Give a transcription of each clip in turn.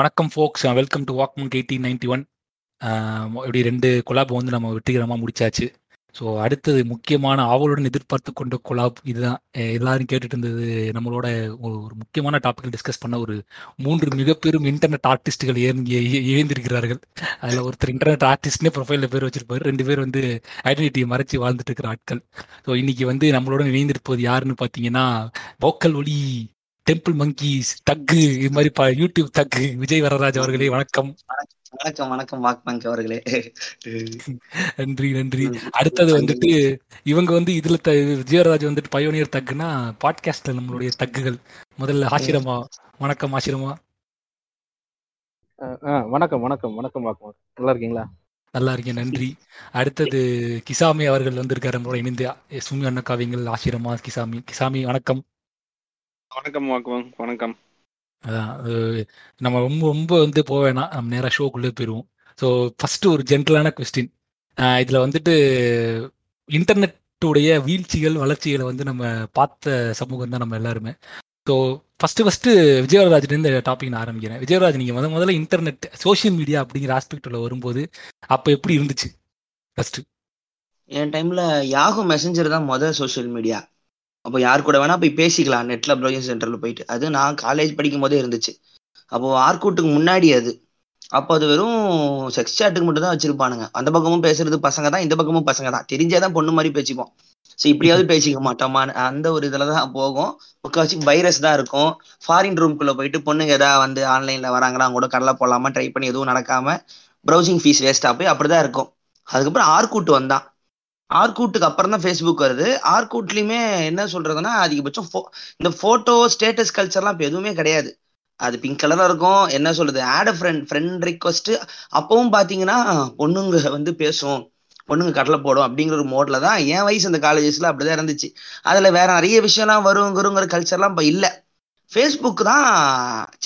வணக்கம் folks welcome to walk monk eighteen ninety one இப்படி ரெண்டு கொலாப் வந்து நம்ம வெற்றிகரமாக முடிச்சாச்சு. ஸோ அடுத்தது முக்கியமான ஆவலுடன் எதிர்பார்த்து கொண்ட கொலாப் இதுதான். எல்லாரும் கேட்டுட்டு இருந்தது நம்மளோட ஒரு முக்கியமான டாபிக் டிஸ்கஸ் பண்ண ஒரு மூன்று மிக பெரும் இன்டர்நெட் ஆர்டிஸ்ட்டுகள் இயந்திருக்கிறார்கள் அதில் ஒருத்தர் இன்டர்நெட் ஆர்டிஸ்ட்னே ப்ரொஃபைலில் பேர் வச்சிருப்பாரு. ரெண்டு பேர் வந்து ஐடென்டிட்டியை மறைச்சி வாழ்ந்துட்டு இருக்கிற ஆட்கள். ஸோ இன்னைக்கு வந்து நம்மளோட இணைந்திருப்பது யாருன்னு பார்த்தீங்கன்னா வோக்கல் ஒளி. டெம்பிள் மங்கீஸ் தக்கு இது மாதிரி ப- யூடியூப் தக்கு விஜய் வரராஜ் அவர்களே வணக்கம். வணக்கம் வணக்கம் வாக்மேங்க் அவர்களே. நன்றி நன்றி. அடுத்தது வந்துட்டு இவங்க வந்து இதுல விஜயராஜ் வந்துட்டு பயோனியர் தக்குனா பாட்காஸ்ட்ல நம்மளுடைய தக்குகள் முதல்ல ஆசிரமா. வணக்கம் ஆசிரமா. வணக்கம் வணக்கம் வணக்கம் வாக்குமார் நல்லா இருக்கீங்களா? நல்லா இருக்கேன் நன்றி. அடுத்தது கிசாமி அவர்கள் வந்திருக்காரு நம்மளோட இணைந்து. சுமி அண்ணா காவியங்கள் ஆசிரமா கிசாமி. கிசாமி வணக்கம். வணக்கம் வாக்குவம் வணக்கம். அதான் அது நம்ம ரொம்ப ரொம்ப வந்து போக வேணாம். நம்ம நேராக ஷோக்குள்ளே போயிடுவோம் ஸோ ஃபர்ஸ்ட் ஒரு ஜென்ரலான கொஸ்டின் இதில் வந்துட்டு இன்டர்நெட்டுடைய வீழ்ச்சிகள் வளர்ச்சிகளை வந்து நம்ம பார்த்த சமூகம் தான் நம்ம எல்லாருமே. ஸோ ஃபர்ஸ்ட் ஃபர்ஸ்ட் விஜயராஜ்லேருந்து இந்த டாபிக் நான் ஆரம்பிக்கிறேன். விஜயராஜ் நீங்கள் முத முதல்ல இன்டர்நெட் சோஷியல் மீடியா அப்படிங்கிற ஆஸ்பெக்டில் வரும்போது அப்போ எப்படி இருந்துச்சு? ஃபர்ஸ்ட் என் டைம்ல யாகு மெசஞ்சர் தான் மொதல் சோஷியல் மீடியா அப்போ யார் கூட வேணா போய் பேசிக்கலாம் நெட்ல ப்ரௌசிங் சென்டர்ல போயிட்டு. அது நான் காலேஜ் படிக்கும் போதே இருந்துச்சு. அப்போ ஆர்கூட்டுக்கு முன்னாடி அது. அப்போ அது வெறும் செக்ஸ் சாட்டுக்கு மட்டும் தான் வச்சிருப்பானுங்க. அந்த பக்கமும் பேசுறது பசங்க தான் இந்த பக்கமும் பசங்க தான் தெரிஞ்சாதான் பொண்ணு மாதிரி பேசிப்போம். ஸோ இப்படியாவது பேசிக்க மாட்டோமான்னு அந்த ஒரு இதில் தான் போகும். முக்கால்வாசி வைரஸ் தான் இருக்கும். ஃபாரின் ரூம்குள்ளே போயிட்டு பொண்ணுங்க எதாவது வந்து ஆன்லைனில் வராங்களா கூட கடலை போடலாமா ட்ரை பண்ணி எதுவும் நடக்காம ப்ரௌசிங் ஃபீஸ் வேஸ்ட்டாக போய் அப்படிதான் இருக்கும். அதுக்கப்புறம் ஆர்கூட் வந்தான். ஆர்கூட்டுக்கு அப்புறம் தான் ஃபேஸ்புக் வருது. ஆர்கூட்லயுமே என்ன சொல்றதுன்னா அதிகபட்சம் இந்த போட்டோ ஸ்டேட்டஸ் கல்ச்சர்லாம் இப்போ எதுவுமே கிடையாது. அது பிங்க் கலரா இருக்கும். என்ன சொல்றது? ஆட் ஃப்ரெண்ட் ஃப்ரெண்ட் ரிக்வஸ்ட் அப்பவும் பாத்தீங்கன்னா பொண்ணுங்க வந்து பேசும். பொண்ணுங்க கடலை போடும் அப்படிங்கிற ஒரு மோட்ல தான் என் வயசு அந்த காலேஜஸ்ல அப்படிதான் இருந்துச்சு. அதுல வேற நிறைய விஷயம்லாம் வருங்கிற கல்ச்சர்லாம் இப்போ இல்லை. ஃபேஸ்புக் தான்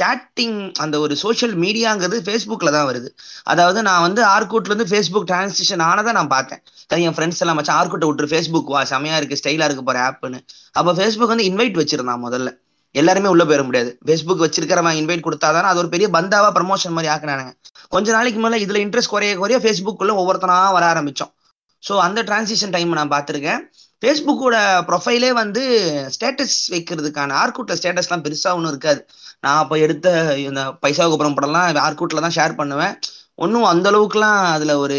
சேட்டிங் அந்த ஒரு சோஷியல் மீடியாங்கிறது ஃபேஸ்புக்கில் தான் வருது. அதாவது நான் வந்து ஆர்கூட்லேருந்து ஃபேஸ்புக் டிரான்சிஷன் ஆனதை நான் பார்த்தேன். சரி என் ஃப்ரெண்ட்ஸ் எல்லாம் மச்சான் ஆர்கூட்டை விட்டுரு ஃபேஸ்புக் வா செமையாக இருக்குது ஸ்டைலாக இருக்கு போகிற ஆப்னு அப்போ ஃபேஸ்புக் வந்து இன்வைட் வச்சிருந்தான் முதல்ல. எல்லாருமே உள்ள போயிட முடியாது. ஃபேஸ்புக் வச்சிருக்கிறவன் இன்வைட் கொடுத்தாதானே அது ஒரு பெரிய பந்தாவா ப்ரமோஷன் மாதிரி ஆக்குனானுங்க. கொஞ்ச நாளைக்கு மேலே இதுல இன்ட்ரெஸ்ட் குறைய குறைய ஃபேஸ்புக்குள்ள ஒவ்வொருத்தனா வர ஆரம்பிச்சோம். ஸோ அந்த டிரான்சிஷன் டைம் நான் பார்த்துருக்கேன். ஃபேஸ்புக்கோட ப்ரொஃபைலே வந்து ஸ்டேட்டஸ் வைக்கிறதுக்கான ஆர்கூட்டில் ஸ்டேட்டஸ்லாம் பெருசாக ஒன்றும் இருக்காது. நான் அப்போ எடுத்த இந்த பைசா குப்புறம் படம்லாம் ஆர்கூட்டில் தான் ஷேர் பண்ணுவேன். ஒன்றும் அந்த அளவுக்குலாம் அதில் ஒரு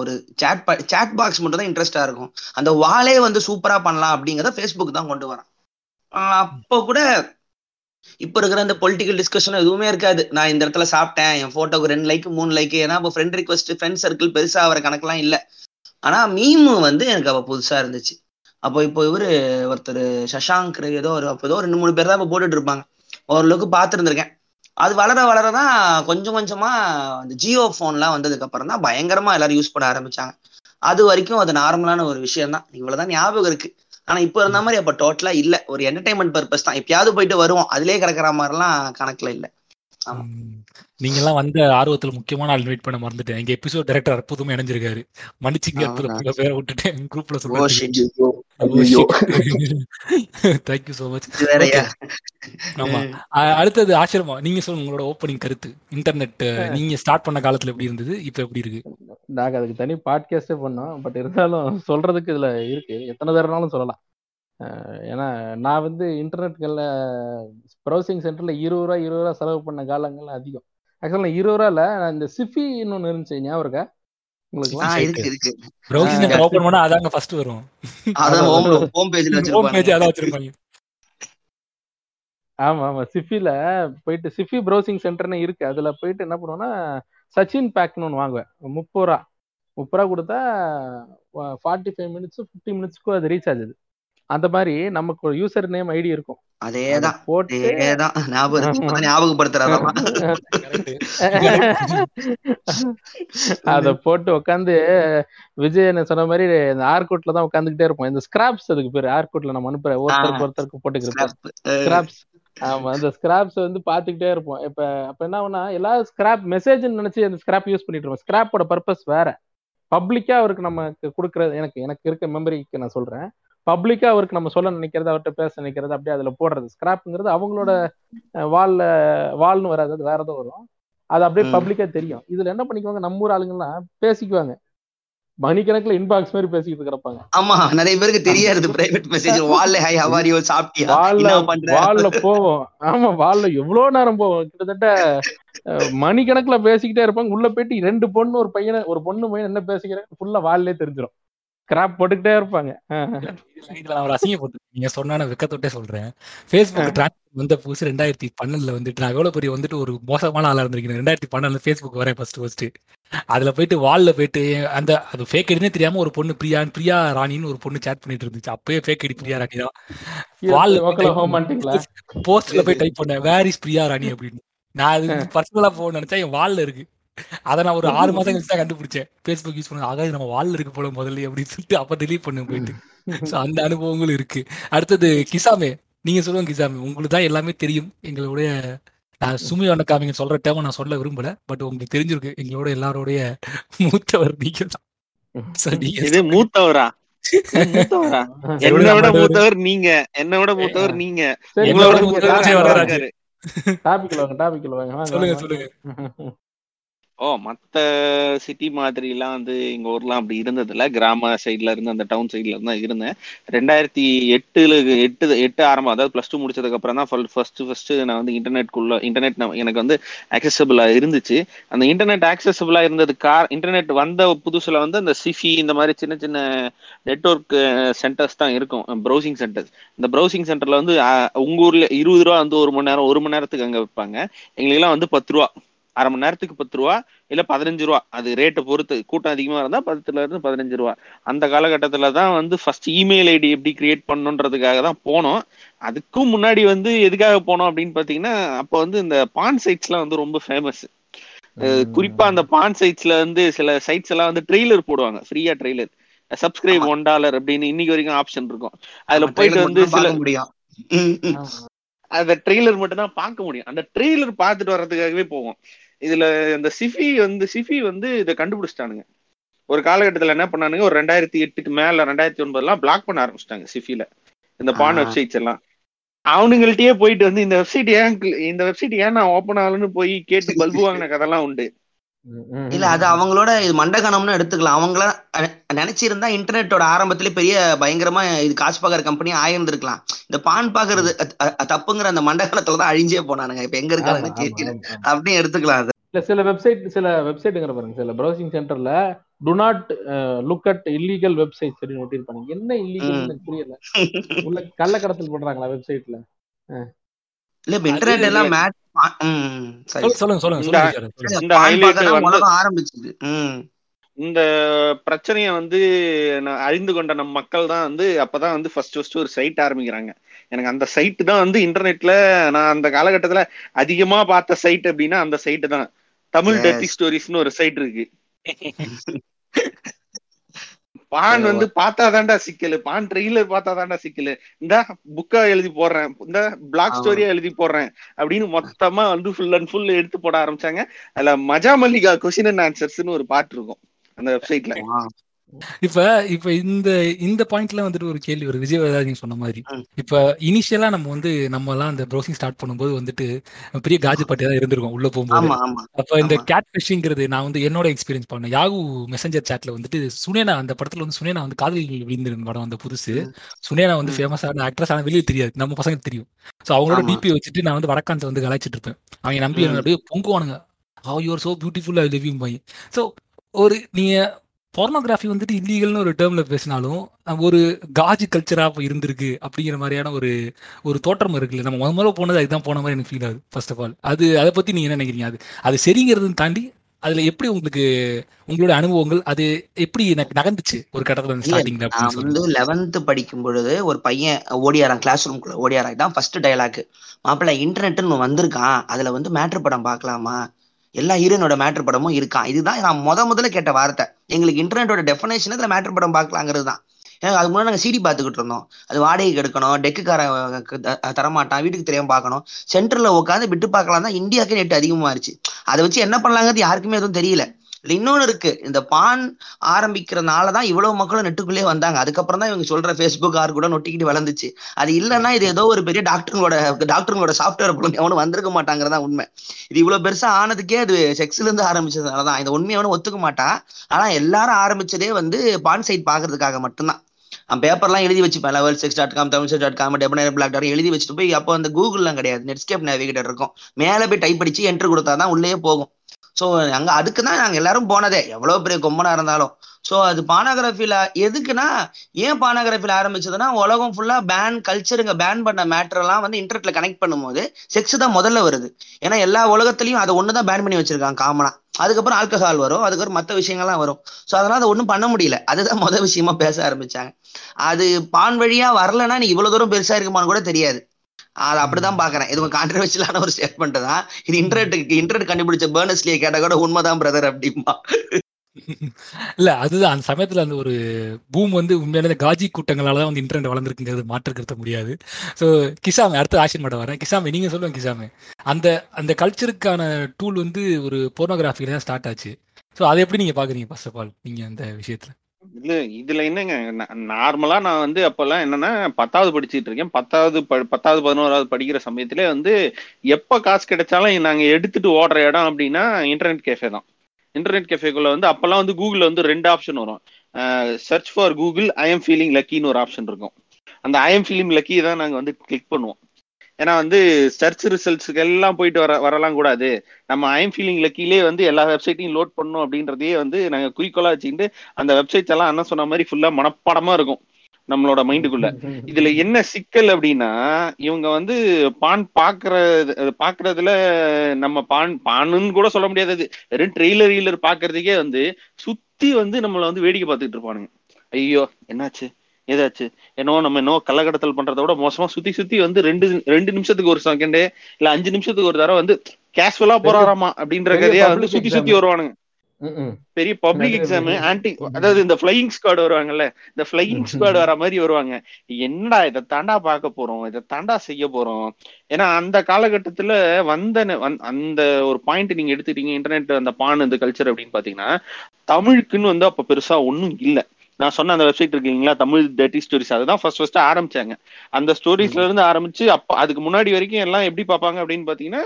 ஒரு சேட் சேட் பாக்ஸ் மட்டும் தான் இன்ட்ரெஸ்டாக இருக்கும். அந்த வாலே வந்து சூப்பராக பண்ணலாம் அப்படிங்கிறத ஃபேஸ்புக் தான் கொண்டு வரான். அப்போ கூட இப்போ இருக்கிற அந்த பொலிட்டிக்கல் டிஸ்கஷன் எதுவுமே இருக்காது. நான் இந்த இடத்துல சாப்பிட்டேன் என் ஃபோட்டோக்கு ரெண்டு லைக் மூணு லைக் ஏன்னா இப்போ ஃப்ரெண்ட் ரிக்வஸ்ட் ஃப்ரெண்ட் சர்க்கிள் பெருசாக ஆகிற கணக்கெல்லாம் இல்லை. ஆனா மீமு வந்து எனக்கு அப்ப புதுசா இருந்துச்சு. அப்போ இப்போ இவரு ஒருத்தர் சஷாங்க் ஏதோ ஒரு அப்போ ஏதோ ரெண்டு மூணு பேர் தான் இப்போ போட்டுட்டு இருப்பாங்க ஓரளவுக்கு பார்த்துருந்துருக்கேன் அது வளர வளரதான் கொஞ்சம் கொஞ்சமா அந்த ஜியோ போன்லாம் வந்ததுக்கு அப்புறம் தான் பயங்கரமா எல்லாரும் யூஸ் பண்ண ஆரம்பிச்சாங்க. அது வரைக்கும் அது நார்மலான ஒரு விஷயம் தான். இவ்வளவுதான் ஞாபகம் இருக்கு. ஆனா இப்போ இருந்த மாதிரி அப்ப டோட்டலா இல்ல. ஒரு என்டர்டைன்மெண்ட் பர்பஸ் தான். எப்பயாவது போயிட்டு வருவோம். அதுலயே கிடக்குற மாதிரிலாம் கணக்குல இல்ல. ஆமா. நீங்கெல்லாம் வந்த ஆர்வத்துல முக்கியமான ஆள் இன்வைட் பண்ண மறந்துட்டேன். எங்க எபிசோட் டைரக்டர் அற்புதமா இணைஞ்சிருக்காரு. மன்னிச்சுங்க அற்புதம் பேரை விட்டுட்டேன் குரூப்ல ஐயோ. தேங்க்யூ சோ மச் ஆமா. அடுத்தது ஆசிரமா நீங்க சொல்லுங்க உங்களோட ஓப்பனிங் கருத்து. இன்டர்நெட் நீங்க ஸ்டார்ட் பண்ண காலத்துல எப்படி இருந்தது? இப்ப எப்படி இருக்கு? நாங்க அதுக்கு தனி பாட்காஸ்டே பண்ணோம். பட் இருந்தாலும் சொல்றதுக்கு இதுல இருக்கு. எத்தனை தடவைனாலும் சொல்லலாம். ஏன்னா நான் வந்து இன்டர்நெட்களில் ப்ரௌசிங் சென்டர்ல இருபது ரூபா இருபது ரூபா செலவு பண்ண காலங்கள்லாம் அதிகம். ஆக்சுவலாக இருபது ரூபால நான் இந்த சிஃபின்னு ஒன்று இருந்துச்சு ஞாபகம் இருக்கா? உங்களுக்கு? ஓபன் பண்ணா அதாங்க ஃபர்ஸ்ட் வரும். அதான் ஹோம் பேஜ்ல வச்சிருப்பாங்க. ஆமா ஆமா. சிஃபில போயிட்டு சிஃபி ப்ரௌசிங் சென்டர்னு இருக்கு. அதுல போயிட்டு என்ன பண்ணுவோம்னா சச்சின் பேக்னு ஒன்று வாங்குவேன். முப்பது ரூபா. முப்பது ரூபா கொடுத்தா ஃபார்ட்டி ஃபைவ் மினிட்ஸ் ஃபிஃப்டி மினிட்ஸ்க்கும் அது ரீச் ஆகுது அந்த மாதிரி நமக்கு யூசர் நேம் ஐடி இருக்கும். அதை அதேதான் அதேதான். ஞாபகம் அத போட்டு உட்காந்து விஜய் என்ன சொன்ன மாதிரி இந்த ஆர்கூட்ல தான் உட்காந்துக்கிட்டே இருப்போம். இந்த ஸ்கிராப்ஸ் அதுக்கு பேரு. ஆர்கூட்ல நம்ம அனுப்புற ஒருத்தருக்கு ஒருத்தருக்கு போட்டுக்கிறது ஸ்கிராப்ஸ் ஆமா அந்த ஸ்கிராப்ஸ் வந்து பாத்துக்கிட்டே இருப்போம். இப்ப அப்ப என்ன ஆகும்னா எல்லாரும் ஸ்கிராப் மெசேஜ் நினைச்சு அந்த ஸ்கிராப் யூஸ் பண்ணிட்டு இருப்போம். ஸ்கிராப்போட பர்பஸ் வேற. பப்ளிக்கா அவருக்கு நமக்கு கொடுக்கறது எனக்கு எனக்கு இருக்க மெமரிக்கு நான் சொல்றேன். பப்ளிக்கா அவருக்கு நம்ம சொல்ல நினைக்கிறது அவர்கிட்ட பேச நினைக்கிறது அப்படியே அதுல போடுறது. ஸ்கிராப்ங்கிறது அவங்களோட வால்ல வால்னு வராது அது வேற ஏதோ வரும். அது அப்படியே. பப்ளிக்கா தெரியும். இதுல என்ன பண்ணிக்குவாங்க? நம்ம ஊர் ஆளுங்கலாம் பேசிக்குவாங்க. மணிக்கணக்குல இன்பாக்ஸ் மாதிரி பேசிக்கிட்டு கிடப்பாங்க. ஆமா நிறைய பேருக்கு தெரியாது. பிரைவேட் மெசேஜ் வால்ல ஹை ஹவாரியோ சாப்பிட்டியா? வால்ல வால்ல போவோம். ஆமா வால்ல எவ்வளவு நேரம் போவோம்? கிட்டத்தட்ட மணிக்கணக்குல பேசிக்கிட்டே இருப்பாங்க. உள்ள போயிட்டு ரெண்டு பொண்ணு ஒரு பையனை ஒரு பொண்ணு பையன் என்ன பேசிக்கிறாங்க? ஃபுல்லா வால்லே தெரிஞ்சிடும் கிராப் போட்டுக்கிட்டே இருப்பாங்க. இதுல நான் ஒரு அசிங்கப்பட்டு நீங்க சொன்னா வெக்கத்தொட்டே சொல்றேன். ஃபேஸ்புக் டிரான்ஸ்ஃபர் வந்த புதுசு ரெண்டாயிரத்தி பன்னெண்டுல வந்துட்டு நான் எவ்வளவு பெரிய வந்துட்டு ஒரு மோசமான ஆளா இருந்திருக்கேன். ரெண்டாயிரத்தி பன்னெண்டுல ஃபேஸ்புக் வரேன் ஃபர்ஸ்ட் ஃபர்ஸ்ட் அதுல போயிட்டு வால்ல போயிட்டு அந்த அது ஃபேக் ஐடினே தெரியாம ஒரு பொண்ணு பிரியா பிரியா ராணின்னு ஒரு பொண்ணு சேட் பண்ணிட்டு இருந்துச்சு. அப்பயே ஃபேக் ஐடி பிரியா ராணி தான். வால்ல போஸ்ட்ல போய் டைப் பண்ணேன் வேர் இஸ் பிரியா ராணி? அப்படின்னு. நான் அது பர்சனலா போக நினைச்சா என் வால்ல இருக்கு. அதை நான் ஒரு ஆறு மாசம் கழிச்சு தான் கண்டுபிடிச்சேன். ஃபேஸ்புக் யூஸ் பண்ண ஆகாது நம்ம வால்ல இருக்கு போல முதல்ல அப்படின்னு சொல்லிட்டு அப்ப delete பண்ண போயிட்டு. So, அந்த அனுபவங்களும் இருக்கு. அடுத்தது கிசாமே. நீங்க சொல்லுங்க கிசாமே. உங்களுக்கு தான் எல்லாமே தெரியும். எங்களுடைய நான் சுமி வணக்காமிங்க சொல்ற டேம நான் சொல்ல விரும்பல. பட் உங்களுக்கு தெரிஞ்சிருக்கு. எங்களோட எல்லாரோடைய மூத்தவர் நீங்க தான் மூத்தவரா? இது மூத்தவரா? நீங்க. என்னை விட மூத்தவர் நீங்க. டாபிக்ல வாங்க டாபிக்ல வாங்க. சொல்லுங்க. சொல்லுங்க. ஓ மத்த சிட்டி மாதிரி எல்லாம் வந்து எங்க ஊர்லாம் அப்படி இருந்தது இல்ல கிராம சைட்ல இருந்து அந்த டவுன் சைட்ல இருந்து தான் இருந்தேன். ரெண்டாயிரத்தி எட்டுல எட்டு எட்டு ஆரம்பம் அதாவது பிளஸ் டூ முடிச்சதுக்கு அப்புறம் தான் ஃபர்ஸ்ட் ஃபர்ஸ்ட் நான் வந்து இன்டர்நெட்குள்ள இன்டர்நெட் எனக்கு வந்து அக்சசபிளா இருந்துச்சு. அந்த இன்டர்நெட் ஆக்சசபிளா இருந்தது கார் இன்டர்நெட் வந்த புதுசுல வந்து அந்த சிஃபி இந்த மாதிரி சின்ன சின்ன நெட்ஒர்க் சென்டர்ஸ் தான் இருக்கும் ப்ரௌசிங் சென்டர்ஸ் இந்த ப்ரௌசிங் சென்டர்ல வந்து உங்கள் உங்க ஊர்ல இருபது ரூபா வந்து ஒரு மணி நேரம் ஒரு மணி நேரத்துக்கு அங்க வைப்பாங்க எங்களுக்கெல்லாம் வந்து பத்து ரூபா. அரை மணி நேரத்துக்கு பத்து ரூபா இல்ல பதினஞ்சு ரூபா. அது ரேட்டை பொறுத்து கூட்டம் அதிகமா இருந்தா பத்துல இருந்து பதினஞ்சு ரூபா. அந்த காலகட்டத்துல தான் வந்து ஃபர்ஸ்ட் இமெயில் ஐடி எப்படி கிரியேட் பண்ணணுன்றதுக்காக தான் போனோம். அதுக்கும் முன்னாடி வந்து எதுக்காக போனோம் அப்படின்னு பாத்தீங்கன்னா அப்போ வந்து இந்த பான் சைட்ஸ்லாம் வந்து ரொம்ப ஃபேமஸ் குறிப்பா அந்த பான் சைட்ஸ்ல வந்து சில சைட்ஸ் எல்லாம் வந்து ட்ரெய்லர் போடுவாங்க. ஃப்ரீயா ட்ரெய்லர் சப்ஸ்கிரைப். ஒன் டாலர் அப்படின்னு இன்னைக்கு வரைக்கும் ஆப்ஷன் இருக்கும். அதுல போயிட்டு trailer வந்து சில. அந்த ட்ரெய்லர் மட்டும் தான் பார்க்க முடியும். அந்த ட்ரெய்லர் பார்த்துட்டு வர்றதுக்காகவே போவோம். இதுல இந்த சிஃபி வந்து சிஃபி வந்து இதை கண்டுபிடிச்சிட்டானுங்க. ஒரு காலகட்டத்துல என்ன பண்ணானுங்க? ஒரு ரெண்டாயிரத்தி எட்டுக்கு மேல ரெண்டாயிரத்தி ஒன்பதுலாம் பிளாக் பண்ண ஆரம்பிச்சிட்டாங்க சிஃபில. இந்த பான். வெப்சைட்ஸ் எல்லாம். அவனுங்கள்ட்டயே போயிட்டு வந்து இந்த வெப்சைட் ஏன் இந்த வெப்சைட் ஏன் நான் ஓப்பன் ஆகலன்னு போய் கேட்டு பல்பு வாங்கின கதெல்லாம் உண்டு. இல்ல அது அவங்களோட இது மண்டகணம்னு எடுத்துக்கலாம். அவங்கள நினைச்சிருந்தா இன்டர்நெட்டோட ஆரம்பத்திலே பெரிய பயங்கரமா இது காசு பாக்குற கம்பெனி ஆயிருந்திருக்கலாம். இந்த பான் பாக்குறது தப்புங்கிற அந்த மண்டகணத்துல தான் அழிஞ்சே போனானுங்க. இப்ப எங்க ஆமா, தெரியல. அப்படியும் எடுத்துக்கலாம் அது. இல்ல சில வெப்சைட் சில வெப்சைட்டுங்கிற பாருங்க. சில ப்ரௌசிங் சென்டர்ல do not look at illegal website சொல்லி ஒட்டியிருப்பாங்க என்ன இல்லீகல் புரியல. உள்ள கள்ளக்கடத்தல் பண்றாங்களா வெப்சைட்ல இல்ல இன்டர்நெட் எல்லாம் மேட் சொல்லுங்க சொல்லுங்க ஆரம்பிச்சது. ம். இந்த பிரச்சனையை வந்து நான் அறிந்து கொண்ட நம் மக்கள் தான் வந்து அப்பதான் வந்து ஃபர்ஸ்ட் ஃபர்ஸ்ட் ஒரு சைட் ஆரம்பிக்கிறாங்க. எனக்கு அந்த சைட் தான் வந்து இன்டர்நெட்ல நான் அந்த காலகட்டத்துல அதிகமா பார்த்த சைட் அப்படின்னா அந்த சைட் தான். தமிழ். டெத்தி ஸ்டோரிஸ்னு ஒரு சைட் இருக்கு. பான் வந்து பார்த்தாதான்டா சிக்கல். பான் ட்ரெய்லர் பார்த்தாதான்டா சிக்கல். இந்த புக்கா எழுதி போடுறேன். இந்த பிளாக். ஸ்டோரியா எழுதி போடுறேன். அப்படின்னு மொத்தமா வந்து ஃபுல் அண்ட் ஃபுல் எடுத்து போட ஆரம்பிச்சாங்க. அதுல மஜா மல்லிகா கொஸ்டின் அண்ட் ஆன்சர்ஸ்னு ஒரு பாட்டு இருக்கும். அந்த வெப்சைட்ல. இப்ப இப்ப இந்த இந்த பாயிண்ட்ல வந்துட்டு ஒரு கேள்வி ஒரு விஜய் சொன்ன மாதிரி. இப்ப இனிஷியலா நம்ம வந்து நம்ம எல்லாம் அந்த ப்ரௌசிங் ஸ்டார்ட் பண்ணும்போது வந்துட்டு பெரிய காஜு பட்டியா தான் இருந்திருக்கும் உள்ள போகும்போது அப்ப இந்த. கேட் ஃபிஷிங்கிறது நான் வந்து என்னோட எக்ஸ்பீரியன்ஸ் பண்ணேன் யாகு மெசஞ்சர் சாட்ல வந்துட்டு சுனேனா அந்த படத்துல வந்து சுனேனா வந்து காதல் விழுந்து படம் வந்த புதுசு. சுனேனா வந்து ம். ஃபேமஸான ஆக்ட்ரஸ் ஆனா வெளியே தெரியாது நம்ம பசங்க தெரியும் சோ அவங்களோட. டிபி வச்சுட்டு நான் வந்து வடக்கான்ஸ் வந்து கலாய்ச்சிட்டு இருப்பேன் அவங்க நம்பி. அப்படியே பொங்குவானுங்க how you are so beautiful I love you bye so ஒரு நீங்க pornography வந்துட்டு இல்லீகல்னு ஒரு டேர்ம்ல பேசினாலும் ஒரு காஜ் கல்ச்சரா இருந்திருக்கு அப்படிங்கிற மாதிரியான ஒரு ஒரு தோற்றம் இருக்குல்ல. நம்ம முத முதல்ல போனது அதுதான் போன மாதிரி எனக்கு ஃபீல் ஆகுது ஃபர்ஸ்ட் ஆஃப் ஆல் அது அதை பத்தி நீங்க என்ன நினைக்கிறீங்க? அது அது சரிங்கிறதுன்னு தாண்டி அதுல எப்படி உங்களுக்கு உங்களோட அனுபவங்கள் அது எப்படி எனக்கு நகர்ந்துச்சு? ஒரு கட்டத்துல ஸ்டார்டிங்ல நான் வந்து லெவன்த் படிக்கும் பொழுது ஒரு பையன் ஓடியாரான் கிளாஸ் ரூம்குள்ள ஓடியாரான். தான் ஃபர்ஸ்ட் டயலாக் மாப்பிள்ள இன்டர்நெட்னு வந்திருக்கான். அதுல வந்து மேட்ரு படம் பார்க்கலாமா? எல்லா ஹீரோனோட மேட்ரு படமும் இருக்கான் இதுதான் நான் முத முதல்ல கேட்ட வார்த்தை. எங்களுக்கு இன்டர்நெட்டோட டெஃபினேஷன் இதில் மேட்ரு படம் பார்க்கலாங்கிறது தான். ஏன்னா அதுக்கு முன்னாடி நாங்கள் சீடி பார்த்துக்கிட்டு இருந்தோம். அது வாடகைக்கு எடுக்கணும் டெக்குக்காரன் தரமாட்டான் வீட்டுக்கு தெரியாமல் பார்க்கணும். சென்டரில் உட்காந்து விட்டு பார்க்கலாம் தான் இந்தியாவுக்கு நெட் அதிகமாயிருச்சு. அதை வச்சு என்ன பண்ணலாங்கிறது யாருக்குமே எதுவும் தெரியல. இன்னொன்னு இருக்கு. இந்த பான் ஆரம்பிக்கிறனால தான் இவ்வளவு மக்களும் நெட்டுக்குள்ளே வந்தாங்க. அதுக்கப்புறம் தான் இவங்க சொல்ற ஃபேஸ்புக் ஆர் கூட நொட்டிக்கிட்டு வளர்ந்துச்சு. அது இல்லைன்னா இது ஏதோ ஒரு பெரிய டாக்டருங்களோட டாக்டருங்களோட சாஃப்ட்வேர் பொருள் எவனும் வந்திருக்க மாட்டாங்கிறதா உண்மை. இது இவ்வளவு பெருசா ஆனதுக்கே அது செக்ஸ்ல இருந்து ஆரம்பிச்சதுனால தான் இந்த உண்மையை அவனும் ஒத்துக்க மாட்டான். ஆனா எல்லாரும் ஆரம்பிச்சதே வந்து பான் சைட் பாக்குறதுக்காக மட்டும்தான். அவன் பேப்பர்லாம் எழுதி வச்சுப்பேன். Level six dot com Tamil dot com டெபனர் blog dot எழுதி வச்சுட்டு போய் அப்போ அந்த கூகுள்லாம் கிடையாது. நெட்ஸ்கேப் நேவிகேட்டர் இருக்கும். மேலே போய் டைப் அடிச்சு என்ட்ரு கொடுத்தா தான் உள்ளே போகும். ஸோ அங்கே அதுக்கு தான் நாங்கள் எல்லாரும் போனதே. எவ்வளோ பெரிய கொம்பனாக இருந்தாலும். ஸோ அது பானோகிராஃபியில் எதுக்குன்னா ஏன் பானோகிராஃபியில் ஆரம்பிச்சதுன்னா உலகம் ஃபுல்லாக பேன் கல்ச்சருங்க பேன் பண்ண மேட்டர்லாம் வந்து இன்டர்நெட்டில் கனெக்ட் பண்ணும்போது செக்ஸ் தான் முதல்ல வருது. ஏன்னா எல்லா உலகத்துலையும் அதை ஒன்று தான் பேன் பண்ணி வச்சிருக்காங்க காமனாக அதுக்கப்புறம் ஆல்கஹால் வரும். அதுக்கப்புறம் மற்ற விஷயங்கள்லாம் வரும். ஸோ அதனால் அதை ஒன்றும் பண்ண முடியல. அதுதான் முதல் விஷயமா பேச ஆரம்பிச்சாங்க. அது பான் வழியாக வரலன்னா நீ இவ்வளோ தூரம் பெருசாக இருக்குமான்னு கூட தெரியாது. அது அப்படிதான் பாக்குறேன் இது கான்ட்ரவர்ஷியலான ஒரு ஸ்டேட்மெண்ட் தான். இது இன்டர்நெட் இன்டர்நெட் கண்டுபிடிச்ச பேர்னஸ்லியே கேட்டா கூட உண்மைதான் பிரதர் அப்படிம்பா. இல்ல அதுதான். அந்த சமயத்துல அந்த ஒரு பூம் வந்து உண்மையிலே இந்த காஜி கூட்டங்களால தான் வந்து இன்டர்நெட் வளர்ந்துருக்குங்கிறது மாற்றுக்கிறத முடியாது. ஸோ கிசாமே அடுத்த ஆஷன் மேடம் வரேன். கிசாமே நீங்க சொல்லுங்க கிசாமே அந்த அந்த கல்ச்சருக்கான டூல் வந்து ஒரு போர்னோகிராஃபில தான் ஸ்டார்ட் ஆச்சு. ஸோ அதை எப்படி நீங்க பாக்குறீங்க ஃபர்ஸ்ட் ஆஃப் ஆல் நீங்க அந்த விஷயத்துல? இல்ல இதுல என்னங்க நார்மலா நான் வந்து அப்பெல்லாம் என்னன்னா பத்தாவது படிச்சுட்டு இருக்கேன். பத்தாவது ப- பத்தாவது பதினோராவது படிக்கிற சமயத்துல வந்து எப்ப காசு கிடைச்சாலும் நாங்க எடுத்துட்டு ஓடுற இடம் அப்படின்னா இன்டர்நெட் கேஃபே தான். இன்டர்நெட் கேஃபேக்குள்ள வந்து அப்பெல்லாம் வந்து கூகுள்ல வந்து ரெண்டு ஆப்ஷன் வரும். Search for Google I am feeling லக்கின்னு ஒரு ஆப்ஷன் இருக்கும். அந்த ஐ எம் ஃபீலிங் லக்கி தான் நாங்க வந்து கிளிக் பண்ணுவோம். ஏன்னா வந்து சர்ச் ரிசல்ட்ஸ்க்கு எல்லாம் போயிட்டு வர வரலாம் கூடாது. நம்ம ஐம் ஃபீலிங் கீழே வந்து எல்லா வெப்சைட்டையும் லோட் பண்ணணும் அப்படின்றதையே வந்து நாங்கள் குறிக்கோளா வச்சுக்கிட்டு அந்த வெப்சைட்ஸ் எல்லாம் அண்ணன் சொன்ன மாதிரி ஃபுல்லா மனப்பாடமா இருக்கும் நம்மளோட மைண்டுக்குள்ள இதுல என்ன சிக்கல் அப்படின்னா இவங்க வந்து பான் பாக்குறது பாக்குறதுல நம்ம பான் பானுன்னு கூட சொல்ல முடியாது அது. வெறும் ட்ரெய்லர் ரீலர் பாக்குறதுக்கே வந்து சுத்தி வந்து நம்மள வந்து வேடிக்கை பார்த்துட்டு இருப்பானுங்க. ஐயோ என்னாச்சு? ஏதாச்சு என்னோ நம்ம என்னோ கள்ளக்கடத்தல் பண்றதை விட மோசமா சுத்தி சுத்தி வந்து ரெண்டு ரெண்டு நிமிஷத்துக்கு ஒரு செகண்டு இல்ல அஞ்சு நிமிஷத்துக்கு ஒரு தடவை வந்து கேஷுவலா போறாராமா அப்படின்ற கதையா வந்து சுத்தி. சுத்தி வருவானுங்க. பெரிய பப்ளிக் எக்ஸாம். ஆன்டி அதாவது இந்த ஃபிளையிங் ஸ்குவாட் வருவாங்கல்ல இந்த ஃபிளையிங் ஸ்குவாட் வர மாதிரி வருவாங்க. என்னடா இதை தாண்டா பார்க்க போறோம் இதை தாண்டா செய்ய போறோம்? ஏன்னா அந்த காலகட்டத்துல வந்த அந்த ஒரு பாயிண்ட் நீங்க எடுத்துட்டீங்க இன்டர்நெட் அந்த பான் இந்த கல்ச்சர் அப்படின்னு பாத்தீங்கன்னா தமிழுக்குன்னு வந்து அப்ப பெருசா ஒண்ணும் இல்ல. நான் சொன்ன அந்த வெப்சைட் இருக்கீங்களா? தமிழ் டேட்டி ஸ்டோரிஸ் அதுதான் ஃபர்ஸ்ட் ஃபர்ஸ்ட் ஆரம்பிச்சாங்க. அந்த ஸ்டோரிஸ்ல இருந்து ஆரம்பிச்சு அப்ப அதுக்கு முன்னாடி வரைக்கும் எல்லாம் எப்படி பார்ப்பாங்க அப்படின்னு பாத்தீங்கன்னா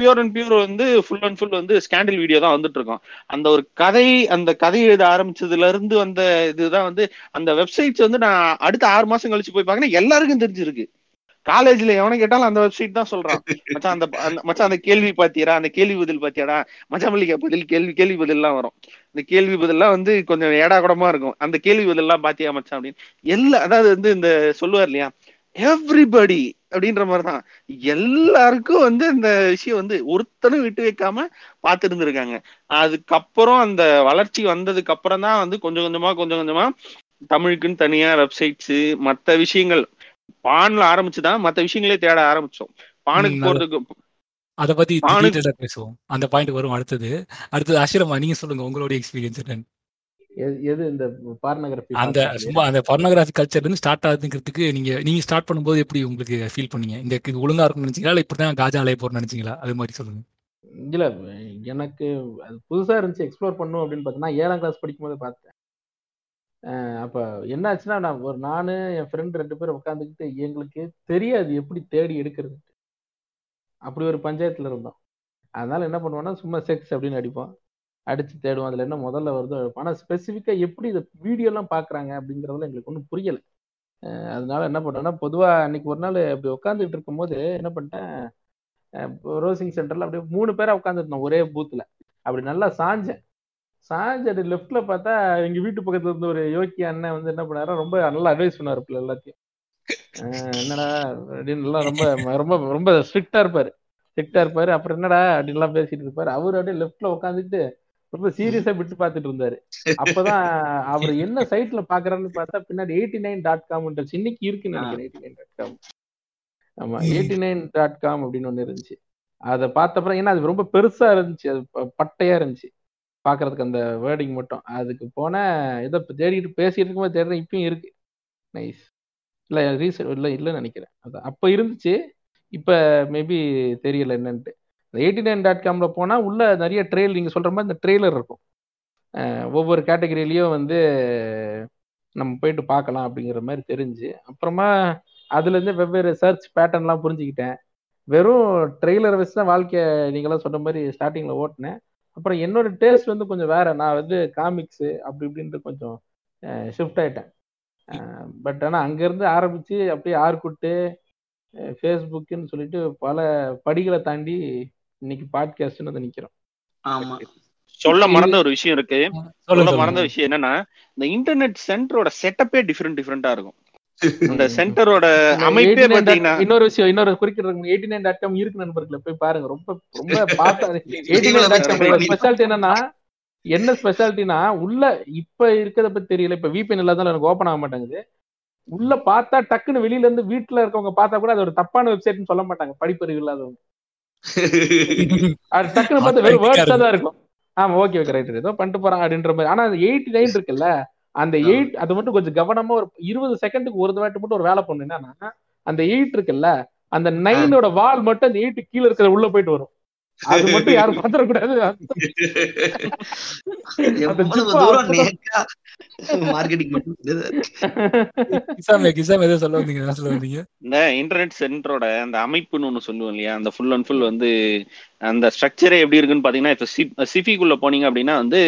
பியூர் அண்ட் பியூர் வந்து ஃபுல் அண்ட் ஃபுல் வந்து ஸ்கேண்டல் வீடியோ தான் வந்துட்டு இருக்கோம். அந்த ஒரு கதை அந்த கதை எழுத ஆரம்பிச்சதுல இருந்து வந்த இதுதான் வந்து அந்த வெப்சைட்ஸ் வந்து நான் அடுத்த ஆறு மாசம் கழிச்சு போய் பார்க்கறேன். எல்லாருக்கும் தெரிஞ்சிருக்கு. காலேஜ்ல எவனை கேட்டாலும் அந்த வெப்சைட் தான் சொல்றான். மச்சான் அந்த அந்த- மச்சான் அந்த கேள்வி பாத்தியடா அந்த கேள்வி பதில் பாத்தியாடா. மச்சான் பதில் கேள்வி கேள்வி பதில் எல்லாம் வரும். இந்த கேள்வி பதில்லாம் வந்து கொஞ்சம் ஏடா கூடமா இருக்கும். அந்த கேள்வி பதில் எல்லாம் பாத்தியா மச்சான் அப்படின்னு. எல்லா அதாவது வந்து இந்த சொல்லுவார் இல்லையா? எவ்ரிபடி அப்படின்ற மாதிரிதான். எல்லாருக்கும் வந்து இந்த விஷயம் வந்து ஒருத்தனும் விட்டு வைக்காம பாத்துருந்துருக்காங்க அதுக்கப்புறம் அந்த வளர்ச்சி வந்ததுக்கு அப்புறம் தான் வந்து கொஞ்சம் கொஞ்சமா கொஞ்சம் கொஞ்சமா தமிழுக்குன்னு தனியா வெப்சைட்ஸ் மற்ற விஷயங்கள் பான்ல ஆரம்பிச்சுதான் மத்த விஷயங்களே தேட ஆரம்பிச்சோம். பானுக்கு போறதுக்கு அதை பத்தி பேசுவோம். அந்த பாயிண்ட் வரும். அடுத்தது அடுத்தது அஷிரமா நீங்க சொல்லுங்க உங்களுடைய எக்ஸ்பீரியன்ஸ் என்னன்னு. எது- இந்த பார்னகிராஃபி அந்த சும்மா அந்த pornography கல்ச்சர் இருந்து ஸ்டார்ட் ஆகுதுங்கிறதுக்கு நீங்க நீங்க ஸ்டார்ட் பண்ணும்போது எப்படி உங்களுக்கு ஃபீல் பண்ணீங்க? இந்த இது ஒழுங்கா இருக்கும்னு நினைச்சீங்களா? இல்ல இப்படிதான் காஜா அலைய போறோம்னு நினைச்சீங்களா? அது மாதிரி சொல்லுங்க. இல்ல எனக்கு அது புதுசா இருந்துச்சு எக்ஸ்ப்ளோர் பண்ணும் அப்படின்னு பார்த்தீங்கன்னா ஏழாம் கிளாஸ் படிக்கும்போது பார்த்தேன். அப்ப என்னாச்சுன்னா நான் ஒரு நானு என் ஃப்ரெண்ட் ரெண்டு பேரும் உட்காந்துக்கிட்டு எங்களுக்கு தெரியாது எப்படி தேடி எடுக்கிறது. அப்படி ஒரு பஞ்சாயத்துல இருந்தோம். அதனால என்ன பண்ணுவோம்னா சும்மா செக்ஸ் அப்படின்னு அடிப்போம். அடிச்சு தேடுவோம். அதுல என்ன முதல்ல வருதோ ஆனா ஸ்பெசிஃபிக்கா எப்படி இந்த வீடியோலாம் பார்க்குறாங்க பாக்குறாங்க அப்படிங்கறதுல எங்களுக்கு ஒன்றும் புரியல. அதனால என்ன பண்ணேன்னா பொதுவா அன்னைக்கு ஒரு நாள் அப்படி உட்காந்துட்டு இருக்கும்போது என்ன பண்ணிட்டேன் ரோசிங் சென்டர்ல அப்படியே மூணு பேரா உட்காந்துருந்தோம் ஒரே பூத்துல அப்படி நல்லா சாஞ்சேன். சாஞ்சு லெஃப்ட்ல பார்த்தா எங்க வீட்டு பக்கத்துல இருந்து ஒரு யோகி அண்ணன் வந்து என்ன பண்ணாரு ரொம்ப நல்லா அட்வைஸ் பண்ணாரு பிள்ளை எல்லாத்தையும். என்னடா அப்படின்னு எல்லாம் ரொம்ப ரொம்ப ரொம்ப ஸ்ட்ரிக்டா இருப்பாரு. ஸ்ட்ரிக்டா இருப்பாரு. அப்புறம் என்னடா அப்படின்லாம் பேசிட்டு இருப்பாரு. அவரு அப்படியே லெஃப்ட்ல உட்காந்துட்டு ரொம்ப சீரியஸா விட்டு பார்த்துட்டு இருந்தாரு. அப்பதான் அவர் என்ன சைட்ல பாக்குறாருன்னு பார்த்தா பின்னாடி எயிட்டி நைன் டாட் காம் இன்னைக்கு இருக்குன்னு நினைக்கிறேன் எயிட்டி நைன் டாட் காம் ஆமா எயிட்டி நைன் டாட் காம் அப்படின்னு ஒண்ணு இருந்துச்சு. அதை பார்த்த அப்புறம் ஏன்னா அது ரொம்ப பெருசா இருந்துச்சு. அது பட்டையா இருந்துச்சு. பார்க்கறதுக்கு அந்த வேர்டிங் மட்டும். அதுக்கு போன இதை தேடிட்டு பேசிட்டு இருக்கும்போது தேடுறேன் இப்பயும் இருக்கு. நைஸ் இல்லை ரீசன் இல்லை இல்லைன்னு நினைக்கிறேன். அது அப்போ இருந்துச்சு. இப்போ மேபி தெரியல என்னன்ட்டு. எயிட்டி நைன் டாட் காம்ல போனால் உள்ள நிறைய ட்ரெயில் நீங்கள் சொல்கிற மாதிரி இந்த ட்ரெய்லர் இருக்கும். ஒவ்வொரு கேட்டகரியிலையும் வந்து நம்ம போயிட்டு பார்க்கலாம் அப்படிங்கிற மாதிரி தெரிஞ்சு. அப்புறமா அதுலேருந்து வெவ்வேறு சர்ச் பேட்டர்ன்லாம் புரிஞ்சுக்கிட்டேன். வெறும் ட்ரெய்லரை வச்சு தான் வாழ்க்கையை நீங்களாம் சொன்ன மாதிரி ஸ்டார்டிங்கில் ஓட்டினேன். அப்புறம் என்னோட டேஸ்ட் வந்து கொஞ்சம் வேற. நான் வந்து காமிக்ஸ் அப்படி இப்படின்ட்டு கொஞ்சம் ஷிஃப்ட் ஆயிட்டேன். பட் ஆனால் அங்கேருந்து ஆரம்பிச்சு அப்படியே ஆர்குட்டு ஃபேஸ்புக்குன்னு சொல்லிட்டு பல படிகளை தாண்டி இன்னைக்கு பாட்காஸ்ட்னு வந்து நிற்கிறோம் ஆமா. சொல்ல மறந்த ஒரு விஷயம் இருக்கு. சொல்ல மறந்த விஷயம் என்னன்னா இந்த இன்டர்நெட் சென்டரோட செட்டப்பே டிஃப்ரெண்ட் டிஃப்ரெண்டா இருக்கும். இந்த சென்டரோட அமைப்பே 89 பாத்தீங்கன்னா இன்னொரு விஷயம் இன்னொரு குறிக்கிறது எயிட்டி நைன் டாட் காம் இருக்கு நண்பர்களே போய் பாருங்க. ரொம்ப ரொம்ப பார்த்தா eighty nine dot com speciality என்னன்னா என்ன ஸ்பெஷாலிட்டினா உள்ள இப்ப இருக்கிறத பத்தி தெரியல. இப்ப விபிஎன் இல்லாதால எனக்கு ஓபன் ஆக மாட்டேங்குது. உள்ள பார்த்தா டக்குன்னு வெளியில இருந்து வீட்டுல இருக்கவங்க பார்த்தா கூட அது ஒரு தப்பான வெப்சைட்னு சொல்ல மாட்டாங்க. படிப்பறிவு இல்லாதவங்க. அது டக்குன்னு பார்த்து வெறும் வேர்ட்ஸா தான் இருக்கும். ஆமா ஓகே ஓகே ரைட் ஏதோ பண்ணிட்டு போறான் அப்படின்ற மாதிரி. ஆனா அந்த எயிட்டி நைன் இருக்குல்ல? அந்த. எயிட் அது மட்டும் கொஞ்சம் கவனமா ஒரு இருபது செகண்டுக்கு ஒரு தடவை மட்டும் ஒரு வேலை பண்ணு என்னன்னா அந்த எயிட் இருக்குல்ல அந்த நைனோட வால் மட்டும் அந்த எயிட் கீழ இருக்கிற உள்ள போயிட்டு வரும். அது மட்டும் யாரும் வந்தீங்க இந்த இன்டர்நெட் சென்டரோட அந்த அமைப்புன்னு ஒண்ணு சொல்லுவோம் இல்லையா? அந்த ஃபுல் அண்ட் ஃபுல் வந்து அந்த ஸ்ட்ரக்சரே எப்படி இருக்குன்னு பாத்தீங்கன்னா சி சிஃபிக்குள்ள uh, போனீங்க அப்படின்னா வந்து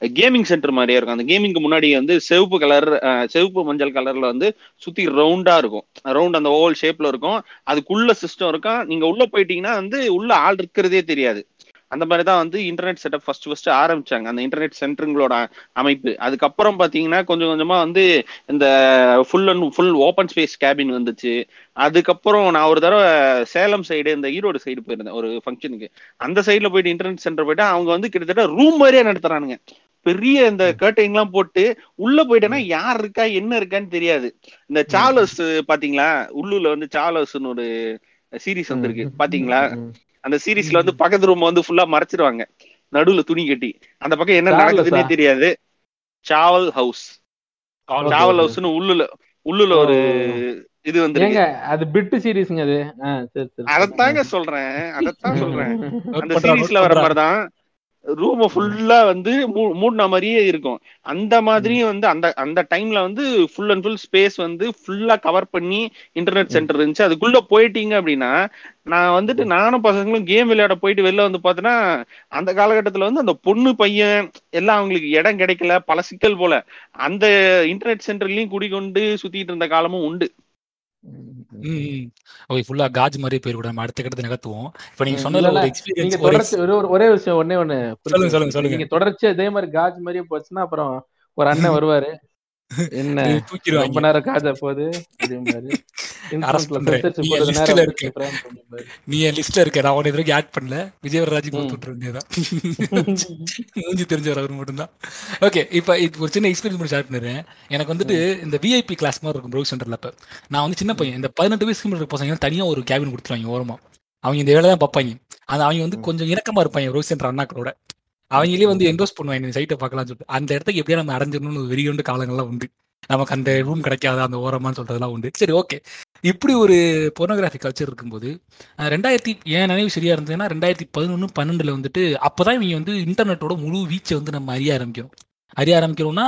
uh, கேமிங் சென்டர் மாதிரியே இருக்கும். அந்த கேமிங்க்கு முன்னாடி வந்து சிவப்பு கலர் uh, சிவப்பு மஞ்சள் கலர்ல வந்து சுத்தி ரவுண்டா இருக்கும். ரவுண்ட் அந்த ஓவல் ஷேப்ல இருக்கும். அதுக்குள்ள சிஸ்டம் இருக்கும். நீங்க உள்ள போயிட்டீங்கன்னா வந்து உள்ள ஆள் இருக்கிறதே தெரியாது. அந்த மாதிரி தான் வந்து இன்டர்நெட் செட்டப் ஃபர்ஸ்ட் ஃபர்ஸ்ட் ஆரம்பிச்சாங்க. அந்த இன்டர்நெட் சென்டருங்களோட அமைப்பு. அதுக்கப்புறம் பாத்தீங்கன்னா கொஞ்சம் கொஞ்சமா வந்து இந்த full and full open space cabin வந்துச்சு. அதுக்கப்புறம் நான் ஒரு தடவை சேலம் சைடு இந்த ஈரோடு சைடு போயிருந்தேன் ஒரு ஃபங்க்ஷனுக்கு அந்த சைடுல போயிட்டு இன்டர்நெட் சென்டர் போயிட்டு அவங்க வந்து கிட்டத்தட்ட ரூம் மாதிரியே நடத்துறானுங்க. பெரிய இந்த கர்டைன் எல்லாம் போட்டு உள்ள போயிட்டேன்னா யார் இருக்கா என்ன இருக்கான்னு தெரியாது. இந்த சார்லஸ் பாத்தீங்களா? உள்ளூர்ல வந்து சார்லஸ்னு ஒரு சீரிஸ் வந்திருக்கு பாத்தீங்களா? அந்த சீரிஸ்ல வந்து பக்கத்து ரூம் வந்து ஃபுல்லா மறைச்சிருவாங்க. நடுவுல துணி கட்டி. அந்த பக்கம் என்ன? நடக்குதுன்னே தெரியாது. சாவல் ஹவுஸ் சாவல் ஹவுஸ்னு உள்ளுல உள்ளுல ஒரு இது வந்து அது பிட்டு சீரிஸ்ங்க அது? அதத்தாங்க சொல்றேன் அதத்தான் சொல்றேன். அந்த சீரிஸ்ல வர. மாதிரிதான் ரூம ஃபுல்லா வந்து மூ- மூடின மாதிரியே இருக்கும். அந்த மாதிரியும் வந்து அந்த அந்த டைம்ல வந்து ஃபுல் அண்ட் ஃபுல் ஸ்பேஸ் வந்து ஃபுல்லா கவர் பண்ணி இன்டர்நெட் சென்டர் இருந்துச்சு. அதுக்குள்ள போயிட்டீங்க அப்படின்னா நான் வந்துட்டு நானும் பசங்களும் கேம் விளையாட போயிட்டு வெளில வந்து பார்த்தேன்னா அந்த காலகட்டத்துல வந்து அந்த பொண்ணு பையன் எல்லாம் அவங்களுக்கு இடம் கிடைக்கல பல சிக்கல் போல. அந்த இன்டர்நெட் சென்டர்லயும் குடிக்கொண்டு சுத்திட்டு இருந்த காலமும் உண்டு. ஓகே ஃபுல்லா காஜ் மாதிரியே போயிருக்கூட நம்ம அடுத்த கட்டத்தை நகர்த்துவோம். இப்போ நீங்க சொன்னதுல ஒரு எக்ஸ்பீரியன்ஸ் ஒரு விஷயம் ஒண்ணே ஒண்ணு சொல்லுங்க, சொல்லுங்க, சொல்லுங்க. நீங்க தொடர்ச்சி அதே மாதிரி காஜ் மாதிரியே போச்சுன்னா அப்புறம் ஒரு அண்ணன் வருவாரு. என்ன? நீ ரொம்ப நேரம் காஜா போகுது? நீ என் லிஸ்ட்ல இருக்க. நான் உன இது வரைக்கும் ஆட் பண்ணல. விஜயவரராஜ் ம். கொடுத்து விட்டுற வேண்டியதான் மூஞ்சி தெரிஞ்சவர் அவர் மட்டும்தான். ஓகே இப்போ இது ஒரு சின்ன எக்ஸ்பீரியன்ஸ் மட்டும் ஷேர் பண்ணிடுறேன். எனக்கு வந்துட்டு இந்த விஐபி கிளாஸ் மாதிரி இருக்கும் ப்ரௌஸ் சென்டர்ல நான் வந்து சின்ன பையன். இந்த பதினெட்டு வயசுக்கு மேல பசங்க தனியா ஒரு கேபின் கொடுத்துருவாங்க ஓரமா. அவங்க இந்த வேலை தான் பார்ப்பாங்க. அது அவங்க வந்து கொஞ்சம் இணக்கமா இருப்பாங்க சென்டர் அண்ணாக்களோட. அவங்களே வந்து என்டோஸ் பண்ணுவாங்க இந்த சைட்டை பார்க்கலாம் சொல்லிட்டு. அந்த இடத்துக்கு எப்படியா நம்ம அடைஞ்சிடணும்னு ஒரு வெறிகொண்டு காலங்கள்லாம் உண்டு. நமக்கு அந்த ரூம் கிடைக்காத அந்த ஓரமான்னு சொல்றதெல்லாம் உண்டு. சரி ஓகே இப்படி ஒரு பொர்னோகிராஃபி கல்ச்சர் இருக்கும்போது ரெண்டாயிரத்தி என் நினைவு சரியா இருந்ததுன்னா ரெண்டாயிரத்தி பதினொன்று பன்னெண்டுல வந்துட்டு அப்போதான் இவங்க வந்து இன்டர்நெட்டோட முழு வீச்சை வந்து நம்ம அறிய ஆரம்பிக்கிறோம். அறிய ஆரம்பிக்கிறோம்னா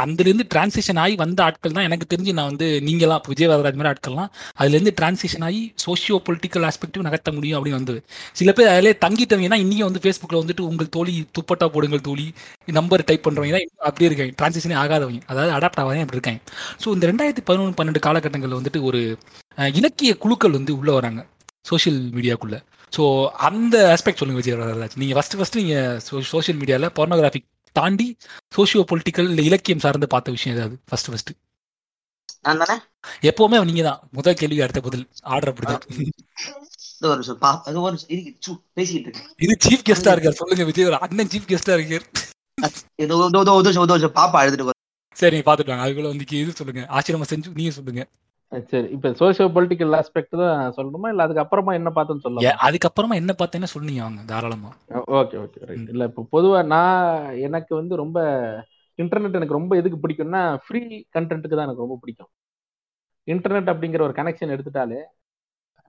அதுலேருந்து டிரான்சிஷன் ஆகி வந்த ஆட்கள் தான் எனக்கு தெரிஞ்சு நான் வந்து நீங்களாம் விஜய் வரராஜ் மாதிரி ஆட்கள்லாம் அதுலேருந்து டிரான்சிஷன் ஆகி சோஷியோ பொலிட்டிக்கல் ஆஸ்பெக்டிவ் நகர்த்த முடியும் அப்படின்னு வந்தது. சில பேர் அதிலே தங்கிட்டவங்கன்னா இன்னைக்கு வந்து ஃபேஸ்புக்கில் வந்துட்டு உங்கள் தோழி துப்பட்டா போடுங்கள் தோழி நம்பர் டைப் பண்ணுறவங்க தான் அப்படியே இருக்காங்க டிரான்சிஷனே ஆகாதவங்க அதாவது அடாப்ட் ஆகாதே அப்படி இருக்காங்க ஸோ இந்த ரெண்டாயிரத்தி பதினொன்று பன்னெண்டு காலகட்டங்களில் வந்துட்டு ஒரு இலக்கிய குழுக்கள் வந்து உள்ளே வராங்க சோஷியல் மீடியாக்குள்ளே ஸோ அந்த ஆஸ்பெக்ட் சொல்லுங்கள் விஜய் வரராஜ் நீங்கள் ஃபஸ்ட்டு ஃபஸ்ட்டு நீங்கள் சோஷியல் மீடியாவில் pornography தாண்டி சோஷியோ பொலிட்டிக்கல் இல்லை இலக்கியம் சார்ந்து பார்த்த விஷயம் ஏதாவது ஃபர்ஸ்ட் ஃபர்ஸ்ட் எப்பவுமே நீங்க தான் முதல் கேள்வி அடுத்த பதில். ஆர்டர் அப்படிதான். இது சீஃப் கெஸ்டா இருக்கார். சொல்லுங்க விஜய் ஒரு அண்ணன் சீஃப் கெஸ்டா இருக்கார். பாப்பா எழுதிட்டு. சரி பாத்துட்டு வாங்க. அதுக்குள்ள வந்து இது சொல்லுங்க. ஆசிரமம் செஞ்சு நீங்க சொல்லுங்க. சரி. இப்ப சோசியோ பொலிட்டிக்கல் ஆஸ்பெக்ட் தான் சொல்லணுமா? இல்ல அதுக்கு அப்புறமா என்ன பார்த்தேன்னு ஏ, சொல்லலாம் அதுக்கப்புறமா என்ன பார்த்தேன்னு சொன்னீங்க அவங்க தாராளமா. ஓகே ஓகே ரைட் இல்ல இப்போ பொதுவா நான் எனக்கு வந்து ரொம்ப இன்டர்நெட் எனக்கு ரொம்ப எதுக்கு பிடிக்கும்னா ஃப்ரீ கண்டென்ட்டுக்கு தான் எனக்கு ரொம்ப பிடிக்கும். இன்டர்நெட் அப்படிங்கிற ஒரு கனெக்ஷன் எடுத்துட்டாலே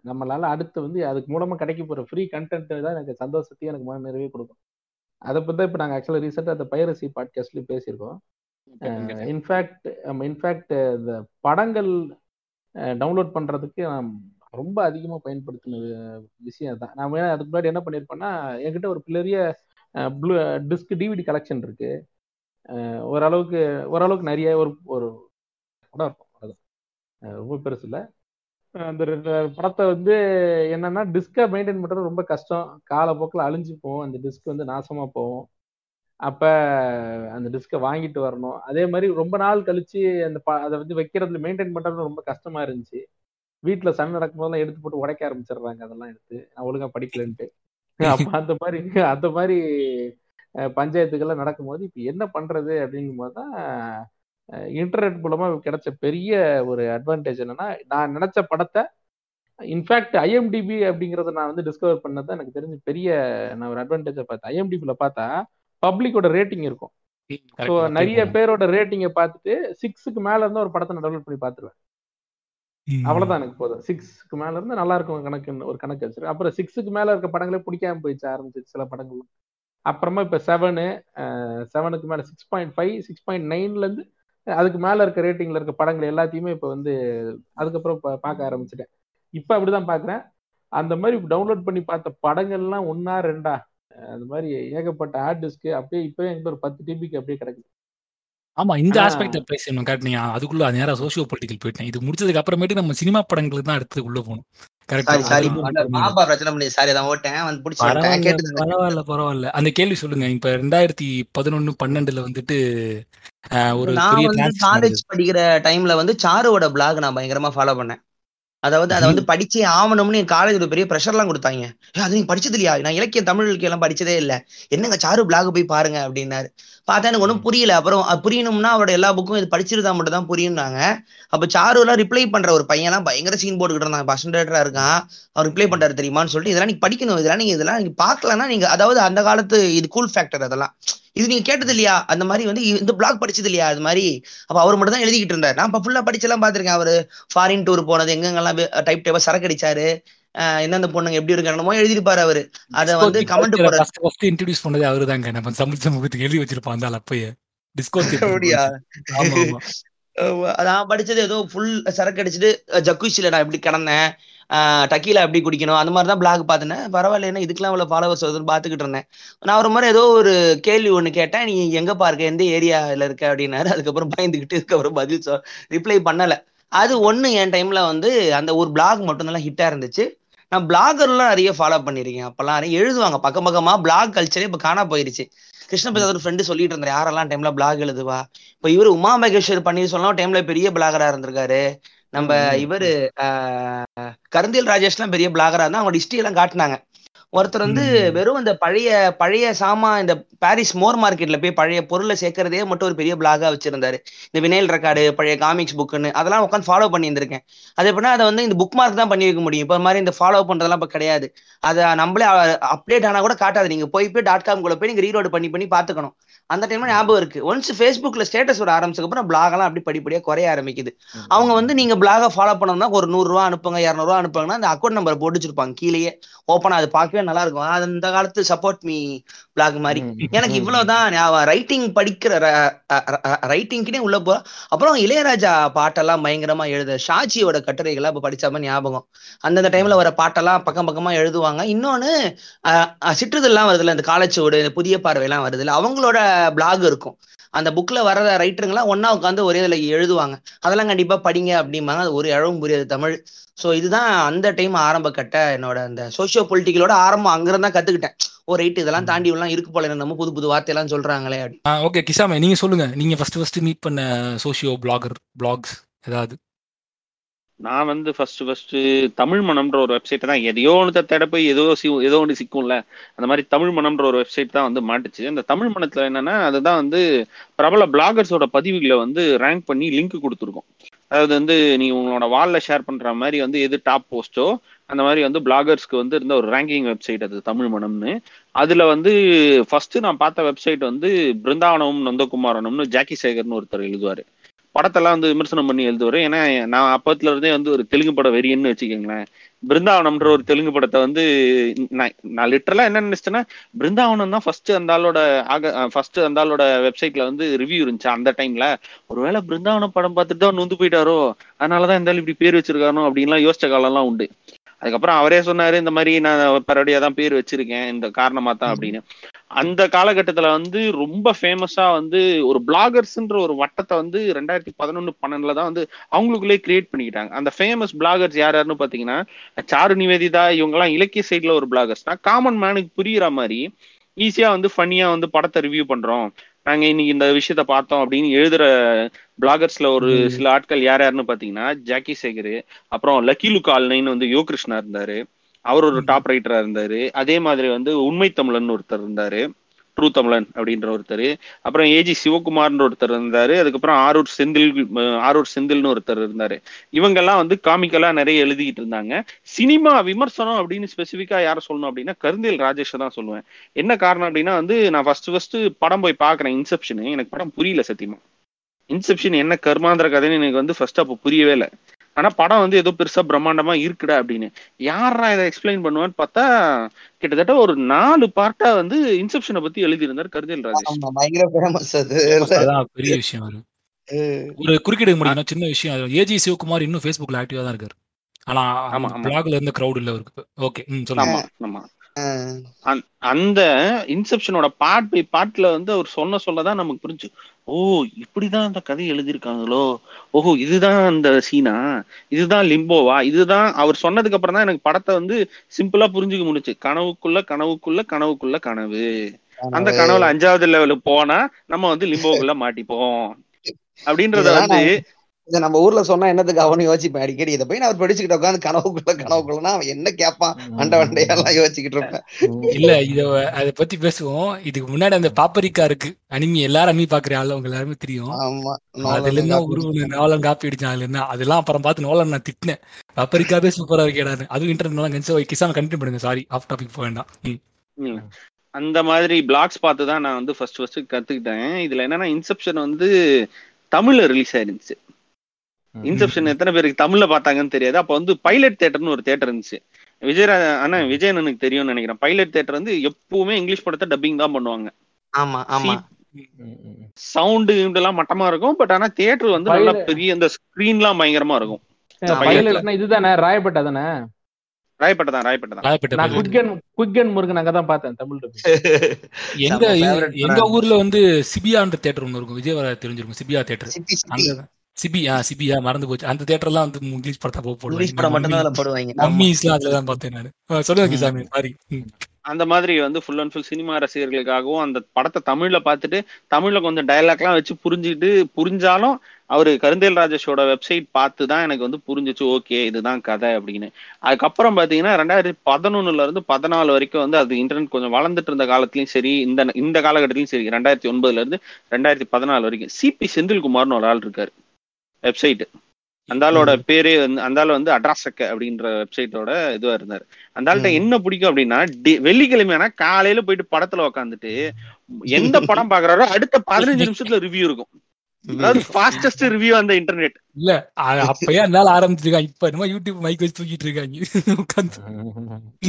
நம்மளால அடுத்து வந்து அதுக்கு மூலமா கிடைக்க போற ஃப்ரீ கண்டென்ட் தான் எனக்கு சந்தோஷத்தையும் எனக்கு மன நிறைவே கொடுக்கும். அதை பத்தி தான் இப்போ நாங்கள் ஆக்சுவலாக ரீசெண்டாக அந்த பைரசி பாட்காஸ்ட்லேயும் பேசியிருக்கோம். இன்ஃபேக்ட் இன்ஃபேக்ட் இந்த படங்கள் டவுன்லோட் பண்ணுறதுக்கு நான் ரொம்ப அதிகமாக பயன்படுத்தின விஷயம் தான் நான் வேணா அதுக்கு முன்னாடி என்ன பண்ணியிருப்பேன்னா என்கிட்ட ஒரு பெரிய ப்ளூ டிஸ்க் டிவிடி கலெக்ஷன் இருக்கு. ஓரளவுக்கு ஓரளவுக்கு நிறைய ஒரு ஒரு படம் இருக்கும். அவ்வளவுதான். ரொம்ப பெருசு இல்லை. அந்த படத்தை வந்து என்னன்னா டிஸ்கை மெயின்டைன் பண்ணுறது ரொம்ப கஷ்டம். காலப்போக்கில் அழிஞ்சு போகும். அந்த டிஸ்க் வந்து நாசமாக போகும். அப்ப அந்த டிஸ்கை வாங்கிட்டு வரணும். அதே மாதிரி ரொம்ப நாள் கழிச்சு அந்த அதை வந்து வைக்கிறதுல மெயின்டைன் பண்றது ரொம்ப கஷ்டமா இருந்துச்சு. வீட்டுல சண்டை நடக்கும்போதெல்லாம் எடுத்து போட்டு உடைக்க ஆரம்பிச்சிடுறாங்க அதெல்லாம் எடுத்து. நான் ஒழுங்கா படிக்கலன்ட்டு. அப்ப அந்த மாதிரி அந்த மாதிரி பஞ்சாயத்துக்கெல்லாம் நடக்கும்போது இப்ப என்ன பண்றது அப்படிங்கும் தான் இன்டர்நெட் மூலமா கிடைச்ச பெரிய ஒரு அட்வான்டேஜ் என்னன்னா நான் நினைச்ச படத்தை இன்ஃபேக்ட் ஐஎம்டிபி அப்படிங்கறத நான் வந்து டிஸ்கவர் பண்ணதான் எனக்கு தெரிஞ்சு பெரிய நான் ஒரு அட்வான்டேஜை பார்த்தேன். ஐஎம்டிபியில் பார்த்தா பப்ளிக்கோட ரேட்டிங் இருக்கும். ஸோ நிறைய பேரோட ரேட்டிங்கை பார்த்துட்டு சிக்ஸுக்கு மேல இருந்து ஒரு படத்தை நான் டவுன்லோட் பண்ணி பார்த்துருவேன். அவ்வளவுதான் எனக்கு போதும். சிக்ஸ்க்கு மேல இருந்து நல்லா இருக்கும் கணக்கு ஒரு கணக்கு வச்சிருக்கேன் அப்புறம் சிக்ஸுக்கு மேல இருக்க படங்களே பிடிக்காம போயிடுச்சு ஆரம்பிச்சு சில படங்கள். அப்புறமா இப்ப செவனு செவனுக்கு மேல six point five six point நைன்ல இருந்து அதுக்கு மேல இருக்க ரேட்டிங்ல இருக்க படங்கள் எல்லாத்தையுமே இப்ப வந்து அதுக்கப்புறம் பார்க்க ஆரம்பிச்சிட்டேன். இப்ப அப்படிதான் பாக்குறேன் அந்த மாதிரி டவுன்லோட் பண்ணி பார்த்த படங்கள்லாம் ஒன்னா ரெண்டா? அந்த மாதிரி ஏகப்பட்ட ஹார்ட் டிஸ்க் அப்படியே இப்பவே ஒரு பத்து டிபிக்கு அப்படியே கிடக்குது. ஆமா இந்த ஆஸ்பெக்ட பேசணும் கரெக்ட் நீங்க அதுக்குள்ள நேரா சோசியோ பொலிட்டிக்கல் போயிட்டேன். இது முடிச்சதுக்கு அப்புறமேட்டு நம்ம சினிமா படங்களுக்கு தான் அடுத்து உள்ள போகணும். பரவாயில்ல கேட்டு பரவாயில்ல பரவாயில்ல. அந்த கேள்வி சொல்லுங்க. இப்ப ரெண்டாயிரத்தி பதினொன்னு பன்னெண்டுல வந்துட்டு ஒரு நான் வந்து காலேஜ் படிக்கிற டைம்ல வந்து சாருவோட பிளாக் நான் பயங்கரமா ஃபாலோ பண்ணேன். அதாவது அதை வந்து படிச்சே ஆகணும்னு என் காலேஜ் பெரிய ப்ரெஷர்லாம் கொடுத்தாங்க. அது நீங்க படிச்சது இல்லையா? நான் இலக்கியம் தமிழ் இலக்கியம் எல்லாம் படிச்சதே இல்ல. என்னங்க சாரு பிளாக் போய் பாருங்க அப்படின்னாரு. பார்த்தா எனக்கு ஒன்றும் புரியல. அப்புறம் புரியணும்னா அவரோட எல்லா புக்கும் இது படிச்சிருந்தா மட்டும் தான் புரியும்னாங்க. அப்போ சாருலாம் ரிப்ளை பண்ற ஒரு பையன்லாம் பயங்கர சீன் போட்டுக்கிட்டு இருந்தாங்க. பர்சன்டேட்டரா இருக்கான். அவர் ரிப்ளை பண்றாரு தெரியுமான்னு சொல்லிட்டு இதெல்லாம் நீங்க படிக்கணும். இதெல்லாம் நீங்க இதெல்லாம் நீங்க பார்க்கலன்னா நீங்க அதாவது அந்த காலத்து இது கூல் ஃபேக்டர் அதெல்லாம். இது நீங்க கேட்டது இல்லையா? அந்த மாதிரி வந்து இந்த பிளாக் படிச்சது இல்லையா? அது மாதிரி. அப்ப அவர் மட்டும் தான் எழுதிக்கிட்டு இருந்தார். நான் இப்ப ஃபுல்லா படிச்செல்லாம் பார்த்துருக்கேன். அவரு ஃபாரின் டூர் போனது எங்கெங்கெல்லாம் டைப் டைப்பா சரக்கு அடிச்சாரு. எந்தெந்த பொண்ணுங்க எப்படி இருக்கு என்னமோ எழுதிருப்பாரு அவரு. அத வந்து கமெண்ட் போடுற ஃபர்ஸ்ட் ஃபர்ஸ்ட் இன்ட்ரோடியூஸ் பண்ணதே அவருதாங்க. நம்ம தமிழ் சமூகத்துக்கு எழுதி வச்சிருப்பான் அந்த அப்பயே. டிஸ்கோ அப்படியா? நான் படிச்சது ஏதோ ஃபுல் சரக்கு அடிச்சுட்டு ஜக்குஷில நான் எப்படி கிடந்தேன். டக்கீல எப்படி குடிக்கணும் அந்த மாதிரி தான் பிளாக் பார்த்தேன். பரவாயில்ல என்ன இதுக்கெல்லாம் இவ்வளவு ஃபாலோவர்ஸ் வருதுன்னு பார்த்துக்கிட்டு இருந்தேன். நான் ஒரு மாதிரி ஏதோ ஒரு கேள்வி ஒண்ணு கேட்டேன். நீ எங்கப்பா இருக்க எந்த ஏரியால இருக்க அப்படின்னாரு. அதுக்கப்புறம் பயந்துகிட்டு அதுக்கப்புறம் பதில் சொ ரிப்ளை பண்ணல. அது ஒண்ணு என் டைம்ல வந்து அந்த ஒரு பிளாக் மட்டும் நல்லா ஹிட்டா இருந்துச்சு. நான் பிளாகர்லாம் நிறைய ஃபாலோ பண்ணியிருக்கேன். அப்பெல்லாம் நிறைய எழுதுவாங்க. பக்கம் பக்கமா பிளாக் கல்ச்சரே இப்ப காணா போயிருச்சு. கிருஷ்ண பிரசாத் ஒரு ஃப்ரெண்டு சொல்லிட்டு இருந்தாரு. யாரெல்லாம் டைம்ல பிளாக் எழுதுவா? இப்ப இவரு உமா மகேஸ்வர் பன்னீர்செல்வம் டைம்ல பெரிய பிளாகரா இருந்திருக்காரு. நம்ம. இவரு ஆஹ், கருந்தியல் ராஜேஷ் எல்லாம் பெரிய பிளாகரா இருந்தா அவங்க ஹிஸ்டரி எல்லாம் காட்டினாங்க. ஒருத்தர் வந்து. வெறும் இந்த பழைய பழைய சாமா இந்த பாரிஸ் மோர் மார்க்கெட்ல போய் பழைய பொருளை சேர்க்கறதே மட்டும் ஒரு பெரிய பிளாகா வச்சிருந்தாரு. இந்த வினைல் ரெக்கார்டு பழைய காமிக்ஸ் புக்குன்னு அதெல்லாம் உட்காந்து ஃபாலோ பண்ணி இருந்திருக்கேன் அது எப்படின்னா அதை வந்து இந்த புக் மார்க் தான் பண்ணி வைக்க முடியும். இப்போ மாதிரி இந்த ஃபாலோ பண்றதெல்லாம் இப்போ கிடையாது. அதை நம்மளே அப்டேட் ஆனா கூட காட்டாது. நீங்க போய் போய் டாட் காம் குள்ள போய் நீங்க ரீலோட் பண்ணி பண்ணி பாத்துக்கணும் அந்த டைம்ல ஞாபகம் இருக்கு. ஒன்ஸ் ஃபேஸ்புக்ல ஸ்டேட்டஸ் வர ஆரம்பிச்சதுக்கு அப்புறம் பிளாக் எல்லாம் அப்படி படிப்படியா குறைய ஆரம்பிக்குது. அவங்க வந்து நீங்க பிளாக ஃபாலோ பண்ணணும்னா ஒரு நூறு ரூபா அனுப்புங்க இரநூறுவா அனுப்புங்கன்னா அந்த அக்கௌண்ட் நம்பர் போட்டு வச்சிருப்பாங்க. கீழேயே ஓப்பனா அது பார்க்கவே நல்லா இருக்கும். அது அந்த காலத்து சப்போர்ட் மீ பிளாக் மாதிரி. எனக்கு. இவ்வளவுதான் ஞாபகம். ரைட்டிங் படிக்கிற ரைட்டிங்க்குனே உள்ள போ அப்புறம் இளையராஜா பாட்டெல்லாம் பயங்கரமா எழுத. ஷாஜியோட கட்டுரைகளை இப்ப படிச்ச மாதிரி ஞாபகம். அந்தந்த டைம்ல வர பாட்டெல்லாம் பக்கம் பக்கமா எழுதுவாங்க. இன்னொன்னு சிற்றிதழ்லாம் வருதுல்ல இந்த காலச்சுவடு புதிய பார்வையெல்லாம் வருதுல்ல. அவங்களோட பிளாக் இருக்கும். அந்த புக்ல வர ரைட்டருங்கெல்லாம் ஒன்றா உட்காந்து ஒரே இதில் எழுதுவாங்க. அதெல்லாம் கண்டிப்பா படிங்க அப்படிம்பாங்க. அது ஒரு இழவும் புரியாது தமிழ். ஸோ இதுதான் அந்த டைம் ஆரம்ப கட்ட என்னோட அந்த சோசியோ பொலிட்டிக்கலோட ஆரம்பம். அங்கிருந்தா தான் கத்துக்கிட்டேன். ஓ ரைட் இதெல்லாம் தாண்டி எல்லாம் இருக்கு போல நம்ம புது புது வார்த்தையெல்லாம் சொல்றாங்களே அப்படி ஓகே கிசாமே நீங்க சொல்லுங்க. நீங்க ஃபர்ஸ்ட் ஃபர்ஸ்ட் மீட் பண்ண சோஷியோ பிளாகர் பிளாக்ஸ் ஏதாவது? நான் வந்து ஃபர்ஸ்ட் ஃபர்ஸ்ட் தமிழ் மனம்ன்ற ஒரு வெப்சைட் தான். எதையோ ஒன்று தேட போய் ஏதோ சி ஏதோ ஒன்று சிக்கும்ல. அந்த மாதிரி தமிழ் மனம்ன்ற ஒரு வெப்சைட் தான் வந்து மாட்டுச்சு. அந்த தமிழ் மனத்தில் என்னன்னா அதுதான் வந்து பிரபல பிளாகர்ஸோட பதிவுகளை வந்து ரேங்க் பண்ணி லிங்க் கொடுத்துருக்கோம். அதாவது வந்து நீ உங்களோட வாலில் ஷேர் பண்ணுற மாதிரி வந்து எது டாப் போஸ்டோ அந்த மாதிரி வந்து பிளாகர்ஸ்க்கு வந்து இருந்த ஒரு ரேங்கிங் வெப்சைட் அது தமிழ் மனம்னு. அதுல வந்து ஃபர்ஸ்ட் நான் பார்த்த வெப்சைட் வந்து பிருந்தாவனம் நந்தகுமாரனும்னு ஜாக்கி சேகர்னு ஒருத்தர் எழுதுவாரு. படத்தெல்லாம் வந்து விமர்சனம் பண்ணி எழுதுவாரு. ஏன்னா நான் அப்பத்துல இருந்தே வந்து ஒரு தெலுங்கு படம் வெறியன்னு வச்சுக்கோங்களேன். பிருந்தாவனம்ன்ற ஒரு தெலுங்கு படத்தை வந்து நான் நான் லிட்டரலா என்ன நினைச்சிட்டேன்னா பிருந்தாவனம் தான் ஃபர்ஸ்ட் அந்த ஆளோட ஆக ஃபர்ஸ்ட் அந்த ஆளோட வெப்சைட்ல வந்து ரிவ்யூ இருந்துச்சு அந்த டைம்ல ஒருவேளை பிருந்தாவனம் படம் பார்த்துட்டு தான் நொந்து போயிட்டாரோ? அதனாலதான் இந்த இப்படி பேர் வச்சிருக்கானோ? அப்படின்லாம் யோசிச்ச காலம்லாம் உண்டு. அதுக்கப்புறம் அவரே சொன்னாரு இந்த மாதிரி நான் பரவடியா தான் பேர் வச்சிருக்கேன். இந்த காரணமா தான் அப்படின்னு. அந்த காலகட்டத்துல வந்து ரொம்ப ஃபேமஸா வந்து ஒரு பிளாகர்ஸ்ன்ற ஒரு வட்டத்தை வந்து ரெண்டாயிரத்தி பதினொன்னு பன்னெண்டுல தான் வந்து அவங்களுக்குள்ளே கிரியேட் பண்ணிக்கிட்டாங்க. அந்த ஃபேமஸ் பிளாகர்ஸ் யார் யாருன்னு பாத்தீங்கன்னா சாரு நிவேதிதா இவங்க எல்லாம் இலக்கிய சைட்ல ஒரு பிளாகர்ஸ்னா காமன் மேனுக்கு புரியுற மாதிரி ஈஸியா வந்து ஃபன்னியா வந்து படத்தை ரிவ்யூ பண்றோம். நாங்க இன்னைக்கு இந்த விஷயத்த பார்த்தோம் அப்படின்னு எழுதுற பிளாகர்ஸ்ல ஒரு சில ஆட்கள் யார் யாருன்னு பாத்தீங்கன்னா ஜாக்கி சேகர் அப்புறம் லக்கி லுக் ஆல்னைன்னு வந்து யோ கிருஷ்ணா இருந்தாரு. அவர் ஒரு டாப் ரைட்டரா இருந்தாரு. அதே மாதிரி வந்து உண்மை தமிழன் ஒருத்தர் இருந்தாரு. ட்ரூ தமிழன் அப்படின்ற ஒருத்தர். அப்புறம் ஏஜி சிவகுமார்ன்ற ஒருத்தர் இருந்தாரு. அதுக்கப்புறம் ஆரூர் செந்தில் ஆரூர் செந்தில்னு ஒருத்தர் இருந்தாரு. இவங்கெல்லாம் வந்து காமிக்கலா நிறைய எழுதிக்கிட்டு இருந்தாங்க. சினிமா விமர்சனம் அப்படின்னு ஸ்பெசிஃபிக்கா யார சொல்லணும் அப்படின்னா கருந்தேல் ராஜேஷ் தான் சொல்லுவேன். என்ன காரணம் அப்படின்னா வந்து நான் ஃபர்ஸ்ட் ஃபர்ஸ்ட் படம் போய் பாக்குறேன் இன்செப்ஷன் எனக்கு படம் புரியல சத்தியமா. இன்செப்ஷன் என்ன கர்மாந்திர கதைன்னு எனக்கு வந்து ஃபர்ஸ்ட் அப்போ புரியவே இல்லை. ஆனா படம் வந்து ஏதோ பெருசா பிரம்மாண்டமா இருக்குடா அப்படின்னு. யாரா இதை எக்ஸ்பிளைன் பண்ணுவான்னு பார்த்தா கிட்டத்தட்ட ஒரு நாலு பார்ட்டா வந்து இன்செப்ஷனை பத்தி எழுதியிருந்தார் கருதல் ராஜேஷ். ஆமா பயங்கர ஃபேமஸ் அது. அதான் பெரிய விஷயம் ஒரு குறுக்கிட முடியும். சின்ன விஷயம் ஏஜி சிவகுமார் இன்னும் ஃபேஸ்புக்ல ஆக்டிவா தான் இருக்காரு. ஆனா ஆமா. பிளாக்ல இருந்த கிரௌட் இல்ல அவருக்கு. ஓகே ம் சொல்லுங்க. ஆமா ஆமா. அந்த இன்செப்ஷனோட பார்ட் பை பார்ட்ல வந்து அவர் சொன்ன சொல்லதான் நமக்கு புரிஞ்சு. ஓ இப்படிதான் அந்த கதை எழுதியிருக்காங்களோ? ஓஹோ இதுதான் அந்த சீனா? இதுதான் லிம்போவா? இதுதான் அவர் சொன்னதுக்கு அப்புறம் தான் எனக்கு படத்தை வந்து சிம்பிளா புரிஞ்சுக்க முடிச்சு கனவுக்குள்ள கனவுக்குள்ள கனவுக்குள்ள கனவு. அந்த கனவுல அஞ்சாவது லெவலுக்கு போனா நம்ம வந்து லிம்போக்குள்ள மாட்டிப்போம். அப்படின்றத வந்து இதை நம்ம ஊர்ல சொன்னா என்னத்துக்கு அவனு யோசிப்பேன்? அடிக்கடி இதை போய் நான் அவர் படிச்சுக்கிட்டு உட்காந்து கனவுக்குள்ள கனவுக்குள்ளனா அவன் என்ன கேட்பான் அண்ட வண்டையெல்லாம் யோசிச்சுக்கிட்டு இருப்பேன். இல்ல இத அத பத்தி பேசுவோம். இதுக்கு முன்னாடி அந்த பாப்பரிக்கா இருக்கு. அனிமி எல்லாரும் அனிமி பாக்குற ஆளு அவங்க எல்லாருமே தெரியும். ஆமா. அதுல இருந்தா உருவனு நோலன் காப்பி அடிச்சான். அதுல இருந்தா அதெல்லாம் அப்புறம் பார்த்து நோலன் நான் திட்டினேன். பாப்பரிக்காவே சூப்பரா இருக்கேடாது அதுவும் இன்டர்நெட் கன்சோ கிசாம கண்டினியூ பண்ணுங்க. சாரி ஆஃப் டாபிக் போக வேண்டாம். அந்த மாதிரி பிளாக்ஸ் பார்த்து தான் நான் வந்து ஃபர்ஸ்ட் ஃபர்ஸ்ட் கத்துக்கிட்டேன். இதுல என்னன்னா இன்செப்ஷன் வந்து தமிழ்ல ரிலீஸ் ஆயிருந்துச்சு. இன்செப்ஷன் எத்தனை பேருக்கு தமிழ்ல பார்த்தாங்கன்னு தெரியாது. அப்ப வந்து பைலட் தேட்டர்னு ஒரு தேட்டர் இருந்துச்சு. விஜயராஜ ஆனா விஜயன் எனக்கு தெரியும்னு நினைக்கிறேன். பைலட் தேட்டர் வந்து எப்பவுமே இங்கிலீஷ் படத்தை டப்பிங் தான் பண்ணுவாங்க. ஆமா ஆமா. சவுண்டு எல்லாம் மட்டமா இருக்கும். பட் ஆனா தியேட்டர் வந்து நல்லா பெரிய அந்த ஸ்கிரீன்லாம் பயங்கரமா இருக்கும். பைலட்னா இதுதானே? ராயப்பேட்டை தானே? ராயப்பேட்டை தான் ராயப்பேட்டை தான். ராயப்பேட்டை நான். குட்கன் குட்கன் முருகன் அங்கதான் பார்த்தேன் தமிழ். எங்க எங்க. ஊர்ல வந்து சிபியான்ற தேட்டர் ஒண்ணு இருக்கும். விஜயவாடா தெரிஞ்சிருக்கும் சிபியா தேட்டர் சிட்டி சிட்டி அங்க சிபியா சிபியா மறந்து போச்சு. அந்த தேட்டர்லாம் வந்து இங்கிலீஷ் படத்தை போக இங்கிலீஷ் படம் மட்டும் தான் போடுவாங்க. போடுவாங்க மம்மிஸ்லாம் அதுல தான் பார்த்தேன் நான். சொல்லுங்க கிசாமி சாரி அந்த மாதிரி வந்து ஃபுல் அண்ட் ஃபுல் சினிமா ரசிகர்களுக்காகவும் அந்த படத்தை தமிழ்ல பார்த்துட்டு தமிழ்ல கொஞ்சம் டயலாக்லாம் வச்சு புரிஞ்சுக்கிட்டு புரிஞ்சாலும் அவரு கருந்தேல் ராஜேஷோட வெப்சைட் பார்த்து தான் எனக்கு வந்து புரிஞ்சிச்சு ஓகே இதுதான் கதை அப்படின்னு. அதுக்கப்புறம் பாத்தீங்கன்னா ரெண்டாயிரத்தி பதினொன்னுல இருந்து பதினாலு வரைக்கும் வந்து அது இன்டர்நெட் கொஞ்சம் வளர்ந்துட்டு இருந்த காலத்துலயும் சரி இந்த இந்த காலகட்டத்திலயும் சரி ரெண்டாயிரத்தி ஒன்பதுல இருந்து ரெண்டாயிரத்தி பதினாலு வரைக்கும். சிபி செந்தில்குமார்னு ஒரு ஆள் இருக்காரு. வெப்சைட் அந்த ஆளோட பேரே வந்து அந்த ஆள் வந்து அட்ராசக்க அப்படின்ற வெப்சைட்டோட இதுவா இருந்தாரு. அந்த ஆள்கிட்ட ம். என்ன பிடிக்கும் அப்படின்னா வெள்ளிக்கிழமையானா காலையில போயிட்டு படத்துல உக்காந்துட்டு எந்த படம் பாக்குறாரோ அடுத்த பதினஞ்சு நிமிஷத்துல ரிவ்யூ இருக்கும். ஃபாஸ்டஸ்ட் ரிவ்யூ அந்த இன்டர்நெட் இல்ல அப்பயே அதனால ஆரம்பிச்சிருக்காங்க இப்ப என்னமோ யூடியூப் மைக் வச்சு தூக்கிட்டு இருக்காங்க.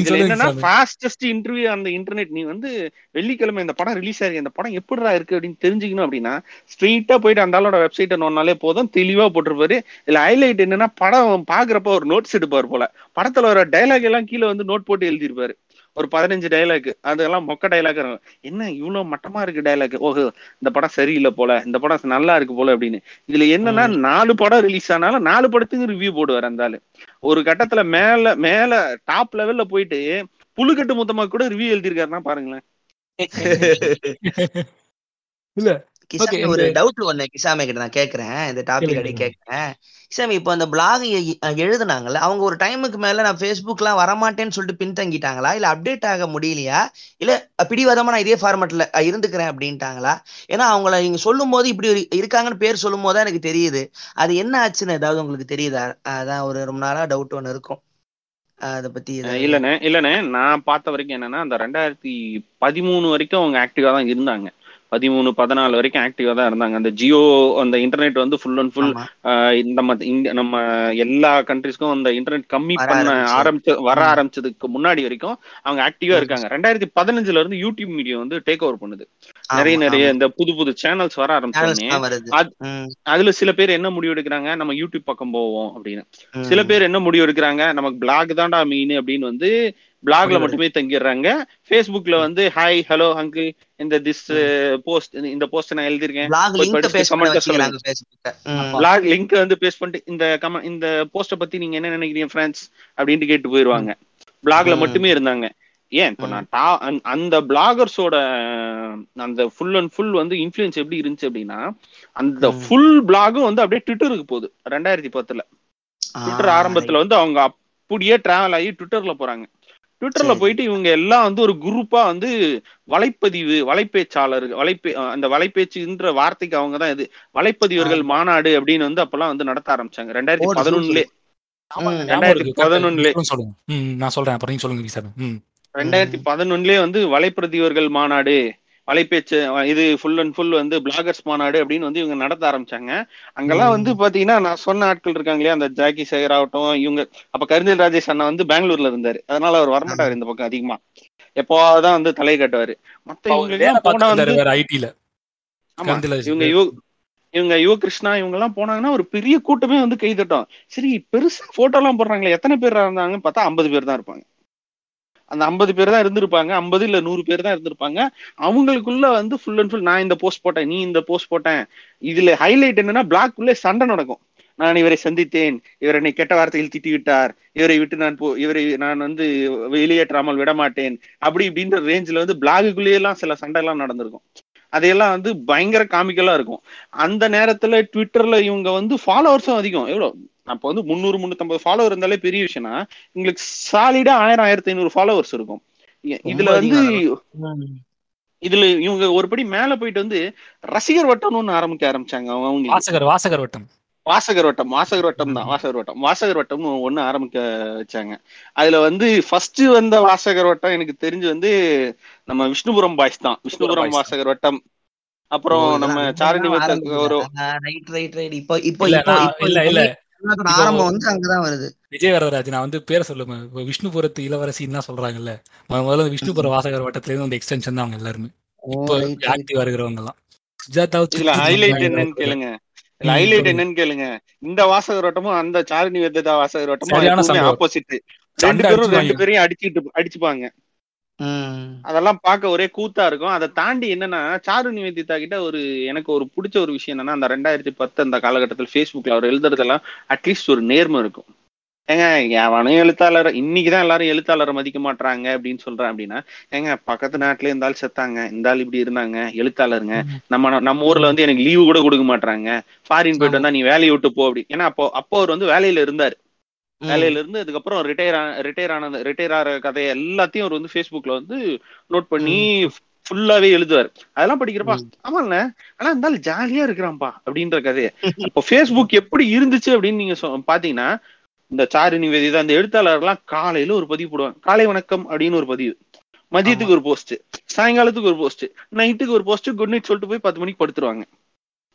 சொல்லுங்க என்னன்னா. ஃபாஸ்டஸ்ட் இன்டர்வியூ அந்த இன்டர்நெட் நீ வந்து வெள்ளிக்கிழமை இந்த படம் ரிலீஸ் ஆயிருக்கு இந்த படம் எப்படிடா இருக்கு அப்படின்னு தெரிஞ்சுக்கணும் அப்படின்னா ஸ்ட்ரெயிட்டா போயிட்டு அந்த ஆளோட வெப்சைட்டை நோண்டாலே போதும் தெளிவா போட்டிருப்பாரு. இதுல ஹைலைட் என்னன்னா படம் பாக்குறப்ப ஒரு நோட்ஸ் எடுப்பாரு போல. படத்துல வர டைலாக் எல்லாம் கீழே வந்து நோட் போட்டு எழுதியிருப்பாரு ஒரு பதினஞ்சு டைலாக் அதெல்லாம் மொக்க டைலாக் என்ன இவ்வளவு மட்டமா இருக்கு டைலாக் ஓஹோ இந்த படம் சரியில்லை போல இந்த படம் நல்லா இருக்கு போல அப்படின்னு. இதுல என்னன்னா நாலு படம் ரிலீஸ் ஆனாலும் நாலு படத்துக்கு ரிவ்யூ போடுவார் அந்த ஆளு. ஒரு கட்டத்துல மேல மேல டாப் லெவல்ல போயிட்டு புழுக்கட்டு மொத்தமா கூட ரிவ்யூ எழுதியிருக்காருன்னா பாருங்களேன். இல்ல கிசாமி ஒரு டவுட் ஒண்ணு கிசாமி கிட்ட நான் கேக்குறேன் இந்த டாபிக் கேளுங்க. கேக்குறேன் கிசாமி இப்போ அந்த பிளாக் எழுதுனாங்கல்ல அவங்க ஒரு டைமுக்கு மேல நான் ஃபேஸ்புக்லாம் வரமாட்டேன்னு சொல்லிட்டு பின்தங்கிட்டாங்களா? இல்ல அப்டேட் ஆக முடியலையா? இல்ல பிடிவாதமா நான் இதே ஃபார்மேட்ல இருந்துக்கிறேன் அப்படின்ட்டாங்களா? ஏன்னா அவங்கள நீங்க சொல்லும் போது இப்படி ஒரு இருக்காங்கன்னு பேர் சொல்லும் போது தான் எனக்கு தெரியுது. அது என்ன ஆச்சுன்னு ஏதாவது உங்களுக்கு தெரியுதா? அதான் ஒரு ரொம்ப நாளா டவுட் ஒண்ணு இருக்கும். அதை பத்தி இல்லண்ணே இல்லண்ணே. நான் பார்த்த வரைக்கும் என்னன்னா அந்த ரெண்டாயிரத்தி பதிமூணு வரைக்கும் அவங்க ஆக்டிவா தான் இருந்தாங்க. பதிமூணு பதினாலு வரைக்கும் ஆக்டிவா தான் இருந்தாங்க அந்த ஜியோ அந்த இன்டர்நெட் வந்து ஃபுல் அண்ட் ஃபுல். நம்ம நம்ம எல்லா கண்ட்ரிஸ்க்கும் அந்த இன்டர்நெட் கம்மி பண்ண ஆரம்பிச்சு. வர. ஆரம்பிச்சதுக்கு முன்னாடி வரைக்கும் அவங்க ஆக்டிவா. இருக்காங்க ரெண்டாயிரத்தி பதினஞ்சுல இருந்து யூடியூப் மீடியா வந்து டேக் ஓவர் பண்ணுது நிறைய நிறைய. இந்த புது புது சேனல்ஸ் வர ம், அதுல சில பேர் என்ன முடிவு எடுக்கிறாங்க நம்ம யூடியூப் பக்கம் போவோம் அப்படின்னு. சில பேர் என்ன முடிவு எடுக்கிறாங்க நமக்கு பிளாக் தான்டா மீன் அப்படின்னு வந்து பிளாக்ல மட்டுமே தங்கிடுறாங்க. ஃபேஸ்புக்ல வந்து ஹாய் ஹலோ அங்கிள் இந்த திஸ் போஸ்ட் இந்த போஸ்ட் நான் எழுதிருக்கேன். பிளாக் லிங்க் வந்து பேஸ்ட் பண்ணிட்டு இந்த கம இந்த போஸ்ட பத்தி நீங்க என்ன நினைக்கிறீங்க ஃப்ரெண்ட்ஸ் அப்படின்ட்டு கேட்டு போயிருவாங்க. பிளாக்ல. மட்டுமே இருந்தாங்க. ஏன்? இப்போ. நான் டா- அந்த- பிளாகர்ஸோட அந்த ஃபுல் அண்ட் ஃபுல் வந்து இன்ஃப்ளூயன்ஸ் எப்படி இருந்துச்சு அப்படின்னா அந்த. ஃபுல் பிளாகும் வந்து அப்படியே ட்விட்டருக்கு போகுது. ரெண்டாயிரத்தி பத்துல. ட்விட்டர் ஆரம்பத்துல வந்து அவங்க அப்படியே டிராவல் ஆகி ட்விட்டர்ல போறாங்க. ட்விட்டர்ல. போயிட்டு இவங்க எல்லாம் வந்து ஒரு குரூப்பா வந்து வலைப்பதிவு வலைப்பேச்சாளர் வலைப்பே அந்த வலைப்பேச்சுன்ற வார்த்தைக்கு அவங்க தான் இது. வலைப்பதிவர்கள் மாநாடு அப்படின்னு வந்து அப்பெல்லாம் வந்து நடத்த ஆரம்பிச்சாங்க. ரெண்டாயிரத்தி பதினொன்னுலே. ரெண்டாயிரத்தி. பதினொன்னுலே. நான் சொல்றேன். அப்புறம் நீங்க சொல்லுங்க விசாரம் ம். ரெண்டாயிரத்தி பதினொன்னுலே வந்து வலைப்பிரதிவர்கள் மாநாடு. வலைப்பேச்சு அஹ் இது ஃபுல் அண்ட் ஃபுல் வந்து பிளாகர்ஸ் மாநாடு அப்படின்னு வந்து இவங்க நடத்த ஆரம்பிச்சாங்க. அங்கெல்லாம் வந்து பாத்தீங்கன்னா நான் சொன்ன ஆட்கள் இருக்காங்க இல்லையா? அந்த ஜாக்கி சேகர் ஆகட்டும் இவங்க அப்ப கருந்தல் ராஜேஷ் அண்ணா வந்து பெங்களூர்ல இருந்தாரு. அதனால அவர் வரமாட்டாரு இந்த பக்கம் அதிகமா. எப்போதான் வந்து தலை கட்டுவாரு. மத்த இவங்க இவங்க யுவ இவங்க யுவ கிருஷ்ணா இவங்க எல்லாம் போனாங்கன்னா ஒரு பெரிய கூட்டமே வந்து கை தட்டும் சரி பெருசா போட்டோ எல்லாம் போடுறாங்களே எத்தனை பேர் இருந்தாங்கன்னு பார்த்தா ஐம்பது பேர் தான் இருப்பாங்க. அந்த ஐம்பது பேர் தான் இருந்திருப்பாங்க. ஐம்பது இல்ல நூறு பேர் தான் இருந்திருப்பாங்க. அவங்களுக்குள்ள வந்து ஃபுல் அண்ட் ஃபுல் நான் இந்த போஸ்ட் போட்டேன் நீ இந்த போஸ்ட் போட்டேன். இதுல ஹைலைட் என்னன்னா பிளாக்குள்ளே சண்டை நடக்கும். நான் இவரை சந்தித்தேன். இவர் என்னை கெட்ட வார்த்தையில் திட்டி விட்டார். இவரை விட்டு நான் போ இவரை நான் வந்து வெளியேற்றாமல் விடமாட்டேன் அப்படி இப்படின்ற ரேஞ்சில் வந்து பிளாகுக்குள்ளேயே எல்லாம் சில சண்டை எல்லாம் நடந்திருக்கும். அதையெல்லாம் வந்து பயங்கர காமிக்கலா இருக்கும். அந்த நேரத்துல ட்விட்டர்ல இவங்க வந்து ஃபாலோவர்ஸும் அதிகம். எவ்வளோ? அப்போ வந்து முந்நூறு முந்நூத்தம்பது ஃபாலோவர் இருந்தாலே பெரிய விஷயம்னா உங்களுக்கு சாலிடா ஆயிரம் ஆயிரத்தி ஐநூறு ஃபாலோவர்ஸ் இருக்கும். இதுல வந்து. இதுல இவங்க ஒருபடி மேல போயிட்டு வந்து ரசிகர் வட்டம்னு ஒண்ணு ஆரம்பிக்க ஆரம்பிச்சாங்க அவங்க. வாசகர் வாசகர் வட்டம். வாசகர் வட்டம் வாசகர் வட்டம் தான் வாசகர் வட்டம். வாசகர் வட்டம்னு ஒண்ணு ஆரம்பிக்க வச்சாங்க. அதுல வந்து ஃபர்ஸ்ட் வந்த வாசகர் வட்டம் எனக்கு தெரிஞ்சு வந்து நம்ம விஷ்ணுபுரம் பாய்ஸ் தான். விஷ்ணுபுரம். வாசகர் வட்டம். அப்புறம் நம்ம சாரணி. ஒரு right, right, right. இப்போ இப்போ இல்ல இப்போ இல்ல. ஆரம்பம் வந்து அங்கதான் வருது விஜய் வரதராஜ் நான் வந்து பேரை சொல்லுவேன் இப்போ விஷ்ணுபுரத்து இளவரசின்னு தான் சொல்றாங்கல்ல முத முதல்ல விஷ்ணுபுர வாசகர் வட்டத்துல இருந்து அந்த எக்ஸ்டென்ஷன் தான் அவங்க எல்லாருமே இப்போ. ஆக்டிவா இருக்கிறவங்க எல்லாம் ஹைலைட் என்னன்னு கேளுங்க ஹைலைட். என்னன்னு கேளுங்க இந்த வாசகர் வட்டமும் அந்த சாரணி வெத்ததா வாசகர் வட்டமும். ஆப்போசிட் ரெண்டு பேரும். பேரையும் அடிச்சிட்டு அடிச்சுப்பாங்க. அதெல்லாம் பார்க்க ஒரே கூத்தா இருக்கும். அதை தாண்டி என்னன்னா சாரு நிவேதிதா கிட்ட ஒரு எனக்கு ஒரு பிடிச்ச ஒரு விஷயம் என்னன்னா அந்த ரெண்டாயிரத்தி பத்து அந்த காலகட்டத்தில் ஃபேஸ்புக்ல அவர் எழுதுறதெல்லாம் அட்லீஸ்ட் ஒரு நேர்மை இருக்கும். ஏங்க எவனும் எழுத்தாளர் இன்னைக்குதான் எல்லாரும் எழுத்தாளரை மதிக்க மாட்றாங்க அப்படின்னு சொல்றேன் அப்படின்னா ஏங்க பக்கத்து நாட்டுல இருந்தாலும் செத்தாங்க இந்த ஆள் இப்படி இருந்தாங்க எழுத்தாளருங்க. நம்ம நம்ம ஊர்ல வந்து எனக்கு லீவு கூட கொடுக்க மாட்றாங்க. ஃபாரின் போயிட்டு வந்தா நீ வேலையை விட்டு போ அப்படி. ஏன்னா அப்போ அப்போ அவர் வந்து வேலையில இருந்தாரு. வேலையில இருந்து அதுக்கப்புறம் ரிட்டையர் ரிட்டையர் ஆனது ரிட்டையர் ஆகிற கதையை எல்லாத்தையும் அவர் வந்து ஃபேஸ்புக்ல வந்து நோட் பண்ணி ஃபுல்லாவே எழுதுவார். அதெல்லாம் படிக்கிறப்பா ஆமாண்ண ஆனா இருந்தாலும் ஜாலியா இருக்கிறான்ப்பா அப்படின்ற கதையை. இப்போ ஃபேஸ்புக் எப்படி இருந்துச்சு அப்படின்னு நீங்க பாத்தீங்கன்னா இந்த சாரு நிவேதிதா அந்த எழுத்தாளர்லாம் காலையில ஒரு பதிவு போடுவாங்க. காலை வணக்கம் அப்படின்னு ஒரு பதிவு. மதியத்துக்கு ஒரு போஸ்ட் சாயங்காலத்துக்கு ஒரு போஸ்ட் நைட்டுக்கு ஒரு போஸ்ட் குட் நைட் சொல்லிட்டு போய் பத்து மணிக்கு படுத்துருவாங்க.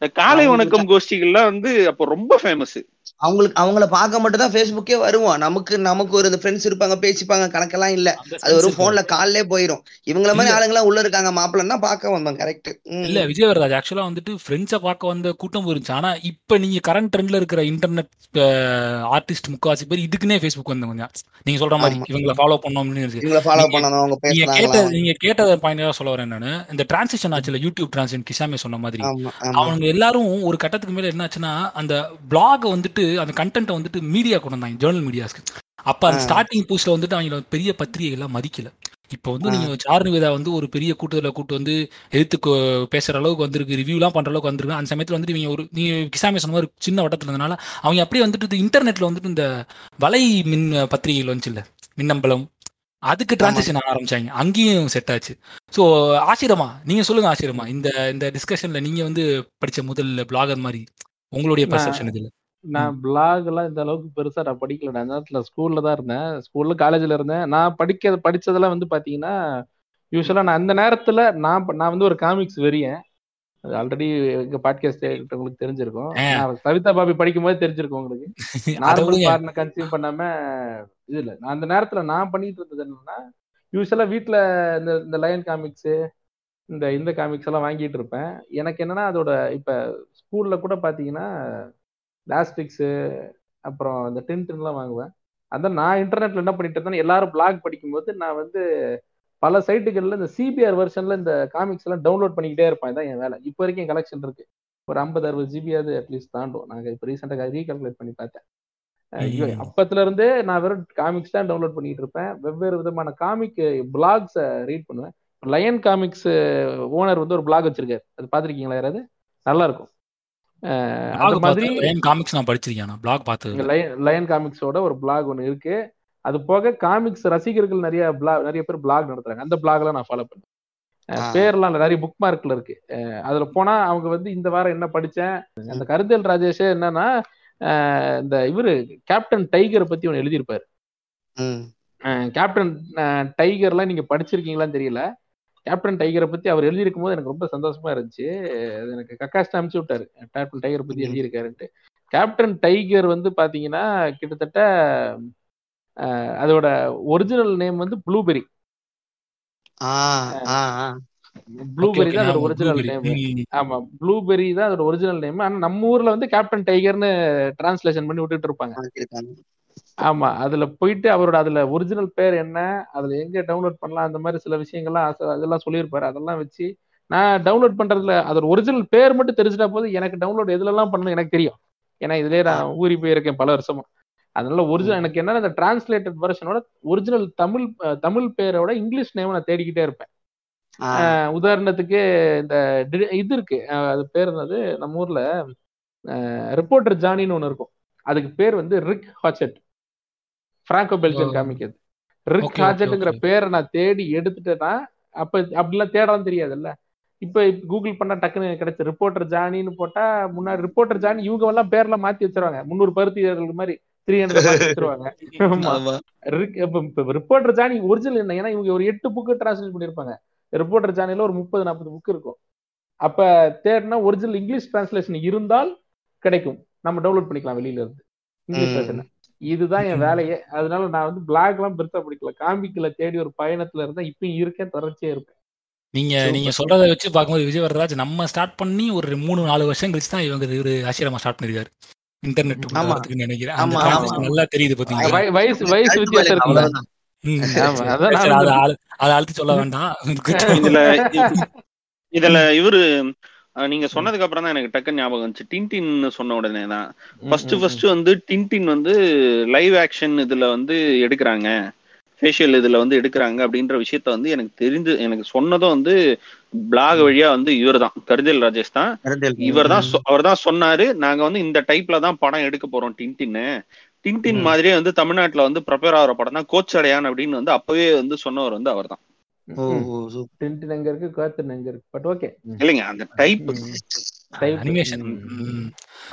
இந்த காலை வணக்கம் கோஷ்டிகள்லாம் வந்து அப்போ ரொம்ப ஃபேமஸ் அவங்களுக்கு அவங்கள பார்க்க மட்டும் தான் ஃபேஸ்புக்கே வருவோம். நமக்கு நமக்கு ஒரு ஃப்ரெண்ட்ஸ் இருப்பாங்க பேசிப்பாங்க கணக்கெல்லாம் இல்ல. அது ஒரு போன்ல கால்லே போயிரும். இவங்கள மாதிரி இல்ல. ஆளுங்கெல்லாம் உள்ள இருக்காங்க. மாப்பிள்ளன்னா பார்க்க வந்தோம் கரெக்ட் இல்ல விஜயவரராஜ் ஆக்சுவலா வந்துட்டு ஃப்ரெண்ட்ஸை பார்க்க வந்த கூட்டம் இருந்துச்சு ஆனா இப்ப நீங்க கரண்ட் ட்ரெண்ட்ல இருக்கிற இன்டர்நெட் ஆர்டிஸ்ட் முக்காவாசி பேர் இதுக்குன்னே ஃபேஸ்புக் வந்து கொஞ்சம் நீங்க சொல்ற மாதிரி. இவங்களை ஃபாலோ பண்ணோம் இவங்கள ஃபாலோ பண்ணணும் அவங்க நீங்க கேட்ட நீங்க கேட்ட பாயிண்ட் சொல்ல வரேன் நானு. இந்த டிரான்சிஷன் ஆச்சுல யூடியூப் டிரான்சிஷன் கிஷாமே சொன்ன மாதிரி. அவங்க எல்லாரும் ஒரு கட்டத்துக்கு மேல என்னாச்சுன்னா அந்த பிளாக் வந்துட்டு அந்த கண்டென்ட்டை வந்துட்டு மீடியா கொண்டு வந்தாங்க ஜேர்னல் மீடியாஸ்க்கு அப்ப அந்த. ஸ்டார்டிங் பூஸ்ட்ல வந்துட்டு அவங்க பெரிய பத்திரிகை எல்லாம் மதிக்கல. இப்போ வந்து. நீங்க சாருநிவேதா வந்து ஒரு பெரிய கூட்டத்தில் கூட்டு வந்து எதிர்த்து பேசுற அளவுக்கு வந்திருக்கு ரிவ்யூலாம் பண்ற அளவுக்கு வந்திருக்கு. அந்த சமயத்துல வந்துட்டு இவங்க ஒரு நீங்க கிசாமி சொன்ன மாதிரி சின்ன வட்டத்துல இருந்தனால அவங்க அப்படியே வந்துட்டு இன்டர்நெட்ல வந்துட்டு இந்த வலை மின் பத்திரிகைகள் வந்துச்சு இல்ல மின்னம்பலம் அதுக்கு டிரான்சாக்ஷன் ஆக ஆரம்பிச்சாங்க. அங்கேயும் செட் ஆச்சு. ஸோ ஆசிரமா நீங்க சொல்லுங்க ஆசிரமா. இந்த இந்த டிஸ்கஷன்ல நீங்க வந்து படிச்ச முதல் பிளாகர் மாதிரி உங்களுடைய பர்செப்ஷன் இதுல. நான் பிளாக் எல்லாம் இந்த அளவுக்கு பெருசா நான் படிக்கல. நான் நேரத்துல ஸ்கூல்ல தான் இருந்தேன். ஸ்கூல்ல காலேஜ்ல இருந்தேன். நான் படிக்க படிச்சதெல்லாம் வந்து பாத்தீங்கன்னா யூஸ்வலா நான் அந்த நேரத்துல நான் நான் வந்து ஒரு காமிக்ஸ் வெறியன். ஆல்ரெடி எங்க பாட்காஸ்ட் உங்களுக்கு தெரிஞ்சிருக்கும். கவிதா பாபி படிக்கும் போது தெரிஞ்சிருக்கும் உங்களுக்கு. நார்மல் பார்ட்ன கன்சியூம் பண்ணாம இது இல்ல. நான் அந்த நேரத்துல நான் பண்ணிட்டு இருந்தது என்னன்னா யூஸ்வலா வீட்ல இந்த இந்த லயன் காமிக்ஸ் இந்த இந்த காமிக்ஸ் எல்லாம் வாங்கிட்டு இருப்பேன். எனக்கு என்னன்னா அதோட இப்ப ஸ்கூல்ல கூட பாத்தீங்கன்னா லாஸ்டிக்ஸ் அப்புறம் இந்த டின்டின்லாம் வாங்குவேன். அதான் நான் இன்டர்நெட்ல என்ன பண்ணிட்டு இருந்தேன் எல்லாரும் பிளாக் படிக்கும்போது நான் வந்து பல சைட்டுகள்ல இந்த சிபிஆர் வெர்ஷன்ல இந்த காமிக்ஸ் எல்லாம் டவுன்லோட் பண்ணிக்கிட்டே இருப்பேன். இதான் என் வேலை. இப்போ வரைக்கும் கலெக்ஷன் இருக்கு. ஒரு ஐம்பது அறுபது ஜிபியாவது அட்லீஸ்ட் தாண்டும். நாங்க இப்போ ரீசெண்டாக ரீகால்குலேட் பண்ணி பார்த்தேன். அஹ் ஐயோ, ம். அப்பத்துல இருந்தே நான் வெறும் காமிக்ஸ் தான் டவுன்லோட் பண்ணிட்டு இருப்பேன். வெவ்வேறு விதமான காமிக் பிளாக்ஸை ரீட் பண்ணுவேன். லயன் காமிக்ஸ் ஓனர் வந்து ஒரு பிளாக் வச்சிருக்காரு. அது பார்த்திருக்கீங்களா யாராவது? நல்லா இருக்கும். பிளாக் மாதிரி பார்த்து காமிக்ஸ் நான் படிச்சிருக்கேன் நான். பிளாக் பார்த்தது இங்க லயன் லயன் காமிக்ஸோட ஒரு பிளாக் ஒன்று இருக்கு. அது போக காமிக்ஸ் ரசிகர்கள் நிறைய பிளாக் நிறைய பேர் பிளாக் நடத்துறாங்க. அந்த பிளாக்லாம் நான் ஃபாலோ பண்ணேன். பேர்லாம் இல்ல, நிறைய புக் மார்க்ல இருக்கு அதுல போனா அவங்க வந்து இந்த வாரம் என்ன படிச்சேன்? அந்த கருந்தேல் ராஜேஷே என்னன்னா இந்த இவரு கேப்டன் டைகரை பத்தி ஒன்று எழுதியிருப்பாரு. கேப்டன் டைகர்லாம் நீங்க படிச்சிருக்கீங்களான்னு தெரியல. கேப்டன் டைகரை பத்தி அவர் எழுதியிருக்கும் போது எனக்கு ரொம்ப சந்தோஷமா இருந்துச்சு. அது எனக்கு கக்காஸ்ட் அனுப்பிச்சு விட்டாரு. கேப்டன் டைகரை பத்தி. எழுதியிருக்காருன்ட்டு. கேப்டன் டைகர் வந்து பாத்தீங்கன்னா கிட்டத்தட்ட அதோட ஒரிஜினல் நேம் வந்து ப்ளூபெரி ப்ளூபெரி தான் அதோட ஒரிஜினல் நேம். ஆமா ப்ளூபெரி தான் அதோட ஒரிஜினல் நேம். ஆனா நம்ம ஊர்ல வந்து கேப்டன் டைகர்னு டிரான்ஸ்லேஷன் பண்ணி விட்டுட்டு இருப்பாங்க. ஆமா அதுல போயிட்டு அவரோட அதுல ஒரிஜினல் பேர் என்ன அதுல எங்க டவுன்லோட் பண்ணலாம் அந்த மாதிரி சில விஷயங்கள்லாம் அதெல்லாம் சொல்லியிருப்பாரு. அதெல்லாம் வச்சு நான் டவுன்லோட் பண்றதுல அதோட ஒரிஜினல் பேர் மட்டும் தெரிஞ்சிட்டா போது எனக்கு டவுன்லோட் எதுலலாம் பண்ணணும் எனக்கு தெரியும். ஏன்னா இதுலயே நான் ஊறி போயிருக்கேன் பல வருஷமா. அதனால ஒரிஜினல் எனக்கு என்ன அந்த டிரான்ஸ்லேட்டட் வெர்ஷனோட ஒரிஜினல் தமிழ் தமிழ் பேரோட இங்கிலீஷ் நேம் நான் தேடிக்கிட்டே இருப்பேன். உதாரணத்துக்கு இந்த இது இருக்கு. அது பேர் என்னது? நம்ம ஊர்ல ரிப்போர்ட்டர் ஜானின்னு ஒண்ணு இருக்கும். அதுக்கு பேர் வந்து Ric Hochet Franco Belgian oh. Comic அது ரிக் okay. பேரை நான் தேடி எடுத்துட்டேன்னா அப்ப அப்படிலாம் தேடலாம் தெரியாதுல்ல. இப்ப கூகுள் பண்ணா டக்குன்னு கிடைச்ச ரிப்போர்ட்டர் ஜானின்னு போட்டா முன்னாடி ரிப்போர்ட்டர் ஜானி இவங்க எல்லாம் பேர்லாம் மாத்தி வச்சிருவாங்க. முந்நூறு பருத்தி வீரர்கள் மாதிரி த்ரீ ஹண்ட்ரட் வச்சிருவாங்க. ரிப்போர்ட்டர் ஜானி ஒரிஜினல் என்ன? ஏன்னா இவங்க ஒரு எட்டு புக்கு டிரான்ஸ்லேட் பண்ணிருப்பாங்க ரிப்போர்ட்டர் ஜானில ஒரு முப்பது நாற்பது புக் இருக்கும். அப்ப தேடினா ஒரிஜினல் இங்கிலீஷ் டிரான்ஸ்லேஷன் இருந்தால் கிடைக்கும். நம்ம டவுன்லோட் பண்ணிக்கலாம் வெளியில இருந்து. இங்கிலீஷ் இதுதான் என் வேலையே. அதனால நான் வந்து பிளாக் எல்லாம் பெருசா பிடிக்கல. காமிக்கல தேடி ஒரு பயணத்துல இருந்தா இப்பயும் இருக்கேன் தொடர்ச்சியா இருப்பேன் நீங்க. நீங்க சொல்றத வச்சு பார்க்கும்போது விஜய் வரராஜ் நம்ம ஸ்டார்ட் பண்ணி ஒரு மூணு நாலு வருஷம் கழிச்சு தான் இவங்க ஒரு ஆசிரமா ஸ்டார்ட் பண்ணிருக்காரு. இன்டர்நெட் நினைக்கிறேன். நல்லா தெரியுது பாத்தீங்களா வய- வயசு வயசு வித்தியாசம் அதை அழுத்தி சொல்ல வேண்டாம். இதுல இவரு நீங்க சொன்னதுக்கு அப்புறம் தான் எனக்கு டக்கு ஞாபகம் வந்துச்சு. டின்டின் சொன்ன உடனே தான். ஃபர்ஸ்ட் ஃபர்ஸ்ட் வந்து டின்டின் வந்து லைவ் ஆக்ஷன் இதுல வந்து எடுக்கிறாங்க. ஃபேஷியல் இதுல வந்து எடுக்கிறாங்க அப்படின்ற விஷயத்த வந்து எனக்கு தெரிஞ்சு எனக்கு சொன்னதும் வந்து பிளாக் வழியா வந்து இவர் தான். கருதல் ராஜேஷ். தான். இவர் தான் அவர் தான் சொன்னாரு நாங்க வந்து இந்த டைப்ல தான் படம் எடுக்க போறோம் டின்டின்னு. டின்டின். மாதிரியே வந்து தமிழ்நாட்டுல வந்து ப்ரிப்பேர் ஆகிற படம் தான் கோச் அடையான் அப்படின்னு வந்து அப்பவே வந்து சொன்னவர் வந்து அவர் தான். டின்டின் எங்க இருக்கு கார்த்தன் எங்க இருக்கு பட் ஓகே இல்லைங்க அந்த டைப் அனிமேஷன்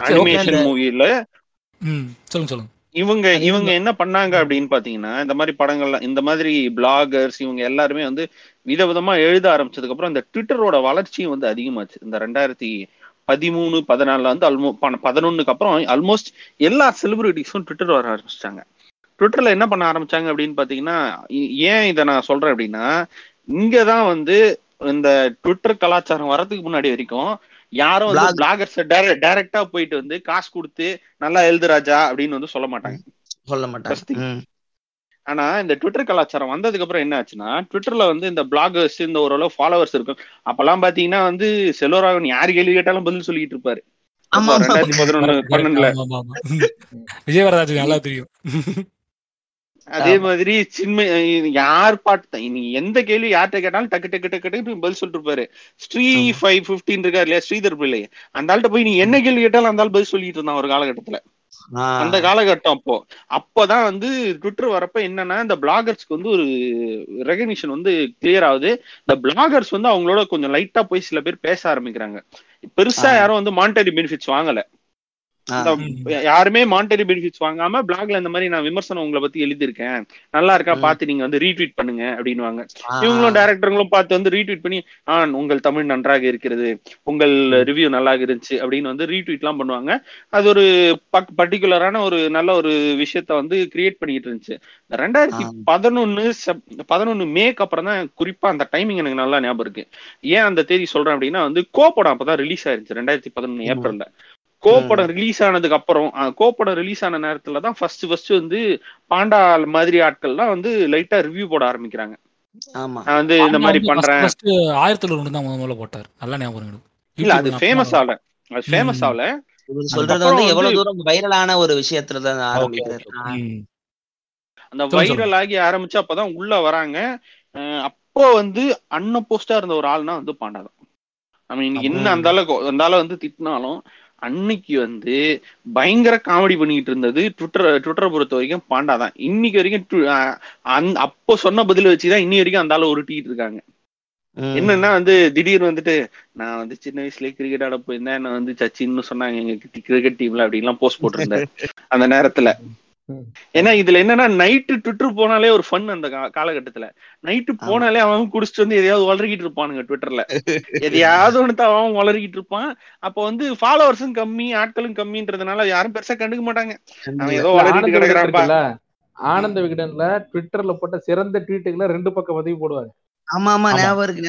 அனிமேஷன் okay. மூவில ம். சொல்லுங்க சொல்லுங்க. இவங்க இவங்க என்ன பண்ணாங்க அப்படின்னு பாத்தீங்கன்னா இந்த மாதிரி படங்கள்லாம் இந்த மாதிரி பிளாகர்ஸ் இவங்க எல்லாருமே வந்து விதவிதமா எழுத ஆரம்பிச்சதுக்கு அப்புறம் இந்த ட்விட்டரோட வளர்ச்சியும் வந்து அதிகமாச்சு. இந்த ரெண்டாயிரத்தி பதிமூணு பதினாலுல வந்து அல்மோ பதினொன்னுக்கு அப்புறம் ஆல்மோஸ்ட் எல்லா செலிபிரிட்டிஸும் ட்விட்டர் வர ஆரம்பிச்சிட்டாங்க. ட்விட்டர்ல என்ன பண்ண ஆரம்பிச்சாங்க அப்படின்னு பாத்தீங்கன்னா ஏன் இதை நான் சொல்றேன் அப்படின்னா இங்கதான் வந்து இந்த ட்விட்டர் கலாச்சாரம் வரதுக்கு முன்னாடி வரைக்கும் யாரும் வந்து. பிளாகர்ஸ் டைரக்டா போயிட்டு வந்து காசு கொடுத்து நல்லா எழுது ராஜா அப்படின்னு வந்து சொல்ல மாட்டாங்க சொல்ல மாட்டாங்க. ஆனா இந்த ட்விட்டர் கலாச்சாரம் வந்ததுக்கு அப்புறம் என்ன ஆச்சுன்னா ட்விட்டர்ல வந்து இந்த பிளாகர்ஸ் இந்த ஓரளவு ஃபாலோவர்ஸ் இருக்கும் அப்பெல்லாம் பாத்தீங்கன்னா வந்து செல்வராகவன் யார் கேள்வி கேட்டாலும் பதில் சொல்லிட்டு இருப்பாரு. ரெண்டாயிரத்தி பதினொன்னு பன்னெண்டுல ஆமா, ஆமா, ஆமா. விஜய் வரராஜ் நல்லா தெரியும் அதே. மாதிரி சின்மை யார் பாட்டு நீ எந்த கேள்வி யார்கிட்ட கேட்டாலும் டக்கு டக்கு டக்கு டக்கு பதில் சொல்லிட்டு இருப்பாரு ஸ்ரீ. ஃபைவ் பிப்டீன் இருக்காரு இல்லையா ஸ்ரீதர் பிள்ளை அந்த ஆள்கிட்ட போய் நீ என்ன கேள்வி கேட்டாலும் அந்த ஆள் பதில் சொல்லிட்டு இருந்தான் ஒரு காலகட்டத்துல. அந்த காலகட்டம் அப்போ அப்போதான் வந்து ட்விட்டர் வரப்ப என்னன்னா இந்த பிளாகர்ஸ்க்கு வந்து ஒரு ரெகக்னிஷன் வந்து கிளியர் ஆகுது இந்த பிளாகர்ஸ் வந்து அவங்களோட கொஞ்சம் லைட்டா போய் சில பேர் பேச ஆரம்பிக்கிறாங்க பெருசா. யாரும் வந்து மானிட்டரி பெனிஃபிட்ஸ் வாங்கல யாருமே மானிட்டரி பெனிஃபிட்ஸ் வாங்காம பிளாக்ல இந்த மாதிரி நான் விமர்சனம் உங்களை பத்தி எழுதியிருக்கேன். நல்லா இருக்கா? ம். பார்த்து நீங்க வந்து ரீட்வீட் பண்ணுங்க அப்படின்னுவாங்க. ஆ. இவங்களும் டைரக்டர்களும் பார்த்து வந்து ரீட்வீட் பண்ணி ஆ உங்கள் தமிழ் நன்றாக இருக்கிறது. உங்கள் ரிவ்யூ நல்லா இருந்துச்சு. அப்படின்னு வந்து ரீட்வீட் எல்லாம் பண்ணுவாங்க. அது ஒரு பர்டிகுலரான ஒரு நல்ல ஒரு விஷயத்த வந்து கிரியேட் பண்ணிட்டு இருந்துச்சு. ரெண்டாயிரத்தி. பதினொன்னு பதினொன்னு மேக்கு அப்புறம் தான் குறிப்பா அந்த டைமிங் எனக்கு நல்லா ஞாபகம் இருக்கு. ஏன் அந்த தேதி சொல்றேன் அப்படின்னா வந்து கோப்படம் அப்பதான் ரிலீஸ் ஆயிருச்சு ரெண்டாயிரத்தி பதினொன்னு. ஏப்ரல்ல. கோ படம் ரிலீஸ் ஆனதுக்கு அப்புறம் அஹ், கோ படம் ரிலீஸ் ஆன நேரத்துல தான் ஃபர்ஸ்ட் ஃபர்ஸ்ட் வந்து பாண்டா மாதிரி ஆட்கள்லாம் வந்து லைட்டா ரிவ்யூ போட ஆரம்பிக்கிறாங்க ஆமா நான் வந்து இந்த மாதிரி பண்றேன் ஆயிரத்தி தொள்ளாயிரம் தான் முதல்ல போட்டார் நல்லா ஞாபகம் இருக்கு. இல்ல அது ஃபேமஸ் ஆகல அது ஃபேமஸ். ஆகல இவர் சொல்றது வந்து எவ்வளவு தூரம் வைரலான ஒரு விஷயத்துல தான் Okay, ஆரம்பிக்கிறாரு okay. ஆ. ம். அந்த வைரல் ஆகி ஆரம்பிச்சு அப்பதான் உள்ள வராங்க அப்போ வந்து அன்னபோஸ்டா இருந்த ஒரு ஆள்னா வந்து பாண்டா தான் நம்ம இன்னைக்கு என்ன. அந்த அளவுக்கு அந்த ஆளை வந்து திட்டினாலும் அன்னைக்கு வந்து பயங்கர காமெடி பண்ணிட்டு இருந்தது. ட்விட்டர் ட்விட்டரை பொறுத்த வரைக்கும் பாண்டா தான். இன்னைக்கு வரைக்கும் அந்த அப்போ சொன்ன பதில் வச்சுதான் இன்னி வரைக்கும் அந்த ஆளை உருட்டிட்டு இருக்காங்க. என்னன்னா வந்து திடீர்னு வந்துட்டு நான் வந்து சின்ன வயசுல கிரிக்கெட் ஆட போயிருந்தேன். நான் வந்து சச்சின்னு சொன்னாங்க எங்க கிரிக்கெட் டீம்ல அப்படின்லாம் போஸ்ட் போட்டிருந்தேன் அந்த நேரத்துல. ஏன்னா இதுல என்னன்னா நைட்டு ட்விட்டர் போனாலே ஒரு ஃபன் அந்த காலகட்டத்துல. நைட்டு போனாலே அவன் குடிச்சிட்டு வந்து எதையாவது வளர்கிட்டு இருப்பானுங்க ட்விட்டர்ல எதையாவது தான் அவன் வளர்கிட்டு இருப்பான். அப்ப வந்து ஃபாலோவர்ஸும் கம்மி ஆட்களும் கம்மின்றதுனால யாரும் பெருசா கண்டுக்க மாட்டாங்க. அவன் ஏதோ வளர்கிட்டு கிடக்குறான்ப்பா. ஆனந்த விகடன்ல ட்விட்டர்ல போட்ட சிறந்த ட்வீட்டுகளை ரெண்டு பக்கம் பதிவு போடுவாங்க ஆமா ஆமா. ஞாபகம் இருக்கு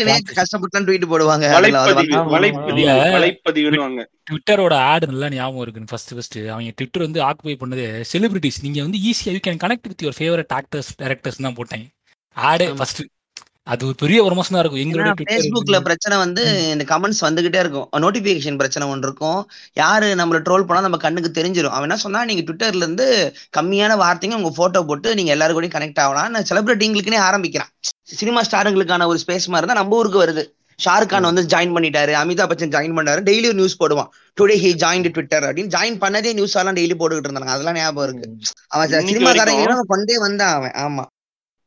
correct. கஷ்டப்பட்டு ட்வீட் போடுவாங்க. ட்விட்டரோட ஆடு நல்லா ஞாபகம் இருக்கு ஃபர்ஸ்ட் ஃபர்ஸ்ட் அவங்க ட்விட்டர் வந்து ஆக்குபை பண்ணது செலிபிரிட்டிஸ் நீங்க வந்து ஈஸியா you can connect with your favourite actors directors தான் போட்டாங்க ஆடே. ஃபர்ஸ்ட் அது ஒரு பெரிய விமர்சனம் இருக்கும். எங்களோட ஏன்னா Facebookல ட்விட்டர் பிரச்சனை வந்து இந்த கமெண்ட்ஸ் வந்துகிட்டே இருக்கும். நோட்டிபிகேஷன் பிரச்சனை ஒன்று இருக்கும். யாரு நம்மள ட்ரோல் பண்ணா நம்ம கண்ணுக்கு தெரிஞ்சிடும் அவன் என்ன சொன்னா நீங்க ட்விட்டர்ல இருந்து கம்மியான வார்த்தைங்க உங்க போட்டோ போட்டு நீங்க எல்லாரும் கூடயும் கனெக்ட் ஆகலாம். செலிபிரிட்டிங்களுக்குனே ஆரம்பிக்கிறான். சினிமா ஸ்டாருங்களுக்கான ஒரு ஸ்பேஸ் மாதிரி தான் நம்ம ஊருக்கு வருது. ஷாருக் கான் வந்து ஜாயின் பண்ணிட்டாரு. அமிதாப் பச்சன் ஜாயின் பண்ணாரு. டெய்லி ஒரு நியூஸ் போடுவான். டுடே ஹி ஜாயின் ட்விட்டர் அப்படின்னு ஜாயின் பண்ணதே நியூஸ் எல்லாம் டெய்லி போட்டுக்கிட்டு இருந்தாங்க அதெல்லாம் ஞாபகம் இருக்கு. அவன் சினிமாக்காரங்க கொண்டே வந்தான் அவன். ஆமா.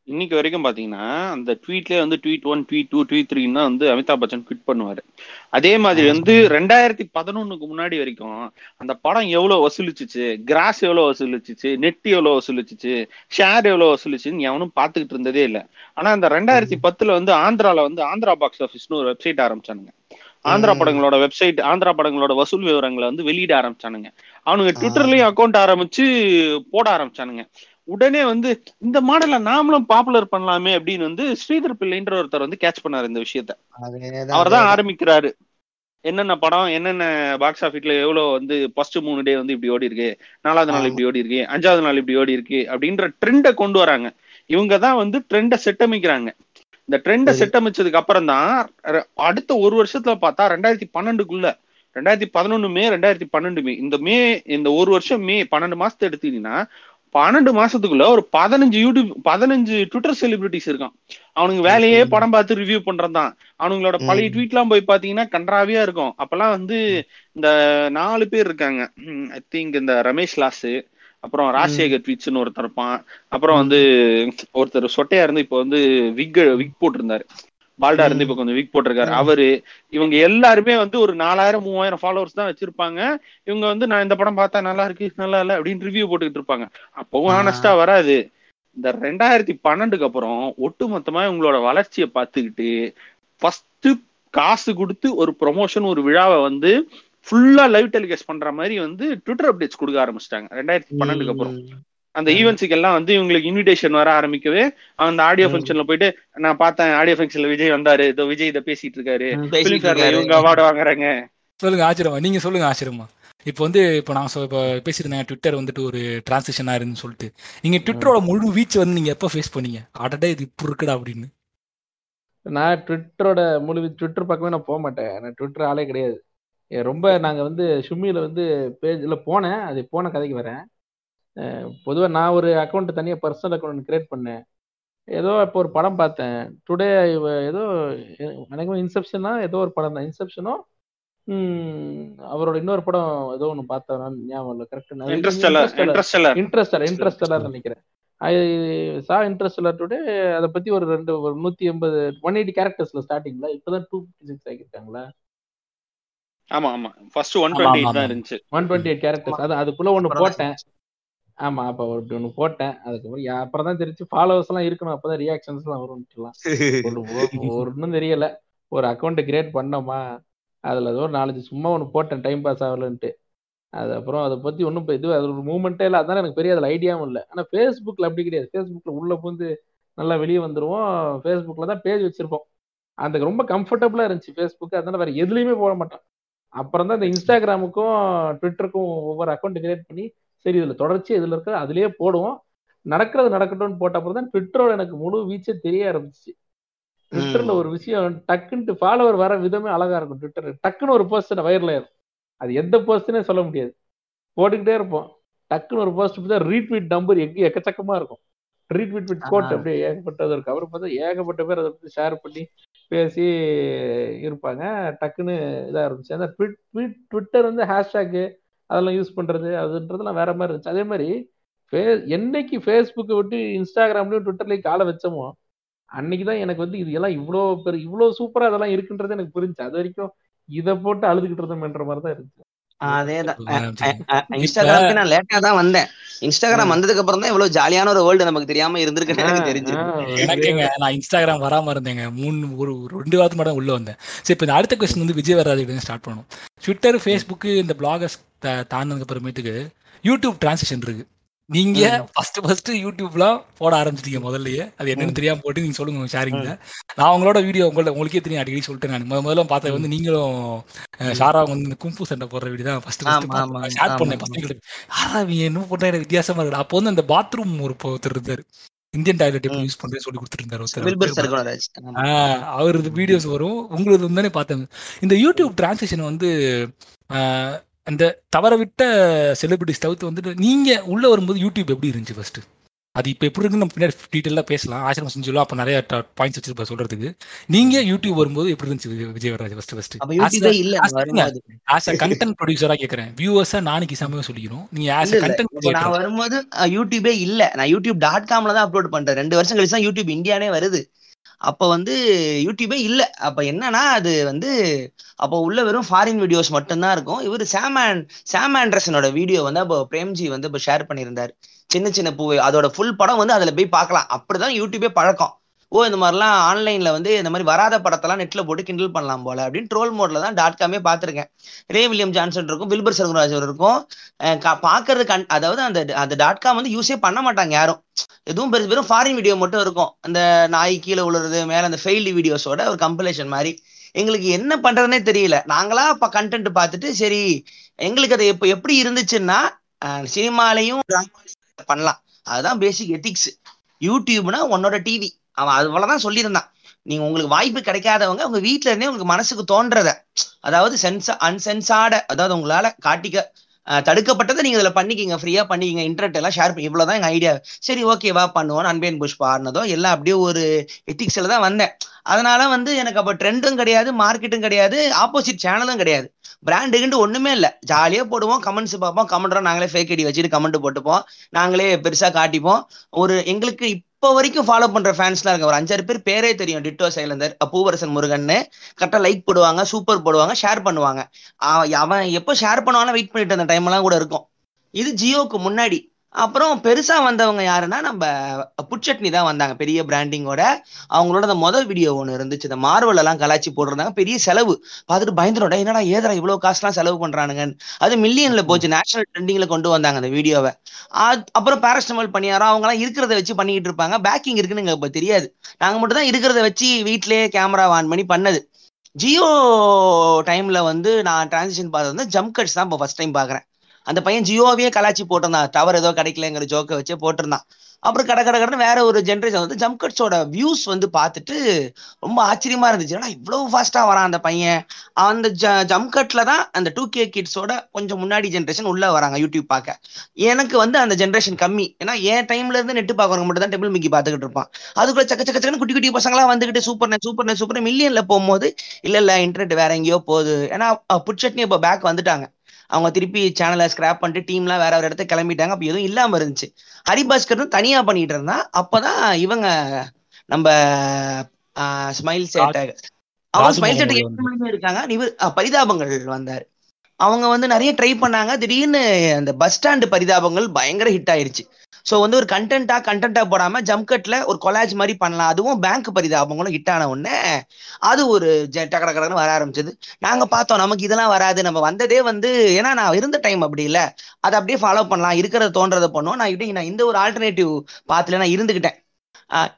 இன்னைக்கு வரைக்கும் பாத்தீங்கன்னா அந்த ட்வீட்லயே வந்து tweet one tweet two tweet த்ரீன்னு வந்து அமிதாப் பச்சன் ட்வீட் பண்ணுவாரு. அதே மாதிரி வந்து ரெண்டாயிரத்தி பதினொன்னுக்கு முன்னாடி வரைக்கும் அந்த படம் எவ்வளவு வசூலிச்சுச்சு கிராஸ் எவ்வளவு வசூலிச்சுச்சு நெட் எவ்வளவு வசூலிச்சுச்சு ஷேர் எவ்வளவு வசூலிச்சுன்னு எவனும் பாத்துக்கிட்டு இருந்ததே இல்ல. ஆனா இந்த ரெண்டாயிரத்தி பத்துல வந்து ஆந்திரால வந்து ஆந்திரா பாக்ஸ் ஆஃபீஸ்னு ஒரு வெப்சைட் ஆரம்பிச்சானுங்க. ஆந்திரா. படங்களோட வெப்சைட் ஆந்திரா படங்களோட வசூல் விவரங்களை வந்து வெளியிட ஆரம்பிச்சானுங்க. அவனுங்க ட்விட்டர்லயும் அக்கௌண்ட் ஆரம்பிச்சு போட ஆரம்பிச்சானுங்க. உடனே வந்து இந்த மாடலை நாமளும் பாப்புலர் பண்ணலாமே அப்படின்னு வந்து ஸ்ரீதர் பிள்ளைன்ற ஒருத்தர் வந்து கேட்ச் பண்ணாரு இந்த விஷயத்த அவர் தான். ஆரம்பிக்கிறாரு என்னென்ன படம் என்னென்ன பாக்ஸ் ஆஃபீஸ்ல எவ்வளவு வந்து ஃபர்ஸ்ட் மூணு டே வந்து இப்படி ஓடி இருக்கு நாலாவது நாள். இப்படி ஓடி இருக்கு அஞ்சாவது நாள் இப்படி ஓடி இருக்கு அப்படின்ற ட்ரெண்டை கொண்டு வராங்க இவங்க தான் வந்து ட்ரெண்டை செட்டமைக்கிறாங்க இந்த ட்ரெண்டை. செட்டமைச்சதுக்கு அப்புறம் தான் அடுத்த ஒரு வருஷத்துல பார்த்தா ரெண்டாயிரத்தி பன்னெண்டுக்குள்ள ரெண்டாயிரத்தி பதினொன்னு மே ரெண்டாயிரத்தி பன்னெண்டு மே இந்த மே இந்த ஒரு வருஷம் மே பன்னெண்டு மாசத்தை எடுத்தீங்கன்னா பன்னெண்டு மாசத்துக்குள்ள ஒரு பதினஞ்சு யூடியூப் பதினஞ்சு ட்விட்டர் செலிபிரிட்டிஸ் இருக்கான். அவனுங்க வேலையே. படம் பார்த்து ரிவ்யூ பண்றதுதான். அவனுங்களோட பழைய. ட்வீட் எல்லாம் போய் பாத்தீங்கன்னா கன்றாவியா இருக்கும். அப்பெல்லாம் வந்து இந்த நாலு பேர் இருக்காங்க. ஐ திங்க் இந்த ரமேஷ் லாஸ் அப்புறம் ராஜசேகர் ட்வீட்ஸ்னு ஒருத்தர் இருப்பான். அப்புறம் வந்து ஒருத்தர் சொட்டையா இருந்து இப்போ வந்து விக் விக் போட்டிருந்தாரு. பால்டா இருந்து இப்ப கொஞ்சம் விக் போட்டிருக்காரு. அவரு இவங்க எல்லாருமே வந்து ஒரு நாலாயிரம் மூவாயிரம் ஃபாலோவர்ஸ் தான் வச்சிருப்பாங்க இவங்க வந்து நான் இந்த படம் பார்த்தா நல்லா இருக்கு நல்லா இல்ல அப்படின்னு ரிவ்யூ போட்டுக்கிட்டு இருப்பாங்க அப்பவும். ஆனஸ்டா வராது இந்த ரெண்டாயிரத்தி பன்னெண்டுக்கு அப்புறம் ஒட்டுமொத்தமா இவங்களோட வளர்ச்சியை பார்த்துக்கிட்டு ஃபர்ஸ்ட் காசு கொடுத்து ஒரு ப்ரொமோஷன் ஒரு விழாவை வந்து ஃபுல்லா லைவ் டெலிகாஸ்ட் பண்ற மாதிரி வந்து ட்விட்டர் அப்டேட்ஸ் கொடுக்க ஆரம்பிச்சிட்டாங்க ரெண்டாயிரத்தி பன்னெண்டுக்கு அப்புறம். அந்த. ஈவெண்ட்ஸுக்கு எல்லாம் வந்து இவங்களுக்கு இன்விடேஷன் வர ஆரம்பிக்கவே அந்த ஆடியோ. ஃபங்க்ஷன்ல போயிட்டு நான் பார்த்தேன் ஆடியோ ஃபங்க்ஷன்ல விஜய் வந்தாரு. இதோ விஜய் இதை பேசிட்டு இருக்காரு. இவங்க அவார்டு வாங்குறாங்க. சொல்லுங்க ஆச்சரியமா? நீங்க சொல்லுங்க ஆச்சரியமா? இப்போ வந்து இப்போ நான் சொ- இப்போ பேசியிருந்தேன் ட்விட்டர் வந்துட்டு ஒரு டிரான்சிஷனா இருந்துன்னு சொல்லிட்டு. நீங்க ட்விட்டரோட முழு வீச் வந்து நீங்க எப்போ ஃபேஸ் பண்ணீங்க? அடடே இது இப்போ இருக்குடா அப்படின்னு. நான் ட்விட்டரோட முழு ட்விட்டர் பக்கமே நான் போக மாட்டேன். நான் ட்விட்டர் ஆளே கிடையாது. ஏ, ரொம்ப நாங்க வந்து ஷுமியில வந்து பேஜ்ல போனேன். அது போன கதைக்கு வரேன். பொதுவாக நான் ஒரு அக்கௌண்ட் தனியாக பர்சனல் அக்கௌண்ட் கிரியேட் பண்ணேன். ஏதோ இப்போ ஒரு படம் பார்த்தேன். டுடே ஏதோ எனக்கு இன்செப்ஷனா ஏதோ ஒரு படம் தான் இன்செப்ஷனோ அவரோட இன்னொரு படம் ஏதோ ஒன்று பார்த்தேன். நான் ஞாபகம் இல்லை. கரெக்ட் இன்ட்ரெஸ்டர் இன்ட்ரெஸ்டலர் நினைக்கிறேன். சா இன்ட்ரெஸ்டலர் டுடே அதை பத்தி ஒரு ரெண்டு ஒரு நூத்தி எண்பது ஒன் எயிட்டி கேரக்டர்ஸ்ல ஸ்டார்டிங்ல இப்பதான் டூ ஃபிஃப்டி சிக்ஸ் ஆகிருக்காங்களா ஆமா ஆமா. ஃபர்ஸ்ட் ஒன் டுவெண்ட்டி தான். இருந்துச்சு. ஒன் டுவெண்ட்டி எயிட் கேரக்டர்ஸ் அது அதுக்குள்ள ஒன்று போட்டேன். ஆமா அப்ப ஒரு ஒன்று போட்டேன். அதுக்கப்புறம் அப்புறம் தான் தெரிஞ்சு ஃபாலோவர்ஸ் எல்லாம் இருக்கணும். அப்பதான் ரியாக்ஷன்ஸ் எல்லாம் வரும் ஒன்றும் ஒண்ணும் தெரியல. ஒரு அக்கௌண்ட் கிரியேட் பண்ணோமா? அதுல ஏதோ ஒரு நாலஞ்சு சும்மா ஒன்று போட்டேன். டைம் பாஸ் ஆகலன்ட்டு. அது அப்புறம் அதை பத்தி ஒன்றும் இது அது ஒரு மூமெண்ட்டே இல்லை. அதனால எனக்கு பெரிய அதில் ஐடியாவும் இல்லை. ஆனால் ஃபேஸ்புக்கில் அப்படி கிடையாது. ஃபேஸ்புக்கில் உள்ளே பூந்து நல்லா வெளியே வந்துடுவோம் ஃபேஸ்புக்கில் தான் பேஜ் வச்சிருப்போம். அந்த ரொம்ப கம்ஃபர்டபுளாக இருந்துச்சு ஃபேஸ்புக் அதனால வேற எதுலையுமே போட மாட்டோம். அப்புறம் தான் இந்த இன்ஸ்டாகிராமுக்கும் ட்விட்டருக்கும் ஒவ்வொரு அக்கௌண்ட் கிரியேட் பண்ணி சரி இதுல தொடர்ச்சி இதுல இருக்கிற அதுலயே போடுவோம். நடக்கிறது நடக்கட்டும்னு போட்ட அப்புறம் தான் ட்விட்டரோட எனக்கு முழு வீச்சே தெரிய ஆரம்பிச்சு ட்விட்டர்ல ஒரு விஷயம் டக்குன்ட்டு ஃபாலோவர் வர விதமே அழகா இருக்கும் ட்விட்டர் டக்குன்னு ஒரு போஸ்ட் வைரல் ஆயிரும். அது எந்த போஸ்ட்னே சொல்ல முடியாது. போட்டுக்கிட்டே இருப்போம். டக்குன்னு ஒரு போஸ்ட் பார்த்தா ரீட்வீட் நம்பர் எங்க எக்கச்சக்கமா இருக்கும். ரீட்வீட் விட் கோட். அப்படியே ஏகப்பட்டது இருக்கும். அப்புறம் பார்த்தா ஏகப்பட்ட பேர் அதை பத்தி ஷேர் பண்ணி பேசி இருப்பாங்க. டக்குன்னு இதா இருந்துச்சு அந்த ட்வீட் ட்விட்டர் வந்து ஹேஷ்டேக்கு அதெல்லாம் யூஸ் பண்ணுறது அதுன்றதுலாம் வேற மாதிரி இருந்துச்சு. அதே மாதிரி ஃபே- என்னைக்கு ஃபேஸ்புக்கை விட்டு இன்ஸ்டாகிராம்லையும் ட்விட்டர்லையும் காலை வச்சோமோ அன்னைக்கு தான் எனக்கு வந்து இது எல்லாம் இவ்வளோ பெரிய இவ்வளோ சூப்பராக இதெல்லாம் இருக்குன்றது எனக்கு புரிஞ்சு அது வரைக்கும் இதை போட்டு அழுதுகிட்டு இருந்தோம்ன்ற மாதிரி தான் இருந்துச்சு. இன்ஸ்டாகிராமுக்கு நான் லேட்டா தான் வந்தேன். இன்ஸ்டாகிராம் வந்ததுக்கு அப்புறம் தான் இவ்வளவு ஜாலியான ஒரு வேர்ல்டு நமக்கு தெரியாம இருந்திருக்குன்னு எனக்கு தெரிஞ்சு. எனக்குங்க நான் இன்ஸ்டாகிராம் வராம இருந்தேங்க. மூணு ஒரு ரெண்டு வாரத்துக்கு மட்டும் உள்ள வந்தேன். சரி இப்போ இந்த அடுத்த கொஸ்டின் வந்து விஜய் வராது ஸ்டார்ட் பண்ணணும். ட்விட்டர் ஃபேஸ்புக்கு இந்த பிளாகர்ஸ் தாண்டினதுக்கு அப்புறமேட்டுக்கு யூடியூப் டிரான்சிஷன் இருக்கு. நீங்க ஃபர்ஸ்ட் ஃபர்ஸ்ட் யூடியூப்லாம் போட ஆரம்பிச்சிட்டீங்க முதல்லயே. அது என்னன்னு தெரியாம போட்டு நீங்க சொல்லுங்க ஷேரிங்ல நான் உங்களோட வீடியோ உங்கள உங்களுக்கே தெரியும் அடிக்கடி சொல்லிட்டு நான். முத முதல்ல பார்த்தது வந்து நீங்களும் ஷாரா வந்து இந்த கும்பு சண்டை போடுற வீடியோ தான் ஃபர்ஸ்ட் ஃபர்ஸ்ட் ஷேர் பண்ணேன். பசங்களுக்கு. யாரா இவங்க என்ன பண்றா எனக்கு வித்தியாசமா இருக்கு அப்போ வந்து அந்த பாத்ரூம் ஒரு ஒருத்தர் இருந்தாரு. இந்தியன் டாய்லெட் எப்படி யூஸ் பண்றேன்னு சொல்லி. ஆஹ் அவரது வீடியோஸ் வரும். உங்களது தானே பார்த்தேன். இந்த யூடியூப் டிரான்சிஷன் வந்து அந்த தவற விட்ட செலிபிரிட்டிஸ் தவிர்த்து வந்துட்டு நீங்க உள்ள வரும்போது யூடியூப் எப்படி இருந்துச்சு ஃபர்ஸ்ட் அது இப்போ எப்படி இருக்குன்னு நம்ம பின்னாடி டீட்டெயிலாக பேசலாம். ஆசிரமம் செஞ்சுலாம் அப்போ நிறைய பாயிண்ட்ஸ் வச்சிருப்பா சொல்றதுக்கு. நீங்க யூடியூப் வரும்போது எப்படி இருந்துச்சு Vijay Vijayavaraj first first content ப்ரொடியூசரா கேட்கறேன் வியூவர்ஸா நாளைக்கு சமயம் சொல்லிக்கிறோம். நீங்க ஆஸ் கண்டென்ட் நான் வரும்போது யூடியூபே இல்ல. நான் யூடியூப் டாட் காம்ல தான் அப்லோட் பண்றேன். ரெண்டு வருஷம் கழிச்சு தான் யூடியூப் இந்தியானே வருது. அப்போ வந்து யூடியூபே இல்லை. அப்போ என்னன்னா அது வந்து அப்போ உள்ள வெறும் ஃபாரின் வீடியோஸ் மட்டும்தான் இருக்கும். இவர் சாம் சாம் ஆண்ட்ரஸனோட வீடியோ வந்து அப்போ பிரேம்ஜி வந்து இப்போ ஷேர் பண்ணியிருந்தாரு. சின்ன சின்ன பூவை அதோட ஃபுல் படம் வந்து அதுல போய் பார்க்கலாம். அப்படிதான் யூடியூபே பழக்கம். ஓ இந்த மாதிரிலாம் ஆன்லைன்ல வந்து இந்த மாதிரி வராத படத்தெல்லாம் நெட்ல போட்டு கிண்டல் பண்ணலாம் போல அப்படின்னு ட்ரோல் மோட்ல தான் டாட் காமே பார்த்துருக்கேன். ரே வில்லியம் ஜான்சன் இருக்கும் வில்பர் சர்குராஜ் இருக்கும். கா- பார்க்கறது கண் அதாவது அந்த அந்த டாட் காம் வந்து யூஸே பண்ண மாட்டாங்க யாரும். எதுவும் பெருசு பெரும் ஃபாரின் வீடியோ மட்டும் இருக்கும். அந்த நாய் கீழே உழுறது மேல அந்த ஃபெயில்டு வீடியோஸோட ஒரு கம்பலேஷன் மாதிரி. எங்களுக்கு என்ன பண்றதுனே தெரியல. நாங்களா இப்போ கண்டென்ட் பார்த்துட்டு சரி எங்களுக்கு அது எப்போ எப்படி இருந்துச்சுன்னா சினிமாலையும் பண்ணலாம். அதுதான் பேசிக் எத்திக்ஸ் யூடியூப்னா உன்னோட டிவி அவன் அது போலதான் சொல்லியிருந்தான். நீங்க உங்களுக்கு வாய்ப்பு கிடைக்காதவங்க உங்க வீட்டுல இருந்தே உங்களுக்கு மனசுக்கு தோன்றத அதாவது சென்சா அன்சென்சாட அதாவது உங்களால காட்டிக்க தடுக்கப்பட்டதை நீங்க இதுல பண்ணிக்கிங்க ஃப்ரீயா பண்ணிக்கிங்க இன்டர்நெட் எல்லாம் ஷேர் பண்ணி இவ்வளவுதான் எங்க ஐடியா சரி ஓகேவா பண்ணுவோம் அன்பேன் புஷ்பா பாடுனதோ எல்லாம் அப்படியே ஒரு எத்திக்ஸ்ல தான் வந்தேன். அதனால வந்து எனக்கு அப்ப ட்ரெண்டும் கிடையாது மார்க்கெட்டும் கிடையாது ஆப்போசிட் சேனலும் கிடையாது. பிராண்டுக்குன்ட்டு ஒண்ணுமே இல்லை. ஜாலியா போடுவோம் கமெண்ட்ஸ் பார்ப்போம் கமெண்ட் நாங்களே ஃபேக் ஐடி வச்சுட்டு கமெண்ட் போட்டுப்போம் நாங்களே பெருசா காட்டிப்போம். ஒரு எங்களுக்கு இப்போ வரைக்கும் ஃபாலோ பண்ற ஃபேன்ஸ்லாம் இருக்க ஒரு அஞ்சாறு பேர் பேரே தெரியும். டிட்டோ சைலந்தர் பூவரசன் முருகன்னு. கரெக்டாக லைக் போடுவாங்க சூப்பர் போடுவாங்க ஷேர் பண்ணுவாங்க. அவன் அவன் எப்போ ஷேர் பண்ணுவானா வெயிட் பண்ணிட்டு அந்த டைம்லாம் கூட இருக்கும். இது ஜியோக்கு முன்னாடி. அப்புறம் பெருசா வந்தவங்க யாருன்னா நம்ம புட்சட்னி தான் வந்தாங்க பெரிய பிராண்டிங்கோட அவங்களோட அந்த முதல் வீடியோ ஒன்று இருந்துச்சு. இந்த மார்வல் எல்லாம் கலாச்சி போட்டிருந்தாங்க. பெரிய செலவு. பார்த்துட்டு பயந்துடும் என்னடா ஏதா இவ்வளவு காசுலாம் செலவு பண்றானுங்கன்னு. அது மில்லியன்ல போச்சு. நேஷனல் ட்ரெண்டிங்ல கொண்டு வந்தாங்க அந்த வீடியோவை அப்புறம் பேரஸ்டமல் பணியாரம் அவங்க எல்லாம் இருக்கிறத வச்சு பண்ணிக்கிட்டு இருப்பாங்க. பேக்கிங் இருக்குன்னு எங்களுக்கு இப்ப தெரியாது. நாங்க மட்டும் தான் இருக்கிறத வச்சு வீட்லயே கேமரா ஆன் பண்ணி பண்ணது. ஜியோ டைம்ல வந்து நான் டிரான்சிஷன் பார்த்தது வந்து ஜம்ப் கட்ஸ் தான் இப்போ ஃபர்ஸ்ட் டைம் பாக்குறேன் அந்த பையன் ஜியோவே கலாச்சி போட்டிருந்தான். டவர் ஏதோ கிடைக்கலங்கிற ஜோக்கை வச்சே போட்டிருந்தான். அப்புறம் கட கட கடன்னு வேற ஒரு ஜென்ரேஷன் வந்து ஜம்கட்ஸோட வியூஸ் வந்து பார்த்துட்டு ரொம்ப ஆச்சரியமா இருந்துச்சு. ஏன்னா இவ்வளவு ஃபாஸ்டா வரான் அந்த பையன்? அந்த ஜ ஜம்கட்ல தான் அந்த டூ கே கிட்ஸோட கொஞ்சம் முன்னாடி ஜென்ரேஷன் உள்ள வராங்க யூடியூப் பார்க்க. எனக்கு வந்து அந்த ஜென்ரேஷன் கம்மி. ஏன்னா என் டைம்ல இருந்து நெட்டு பார்க்கறவங்க மட்டும் தான் டெபிள் மிக்கி பார்த்துக்கிட்டு இருப்பான். அதுக்குள்ள சக்க சக்க சக்கன்னு குட்டி குட்டி பசங்களா வந்துகிட்டு சூப்பர் நெட் சூப்பர் சூப்பர் மில்லியன்ல போகும்போது இல்ல இல்ல இன்டர்நெட் வேற எங்கேயோ போகுது. ஏன்னா புட்சட்னி இப்போ பேக் வந்துட்டாங்க. அவங்க திருப்பி சேனலை ஸ்கிராப் பண்ணிட்டு டீம்லாம் வேற ஒரு இடத்துக்கு கிளம்பிட்டாங்க. அப்போ எதுவும் இல்லாம இருந்துச்சு. ஹரிபாஸ்கர் தனியா பண்ணிட்டு இருந்தான். அப்பதான் இவங்க நம்ம ஸ்மைல் சேட்டை அவங்க ஸ்மைல் சேட்டை இருக்காங்க. இவர் பரிதாபங்கள் வந்தாரு. அவங்க வந்து நிறைய ட்ரை பண்ணாங்க. திடீர்னு அந்த பஸ் ஸ்டாண்டு பரிதாபங்கள் பயங்கர ஹிட் ஆயிருச்சு. ஸோ வந்து ஒரு கண்டென்ட்டாக கண்டென்ட்டாக போடாமல் ஜம்கட்டில் ஒரு கொலாஜ் மாதிரி பண்ணலாம். அதுவும் பேங்க் பரிதாபங்களும் ஹிட் ஆன உடனே அது ஒரு ஜ- டக டக வர ஆரம்பிச்சது. நாங்கள் பார்த்தோம் நமக்கு இதெல்லாம் வராது. நம்ம வந்ததே வந்து ஏன்னா நான் இருந்த டைம் அப்படி இல்லை. அதை அப்படியே ஃபாலோ பண்ணலாம். இருக்கிறத தோன்றதை பண்ணோம் நான் இப்படி நான் இந்த ஒரு ஆல்டர்னேட்டிவ் பார்த்துல நான் இருந்துக்கிட்டேன்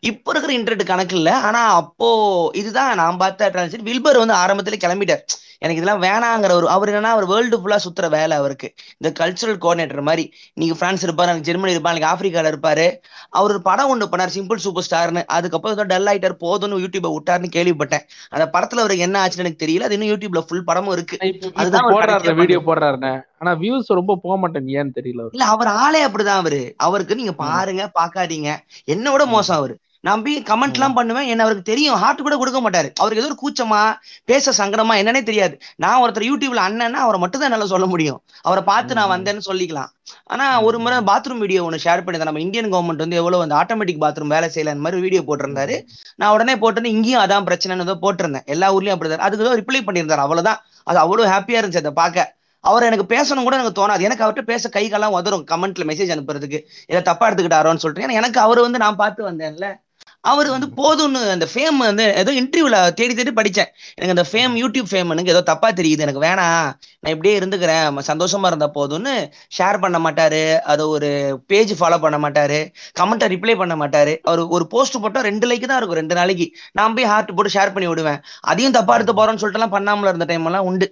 இப்போ இருக்கிற இன்டர்நெட் கணக்கு இல்லை ஆனால் அப்போ இதுதான் நான் பார்த்த transition. வில்பர் வந்து ஆரம்பத்தில் கிளம்பிட்டார். எனக்கு இதெல்லாம் வேணாங்கிற ஒரு அவர் என்னன்னா அவர் வேர்ல்டு ஃபுல்லா சுத்துற வேலை அவருக்கு. இந்த கல்ச்சுரல் கோஆர்டினேட்டர் மாதிரி. நீங்க பிரான்ஸ் இருப்பாரு எனக்கு ஜெர்மனி இருப்பாரு எனக்கு ஆப்பிரிக்கால இருப்பாரு. அவர் ஒரு படம் ஒன்று பண்ணார் சிம்பிள் சூப்பர் ஸ்டார்னு அதுக்கப்புறம் டல் ஆயிட்டார் போதும்னு யூடியூப விட்டாருன்னு கேள்விப்பட்டேன். அந்த படத்துல அவருக்கு என்ன ஆச்சுன்னு எனக்கு தெரியல. அது இன்னும் யூடியூப்ல ஃபுல் படமும் இருக்கு. அதுதான் போடுறாரு வீடியோ போடுறாருண்ணே ஆனா வியூஸ் ரொம்ப போக மாட்டேன் ஏன்னு தெரியல. இல்ல அவர் ஆளே அப்படிதான் அவரு. அவருக்கு நீங்க பாருங்க பாக்காதீங்க. என்னோட மோசம் அவரு. நான் போய் கமெண்ட் எல்லாம் பண்ணுவேன். என்ன அவருக்கு தெரியும். ஹார்ட் கூட கொடுக்க மாட்டாரு. அவருக்கு ஏதோ ஒரு கூச்சமா பேச சங்கடமா என்னன்னே தெரியாது. நான் ஒருத்தர் யூடியூப்ல அண்ணன்னா அவரை மட்டும் தான் என்னால சொல்ல முடியும். அவரை பார்த்து நான். வந்தேன்னு சொல்லிக்கலாம். ஆனா ஒரு முறை பாத்ரூம் வீடியோ ஒன்று ஷேர் பண்ணியிருந்தேன். நம்ம இந்தியன் கவர்மெண்ட் வந்து எவ்வளவு அந்த ஆட்டோமேட்டிக் பாத்ரூம் வேலை செய்யல அந்த மாதிரி வீடியோ போட்டிருந்தாரு. நான் உடனே போட்டு இங்கேயும் அதான் பிரச்சனைன்னு ஏதோ போட்டிருந்தேன். எல்லா ஊர்லயும் அப்படிதான். அதுக்கு ஏதோ ரிப்ளை பண்ணியிருந்தாரு. அவ்வளவுதான். அது அவ்வளவு ஹாப்பியா இருந்துச்சு அதை பார்க்க. அவர் எனக்கு பேசணும் கூட எனக்கு தோணாது. எனக்கு அவர்கிட்ட பேச கை காலம் உதறும். கமெண்ட்ல மெசேஜ் அனுப்புறதுக்கு. இதை தப்பா எடுத்துக்கிட்டாரோன்னு சொல்லிட்டு. எனக்கு அவர் வந்து நான் பார்த்து வந்தேன்ல. அவர் வந்து போதும்னு அந்த ஃபேம் வந்து ஏதோ இன்டர்வியூல தேடி தேடி படித்தேன் எனக்கு அந்த ஃபேம் யூடியூப் ஃபேம் எனக்கு ஏதோ தப்பா தெரியுது. எனக்கு வேணாம். நான் இப்படியே இருந்துக்கிறேன். சந்தோஷமா இருந்தா போதும்னு ஷேர் பண்ண மாட்டாரு. அதை ஒரு பேஜ் ஃபாலோ பண்ண மாட்டாரு. கமெண்ட்டை ரிப்ளை பண்ண மாட்டாரு. அவர் ஒரு போஸ்ட் போட்டா ரெண்டு லைக் தான் இருக்கும் ரெண்டு நாளைக்கு. நான் போய் ஹார்ட் போட்டு ஷேர் பண்ணி விடுவேன். அதையும் தப்பா எடுத்து போறோம்னு சொல்லிட்டு எல்லாம் பண்ணாமல இருந்த டைம் எல்லாம் உண்டு.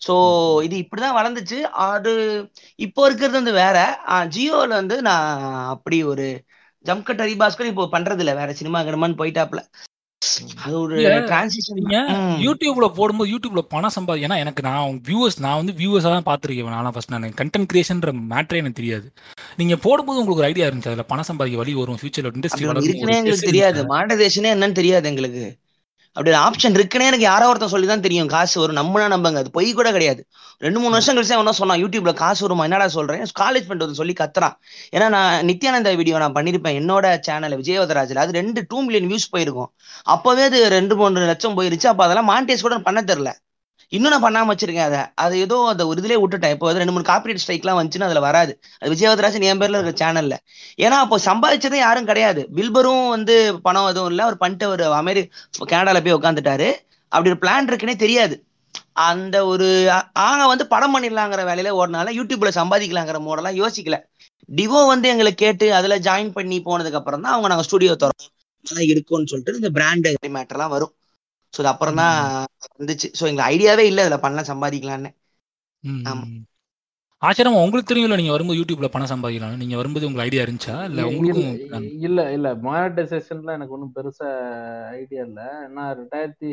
ஸோ இது இப்படிதான் வளர்ந்துச்சு. அது இப்போ இருக்கிறது வந்து வேற. ஜியோவில் வந்து நான் அப்படி ஒரு ஜம்கட் ஹரிபாஸ்கர் இப்போ பண்றது இல்ல வேற சினிமா கிடமான்னு போயிட்டாப்ல அது ஒரு டிரான்சிஷன் யூடியூப்ல போடும்போது யூடியூப்ல பணம் சம்பாதி ஏன்னா எனக்கு நான் வியூவர்ஸ் நான் வந்து வியூவர்ஸா தான் பார்த்துருக்கேன். நான் ஃபர்ஸ்ட் நான் கண்டென்ட் கிரியேஷன்ற மேட்ரே எனக்கு தெரியாது. நீங்க போடும்போது உங்களுக்கு ஒரு ஐடியா இருந்துச்சு. அதுல பணம் சம்பாதிக்க வழி வரும். ஃபியூச்சர்ல இண்டஸ்ட்ரி தெரியாது. மானிட்டைசேஷனே என்னன்னு தெரியாது எங்களுக்கு. அப்படி ஒரு ஆப்ஷன் இருக்குன்னே எனக்கு யாரோ ஒருத்தன் சொல்லி தான் தெரியும். காசு வரும். நம்மளா நம்பங்க. அது பொய் கூட கிடையாது. ரெண்டு மூணு வருஷம் கழிச்சு அவனா சொன்னான்? யூடியூப்ல காசு வருமா? என்னடா சொல்றேன்? காலேஜ் பண்ணிட்டு வந்து சொல்லி கத்துறான். ஏன்னா நான் நித்யானந்தா வீடியோ நான் பண்ணிருப்பேன் என்னோட சேனல் விஜயவதராஜில் அது ரெண்டு டூ மில்லியன் வியூஸ் போயிருக்கும். அப்பவே அது ரெண்டு மூணு லட்சம் போயிருச்சு. அப்ப அதெல்லாம் மானிட்டைஸ் கூட பண்ண தெரியல இன்னும் நான் பண்ணாம வச்சிருக்கேன் அதை. அது ஏதோ அந்த ஒரு இதுலயே விட்டுட்டேன். இப்போ ரெண்டு மூணு காப்பிரைட் ஸ்ட்ரைக்லாம் வந்துச்சுன்னா அதுல வராது. அது விஜயவதராஜன் என் பேர்ல இருக்க சேனல்ல ஏன்னா அப்போ சம்பாதிச்சதே யாரும் கிடையாது. பில்பரும் வந்து பணம் எதுவும் இல்லை. அவர் பண்ணிட்டு ஒரு அமெரி கனடால போய் உட்காந்துட்டாரு அப்படி ஒரு பிளான் இருக்குன்னே தெரியாது. அந்த ஒரு ஆங்க வந்து படம் பண்ணிடலாங்கிற வேலையில ஓடினால யூடியூப்ல சம்பாதிக்கலாங்கிற மோடெல்லாம் யோசிக்கல. டிவோ வந்து எங்களை கேட்டு அதுல ஜாயின் பண்ணி போனதுக்கு அப்புறம் தான் அவங்க நாங்க ஸ்டுடியோ தரோம் இருக்கும்னு சொல்லிட்டு இந்த பிராண்ட் மேட்டர்லாம் வரும். ஸோ அது அப்புறம் தான் வந்துச்சு. ஸோ எங்களுக்கு ஐடியாவே இல்லை இதுல பண்ணலாம் சம்பாதிக்கலாம்னு ஆமா. ஆச்சரியமா உங்களுக்கு தெரியும்ல நீங்க வரும்போது யூடியூப்ல பணம் சம்பாதிக்கலாம் நீங்க வரும்போது உங்களுக்கு ஐடியா இருந்துச்சா? இல்ல உங்களுக்கும் இல்ல இல்ல மானிட்டைசேஷன்ல எனக்கு ஒன்றும் பெருசா ஐடியா இல்ல. நான் ரெண்டாயிரத்தி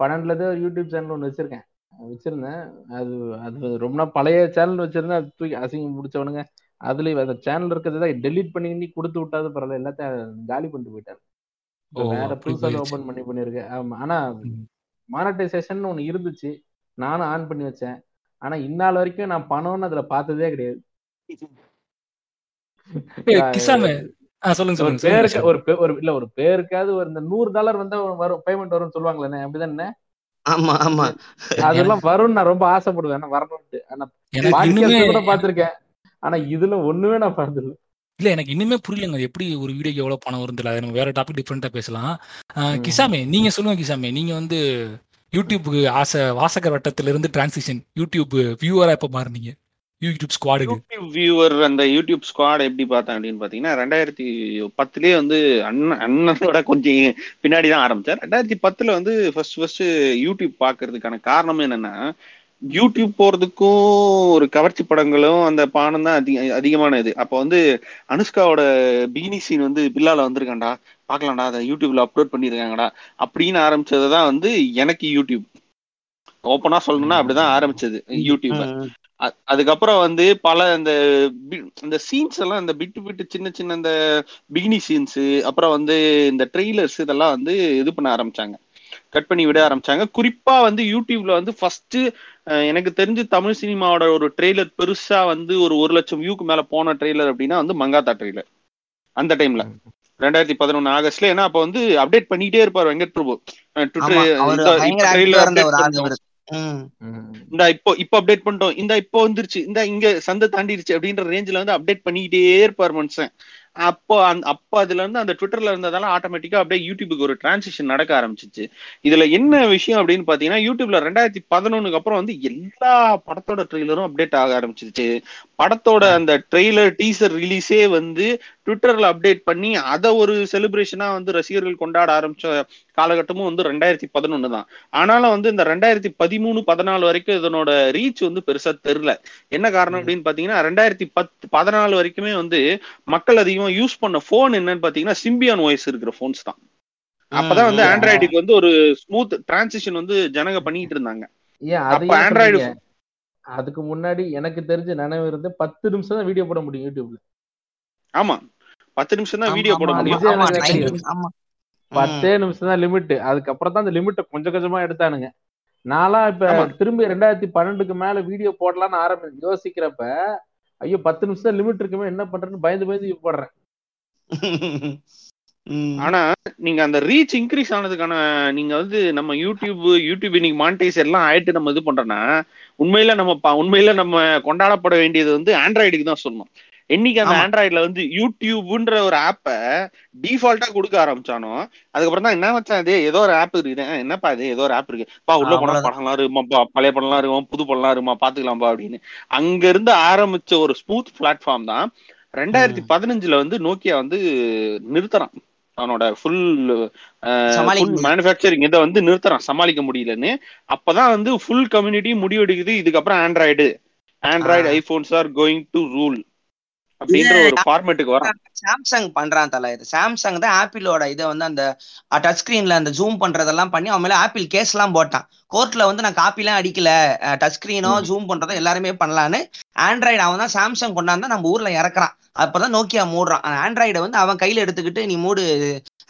பன்னெண்டுல தான் ஒரு யூடியூப் சேனல் ஒன்று வச்சிருக்கேன். வச்சிருந்தேன். அது அது ரொம்ப நாள் பழைய சேனல் வச்சிருந்தேன். அது தூக்கி அசிங்கம் பிடிச்சவனுங்க. அதுல அந்த சேனல் இருக்கிறத டெலீட் பண்ணி பண்ணி கொடுத்து விட்டாது பரவாயில்ல. எல்லாத்தையும் காலி பண்ணிட்டு போயிட்டாரு. வேற புதுசா. ஓபன் பண்ணி பண்ணிருக்கேன் ஆமா. ஆனா ம். மானிட்டைசேஷன் ஒன்று இருந்துச்சு. நானும் ஆன் பண்ணி வச்சேன். ஆனா இந்நாள் வரைக்கும் நான் பணம்னு அதுல பார்த்ததே கிடையாது. பேருக்கு. ஒரு பே- ஒரு இல்ல ஒரு பேருக்காவது ஒரு இந்த நூறு டாலர் வந்தா வரும் பேமெண்ட் வரும்னு சொல்லுவாங்களே அப்படிதானே ஆமா ஆமா. அதெல்லாம் வரும்னு நான் ரொம்ப ஆசைப்படுவேன். ஆனா வரணும்ட்டு ஆனா பாத்திருக்கேன் ஆனா இதுல ஒண்ணுமே நான் பார்த்ததில்ல. இல்ல எனக்கு இன்னுமே புரியலங்க. எப்படி ஒரு வீடியோக்கு எவ்வளவு பணம் வருது இல்ல நம்ம வேற டாபிக் டிஃப்ரெண்டா பேசலாம். கிசாமே நீங்க சொல்லுங்க கிசாமே. நீங்க வந்து யூடியூப்க்கு ஆசை வாசகர் வட்டத்துல இருந்து டிரான்சிஷன் யூடியூப் வியூவரா எப்ப மாறுனீங்க? யூடியூப் ஸ்குவாடுக்கு யூடியூப் வியூவர் அந்த யூடியூப் ஸ்குவாட் எப்படி பார்த்தேன் அப்படின்னு பாத்தீங்கன்னா ரெண்டாயிரத்தி பத்துலயே வந்து அண்ணன் அண்ணனோட கொஞ்சம் பின்னாடி தான் ஆரம்பிச்சார். ரெண்டாயிரத்தி பத்துல வந்து ஃபர்ஸ்ட் ஃபர்ஸ்ட் யூடியூப் பாக்குறதுக்கான காரணம் என்னன்னா யூடியூப் போறதுக்கும் ஒரு கவர்ச்சி படங்களும் அந்த பானம் தான் அதிக அதிகமான இது அப்போ வந்து அனுஷ்காவோட பீனி சீன் வந்து பில்லால வந்திருக்காண்டா பார்க்கலாம்டா அதை யூடியூப்ல அப்லோட் பண்ணிருக்காங்கடா அப்படின்னு ஆரம்பிச்சது தான் வந்து எனக்கு யூடியூப் ஓப்பனா சொல்லணும்னா அப்படிதான் ஆரம்பிச்சது யூடியூப் ம். அ- அதுக்கப்புறம் வந்து பல இந்த இந்த சீன்ஸ் எல்லாம் இந்த பிட்டு பிட்டு சின்ன சின்ன இந்த பிகினி சீன்ஸ் அப்புறம் வந்து இந்த ட்ரெய்லர்ஸ் இதெல்லாம் வந்து இது பண்ண ஆரம்பிச்சாங்க. கட் பண்ணி விட ஆரம்பிச்சாங்க. குறிப்பா வந்து யூடியூப்ல வந்து ஃபர்ஸ்ட் எனக்கு தெரிஞ்சு தமிழ் சினிமாவோட ஒரு ட்ரெய்லர் பெருசா வந்து ஒரு ஒரு லட்சம் வியூக்கு மேல போன ட்ரெய்லர் அப்படின்னா வந்து மங்காத்தா ட்ரெய்லர் அந்த டைம்ல ரெண்டாயிரத்தி பதினொன்னு ஆகஸ்ட்ல. ஏன்னா அப்ப வந்து அப்டேட் பண்ணிட்டே இருப்பார் வெங்கட் பிரபு. ம். இந்த இப்போ இப்போ அப்டேட் பண்ணிட்டோம். இந்த இப்போ வந்துருச்சு. இந்த இங்க சந்தை தாண்டிருச்சு அப்படின்ற ரேஞ்சில வந்து அப்டேட் பண்ணிக்கிட்டே இருப்பார் மனுஷன். அப்போ அப்போ அதுல இருந்து அந்த ட்விட்டர்ல இருந்ததால ஆட்டோமேட்டிக்கா அப்படியே யூடியூபுக்கு ஒரு டிரான்சிஷன் நடக்க ஆரம்பிச்சிச்சு. இதுல என்ன விஷயம் அப்படின்னு பாத்தீங்கன்னா யூடியூப்ல ரெண்டாயிரத்தி பதினொன்னுக்கு அப்புறம் வந்து எல்லா படத்தோட ட்ரெய்லரும் அப்டேட் ஆக ஆரம்பிச்சிருச்சு. படத்தோட அந்த ட்ரெய்லர் டீசர் ரிலீஸே வந்து ட்விட்டர்ல அப்டேட் பண்ணி அதை ஒரு செலிப்ரேஷனா வந்து ரசிகர்கள் கொண்டாட ஆரம்பிச்ச காலகட்டமும் வந்து ரெண்டாயிரத்தி பதினொன்னு தான். ஆனாலும் வந்து இந்த ரெண்டாயிரத்தி பதிமூணு பதினாலு வரைக்கும் இதனோட ரீச் வந்து பெருசா தெரியல. என்ன காரணம் அப்படின்னு பாத்தீங்கன்னா ரெண்டாயிரத்தி பத்து பதினாலு வரைக்குமே வந்து மக்கள் அதிகமா யூஸ் பண்ண போன் என்னன்னு பாத்தீங்கன்னா சிம்பியான் வாய்ஸ் இருக்கிற போன்ஸ் தான். அப்பதான் வந்து. ஆண்ட்ராய்டுக்கு வந்து ஒரு ஸ்மூத் டிரான்சிஷன் வந்து ஜனங்க பண்ணிட்டு இருந்தாங்க. அப்ப ஆண்ட்ராய்டு அதுக்கு முன்னாடி எனக்கு தெரிஞ்ச நினைவு இருந்து பத்து நிமிஷம் தான் வீடியோ போட முடியும் யூடியூப்ல ஆமா. பத்து நிமிஷம் தான் வீடியோ போட முடியும் விஜய் ஆமா, எனக்கு 19 தெரியும். ஆமா. ம். பத்தே நிமிஷம் தான் லிமிட் அதுக்கப்புறம் தான் அந்த லிமிட்டை கொஞ்சம் கொஞ்சமா எடுத்தானுங்க நான்லாம் இப்ப. திரும்பி ரெண்டாயிரத்தி பன்னெண்டுக்கு மேல வீடியோ போடலாம்னு ஆரம்பி யோசிக்கிறப்ப ஐயோ பத்து நிமிஷம் லிமிட் இருக்குமே என்ன பண்றேன்னு பயந்து பயந்து போடுறேன். ஆனா நீங்க அந்த ரீச் இன்க்ரீஸ் ஆனதுக்கான நீங்க வந்து நம்ம யூடியூப் யூடியூப் இன்னைக்கு மானிட்டைஸ் எல்லாம் ஆயிட்டு நம்ம இது பண்றோம்னா உண்மையில நம்ம உண்மையில நம்ம கொண்டாடப்பட வேண்டியது வந்து ஆண்ட்ராய்டுக்கு தான் சொல்லணும் என்னைக்கு அந்த. ஆண்ட்ராய்டுல வந்து யூடியூப்ன்ற ஒரு ஆப்பை டிஃபால்ட்டா கொடுக்க ஆரம்பிச்சானோ அதுக்கப்புறம் தான் என்ன வச்சான் இது? ஏதோ ஒரு ஆப் இருக்குது. என்னப்பா இது? ஏதோ ஒரு ஆப் இருக்கு. பா உள்ள போனா. படம்லாம் இருக்குமாப்பா பழைய படம்லாம் இருக்குமா புது படம்லாம் இருக்குமா பாத்துக்கலாம்பா அப்படின்னு. அங்க இருந்து ஆரம்பிச்ச ஒரு ஸ்மூத் பிளாட்ஃபார்ம் தான் ரெண்டாயிரத்தி பதினஞ்சுல வந்து நோக்கியா வந்து நிறுத்துறான். அவனோட ஃபுல். மேனுஃபேக்சரிங் இதை வந்து நிறுத்துறான் சமாளிக்க முடியலன்னு. அப்பதான் வந்து ஃபுல் கம்யூனிட்டி முடிவெடுக்குது. இதுக்கப்புறம் Android Android. IPhones are going to rule அப்படின்ற ஒரு ஃபார்மேட்டுக்கு வரான் சாம்சங் பண்றான் தல இது. சாம்சங் தான் ஆப்பிளோட இதை வந்து அந்த டச் ஸ்கிரீன்ல அந்த ஜூம் பண்றதெல்லாம் பண்ணி அவன் மேல ஆப்பிள் கேஸ் எல்லாம் போட்டான். கோர்ட்ல வந்து நான் காப்பிலாம் அடிக்கல. டச் ஸ்கிரீனோ ஜூம் பண்றதோ எல்லாருமே பண்ணலான்னு ஆண்ட்ராய்டு அவன் தான் சாம்சங் கொண்டாந்து நம்ம ஊர்ல இறக்குறான். அப்பதான் நோக்கியா மூடுறான். ஆண்ட்ராய்டை வந்து அவன் கையில எடுத்துக்கிட்டு நீ மூடு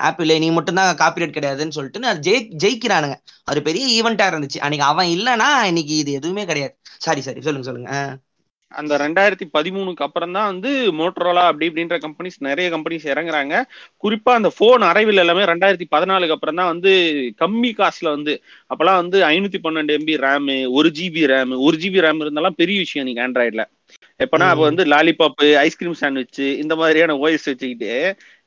ஆப்பிள் நீ மட்டும்தான் காப்பிரைட் கிடையாதுன்னு சொல்லிட்டு ஜெயி ஜெயிக்கிறானுங்க. அது பெரிய ஈவெண்டா இருந்துச்சு. அன்னைக்கு அவன் இல்லைன்னா இன்னைக்கு இது எதுவுமே கிடையாது. சாரி சாரி சொல்லுங்க சொல்லுங்க. அந்த ரெண்டாயிரத்தி பதிமூணுக்கு அப்புறம் தான் வந்து மோட்டரோலா அப்படி இப்படின்ற கம்பெனிஸ் நிறைய கம்பெனிஸ் இறங்குறாங்க. குறிப்பா அந்த போன் அரைவில் எல்லாமே ரெண்டாயிரத்தி பதினாலுக்கு அப்புறம் தான் வந்து கம்மி காசுல வந்து அப்பெல்லாம் வந்து ஐநூத்தி பன்னெண்டு எம்பி ரேமு ஒரு ஜிபி ரேம் ஒரு ஜிபி ரேம் இருந்தாலும் பெரிய விஷயம் நீங்க ஆண்ட்ராய்டுல எப்பனா அப்ப வந்து லாலிபாப் ஐஸ்கிரீம் சாண்ட்விச் இந்த மாதிரியான ஓஎஸ் வச்சுக்கிட்டு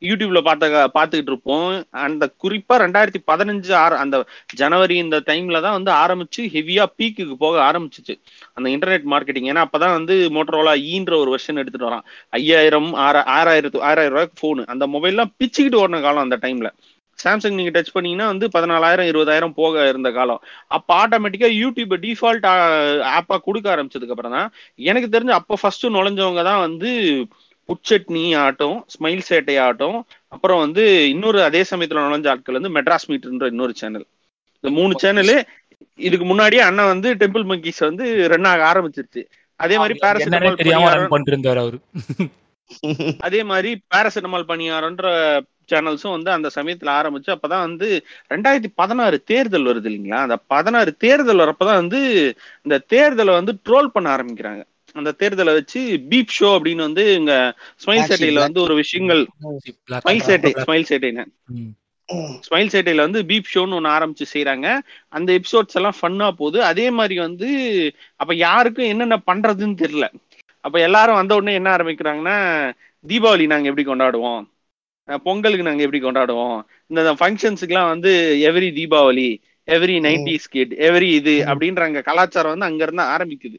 யூடியூப்ல பார்த்த பார்த்துக்கிட்டு இருப்போம். அந்த குறிப்பா ரெண்டாயிரத்தி பதினஞ்சு ஆறு அந்த ஜனவரி இந்த டைம்ல தான் வந்து ஆரம்பிச்சு ஹெவியா பீக்குக்கு போக ஆரம்பிச்சிச்சு. அந்த இன்டர்நெட் மார்க்கெட்டிங் ஏன்னா அப்பதான் வந்து மோட்டரோலா ஈன்ற ஒரு வெர்ஷன் எடுத்துட்டு வரான். ஐயாயிரம் ஆறு ஆறாயிரத்து ஆறாயிரம் ரூபாய்க்கு போனு அந்த மொபைல்லாம் பிச்சுக்கிட்டு ஓடின காலம் அந்த டைம்ல சாம்சங் நீங்க டச் பண்ணீங்கன்னா வந்து பதினாலாயிரம் இருபதாயிரம் போக இருந்த காலம். அப்ப ஆட்டோமேட்டிக்கா யூடியூப் டிஃபால்ட் ஆப்பா கொடுக்க ஆரம்பிச்சதுக்கு அப்புறம் தான் எனக்கு தெரிஞ்சு அப்ப ஃபர்ஸ்ட் நுழைஞ்சவங்க தான் வந்து புச்சட்னி ஆட்டம் ஸ்மைல் சேட்டை ஆட்டம் அப்புறம் வந்து இன்னொரு அதே சமயத்துல நுழைஞ்ச ஆட்கள் வந்து மெட்ராஸ் மீட்டர்ன்ற இன்னொரு சேனல். இந்த மூணு சேனலு இதுக்கு முன்னாடியே அண்ணன் வந்து டெம்பிள் மங்கீஸ் வந்து ரன் ஆக ஆரம்பிச்சிருச்சு. அதே மாதிரி பேராசிட்டமால் அதே மாதிரி பேராசிட்டமால் பணியாரன்ற சேனல்ஸும் வந்து அந்த சமயத்துல ஆரம்பிச்சு அப்பதான் வந்து ரெண்டாயிரத்தி பதினாறு தேர்தல் வருது இல்லைங்களா? அந்த பதினாறு தேர்தல் வரப்பதான் வந்து இந்த தேர்தலை வந்து ட்ரோல் பண்ண ஆரம்பிக்கிறாங்க. அந்த தேர்தலை வச்சு பீப் ஷோ அப்படின்னு வந்து இங்க ஸ்மைல் சேட்டையில வந்து ஒரு விஷயங்கள் ஸ்மைல் சேட்டை ஸ்மைல் சேட்டைன்னு. ஸ்மைல் சேட்டையில வந்து பீப் ஷோன்னு ஒன்று ஆரம்பிச்சு செய்றாங்க. அந்த எபிசோட்ஸ் எல்லாம் ஃபன்னா போகுது. அதே மாதிரி வந்து அப்ப யாருக்கும் என்னென்ன பண்றதுன்னு தெரியல. அப்ப எல்லாரும் வந்த உடனே என்ன ஆரம்பிக்கிறாங்கன்னா தீபாவளி நாங்க எப்படி கொண்டாடுவோம்? பொங்கலுக்கு நாங்க எப்படி கொண்டாடுவோம்? இந்த ஃபங்க்ஷன்ஸுக்குலாம் வந்து every Deepavali every nineties kid every இது அப்படின்ற அங்க கலாச்சாரம் வந்து அங்க இருந்து ஆரம்பிக்குது.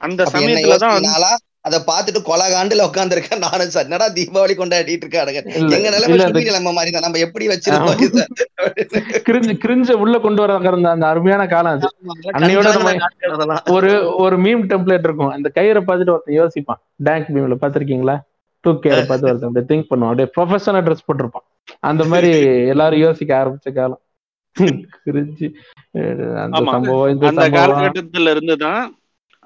அந்த அப்ப என்ன சமயத்துல தான் வந்து யோசிச்சீங்கனாலா அதை பார்த்துட்டு கொலகாண்டுல உட்காந்துருக்கேன் நானும் சார். என்னடா தீபாவளி கொண்டாடிட்டு இருக்கானுங்க இல்ல எங்க நிலைமை நிலைமை மாதிரி தான். நம்ம எப்படி வச்சிருக்கோம்? கிரிஞ்சு கிரிஞ்ச உள்ள கொண்டு வராங்க இருந்த அந்த அருமையான காலம் அது. அன்னையோட. ஒரு ஒரு மீம் டெம்ப்ளேட் இருக்கும். அந்த கயிறை பார்த்துட்டு ஒருத்தன் யோசிப்பான். டேங்க் மீம்ல பாத்திருக்கீங்களா டூ கேரை பார்த்து ஒருத்தன் அப்படியே திங்க் பண்ணுவான். அப்படியே ப்ரொஃபஷனல் ட்ரெஸ் போட்டிருப்பான். அந்த மாதிரி எல்லாரும் யோசிக்க ஆரம்பிச்ச காலம். கிரிஞ்சு அந்த காலகட்டத்துல இருந்து தான்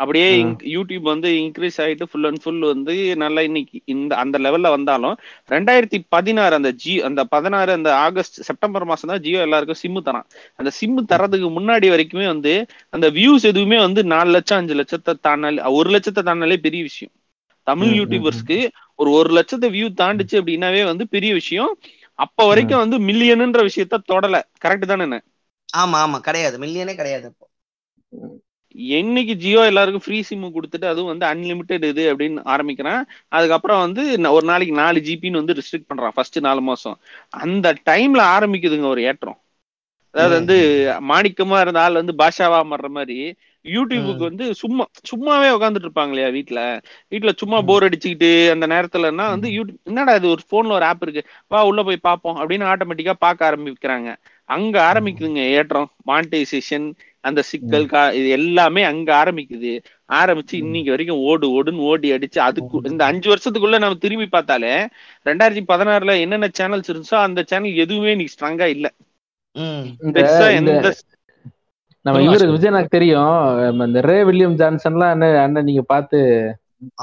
அப்படியே யூடியூப் வந்து இன்க்ரீஸ் ஆயிட்டு ஃபுல் அண்ட் ஃபுல் வந்து நல்லா இன்னைக்கு இந்த அந்த லெவல்ல வந்தாலும் ரெண்டாயிரத்தி பதினாறு அந்த ஜி அந்த பதினாறு அந்த ஆகஸ்ட் செப்டம்பர் மாசம் தான் ஜியோ எல்லாருக்கும் சிம்மு தரான். அந்த சிம்மு தரதுக்கு முன்னாடி வரைக்குமே வந்து அந்த வியூஸ் எதுவுமே வந்து நாலு லட்சம் அஞ்சு லட்சத்தை தாண்டாலே ஒரு லட்சத்தை தாண்டாலே பெரிய விஷயம். தமிழ் யூடியூபர்ஸ்க்கு ஒரு ஒரு லட்சத்தை வியூ தாண்டுச்சு அப்படின்னாவே வந்து பெரிய விஷயம். அப்ப வரைக்கும் வந்து மில்லியனுன்ற விஷயத்த தொடல. கரெக்ட் தானே ஆமா ஆமா கிடையாது. மில்லியனே கிடையாது என்னைக்கு ஜியோ எல்லாருக்கும் ஃப்ரீ சிம் கொடுத்துட்டு அதுவும் வந்து அன்லிமிட்டெட் இது அப்படின்னு ஆரம்பிக்கிறான். அதுக்கப்புறம் வந்து ஒரு நாளைக்கு நாலு ஜிபின்னு வந்து ரெஸ்ட்ரிக்ட் பண்றான் ஃபர்ஸ்ட் நாலு மாசம். அந்த டைம்ல ஆரம்பிக்குதுங்க ஒரு ஏற்றம். அதாவது வந்து மாணிக்கமா இருந்த ஆள் வந்து பாஷாவா மாறுற மாதிரி யூடியூபுக்கு வந்து சும்மா சும்மாவே உட்காந்துட்டு இருப்பாங்க இல்லையா வீட்ல? வீட்ல சும்மா போர் அடிச்சுக்கிட்டு அந்த நேரத்துலன்னா வந்து யூடியூப் என்னடா இது ஒரு போன்ல ஒரு ஆப் இருக்கு? வா உள்ள போய் பார்ப்போம் அப்படின்னு ஆட்டோமேட்டிக்கா பார்க்க ஆரம்பிக்கிறாங்க. அங்க ஆரம்பிக்குதுங்க ஏற்றம். மானிட்டைசேஷன் அந்த சிக்கல் கா இது எல்லாமே அங்க ஆரம்பிக்குது. ஆரம்பிச்சு இன்னைக்கு வரைக்கும் ஓடு ஓடுன்னு ஓடி அடிச்சு அதுக்கு இந்த அஞ்சு வருஷத்துக்குள்ள நம்ம திரும்பி பார்த்தாலே ரெண்டாயிரத்தி பதினாறுல என்னென்ன சேனல்ஸ் இருந்துச்சோ அந்த சேனல் எதுவுமே இன்னைக்கு ஸ்ட்ராங்கா இல்ல. எந்த நம்ம இவரு. விஜய் எனக்கு தெரியும். இந்த ரே வில்லியம் ஜான்சன்லாம் அண்ணன் அண்ணன் நீங்க பார்த்து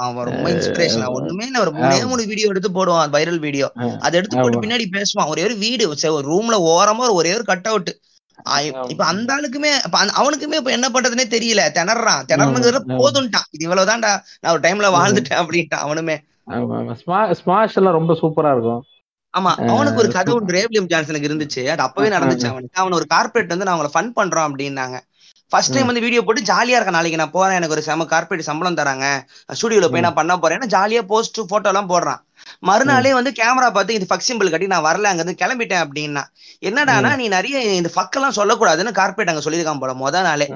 அவன் ரொம்ப இன்ஸ்பிரேஷன் ஒண்ணுமே ஒரு மூணே மூணு வீடியோ எடுத்து போடுவான் வைரல் வீடியோ அதை எடுத்து போட்டு. பின்னாடி பேசுவான். ஒரே ஒரு வீடு ஒரு ரூம்ல ஓரமா ஒரு ஒரே ஒரு கட் அவுட் இப்ப அந்த ஆளுக்குமே அவனுக்குமே இப்ப என்ன பண்றதுனே தெரியல. திணறான். திணறணுங்கிறத ஆமா. போதும்ட்டான் இது இவ்வளவுதான்டா. நான் ஒரு டைம்ல வாழ்ந்துட்டேன் அப்படின்ட்டான் அவனுமே. ஸ்மாஷ் எல்லாம் ரொம்ப சூப்பரா இருக்கும். ஆமா. அவனுக்கு ஒரு கதை சூ- ஒன்று ரேவ்லியம் ஜான்சனுக்கு இருந்துச்சு. அது அப்பவே நடந்துச்சு அவனுக்கு. அவன் ஒரு கார்பரேட் வந்து நான் அவங்கள ஃபன் பண்றோம் அப்படின்னாங்க. ஃபர்ஸ்ட் டைம் வந்து வீடியோ போட்டு ஜாலியா இருக்க. நாளைக்கு நான் போறேன். எனக்கு ஒரு செம கார்பரேட் சம்பளம் தராங்க. ஸ்டுடியோல போய் நான் பண்ண போறேன். ஜாலியா போஸ்ட் போட்டோ எல்லாம் போடுறான். மறுநாளே வந்து கேமரா பார்த்து இது ஃபக் சிம்பிள் கட்டி நான் வரல அங்க இருந்து கிளம்பிட்டேன் அப்படின்னா என்னடானா நீ நிறைய இந்த ஃபக் எல்லாம் சொல்லக்கூடாதுன்னு கார்பரேட் அங்க சொல்லியிருக்கான் போல முத நாளே.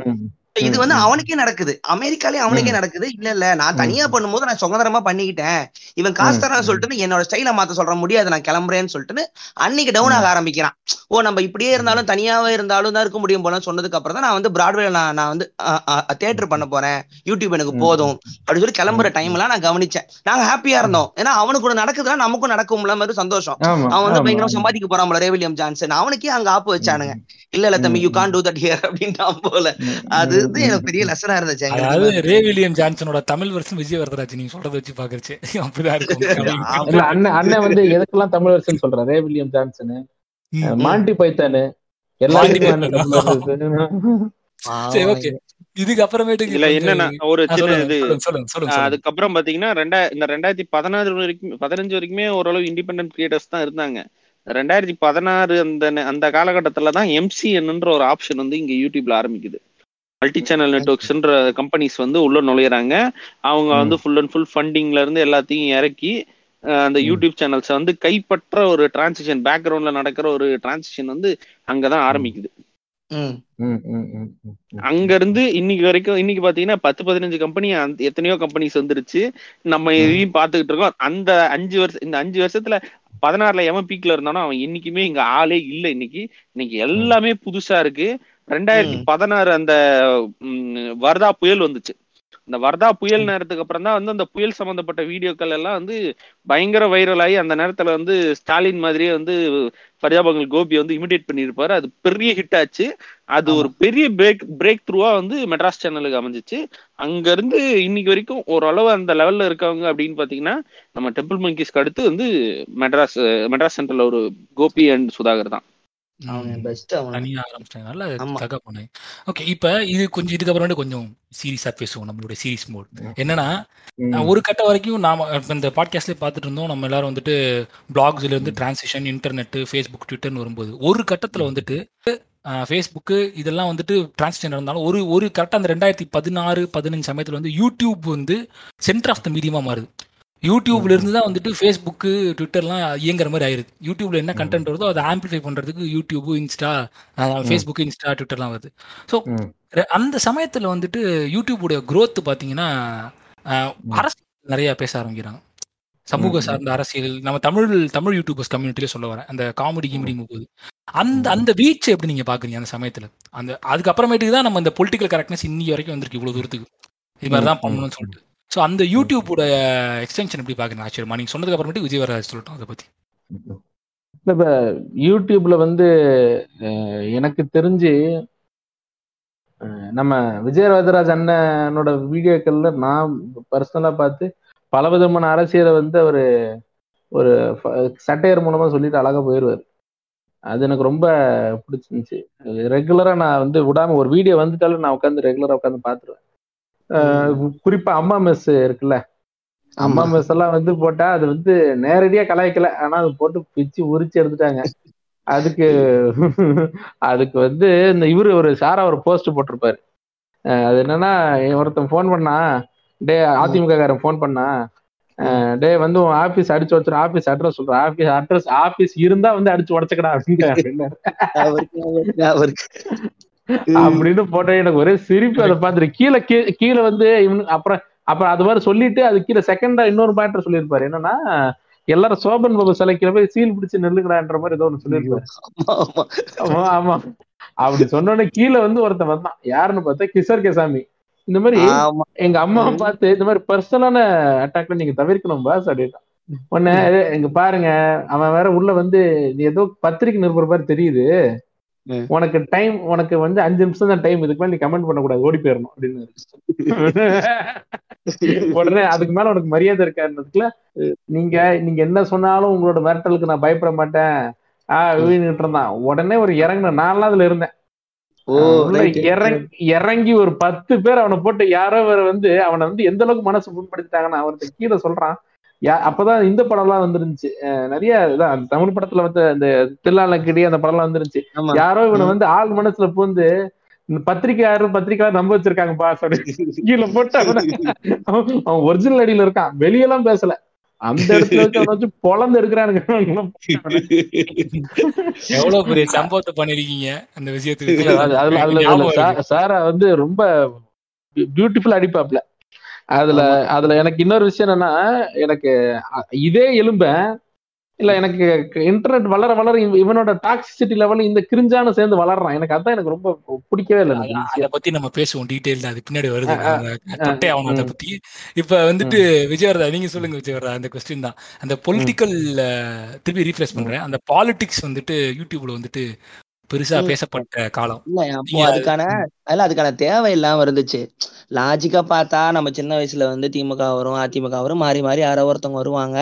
இது வந்து. அவனுக்கே நடக்குது. அமெரிக்காலே அவனுக்கே நடக்குது. இல்ல இல்ல நான் தனியா பண்ணும்போது நான் சுதந்திரமா பண்ணிக்கிட்டேன். இவன் காசு தரான்னு சொல்லிட்டு என்னோட ஸ்டைல மாத்த சொல்ற முடியாது நான் கிளம்புறேன்னு சொல்லிட்டு அன்னைக்கு டவுன் ஆக ஆரம்பிக்கிறான். ஓ நம்ம இப்படியே இருந்தாலும் தனியாவே இருந்தாலும் தான் இருக்க முடியும் போல சொன்னதுக்கு அப்புறம் தான் நான் வந்து பிராட்வேல நான் நான் வந்து தியேட்டர் பண்ண போறேன். யூடியூப் எனக்கு போதும். அப்படின்னு சொல்லி கிளம்புற டைம்லாம் நான் கவனிச்சேன். நாங்க ஹாப்பியா இருந்தோம். ஏன்னா அவனுக்கு கூட நடக்குதுன்னா நமக்கும் நடக்கும்ல மாதிரி சந்தோஷம். அவன் வந்து பயங்கரம். சம்பாதிக்க போறான் போல ரேவிலியம் ஜான்சன் அவனுக்கே அங்க ஆப்பு வச்சானுங்க. இல்ல இல்ல தம்பி you can't do that here அப்படின்ட்டான் போல. அது வந்து எனக்கு பெரிய லெசனா இருந்துச்சு அதாவது ரே வில்லியம் ஜான்சனோட தமிழ் வருஷம் விஜய் வரதராஜ் நீங்க சொல்றத வச்சு பாக்குறச்சு. அப்படிதான் இருக்கும். அண்ணன் அண்ணன் வந்து எதுக்கெல்லாம் தமிழ் வருஷன் சொல்ற Ray William Johnson. Monty Python வருஷன் சரி ஓகே. இதுக்கு அப்புறமேட்டுக்கு இதுல கொஞ்சம் என்னன்னா ஒரு சின்ன இது. அதுக்கப்புறம் பாத்தீங்கன்னா ரெண்டா இந்த ரெண்டாயிரத்தி பதினாறு வரைக்கும் பதினஞ்சு வரைக்குமே ஓரளவு இண்டிபெண்டன்ட் கிரியேட்டர்ஸ் தான் இருந்தாங்க. ரெண்டாயிரத்தி பதினாறு அந்த அந்த காலகட்டத்துல தான் எம்சிஎன்ன்ற ஒரு ஆப்ஷன் வந்து இங்க யூடியூப்ல ஆரம்பிக்குது. மல்டி சேனல் நெட்ஒர்க்ஸ்ன்ற கம்பெனிஸ் வந்து உள்ள நுழையிறாங்க. அவங்க வந்து ஃபுல் அண்ட் ஃபுல் ஃபண்டிங்ல இருந்து எல்லாத்தையும் இறக்கி அந்த யூடியூப் சேனல்ஸை வந்து கைப்பற்ற ஒரு டிரான்சிஷன் பேக்ரவுண்ட்ல நடக்கிற ஒரு டிரான்சிஷன் வந்து அங்கதான் ஆரம்பிக்குது. ம். ம், ம், ம், ம். அங்க இருந்து இன்னைக்கு வரைக்கும் இன்னைக்கு பாத்தீங்கன்னா பத்து பதினஞ்சு கம்பெனி எத்தனையோ கம்பெனிஸ் வந்துருச்சு. நம்ம இதையும் பாத்துக்கிட்டு இருக்கோம். அந்த அஞ்சு வருஷம் இந்த அஞ்சு வருஷத்துல பதினாறுல எவன் பீக்ல இருந்தானோ அவன் என்னைக்குமே இங்க ஆளே இல்ல இன்னைக்கு. இன்னைக்கு எல்லாமே புதுசா இருக்கு. ரெண்டாயிரத்தி பதினாறு அந்த வர்தா புயல் வந்துச்சு. இந்த வர்தா புயல் நேரத்துக்கு அப்புறம் தான் வந்து அந்த புயல் சம்பந்தப்பட்ட வீடியோக்கள் எல்லாம் வந்து பயங்கர வைரல் ஆகி அந்த நேரத்துல வந்து ஸ்டாலின் மாதிரியே வந்து பரிதாபங்கள் கோபி வந்து இமிடேட் பண்ணியிருப்பாரு. அது பெரிய ஹிட் ஆச்சு. அது ஒரு பெரிய பிரேக் பிரேக் த்ரூவா வந்து மெட்ராஸ் சேனலுக்கு அமைஞ்சிச்சு. அங்க இருந்து இன்னைக்கு வரைக்கும் ஓரளவு அந்த லெவல்ல இருக்கவங்க அப்படின்னு பாத்தீங்கன்னா நம்ம டெம்பிள் மங்கிஸ்க்கு அடுத்து வந்து மெட்ராஸ் மெட்ராஸ் சென்டர்ல ஒரு கோபி அண்ட் சுதாகர் தான். தனியா ஆரம்பிச்சிட்டாங்க. நல்ல ஆமா. தகா பண்ணாங்க ஓகே இப்ப இது கொஞ்சம் இதுக்கப்புறம் கொஞ்சம் சீரியஸா பேசுவோம் நம்மளுடைய சீரிஸ் மோட் என்னன்னா ஒரு கட்டம் வரைக்கும் நாம இந்த பாட்காஸ்ட்ல பார்த்துட்டு இருந்தோம் நம்ம எல்லாரும் வந்துட்டு பிளாக்ஸ்ல இருந்து டிரான்சிஷன் இன்டர்நெட் ஃபேஸ்புக் ட்விட்டர்னு வரும்போது ஒரு கட்டத்துல வந்துட்டு ஃபேஸ்புக்கு இதெல்லாம் வந்துட்டு டிரான்சிஷன் இருந்தாலும் ஒரு ஒரு கரெக்டாக அந்த ரெண்டாயிரத்தி பதினாறு பதினஞ்சு சமயத்தில் வந்து யூடியூப் வந்து சென்டர் ஆஃப் த மீடியமா மாறுது. யூடியூப்ல இருந்து தான் வந்துட்டு ஃபேஸ்புக்கு ட்விட்டர்லாம் இயங்குற மாதிரி ஆயிருது யூடியூப்ல என்ன கண்டென்ட் வருதோ அதை ஆம்பிளிஃபை பண்றதுக்கு யூடியூப் இன்ஸ்டா ஃபேஸ்புக் இன்ஸ்டா ட்விட்டர்லாம் வருது. ஸோ. அந்த சமயத்துல வந்துட்டு யூடியூபோட growth பாத்தீங்கன்னா அஹ், அரசு நிறைய பேச ஆரம்பிக்கிறாங்க. சமூக. சார்ந்த அரசியல் நம்ம தமிழ் தமிழ் யூடியூபர்ஸ் கம்யூனிட்டில சொல்ல வரேன். அந்த காமெடி கிமெடி போகுது அந்த அந்த வீச்சு எப்படி நீங்க பாக்குறீங்க அந்த சமயத்துல? அந்த அதுக்கப்புறமேட்டுக்கு தான் நம்ம இந்த பொலிட்டிக்கல் கரெக்ட்னஸ் இன்னி வரைக்கும் வந்திருக்கு இவ்வளவு தூரத்துக்கு. இது மாதிரி தான் ம், பண்ணணும்னு சொல்லிட்டு. ஸோ அந்த யூடியூப்போட எக்ஸ்டென்ஷன் எப்படி பார்க்கணும் ஆச்சரியமா நீங்க சொன்னதுக்கு அப்புறமேட்டு விஜய் வர சொல்லட்டும் அதை பத்தி. இப்போ யூடியூப்ல வந்து எனக்கு தெரிஞ்சு நம்ம நம்ம விஜயராஜராஜ் அண்ணனோட வீடியோக்கள்ல நான் பர்சனலா பார்த்து பல விதமான அரசியலை வந்து அவர் ஒரு சட்டையர் மூலமா சொல்லிட்டு அழகா போயிடுவாரு அது எனக்கு ரொம்ப பிடிச்சிருந்துச்சு. ரெகுலரா நான் வந்து விடாம ஒரு வீடியோ வந்துட்டாலும் நான் உட்காந்து ரெகுலரா உட்காந்து பாத்துருவேன் குறிப்பா அம்மா மெஸ் இருக்குல்ல. அம்மா மெஸ் எல்லாம் வந்து போட்டா அது வந்து நேரடியா கலாய்க்கல. ஆனா அது போட்டு பிச்சு உரிச்சு எடுத்துட்டாங்க. அதுக்கு அதுக்கு வந்து இந்த இவரு ஒரு சாரா ஒரு போஸ்ட் போட்டிருப்பாரு. அது என்னன்னா ஒருத்தன் ஃபோன் பண்ணா டே அதிமுக காரன் ஃபோன் பண்ணா டே வந்து உன் ஆபீஸ் அடிச்சு வச்சிரு ஆபீஸ் அட்ரஸ் சொல்ற. ஆபீஸ் அட்ரஸ் ஆபீஸ் இருந்தா வந்து அடிச்சு உடச்சுக்கடா அப்படின்னு அப்படின்னு போட்ட எனக்கு ஒரே சிரிப்பு அதை பார்த்துட்டு கீழே கீழே வந்து இவனு அப்புறம் அப்புறம் அது மாதிரி சொல்லிட்டு அது கீழே செகண்டா இன்னொரு மேட்டர் சொல்லியிருப்பாரு. என்னன்னா எல்லாரும் சோபன் பாபு சிலைக்கிற போய் சீல் பிடிச்சு நில்லுங்கடான்ற மாதிரி ஏதோ ஒன்று சொல்லியிருப்பாரு. ஆமா அப்படி சொன்னோடனே கீழே வந்து ஒருத்தன் வந்தான். யாருன்னு பார்த்தா கிஷோர் கேசாமி. இந்த மாதிரி எங்க அம்மாவை பார்த்து இந்த மாதிரி பர்சனலான அட்டாக்ல நீங்க தவிர்க்கணும் பாஸ் அப்படின்னா உடனே "ஏய், இங்க பாருங்க. அவன் வேற உள்ள வந்து நீ ஏதோ பத்திரிக்கை நிருபர் மாதிரி தெரியுது. உனக்கு டைம் உனக்கு வந்து அஞ்சு நிமிஷம் தான் டைம் இதுக்கு மேல நீ கமெண்ட் பண்ணக்கூடாது ஓடி போயிடணும் அப்படின்னு. உடனே அதுக்கு மேல உனக்கு மரியாதை இருக்காருன்றதுக்குல நீங்க நீங்க என்ன சொன்னாலும் உங்களோட மிரட்டலுக்கு நான் பயப்பட மாட்டேன். ஆஹ் வீணிட்டு இருந்தான். உடனே ஒரு இறங்கின நான்லாம் அதுல இருந்தேன். இறங்கி ஒரு பத்து பேர் அவனை போட்டு யாரோ வேற வந்து அவனை வந்து எந்த அளவுக்கு மனசு புண்படுத்திட்டாங்கன்னா அவர்கிட்ட கீழே சொல்றான். யா அப்பதான் இந்த படம்லாம் வந்துருந்துச்சு. அஹ் நிறைய இதான் தமிழ் படத்துல வந்து அந்த தில்லாலக்கடி அந்த படம்லாம் வந்துருந்துச்சு. யாரோ இவனை. வந்து ஆள் மனசுல பூந்து இந்த பத்திரிக்கையாளர் நம்ப வச்சிருக்காங்க அப்படின்னு கீழே போட்டு அவனை ஒரிஜினல் அடியில இருக்கான். வெளியெல்லாம் பேசல. அந்த இடத்துல வச்சு அவனை வச்சு பொழந்து எடுக்கிறானுங்க. எவ்வளவு பெரிய சம்பவத்தை பண்ணிருக்கீங்க அந்த விஷயத்துக்கு? அதுல. சாரா வந்து ரொம்ப பியூட்டிஃபுல் அடிப்பாப்ல. அதுல அதுல எனக்கு இன்னொரு விஷயம் என்னன்னா எனக்கு இதே எலும்ப இல்ல எனக்கு இன்டர்நெட் வளர வளர இவ- இவனோட டாக்ஸிசிட்டி லெவல் இந்த கிரிஞ்சான சேர்ந்து வளர்றான். எனக்கு அதான் எனக்கு ரொம்ப பிடிக்கவே இல்லை அத பத்தி நம்ம பேசுவோம் டீடைல் அது பின்னாடி வருது. தொட்டே ஆகணும் அதை பத்தி. இப்ப வந்துட்டு விஜயவரதா நீங்க சொல்லுங்க விஜயவரதா அந்த கொஸ்டின் தான். அந்த பொலிட்டிக்கல் திருப்பி ரீஃப்ரெஷ் பண்றேன். அந்த பாலிடிக்ஸ் வந்துட்டு யூடியூப்ல வந்துட்டு பெருசா. பேசப்பட்ட காலம். இல்ல அதுக்கான அதெல்லாம் அதுக்கான தேவை இல்லாம இருந்துச்சு. லாஜிக்கா பார்த்தா நம்ம சின்ன வயசுல வந்து திமுக வரும் அதிமுக வரும் மாறி மாறி யாரோ ஒருத்தவங்க வருவாங்க.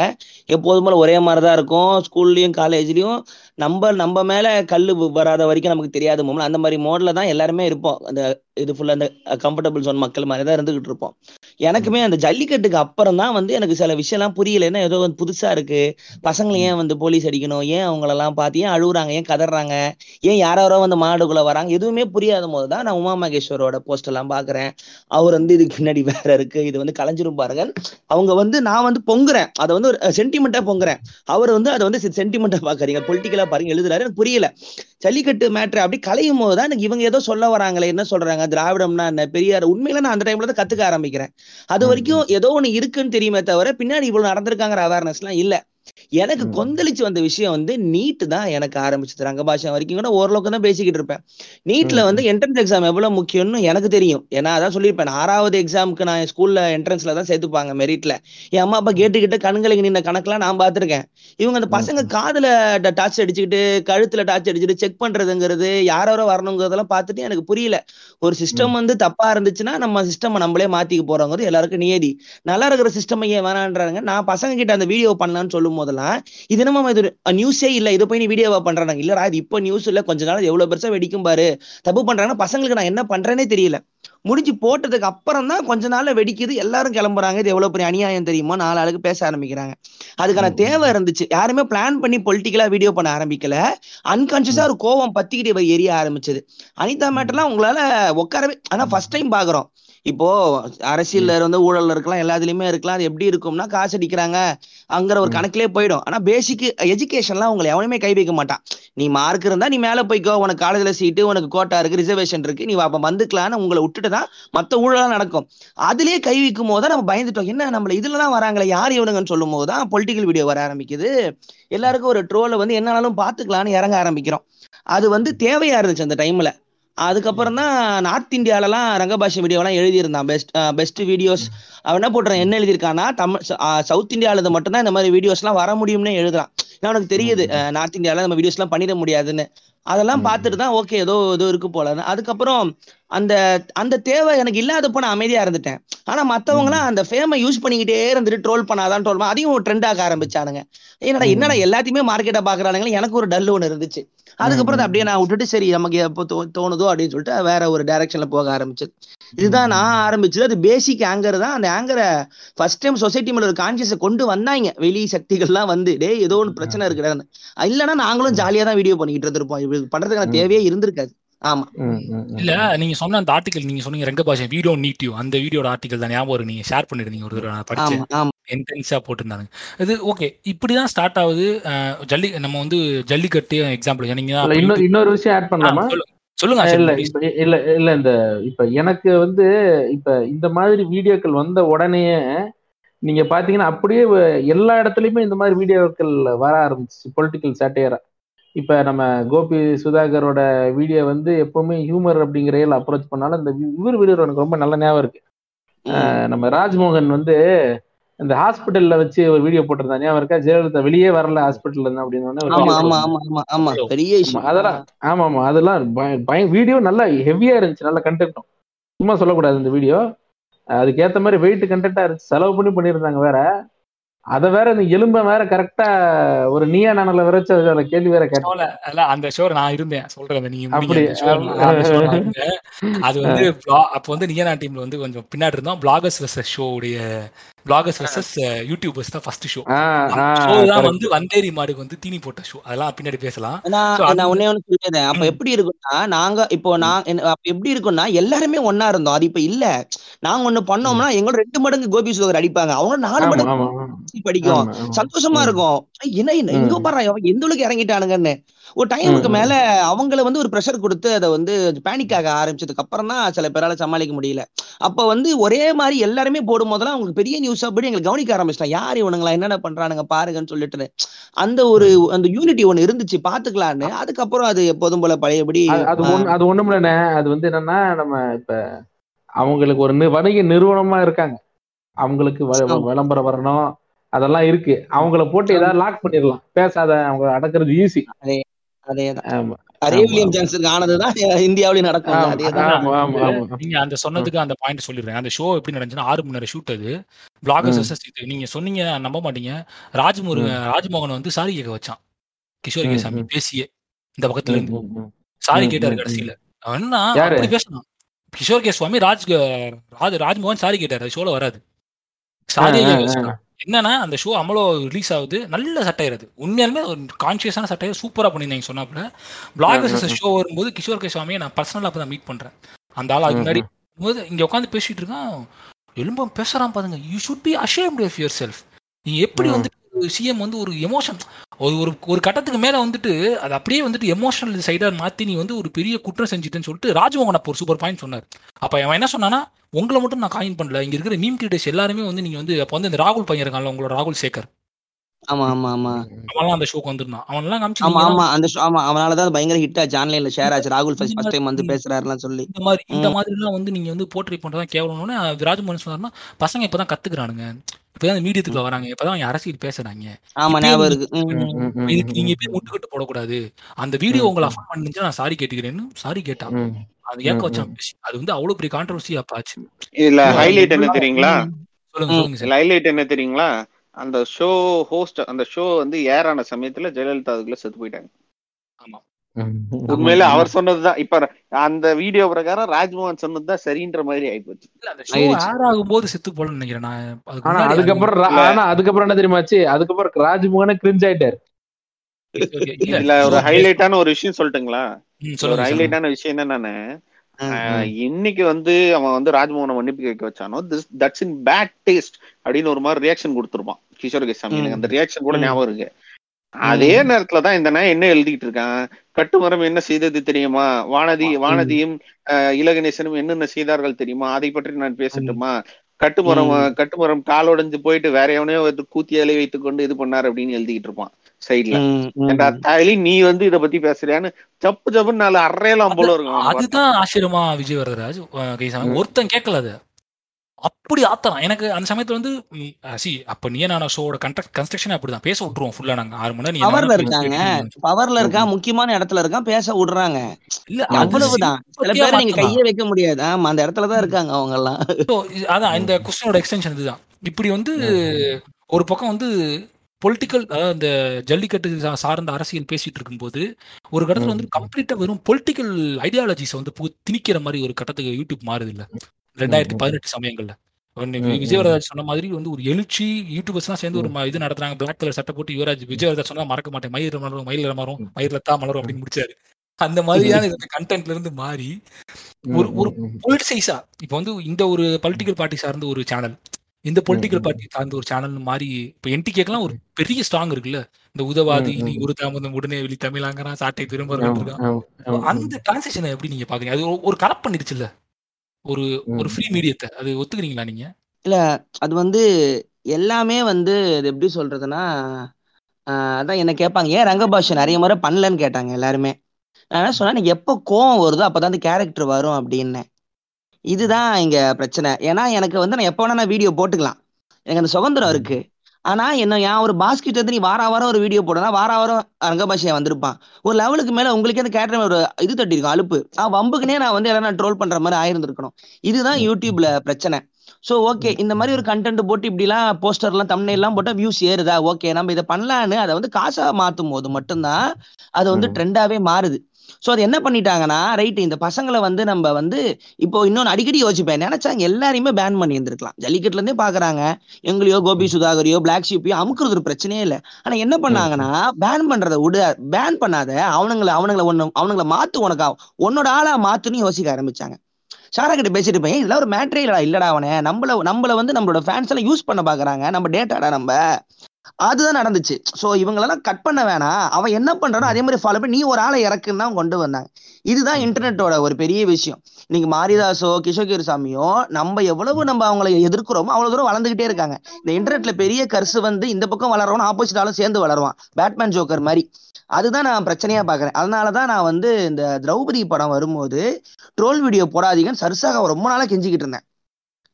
எப்போதும் போல ஒரே மாதிரிதான் இருக்கும். ஸ்கூல்லையும் காலேஜ்லயும் நம்ம நம்ம மேல கல்லு வராத வரைக்கும் நமக்கு தெரியாத மோம்ல அந்த மாதிரி மோட்ல தான் எல்லாருமே இருப்போம். அந்த இது ஃபுல்லா அந்த கம்ஃபர்டபுள் ஜோன் மக்கள் மாதிரி தான் இருந்துகிட்டு இருப்போம். எனக்குமே அந்த ஜல்லிக்கட்டுக்கு அப்புறம் தான் வந்து எனக்கு சில விஷயம்லாம் புரியலன்னா ஏதோ வந்து புதுசா இருக்கு. பசங்களை ஏன் வந்து போலீஸ் அடிக்கணும்? ஏன் அவங்களெல்லாம் பார்த்து ஏன் அழுகுறாங்க ஏன் கதறாங்க? ஏன் யாரோ யாரோ வந்து மாடுக்குள்ள வராங்க? எதுவுமே புரியாத போது தான் நான் உமா மகேஸ்வரோட போஸ்ட் எல்லாம் பாக்குறேன். அவர் வந்து இதுக்கு பின்னாடி வேற இருக்கு. இது வந்து கலைஞ்சிரும் பாருங்க. அவங்க வந்து நான் வந்து பொங்குறேன். அதை வந்து ஒரு சென்டிமெண்டா பொங்குறேன். அவர் வந்து அதை வந்து சென்டிமெண்டா பாக்குறீங்க பொலிட்டிக்கலா பாருங்க. எழுதுறாரு. எனக்கு புரியல. ஜல்லிக்கட்டு மேட்ரு அப்படி கலையும் போது தான் எனக்கு இவங்க ஏதோ சொல்ல வராங்களே என்ன சொல்றாங்க? திராவிடம்னா என்ன? பெரியார் உண்மையில நான் அந்த டைம்ல தான் கத்துக்க ஆரம்பிக்கிறேன். அது வரைக்கும் ஏதோ ஒண்ணு இருக்குன்னு தெரியுமே தவிர பின்னாடி இவ்வளவு நடந்திருக்காங்கிற அவேர்னஸ் எல்லாம் இல்லை. எனக்கு கொந்தளிச்சு வந்த விஷயம் வந்து நீட் தான் எனக்கு ஆரம்பிச்சது. ரங்கபாஷம் வரைக்கும் கூட ஓரளவுக்கு தான் பேசிக்கிட்டு இருப்பேன். நீட்ல வந்து என்ட்ரன்ஸ் எக்ஸாம் எவ்வளவு முக்கியம்னு எனக்கு தெரியும். ஏன்னா அதான் சொல்லியிருப்பேன். ஆறாவது எக்ஸாமுக்கு நான் ஸ்கூல்ல என்ட்ரன்ஸ்ல தான் சேர்த்துப்பாங்க மெரிட்ல என் அம்மா அப்பா கேட்டுக்கிட்டு கண்களுக்கு நின்ன கணக்கெல்லாம் நான் பார்த்திருக்கேன். இவங்க அந்த பசங்க காதுல டார்ச் அடிச்சுக்கிட்டு கழுத்துல டார்ச் அடிச்சுட்டு செக் பண்றதுங்கிறது யாரோ வரணுங்கிறதெல்லாம் பார்த்துட்டு எனக்கு புரியல. ஒரு சிஸ்டம் வந்து தப்பா இருந்துச்சுன்னா நம்ம சிஸ்டம் நம்மளே மாத்திக்க போறோங்கிறது எல்லாருக்கும் நியதி. நல்லா இருக்கிற சிஸ்டம் ஏன் வேணான்றாங்க நான் பசங்க கிட்ட அந்த வீடியோ பண்ணலாம்னு சொல்லும் போதெல்லாம் இது நம்ம இது நியூஸே இல்ல இதை போய் நீ வீடியோவா பண்றாங்க இல்லடா இது இப்போ நியூஸ் இல்ல கொஞ்ச நாள் எவ்வளவு பெருசா வெடிக்கும் பாரு. தப்பு பண்றாங்கன்னா பசங்களுக்கு நான் என்ன பண்றேனே தெரியல. முடிஞ்சு போட்டதுக்கு அப்புறம் தான் கொஞ்ச நாள்ல வெடிக்குது எல்லாரும் கிளம்புறாங்க. இது எவ்வளவு பெரிய அநியாயம் தெரியுமா? நாலு ஆளுக்கு பேச ஆரம்பிக்கிறாங்க. அதுக்கான தேவை இருந்துச்சு. யாருமே பிளான் பண்ணி பொலிட்டிக்கலா வீடியோ பண்ண ஆரம்பிக்கல. அன்கான்சியஸா ஒரு கோவம் பத்திக்கிட்டு எரிய ஆரம்பிச்சது. அனிதா மேட்டர்லாம் உங்களால உட்காரவே ஆனா ஃபர்ஸ்ட் டைம் பாக்குறோம். இப்போ அரசியல்ல இருந்து ஊழல்ல இருக்கலாம் எல்லாத்துலயுமே இருக்கலாம். அது எப்படி இருக்கும்னா காசு அடிக்கிறாங்க அங்கிற ஒரு கணக்கிலே போயிடும். ஆனா பேசிக் எஜுகேஷன்லாம் உங்களை எவனுமே கை வைக்க மாட்டான். நீ மார்க் இருந்தா நீ மேல போய்க்கோ. உனக்கு காலேஜ்ல சீட்டு உனக்கு கோட்டா இருக்கு ரிசர்வேஷன் இருக்கு. நீ அப்ப வந்துக்கலாம்னு உங்களை விட்டுட்டு தான் மத்த ஊழலாம் நடக்கும். அதுலயே கை வைக்கும் போது நம்ம பயந்துட்டோம். என்ன நம்மள இதுல தான் வராங்களே யார் இவனுங்கன்னு சொல்லும் போது தான் பொலிட்டிக்கல் வீடியோ வர ஆரம்பிக்குது. எல்லாருக்கும் ஒரு ட்ரோலை வந்து என்னனாலும் பாத்துக்கலாம்னு இறங்க ஆரம்பிக்கிறோம். அது வந்து தேவையா இருந்துச்சு அந்த டைம்ல அதுக்கப்புறம் தான் நார்த் இந்தியாலலாம் ரங்கபாஷை வீடியோலாம் எழுதியிருந்தான். பெஸ்ட் பெஸ்ட் வீடியோஸ் அவன் என்ன போட்டுறான் என்ன எழுதியிருக்கான்னா தமிழ் சவுத் இந்தியாவில மட்டும்தான் இந்த மாதிரி வீடியோஸ்லாம் வர முடியும்னு எழுதுறான். ஏன்னா அவனுக்கு தெரியுது நார்த் இந்தியாவில் நம்ம வீடியோஸ்லாம் பண்ணிட முடியாதுன்னு. அதெல்லாம் பார்த்துட்டு தான் ஓகே ஏதோ ஏதோ இருக்கு போல அதுக்கப்புறம் அந்த அந்த தேவை எனக்கு இல்லாதப்போ நான் அமைதியா இருந்துட்டேன். ஆனா மற்றவங்களாம் அந்த ஃபேமை யூஸ் பண்ணிக்கிட்டே இருந்துட்டு ட்ரோல் பண்ணாதான் ட்ரோல் அதையும் ட்ரெண்ட் ஆக ஆரம்பிச்சானுங்க. என்னடா என்னடா எல்லாத்தையுமே மார்க்கெட்டை பாக்குறானுங்க எனக்கு ஒரு டல் ஒன்று இருந்துச்சு. அதுக்கப்புறம் அதை அப்படியே நான் விட்டுட்டு சரி நமக்கு எப்போ தோ தோணுதோ அப்படின்னு சொல்லிட்டு வேற ஒரு டைரக்ஷன்ல போக ஆரம்பிச்சது. இதுதான் நான் ஆரம்பிச்சது. அது பேசிக் ஆங்கர் தான். அந்த ஆங்கரை ஃபர்ஸ்ட் டைம் சொசைட்டி மேல ஒரு கான்சியஸை கொண்டு வந்தாங்க. வெளி சக்திகள்லாம் வந்து டேய் ஏதோ ஒன்று பிரச்சனை இருக்குடா இல்லைன்னா நாங்களும் ஜாலியா தான் வீடியோ பண்ணிக்கிட்டு இருந்திருப்போம். இது பண்றதுக்கான. தேவையே இருந்திருக்காது. ஆமா. இல்ல நீங்க சொன்ன அந்த ஆர்டிகல் நீங்க சொன்னீங்க ரெங்க பாஷை வீடியோ நீட் யூ அந்த வீடியோட ஆர்டிகல் தான் ஞாபகம் இருக்கு. நீங்க ஷேர் பண்ணிருந்தீங்க ஒரு தடவை இன்டென்ஸா போட்டிருந்தாங்க இது ஓகே இப்படிதான் ஸ்டார்ட் ஆகுது ஜல்லி நம்ம வந்து ஜல்லிக்கட்டு எக்ஸாம்பிள் நீங்க இன்னொரு விஷயம் ஆட் பண்ணலாமா சொல்லுங்க இல்ல இல்ல இல்ல இந்த இப்ப எனக்கு வந்து இப்ப இந்த மாதிரி வீடியோக்கள் வந்த உடனே நீங்க பாத்தீங்கன்னா அப்படியே எல்லா இடத்துலயுமே இந்த மாதிரி வீடியோக்கள் வர ஆரம்பிச்சு பொலிட்டிக்கல் சேட்டையரா இப்ப நம்ம கோபி சுதாகரோட வீடியோ வந்து எப்பவுமே ஹியூமர் அப்படிங்கிற அப்ரோச் பண்ணாலும் இந்த இவர் வீடியோ எனக்கு ரொம்ப நல்ல ஞாபகம் இருக்கு நம்ம ராஜ்மோகன் வந்து இந்த ஹாஸ்பிட்டல்ல வச்சு ஒரு வீடியோ போட்டிருந்தாங்க ஞாபகம் இருக்கா? ஜெயலலிதா வெளியே வரல ஹாஸ்பிட்டல்ல இருந்து அப்படின்னு உடனே ஒரு ஆமா video ஆமா போட்டிருந்தாங்க. ஆமா ஆமா ஆமா. பெரிய அதெல்லாம் ஆமா ஆமா. அதெல்லாம் வீடியோ நல்லா ஹெவியா இருந்துச்சு. நல்ல கண்டென்ட்டும் சும்மா சொல்லக்கூடாது இந்த வீடியோ அதுக்கு ஏத்த மாதிரி வெயிட் கண்டென்ட்டா இருந்துச்சு. செலவு பண்ணி பண்ணியிருந்தாங்க வேற. அத வேற இந்த எலும்ப வேற கரெக்டா ஒரு நீயா நானல வேற வச்சு கேள்வி வேற அல்ல அந்த ஷோ நான் இருந்தேன். சொல்றேன் நீங்க அப்படி நான் அது வந்து அப்போ வந்து நீயா டீம்ல வந்து கொஞ்சம் பின்னாடி இருந்தோம். பிளாகர்ஸ் ஷோ உடைய பிளாகர்ஸ் வெர்சஸ் யூடியூபர்ஸ் தான் ஃபர்ஸ்ட் ஷோ ஷோ தான். வந்து வந்தேரி மாடுக்கு வந்து தீனி போட்ட ஷோ அதெல்லாம் பின்னாடி பேசலாம். நான் ஒன்னே ஒண்ணு சொல்லிடுறேன் அப்ப. எப்படி இருக்கும்னா நாங்க இப்போ நான் அப்ப எப்படி இருக்கும்னா எல்லாருமே ஒண்ணா இருந்தோம். அது இப்ப இல்ல. நாங்க ஒண்ணு பண்ணோம்னா எங்களோட ரெண்டு மடங்கு கோபி சுகர் அடிப்பாங்க. அவங்க நாலு மடங்கு படிக்கும் சந்தோஷமா. இருக்கும். என்ன எங்க. பாரு எந்த அளவுக்கு இறங்கிட்டானுங்கன்னு. ஒரு டைமுக்கு. மேல அவங்கள வந்து ஒரு ப்ரெஷர் கொடுத்து அதை வந்து பேனிக் ஆக ஆரம்பிச்சதுக்கு அப்புறம் தான் சில பேரால சமாளிக்க முடியல. அப்ப வந்து ஒரே மாதிரி எல்லாருமே போடும் போதெல்லாம் அவங்களுக்கு பெரிய நியூஸ் அப்படி எங்களை கவனிக்க ஆரம்பிச்சிட்டான் யார் இவனுங்களா? என்னென்ன பண்றானுங்க? பாருங்கன்னு சொல்லிட்டு அந்த ஒரு அந்த யூனிட்டி ஒண்ணு இருந்துச்சு. பாத்துக்கலான்னு. அதுக்கப்புறம் அது எப்போதும் போல பழையபடி அது ஒண்ணு அது ஒண்ணுமில்லண்ணே அது வந்து என்னன்னா நம்ம இப்ப அவங்களுக்கு ஒரு வணிக நிறுவனமா இருக்காங்க. அவங்களுக்கு. விளம்பரம் வரணும். அதெல்லாம் இருக்கு. அவங்கள போட்டு ஏதாவது லாக் பண்ணிடலாம். பேசாத அவங்க அடக்குறது ஈஸி அதேதான். ஆமா. அரே ஆமா. வில்லியம் ஆமா ஜான்சனுக்கு ஆனதுதான் இந்தியாவிலயும் நடக்கும். ஆமா. அதேதான். ஆமா. ஆமா. ஆமா. நீங்க அந்த சொன்னதுக்கு அந்த பாயிண்ட் சொல்லிடுறேன். அந்த ஷோ எப்படி நடந்துச்சுன்னா ஆறு மணி நேரம் ஷூட் அது. பிளாகர்ஸ் நீங்க சொன்னீங்க நம்ப மாட்டீங்க. ராஜ்முரு ராஜ்மோகன் வந்து சாரி கேட்க வச்சான். கிஷோர் கேசாமி பேசியே இந்த பக்கத்துல இருந்து. சாரி கேட்டாரு கடைசியில. அப்படி பேசினான் கிஷோர் கே சுவாமி ராஜ் ராஜ் ராஜ்மோகன் சாரி கேட்டாரு. ஷோல வராது. ஆ என்னன்னா அந்த ஷோ அமலோ ரிலீஸ் ஆகுது. நல்ல சட்டையிறது உண்மையாலுமே ஒரு கான்சியஸான சட்டையை சூப்பரா பண்ணியிருந்தீங்க சொன்னாப்புல. ஆ ஷோ வரும்போது கிஷோர் கே சுவாமியை நான் பர்சனலாக அப்போ தான் மீட் பண்றேன். அந்த ஆள் அதுக்கு முன்னாடி போது இங்க உட்காந்து பேசிட்டு இருக்கான். எலும்பம் பேசுறான் பாருங்க. You should be ashamed of yourself நீங்க எப்படி வந்து சிஎம் வந்து ஒரு எமோஷன் ஒரு ஒரு ஒரு கட்டத்துக்கு மேலே வந்துட்டு அது அப்படியே வந்துட்டு எமோஷனல் சைடாக மாற்றி நீ வந்து ஒரு பெரிய குற்றம் செஞ்சுட்டேன்னு சொல்லிட்டு ராஜ்மோகன் அப்போ ஒரு சூப்பர் பாயிண்ட் சொன்னார். அப்போ அவன் என்ன சொன்னானா உங்களை மட்டும் நான் காயின் பண்ணல. இங்கே இருக்கிற மீம் கிரியேட்டர்ஸ் எல்லாருமே வந்து நீங்கள் வந்து அப்போ வந்து இந்த ராகுல் பையன் இருக்காங்களா உங்களோட ராகுல் சேகர். ஆமா ஆமா ஆமா. அவன்லாம் அந்த ஷோக்கு வந்திருந்தான். அவன்லாம் காமிச்சு ஆமா ஆமா. அந்த show- ஆமா. அவனாலதான் அது பயங்கர ஹிட் ஆச்சு. ஆன்லைன்ல ஷேர் ஆச்சு. ராகுல் ஃபர்ஸ்ட் டைம் வந்து மாதிரி பேசுறாருலாம் சொல்லி. இந்த மாதிரி இந்த ம். மாதிரிலாம் வந்து நீங்க வந்து போர்ட்ரே பண்றதா கேவலம்னு ராஜ்மோகன் பசங்க இப்பதான் கத்துக்கிறானுங்க. இப்பதான் மீடியத்துக்குள்ள வராங்க. இப்பதான் அவங்க அரசியல் பேசுறாங்க. ஆமா ஞாபகம் இருக்கு. இதுக்கு நீங்க இப்பயே முட்டுக்கட்டு போடக்கூடாது. அந்த வீடியோ உங்களை ம் அஃபண்ட் பண்ணிருந்துச்சு நான் சாரி கேட்டுக்கிறேன்னு சாரி கேட்டான் அது ஏக்க வச்சான் அது வந்து அவ்வளவு பெரிய கான்ட்ரவர்சி அப்ப ஆச்சு. இதுல இல்ல ஹைலைட் என்ன தெரியுங்களா. சொல்லுங்க சொல்லுங்க ஹைலைட் என்ன தெரியுங்களா? அந்த ஷோ ஹோஸ்ட் அந்த ஷோ வந்து ஏர் ஆன சமயத்துல ஜெயலலிதா அதுக்குள்ள செத்து போயிட்டாங்க. உண்மையில அவர் சொன்னதுதான். இப்ப அந்த வீடியோ பிரகாரம் ராஜ்மோகன் சொன்னதுதான் சரின்ற மாதிரி ஆயிப்போச்சு. இல்ல அந்த ஷோ ஆயிடுச்சு. ஏர் ஆகும்போது செத்து போலன்னு நினைக்கிறேன் நான். அதுக்கு ஆனா அதுக்கப்புறம் ஆனா அதுக்கப்புறம் என்ன தெரியுமாச்சு அதுக்கப்புறம் ராஜ்மோகனே கிரிஞ்ச் ஆயிட்டாரு. இதுல ஒரு ஹைலைட்டான ஒரு விஷயம் சொல்லட்டுங்களா? ஒரு ஹைலைட்டான விஷயம் என்னன்னா இன்னைக்கு வந்து அவன் வந்து ராஜ்மோகனை மன்னிப்பு கேட்க வச்சானோ? This that's in bad taste அப்படின்னு ஒரு மாதிரி ரியாக்ஷன் கொடுத்துருப்பான். கிஷோர் கேசாமி எனக்கு அந்த ரியாக்ஷன் கூட ஞாபகம் இருக்கு. அதே நேரத்துலதான் இந்த நான் என்ன எழுதிட்டு இருக்கான்? கட்டுமரம் என்ன செய்தது தெரியுமா? வானதி வானதியும் இலகணேசனும் என்னென்ன செய்தார்கள் தெரியுமா? அதை பற்றி நான் பேசட்டுமா? கட்டுமரம். கட்டுமரம் காலோடைஞ்சு போயிட்டு வேற எவனையோ வந்து கூத்தியாலே வைத்துக் கொண்டு இது பண்ணாரு அப்படின்னு எழுதிட்டு இருப்பான் சைட்ல தாயலி நீ வந்து இத பத்தி பேசுறியான்னு சப்பு சப்புன்னு நாலு அறையலாம் போல இருக்கும். அதுதான் ஆச்சரியமா விஜய் வரதராஜ். ஒருத்தன் கேட்கல அது. அப்படி ஆத்தலாம். எனக்கு அந்த சமயத்துல வந்து சி அப்ப நீ நான் ஷோட கன்ஸ்ட்ரக்ட் கன்ஸ்ட்ரக்ஷன் அப்படிதான். பேச விட்டுருவோம் ஃபுல்லா நாங்க. ஆறு மணி நேரம் பவர்ல இருக்காங்க. பவர்ல இருக்கான் முக்கியமான இடத்துல இருக்கான் பேச விடுறாங்க. இல்ல அவ்வளவுதான். சில பேரை நீங்க. கையே வைக்க முடியாது. ஆமா அந்த இடத்துலதான் இருக்காங்க அவங்க எல்லாம் அதான் இந்த கொஸ்டினோட எக்ஸ்டென்ஷன் இதுதான். இப்படி வந்து ஒரு பக்கம் வந்து பொலிட்டிக்கல் அதாவது இந்த ஜல்லிக்கட்டு சார்ந்த அரசியல் பேசிட்டு இருக்கும்போது ஒரு கட்டத்துல வந்து கம்ப்ளீட்டா வெறும் பொலிட்டிக்கல் ஐடியாலஜிஸ் வந்து திணிக்கிற மாதிரி ஒரு கட்டத்துக்கு யூடியூப் மாறுது இல்ல? ரெண்டாயிரத்தி பதினெட்டு சமயங்கள்ல. விஜயவரதாஜ் சொன்ன மாதிரி வந்து ஒரு எழுச்சி யூடியூபர்ஸ்லாம் சேர்ந்து ஒரு இது நடத்துறாங்க. பிளாக் கலர் சட்டை போட்டு யுவராஜ் விஜயவரதாஜ் சொன்னா மறக்க மாட்டேன். மயில மலரும் மயில மலரும் மயில தான் மலரும் அப்படின்னு முடிச்சாரு. அந்த மாதிரியான இந்த கண்டென்ட்ல இருந்து மாறி ஒரு ஒரு பொலிட்டிசைஸா இப்போ வந்து இந்த ஒரு பொலிட்டிக்கல் பார்ட்டி சார்ந்த ஒரு சேனல் இந்த பொலிட்டிக்கல் பார்ட்டி சார்ந்த ஒரு சேனல் மாதிரி இப்போ என்டிகேக்கெல்லாம் ஒரு பெரிய ஸ்ட்ராங் இருக்குல்ல. இந்த உதவாதி. நீ ஒரு தாமதம் உடனே வெளி தமிழாங்கிறான் சாட்டை திரும்ப அந்த டிரான்சாக்ஷனை எப்படி நீங்க பாக்குறீங்க? அது ஒரு- கரப்ட் பண்ணிடுச்சுல்ல. ஒரு ஒரு ஃப்ரீ மீடியத்தை அது ஒத்துக்கிறீங்களா நீங்க? இல்ல அது வந்து எல்லாமே வந்து இது எப்படி சொல்றதுன்னா அதான் என்ன கேட்பாங்க ஏன் ரங்கபாஷை நிறைய முறை பண்ணலன்னு கேட்டாங்க எல்லாருமே. நான் சொன்னேன் எனக்கு எப்போ கோவம் வருதோ அப்பதான் அந்த கேரக்டர் வரும் அப்படின்னேன். இதுதான் இங்க பிரச்சனை. ஏன்னா எனக்கு வந்து நான் எப்போ வேணா நான் வீடியோ போட்டுக்கலாம். எனக்கு அந்த சுதந்திரம் இருக்கு. ஆனா என்ன என் ஒரு பாஸ்கெட் வந்து நீ வார வாரம் ஒரு வீடியோ போடுனா வார வாரம் ரங்கபாஷையா வந்திருப்பான். ஒரு லெவலுக்கு மேல உங்களுக்கே அந்த கேரக்டர் ஒரு இது தட்டிருக்கும் அலுப்பு. ஆ வம்புக்குனே நான் வந்து எல்லாம் ட்ரோல் பண்ற மாதிரி ஆயிருந்திருக்கணும். இதுதான் யூடியூப்ல பிரச்சனை. ஸோ ஓகே இந்த மாதிரி ஒரு கண்டென்ட் போட்டு இப்படிலாம் போஸ்டர்லாம் தம்னை எல்லாம் போட்டால் வியூஸ் ஏறுதா? ஓகே நம்ம இதை பண்ணலான்னு அதை வந்து காசா மாற்றும் போது மட்டும்தான் அது வந்து ம். ட்ரெண்டாவே மாறுது. ஸோ அது என்ன பண்ணிட்டாங்கன்னா ரைட் இந்த பசங்களை வந்து நம்ம வந்து இப்போ இன்னொன்று அடிக்கடி யோசிப்பேன். நினைச்சாங்க எல்லாரையுமே பேன் பண்ணி இருந்திருக்கலாம் ஜல்லிக்கட்டுல இருந்தே பாக்குறாங்க. எங்களையோ கோபி சுதாகரையோ பிளாக் ஷீப்பையோ அமுக்குறது ஒரு பிரச்சனையே இல்லை. ஆனா என்ன பண்ணாங்கன்னா பேன் பண்றதை விட பேன் பண்ணாத அவனுங்களை அவனுங்களை ஒண்ணு அவனுங்களை மாத்து உனக்கு உன்னோட ஆளா மாத்துன்னு யோசிக்க ஆரம்பிச்சாங்க. சாரா கிட்ட பேசிட்டு இருப்பேன் இதெல்லாம் ஒரு மேட்ரே இல்லடா இல்லடா அவனே. நம்மள நம்மள வந்து நம்மளோட ஃபேன்ஸ் எல்லாம் யூஸ் பண்ண பாக்குறாங்க. நம்ம டேட்டாடா நம்ம அதுதான் நடந்துச்சு. சோ இவங்களெல்லாம் கட் பண்ண வேணாம். அவன் என்ன பண்றானோ அதே மாதிரி ஃபாலோ பண்ணி நீ ஒரு ஆளை இறக்குன்னு தான் கொண்டு வந்தாங்க இதுதான் இன்டர்நெட்டோட ஒரு பெரிய விஷயம். இன்னைக்கு மாரிதாசோ கிஷோகிர் சாமியோ நம்ம எவ்வளவு நம்ம அவங்களை எதிர்க்கிறோமோ அவ்வளவு தூரம் வளர்ந்துகிட்டே இருக்காங்க. இந்த இன்டர்நெட்ல பெரிய கருசு வந்து இந்த பக்கம் வளரவன் ஆப்போசிட் ஆளும் சேர்ந்து வளருவான். பேட்மேன் ஜோக்கர் மாதிரி. அதுதான் நான் பிரச்சனையா பாக்குறேன் அதனாலதான் நான் வந்து இந்த திரௌபதி படம் வரும்போது ட்ரோல் வீடியோ போடாதீங்கன்னு சர்சாக ரொம்ப நாளா கெஞ்சிக்கிட்டு இருந்தேன்.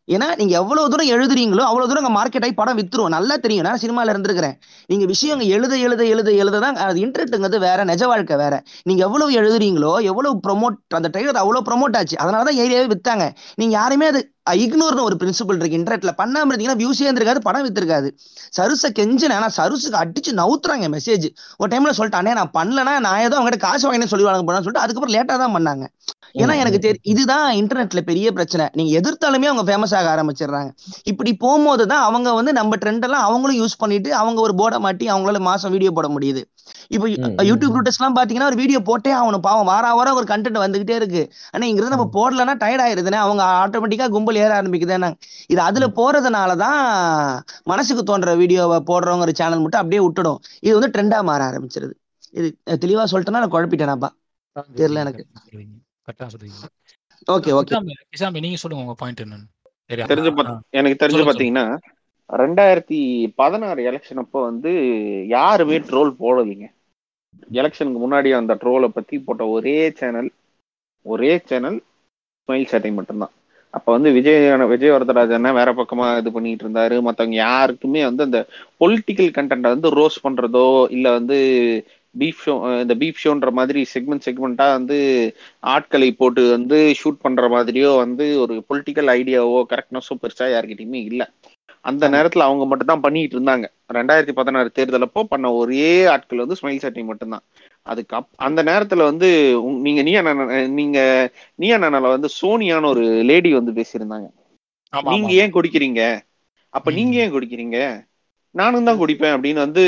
ஏன்னா நீங்க எவ்வளவு தூரம் எழுதுறீங்களோ அவ்வளவு தூரம் மார்க்கெட் ஆகி படம் வித்துரும். நல்லா தெரியும். நான் சினிமால இருந்திருக்கிறேன். நீங்க விஷயம் எழுத எழுத எழுத எழுத தான் அது இன்டர்நெட்டுங்கிறது வேற நிஜ வாழ்க்கை வேற. நீங்க எவ்வளவு எழுதுறீங்களோ எவ்வளவு ப்ரொமோட் அந்த ட்ரெய்லர் அவ்வளவு ப்ரொமோட் ஆச்சு. அதனாலதான் ஏரியாவே வித்தாங்க. நீங்க யாருமே அது இக்னோர்னு ஒரு பிரின்சிபல் இருக்கு இன்டர்நெட்ல பண்ணாம இருந்தீங்கன்னா வியூஸே இருந்திருக்காது படம் வித்திருக்காது. சருசை கெஞ்சினா ஆனா சருசுக்கு அடிச்சு நவுத்துறாங்க மெசேஜ் ஒரு டைம்ல சொல்லிட்டானே நான் பண்ணலன்னா நான் ஏதோ அவங்ககிட்ட காசு வாங்கினே சொல்லி வாங்க போனான்னு சொல்லிட்டு அதுக்கப்புறம் லேட்டா தான் பண்ணாங்க. ஏன்னா எனக்கு தெரியும் இதுதான் இன்டர்நெட்ல பெரிய பிரச்சனை. நீங்க எதிர்த்தாலுமே அவங்க ஃபேமஸ் ஆக ஆரம்பிச்சிடுறாங்க. இப்படி போகும்போது தான் அவங்க வந்து நம்ம ட்ரெண்ட் எல்லாம் அவங்களும் யூஸ் பண்ணிட்டு அவங்க ஒரு போர்டை மாட்டி அவங்களால மாசம் வீடியோ போட முடியுது. இப்போ யூடியூப் ரூட்டர்ஸ் எல்லாம் பாத்தீங்கன்னா ஒரு வீடியோ போட்டே ஆகணும். பாவம் வார வாரம் ஒரு கண்டென்ட் வந்துகிட்டே இருக்கு. ஆனா இங்கிருந்து நம்ம போடலன்னா டயர்ட் ஆயிருதுனே அவங்க ஆட்டோமேட்டிக்கா கும்பல் ஏற ஆரம்பிக்குதுன்னு இது அதுல போறதுனாலதான் மனசுக்கு தோன்ற வீடியோவை போடுறவங்க சேனல் மட்டும் அப்படியே விட்டுடும். இது வந்து ட்ரெண்டா மாற ஆரம்பிச்சிருது. இது தெளிவா சொல்லிட்டேன்னா நான் குழப்பிட்டேனாப்பா. தெரியல எனக்கு. கரெக்டா சொல்றீங்க. Okay okay. கிசாமி- நீங்க சொல்லுங்க உங்க பாயிண்ட் என்னன்னு. சரி, தெரிஞ்சு எனக்கு தெரிஞ்சு பாத்தீங்கன்னா ரெண்டாயிரத்தி பதினாறு எலெக்ஷன் அப்போ வந்து யாருமே ட்ரோல் போடலைங்க. எலெக்ஷனுக்கு முன்னாடி அந்த ட்ரோலை பத்தி போட்ட ஒரே சேனல் ஒரே சேனல் ஸ்மைல் சேட்டை மட்டும்தான். அப்ப வந்து விஜய் விஜய் வரதராஜன் வேற பக்கமா இது பண்ணிட்டு இருந்தாரு. மத்தவங்க யாருக்குமே வந்து அந்த பொலிட்டிக்கல் கண்டென்ட்டை வந்து ரோஸ் பண்றதோ இல்ல வந்து பீஃப் ஷோ இந்த பீஃப் ஷோன்ற மாதிரி செக்மெண்ட் செக்மெண்டா வந்து ஆட்களை போட்டு வந்து ஷூட் பண்ற மாதிரியோ வந்து ஒரு பொலிட்டிக்கல் ஐடியாவோ கரெக்ட்னஸோ பெருசா யார்கிட்டயுமே இல்ல. அந்த நேரத்துல அவங்க மட்டும் தான் பண்ணிட்டு இருந்தாங்க. ரெண்டாயிரத்தி பதினாறு தேர்தல் அப்போ பண்ண ஒரே ஆட்கள் வந்து ஸ்மைல் சட்டை மட்டும்தான் அதுக்கு அப் அந்த நேரத்துல வந்து நீங்க நீ நீங்க நீ அண்ணனால வந்து சோனியான்னு ஒரு லேடி வந்து பேசியிருந்தாங்க. நீங்க. ஏன் குடிக்கிறீங்க? அப்ப. நீங்க ஏன் குடிக்கிறீங்க? நானும் தான் குடிப்பேன் அப்படின்னு வந்து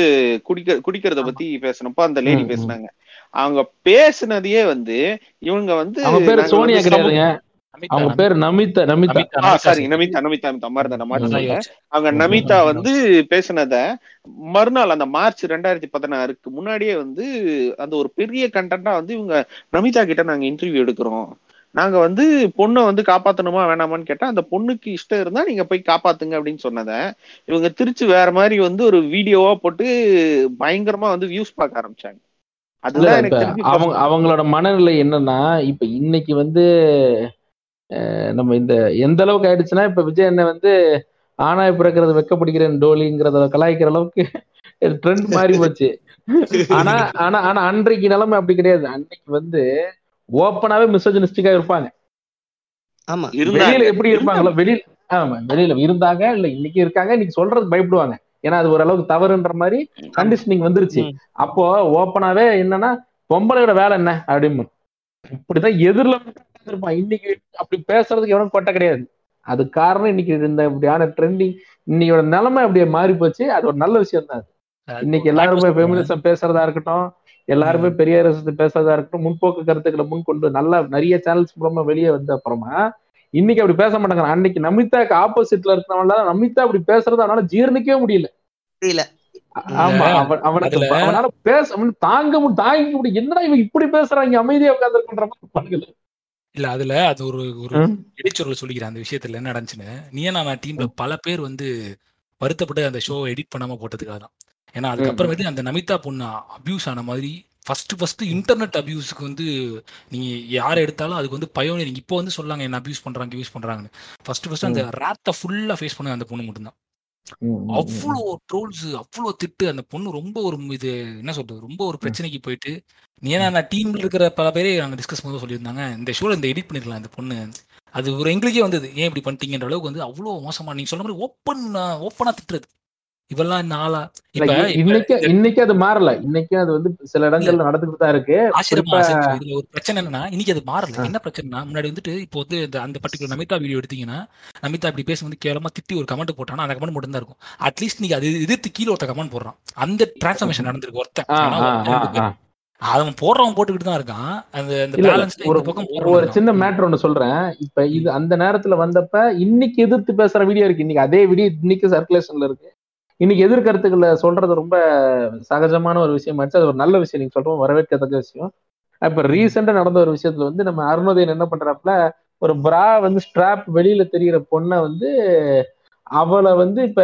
குடிக்க குடிக்கிறத பத்தி பேசினப்போ அந்த லேடி. பேசுனாங்க அவங்க பேசுனதையே வந்து இவங்க வந்து அவங்க பேரு நாங்க சோனியா கிடையாதுங்க அவங்க நமிதா. பேர் நமிதா நமிதா சாரி. நமிதா நமிதா யோசிச்சேன். அவங்க நமிதா வந்து பேசினத மறுநாள் அந்த மார்ச் ரெண்டாயிரத்தி பதினாறுக்கு முன்னாடியே வந்து அந்த ஒரு பெரிய கண்டென்ட்டா வந்து இவங்க நமிதா கிட்ட நாங்க இன்டர்வியூ எடுக்கிறோம் நாங்க வந்து பொண்ணை வந்து காப்பாத்தணுமா வேணாமான்னு கேட்டா அந்த பொண்ணுக்கு இஷ்டம் இருந்தா நீங்க போய் காப்பாத்துங்க அப்படின்னு சொன்னத இவங்க திருச்சி வேற மாதிரி வந்து ஒரு வீடியோவா போட்டு பயங்கரமா வந்து வியூஸ் பார்க்க ஆரம்பிச்சாங்க. தெரிஞ்சு அவங்க அவங்களோட மனநிலை என்னன்னா இப்ப இன்னைக்கு வந்து நம்ம இந்த எந்த அளவுக்கு ஆயிடுச்சுன்னா இப்ப விஜய் அண்ணன் வந்து ஆனாய் பிறக்கிறது வெக்கப்படுகிறேன் டோலிங்கிறத கலாய்க்கிற அளவுக்கு ட்ரெண்ட் மாறி போச்சு. ஆனா ஆனா ஆனா அன்றைக்கு நிலைமை அப்படி கிடையாது. அன்னைக்கு வந்து ஓப்பனாவே மிசோஜனிஸ்டிக்கா இருப்பாங்க. ஆமா. வெளியில எப்படி இருப்பாங்களோ வெளியில ஆமா வெளியில இருந்தாங்க இல்ல இன்னைக்கு இருக்காங்க இன்னைக்கு சொல்றதுக்கு பயப்படுவாங்க. ஏன்னா அது ஓரளவுக்கு தவறுன்ற மாதிரி கண்டிஷனிங் வந்துருச்சு. அப்போ ஓப்பனாவே என்னன்னா பொம்பளையோட வேலை என்ன? அப்படின்னு. இப்படிதான் எதிரில இருப்பான். இன்னைக்கு அப்படி பேசுறதுக்கு எவனும் கொட்ட கிடையாது. அது காரணம் இன்னைக்கு இந்த இப்படியான ட்ரெண்டிங் இன்னையோட நிலைமை அப்படியே மாறி போச்சு அது ஒரு நல்ல விஷயம் தான் அது இன்னைக்கு எல்லாருமே. ஃபெமினிசம் பேசுறதா இருக்கட்டும் எல்லாருமே பெரிய அரசு பேசுறதா இருக்கட்டும் முன்போக்கு கருத்துக்களை முன் கொண்டு நல்லா நிறைய சேனல்ஸ் மூலமா வெளியே வந்த அப்புறமா இன்னைக்கு அப்படி பேச மாட்டாங்க. அன்னைக்கு நமிதாக்கு ஆப்போசிட்ல இருக்கிறவங்கள நமிதா அப்படி பேசுறது அவனால ஜீரணிக்கவே முடியல. புரியல ஆமா இல்ல, அவன் அவனுக்கு அவனால பேச தாங்க முடியும் தாங்க முடியும் என்னடா இவன் இப்படி பேசுறாங்க அமைதியா உட்காந்துருக்கின்ற இல்ல அதுல அது ஒரு ஒரு இடைச்சொருள் சொல்லிக்கிறேன். அந்த விஷயத்துல என்ன நடந்துச்சுன்னு. நீயே நான் டீம்ல பல பேர் வந்து வருத்தப்பட்டு அந்த ஷோ எடிட் பண்ணாம போட்டதுக்காக தான் ஏன்னா அதுக்கப்புறமேட்டு அந்த நமிதா பொண்ணு அபியூஸ் ஆன மாதிரி ஃபர்ஸ்ட் ஃபர்ஸ்ட் இன்டர்நெட் அபியூஸ்க்கு வந்து நீங்க யாரை எடுத்தாலும் அதுக்கு வந்து பயோனியரிங் இப்போ வந்து சொல்லாங்க என்ன அபியூஸ் பண்றாங்க யூஸ் பண்றாங்கன்னு. ஃபர்ஸ்ட் ஃபர்ஸ்ட் அந்த ரேத்தை ஃபுல்லா ஃபேஸ் பண்ண அந்த பொண்ணு மட்டும்தான். அவ்வளோ ட்ரோல்ஸ் அவ்வளோ திட்டு அந்த பொண்ணு ரொம்ப ஒரு இது என்ன சொல்றது ரொம்ப ஒரு பிரச்சனைக்கு போயிட்டு. ஏன்னா நான் டீம்ல இருக்கிற பல பேரே நாங்க டிஸ்கஸ் பண்ணி சொல்லியிருந்தாங்க. இந்த ஷோல இந்த எடிட் பண்ணிருக்கலாம் இந்த பொண்ணு. அது ஒரு எங்களுக்கே வந்தது. ஏன் இப்படி பண்ணிட்டீங்கன்ற அளவுக்கு வந்து அவ்வளோ மோசமா நீங்க சொன்ன மாதிரி ஓப்பன் ஓப்பனா திட்டுறது. இவெல்லாம் நாளா இப்ப இன்னைக்கு இன்னைக்கு அது மாறல. இன்னைக்கு அது வந்து சில இடங்கள்ல நடந்துட்டு தான் இருக்கு. இதுல ஒரு பிரச்சனை என்னன்னா இன்னைக்கு அது மாறல. என்ன பிரச்சனைனா முன்னாடி வந்துட்டு இப்போ வந்து அந்த பர்டிகுலர் நமிதா வீடியோ எடுத்தீங்கன்னா நமிதா இப்படி பேச வந்து கேவலமா திட்டி ஒரு கமெண்ட் போட்டானா அந்த கமெண்ட் மட்டும் தான் இருக்கும் அட்லீஸ்ட் நீங்க அது எதிர்த்து கீழே ஒருத்த கமெண்ட் போடுறான். அந்த டிரான்ஸ்ஃபர்மேஷன் நடந்திருக்கு. ஒருத்தன். அவன் போடுறவன் போட்டுக்கிட்டு தான் இருக்கான். அந்த பேலன்ஸ் ஒரு பக்கம் ஒரு சின்ன மேட்டர் ஒண்ணு சொல்றேன். இப்ப இது அந்த நேரத்துல வந்தப்ப இன்னைக்கு எதிர்த்து பேசுற வீடியோ இருக்கு. இன்னைக்கு அதே வீடியோ இன்னைக்கு சர்க்குலேஷன்ல இருக்கு. இன்னைக்கு எதிர்கருத்துக்களை சொல்றது ரொம்ப சகஜமான ஒரு விஷயம் ஆச்சு அது ஒரு நல்ல விஷயம் நீங்க சொல்றோம் வரவேற்கத்தக்க விஷயம். இப்ப ரீசெண்டா நடந்த ஒரு விஷயத்துல வந்து நம்ம அருணோதயன் என்ன பண்றாப்புல ஒரு பிரா வந்து ஸ்ட்ராப் வெளியில தெரியிற பொண்ணை வந்து அவளை வந்து இப்ப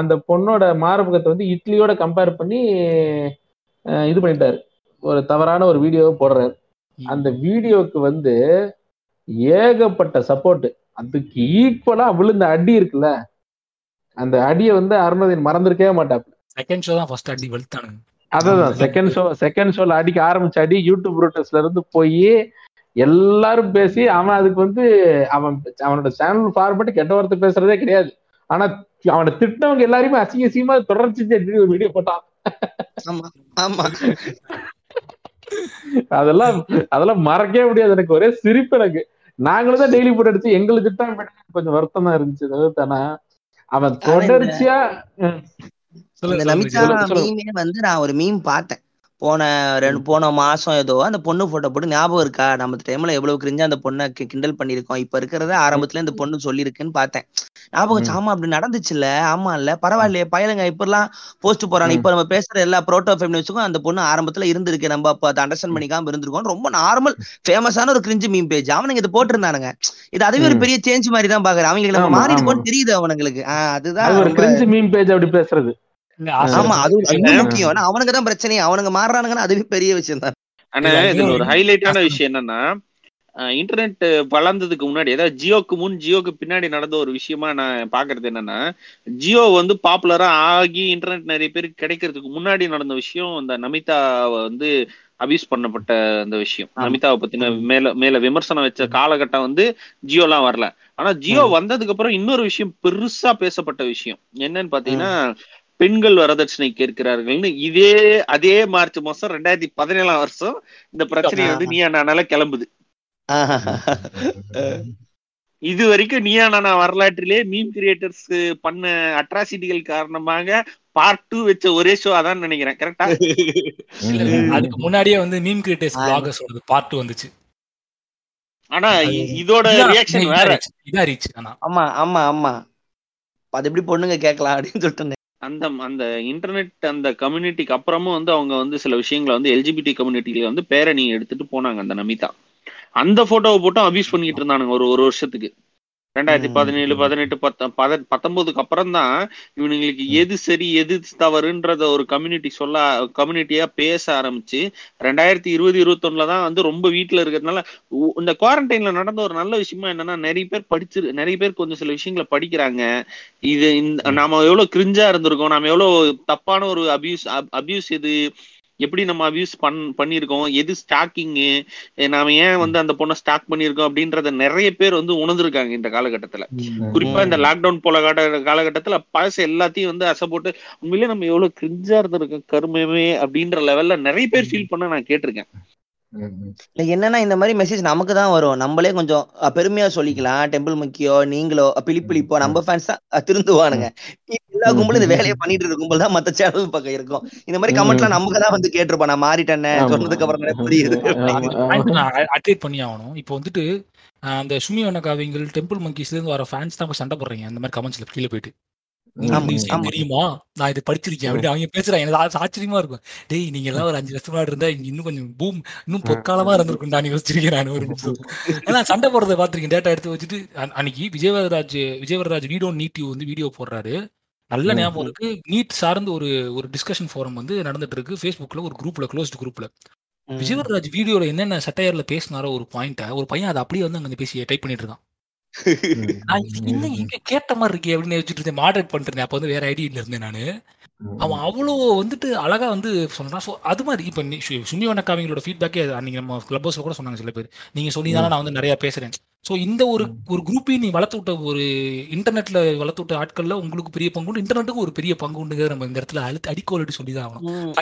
அந்த பொண்ணோட மார்பகத்தை வந்து இட்லியோட கம்பேர் பண்ணி இது பண்ணிட்டாரு. ஒரு தவறான ஒரு வீடியோவை போடுறாரு. அந்த வீடியோக்கு வந்து ஏகப்பட்ட சப்போர்ட் அதுக்கு ஈக்குவலா விழுந்த அடி இருக்குல்ல. அந்த அடியை வந்து அருணோதயன் மறந்திருக்கவே மாட்டாப்ல. செகண்ட் ஷோ தான் ஃபர்ஸ்ட் அடி வெளுத்தானுங்க அதான் செகண்ட் ஷோ செகண்ட் ஷோல அடிக்க ஆரம்பிச்ச அடி யூடியூப் ரூட்டர்ஸ்ல இருந்து போய் எல்லாரும் பேசி அவன் அதுக்கு வந்து அவன் அவனோட சேனல் ஃபார்மேட் கெட்ட வார்த்தை பேசுறதே கிடையாது. ஆனா அவனை திட்டினவங்க எல்லாருமே அசிங்க அசிங்கமா தொடர்ச்சி ஒரு வீடியோ போட்டான். ஆமா ஆமா. அதெல்லாம் அதெல்லாம் மறக்கவே முடியாது எனக்கு. ஒரே சிரிப்பு எனக்கு. நாங்களும் தான் டெய்லி போட்டு அடிச்சு எங்களுக்கு திட்டம் கொஞ்சம் வருத்தம் தான் இருந்துச்சு. தவிர்த்து ஆனா அவன் தொடர்ச்சியா வந்து நான் ஒரு மீம் பார்த்தேன். போன ரெண்டு போன மாசம் ஏதோ அந்த பொண்ணு போட்டோ போட்டு ஞாபகம் இருக்கா? நம்ம டைம்ல எவ்வளவு கிரிஞ்சா அந்த பொண்ணை கிண்டல் பண்ணிருக்கோம் இப்ப இருக்கிறத ஆரம்பத்துல இந்த பொண்ணு சொல்லியிருக்குன்னு பார்த்தேன். ஞாபகம். ஆமா அப்படி நடந்துச்சுல்ல. ஆமா இல்ல. பரவாயில்லையே. பயலுங்க இப்பெல்லாம் போஸ்ட் போறாங்க இப்ப நம்ம பேசுற எல்லா புரோட்டோ ஃபெமினிஸ்டுக்கும் அந்த பொண்ணு ஆரம்பத்துல இருந்திருக்கு. நம்ம அப்ப அதை அண்டர்ஸ்டாண்ட் பண்ணிக்காம இருந்திருக்கோம் ரொம்ப நார்மல் ஃபேமஸான ஒரு கிரிஞ்சு மீம் பேஜ் அவனுங்க இது போட்டிருந்தானுங்க. இது அதுவே ஒரு. பெரிய சேஞ்ச் மாதிரி தான் பாக்குறேன். அவங்களுக்கு நம்ம மாறி தெரியுது அவனுங்களுக்கு. அதுதான் மீம் பேஜ் அப்படி பேசுறது. ஆமா அது முக்கியம் அவனுங்க தான் பிரச்சனையே அவனுங்க மாறுறானுங்கன்னா அதுவே பெரிய விஷயம் தான். ஆனா இல்ல, இதுல இன்னொரு ஒரு ஹைலைட்டான விஷயம் என்னன்னா இன்டர்நெட் வளர்ந்ததுக்கு முன்னாடி அதாவது ஜியோக்கு முன் ஜியோக்கு பின்னாடி நடந்த ஒரு விஷயமா நான் பாக்குறது என்னன்னா ஜியோ வந்து பாப்புலரா ஆகி இன்டர்நெட் நிறைய பேருக்கு கிடைக்கிறதுக்கு முன்னாடி நடந்த விஷயம் இந்த நமிதாவை வந்து அபியூஸ் பண்ணப்பட்ட அந்த விஷயம். நமிதாவை பத்தின. மேல மேல விமர்சனம் வச்ச காலகட்டம் வந்து ஜியோலாம் வரல. ஆனா ஜியோ. வந்ததுக்கு அப்புறம் இன்னொரு விஷயம் பெருசா பேசப்பட்ட விஷயம். என்னன்னு பாத்தீங்கன்னா பெண்கள் வரதட்சணை கேட்கிறார்கள்னு இதே அதே மார்ச் மாசம் ரெண்டாயிரத்தி பதினேழாம் வருஷம் இந்த பிரச்சனை வந்து நீயா நானால கிளம்புது. இது வரைக்கும் நீயா நானா வரலாற்றிலே மீம் கிரியேட்டர்ஸ் பண்ண அட்ராசிட்டிகள் காரணமாக பார்ட் டூ வச்ச ஒரே ஷோ அதான் நினைக்கிறேன். கரெக்டா அதுக்கு முன்னாடியே வந்து மீம் கிரியேட்டர்ஸ் ஆ. பிளாகர்ஸோட பார்ட் வந்துச்சு. ஆனா இதோட ரியாக்ஷன் வேற. இதான் ரீச் ஆனா. ஆமா ஆமா ஆமா. அது எப்படி பொண்ணுங்க கேட்கலாம் அப்படின்னு சொல்லிட்டு அந்த அந்த இன்டர்நெட் அந்த கம்யூனிட்டிக்கு அப்புறமும் வந்து அவங்க வந்து சில விஷயங்களை வந்து எல்ஜிபிடி கம்யூனிட்டியில வந்து பேரணி எடுத்துட்டு போனாங்க அந்த நமிதா. அந்த போட்டோவை போட்டு அபியூஸ் பண்ணிட்டு இருந்தானுங்க ஒரு ஒரு வருஷத்துக்கு. ரெண்டாயிரத்தி. பதினேழு பதினெட்டு பத்த பத பத்தொன்பதுக்கு அப்புறம் தான் இவனுங்களுக்கு எது சரி எது தவறுன்றத ஒரு கம்யூனிட்டி சொல்ல கம்யூனிட்டியா பேச ஆரம்பிச்சு ரெண்டாயிரத்தி இருபது இருபத்தொன்னுல தான் வந்து ரொம்ப வீட்டுல இருக்கிறதுனால இந்த குவாரண்டைன்ல நடந்த ஒரு நல்ல விஷயமா என்னன்னா நிறைய பேர் படிச்சு நிறைய பேர் கொஞ்சம் சில விஷயங்களை படிக்கிறாங்க. இது இந்த நாம எவ்வளவு கிரிஞ்சா இருந்திருக்கோம் நாம எவ்வளவு தப்பான ஒரு அபியூஸ் அபியூஸ் எது எப்படி நம்ம அபியூஸ் பண் பண்ணியிருக்கோம்? எது ஸ்டாக்கிங்கு நாம ஏன் வந்து அந்த பொண்ணை ஸ்டாக் பண்ணியிருக்கோம்? அப்படின்றத நிறைய பேர் வந்து உணர்ந்திருக்காங்க இந்த காலகட்டத்துல. குறிப்பா இந்த லாக்டவுன் போல காட்ட காலகட்டத்துல பழசு எல்லாத்தையும் வந்து அசை போட்டு உண்மையிலேயே நம்ம எவ்வளவு கிரிஞ்சா இருந்திருக்கோம் கருமையுமே அப்படின்ற லெவல்ல நிறைய பேர் ஃபீல் பண்ண நான் கேட்டிருக்கேன். இல்ல என்னன்னா இந்த மாதிரி மெசேஜ் நமக்கு தான் வரும். நம்மளே கொஞ்சம் பெருமையா சொல்லிக்கலாம். டெம்பிள் முக்கியோ நீங்களோ அஹ், பிலிப்பிலிப்போ நம்ம ஃபேன்ஸ் தான் திருந்துவானுங்க. எல்லா கும்பலும் இந்த வேலையை பண்ணிட்டு இருக்க கும்பல் தான் மத்த சேனல் பக்கம் இருக்கும். இந்த மாதிரி கமெண்ட்லாம் நமக்கு தான் வந்து கேட்டிருப்போம். நான் மாறிட்டேனே ஆமா. சொன்னதுக்கு அப்புறம் புரியுது. அட்ரேட் பண்ணி ஆகணும். இப்போ வந்துட்டு அந்த சுமி வனகாவிங்கள் டெம்பிள் மங்கீஸ்ல இருந்து வர ஃபேன்ஸ் தான் சண்டை போடுறீங்க. அந்த மாதிரி கமெண்ட்ஸ்ல கீழே போயிட்டு. தெரியுமா? நான் இதை படிச்சிருக்கேன் அப்படின்னு அவங்க பேசுறாங்க. எனக்கு ஆச்ச- ஆச்சரியமா இருக்கும். டேய் நீங்க எல்லாம் ஒரு அஞ்சு வருஷம் இருந்தா இங்க இன்னும் கொஞ்சம் பூம் இன்னும் பொற்காலமா இருந்திருக்கும் நான் யோசிச்சிருக்கேன் நான் ஒரு நிமிஷம். ஏன்னா சண்டை போடுறத பாத்திருக்கேன் டேட்டா எடுத்து வச்சுட்டு அன்- அன்னைக்கு விஜயவரராஜ் விஜயவரராஜ் வீடியோ நீட் யூ வந்து வீடியோ போடுறாரு. நல்ல ஞாபகம் இருக்கு. நீட் சார்ந்து ஒரு ஒரு டிஸ்கஷன் ஃபோரம் வந்து நடந்துட்டு இருக்கு. ஃபேஸ்புக்ல ஒரு குரூப்ல க்ளோஸ்ட் குரூப்ல. விஜயவரராஜ் வீடியோல என்னென்ன சட்டையர்ல பேசினாரோ ஒரு பாயிண்ட ஒரு பையன் அதை அப்படியே வந்து அங்க பேசி டைப் பண்ணிட்டு இருக்கான். நான் என்ன இங்க கேட்ட மாதிரி இருக்கே. அப்படின்னு வச்சுட்டு இருந்தேன். மாடரேட் அப்ப வந்து வேற ஐடியில இருந்தேன் நானு. அவன் அவ்வளோ வந்துட்டு அழகா வந்து சொல்றான் ஸோ அது மாதிரி இப்போ நீ சு- சுமி வனக்காவிங்களோட ஃபீட்பேக்கே அன்னைக்கு நம்ம கிளப் ஹவுஸ்ல கூட சொன்னாங்க சில பேர். நீங்க தானே நான் வந்து நிறைய பேசுறேன். ஸோ இந்த ஒரு ஒரு குரூப்பையும் நீ வளர்த்து விட்ட ஒரு இன்டர்நெட்ல வளர்த்து விட்ட ஆட்கள்ல உங்களுக்கு பெரிய பங்கு உண்டு. இன்டர்நெட்டுக்கும் ஒரு பெரிய பங்கு உண்டுங்க நம்ம இந்த இடத்துல அழுத்து அடிக்கோலிட்டு சொல்லி தான் ஆகணும்.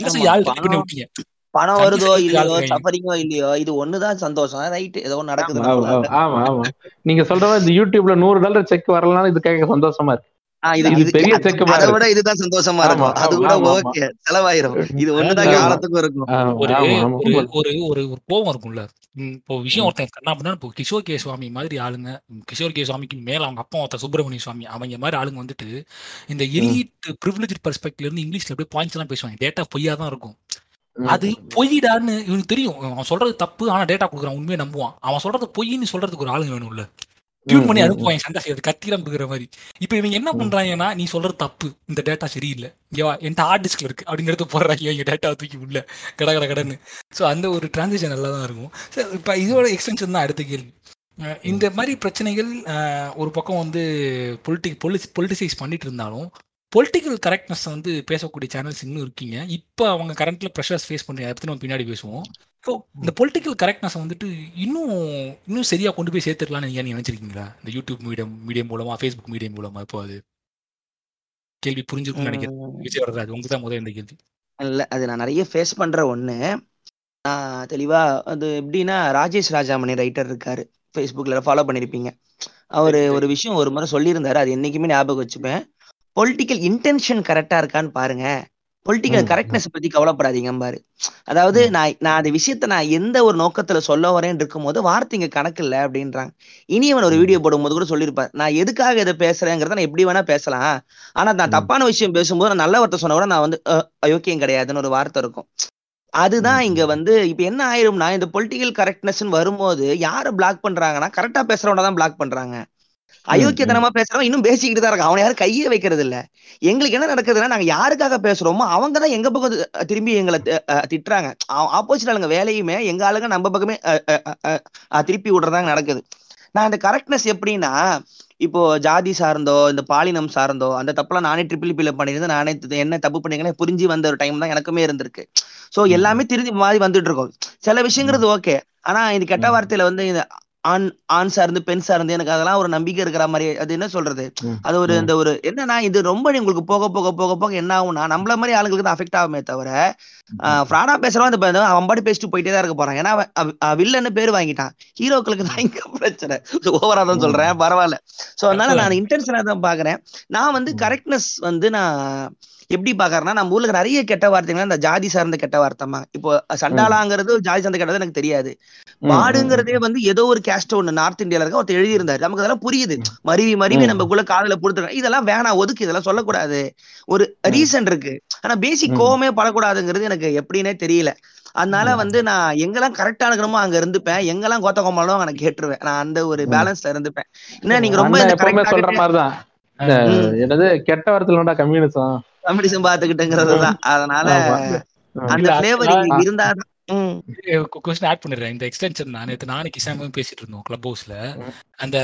பண்ணி விட்டீங்க. பணம் வருதோ இல்லையோ. சஃபரிங்கோ இல்லையோ இது ஒண்ணுதான் சந்தோஷம். ரைட் ஏதோ நடக்குது ஆமா. ஆமா நீங்க சொல்ற மாதிரி இந்த யூடியூப்ல நூறு டாலர் செக் வரலனாலும் இது கேட்க சந்தோஷமா இருக்கு. இது பெரிய செக் அதை விட இதுதான் சந்தோஷமா இருக்கும். அது கூட. ஓகே செலவாயிரும். இது ஒண்ணுதான். காலத்துக்கும் இருக்கும். ஒரு. ஒரு ஒரு ஒரு ஒரு கோவம் இருக்கும்ல. இப்போ விஷயம் ஒருத்தன் கண்ணா அப்படின்னா இப்போ கிஷோர் கே சுவாமி மாதிரி ஆளுங்க கிஷோர் கே சுவாமிக்கு மேல அவங்க அப்பா ஒருத்தர் சுப்பிரமணிய சுவாமி அவங்க மாதிரி ஆளுங்க வந்துட்டு இந்த எலிட் ப்ரிவிலேஜ் பெர்ஸ்பெக்ட்ல இருந்து இங்கிலீஷ்ல அப்படியே பாயிண்ட்ஸ் எல்லாம் பேசுவாங்க. டேட்டா பொய்யா தான் இருக்கும். அது பொய்டான்னு இவனுக்கு தெரியும். அவன் சொல்றது தப்பு ஆனா டேட்டா கொடுக்குறான் உண்மையை நம்புவான். அவன் சொல்றது பொய்ன்னு சொல்றதுக்கு ஒரு ஆளுங்க வேணும்ல. டியூன் பண்ணி அனுப்புவாங்க சண்டை செய்யறது. கத்திரம் கொடுக்குற மாதிரி. இப்போ இவங்க என்ன பண்றாங்கன்னா நீ சொல்றது தப்பு. இந்த டேட்டா சரியில்லை. இங்க வா என்கிட்ட ஹார்ட் டிஸ்க்ல இருக்கு. அப்படிங்கிறது போடுறாங்க இவங்க டேட்டா தூக்கி உள்ள. கட கட கடன்னு. ஸோ அந்த ஒரு டிரான்சிஷன் நல்லா தான் இருக்கும். ஸோ இப்போ இதோட எக்ஸ்டென்ஷன் தான் அடுத்த கேள்வி. இந்த மாதிரி பிரச்சனைகள் ஒரு பக்கம் வந்து பொலிட்டிக் பொலிட்டிசைஸ் பண்ணிட்டு இருந்தாலும் பொலிட்டிக்கல் கரெக்ட்னஸ் வந்து பேசக்கூடிய சேனல்ஸ் இன்னும் இருக்கீங்க. இப்போ அவங்க கரண்ட்ல ப்ரெஷர்ஸ் ஃபேஸ் பண்ணி அதை பற்றி நம்ம பின்னாடி பேசுவோம். ஸோ இந்த பொலிட்டிக்கல் கரெக்ட்னஸ் வந்துட்டு இன்னும் இன்னும் சரியா கொண்டு போய் சேர்த்துக்கலாம்னு நீங்க நினைச்சிருக்கீங்களா? இந்த யூடியூப் மீடியம் மீடியம் மூலமா ஃபேஸ்புக் மீடியம் மூலமா இப்போ அது கேள்வி புரிஞ்சிருக்கும்னு நினைக்கிறேன். விஜய் வரராஜ் உங்களுக்கு தான் முதல் இந்த கேள்வி. இல்ல அது நான் நிறைய ஃபேஸ் பண்ற ஒண்ணு. நான் தெளிவா அது எப்படின்னா ராஜேஷ் ராஜாமணி ரைட்டர் இருக்காரு. ஃபேஸ்புக்ல ஃபாலோ பண்ணிருப்பீங்க. அவரு ஒரு விஷயம் ஒரு முறை சொல்லியிருந்தாரு. அது என்னைக்குமே ஞாபகம் வச்சுப்பேன். பொலிட்டிக்கல் இன்டென்ஷன் கரெக்டா இருக்கான்னு பாருங்க. பொலிட்டிக்கல் கரெக்ட்னஸ் பத்தி கவலைப்படாதீங்க பாரு அதாவது நான் நான் அந்த விஷயத்த நான் எந்த ஒரு நோக்கத்துல சொல்ல வரேன்னு இருக்கும்போது வார்த்தைங்க கணக்கு இல்ல அப்படின்றாங்க. இனியவன் ஒரு வீடியோ போடும்போது கூட சொல்லியிருப்பார். நான் எதுக்காக இதை பேசுறேங்கிறத நான் எப்படி வேணா பேசலாம். ஆனா நான். தப்பான விஷயம் பேசும்போது நான் நல்ல வார்த்தை சொன்னா கூட நான் வந்து அயோக்கியம் கிடையாதுன்னு ஒரு வார்த்தை இருக்கும். அதுதான் இங்க வந்து இப்ப என்ன ஆயிரும்னா இந்த பொலிட்டிக்கல் கரெக்ட்னஸ் வரும்போது யார பிளாக் பண்றாங்கன்னா கரெக்டா பேசுறவன தான் பிளாக் பண்றாங்க. அயோக்கியத்தனமா பேசுறவன் இன்னும் பேசிக்கிட்டு தான் இருக்கான். அவனை யாரும் கையே வைக்கிறது இல்ல எங்களுக்கு என்ன நடக்குதுன்னா நாங்க யாருக்காக பேசுறோமோ அவங்க தான் எங்க பக்கம் திரும்பி எங்களை திட்டுறாங்க. ஆப்போசிட் ஆளுங்க வேலையுமே எங்க ஆளுங்க நம்ம பக்கமே திருப்பி விடுறதாங்க நடக்குது. நான் இந்த கரெக்ட்னஸ் எப்படின்னா இப்போ ஜாதி சார்ந்தோ இந்த பாலினம் சார்ந்தோ அந்த தப்புலாம் நானே ட்ரிபிள் பில பண்ணியிருந்து நானே என்ன தப்பு பண்ணீங்கன்னு புரிஞ்சு வந்த ஒரு டைம் தான் எனக்குமே இருந்திருக்கு. சோ ம். எல்லாமே திரும்பி மாதிரி வந்துட்டு இருக்கோம் சில விஷயங்கிறது ஓகே ஆனா இது கெட்ட. வார்த்தையில வந்து இந்த ஆண் ஆண் சார்ந்து பெண் சார்ந்து எனக்கு அதெல்லாம் ஒரு நம்பிக்கை இருக்கிற மாதிரி அது என்ன சொல்றது. அது ஒரு. இந்த ஒரு என்னன்னா இது ரொம்ப உங்களுக்கு போக போக போக போக என்ன ஆகும்னா நம்மள மாதிரி ஆளுங்களுக்கு தான் அஃபெக்ட் ஆகுமே தவிர ஃப்ராடா பேசுறவன் இந்த ப- அவன் பாடி பேசிட்டு போயிட்டே தான் இருக்க போறான். ஏன்னா வில்லன்னு பேர் வாங்கிட்டான். ஹீரோக்களுக்கு தான் இங்க பிரச்சனை. ஓவரா தான் சொல்றேன். பரவாயில்ல. சோ அதனால நான் இன்டென்ஷனா தான் பாக்குறேன். நான் வந்து. கரெக்ட்னஸ் வந்து நான் எப்படி பாக்குறேன்னா நம்ம ஊர்ல நிறைய கெட்ட வார்த்தைகள் இந்த ஜாதி சார்ந்த கெட்ட வார்த்தைமா இப்போ சண்டாலாங்கிறது ஜாதி சார்ந்த கெட்டது எனக்கு தெரியாது. மாடுங்கிறதே வந்து ஏதோ ஒரு கேஸ்ட் ஒண்ணு நார்த் இந்தியால இருக்க ஒருத்தர் எழுதியிருந்தாரு. நமக்கு அதெல்லாம் புரியுது. மருவி மருவி. நமக்குள்ள காதுல கொடுத்துருக்காங்க இதெல்லாம் வேணாம் ஒதுக்கு. இதெல்லாம் சொல்லக்கூடாது. ஒரு. ரீசன் இருக்கு. ஆனா பேசிக். கோவமே படக்கூடாதுங்கிறது எனக்கு எப்படின்னே தெரியல. அதனால. வந்து நான் எங்கெல்லாம் கரெக்டா இருக்கணுமோ அங்க இருந்துப்பேன். எங்கெல்லாம் கோத்த கோமாலும் நான் கேட்டுருவேன். நான் அந்த ஒரு. பேலன்ஸ்ல இருந்துப்பேன். என்ன நீங்க ரொம்ப சொல்ற மாதிரிதான். என்னது கெட்ட வார்த்தையிலடா கம்யூனிசம் கம்படிஷன் பாத்துக்கிட்டுங்கிறதுதான் அதனால. அந்த பிளேவர் இருந்தாதான். கொஸ்டின் ஆட் பண்ணிடுறேன். இந்த எக்ஸ்டென்ஷன் நான். நேற்று நானே கிசாமும் பேசிட்டு இருந்தோம் கிளப் ஹவுஸ்ல. அந்த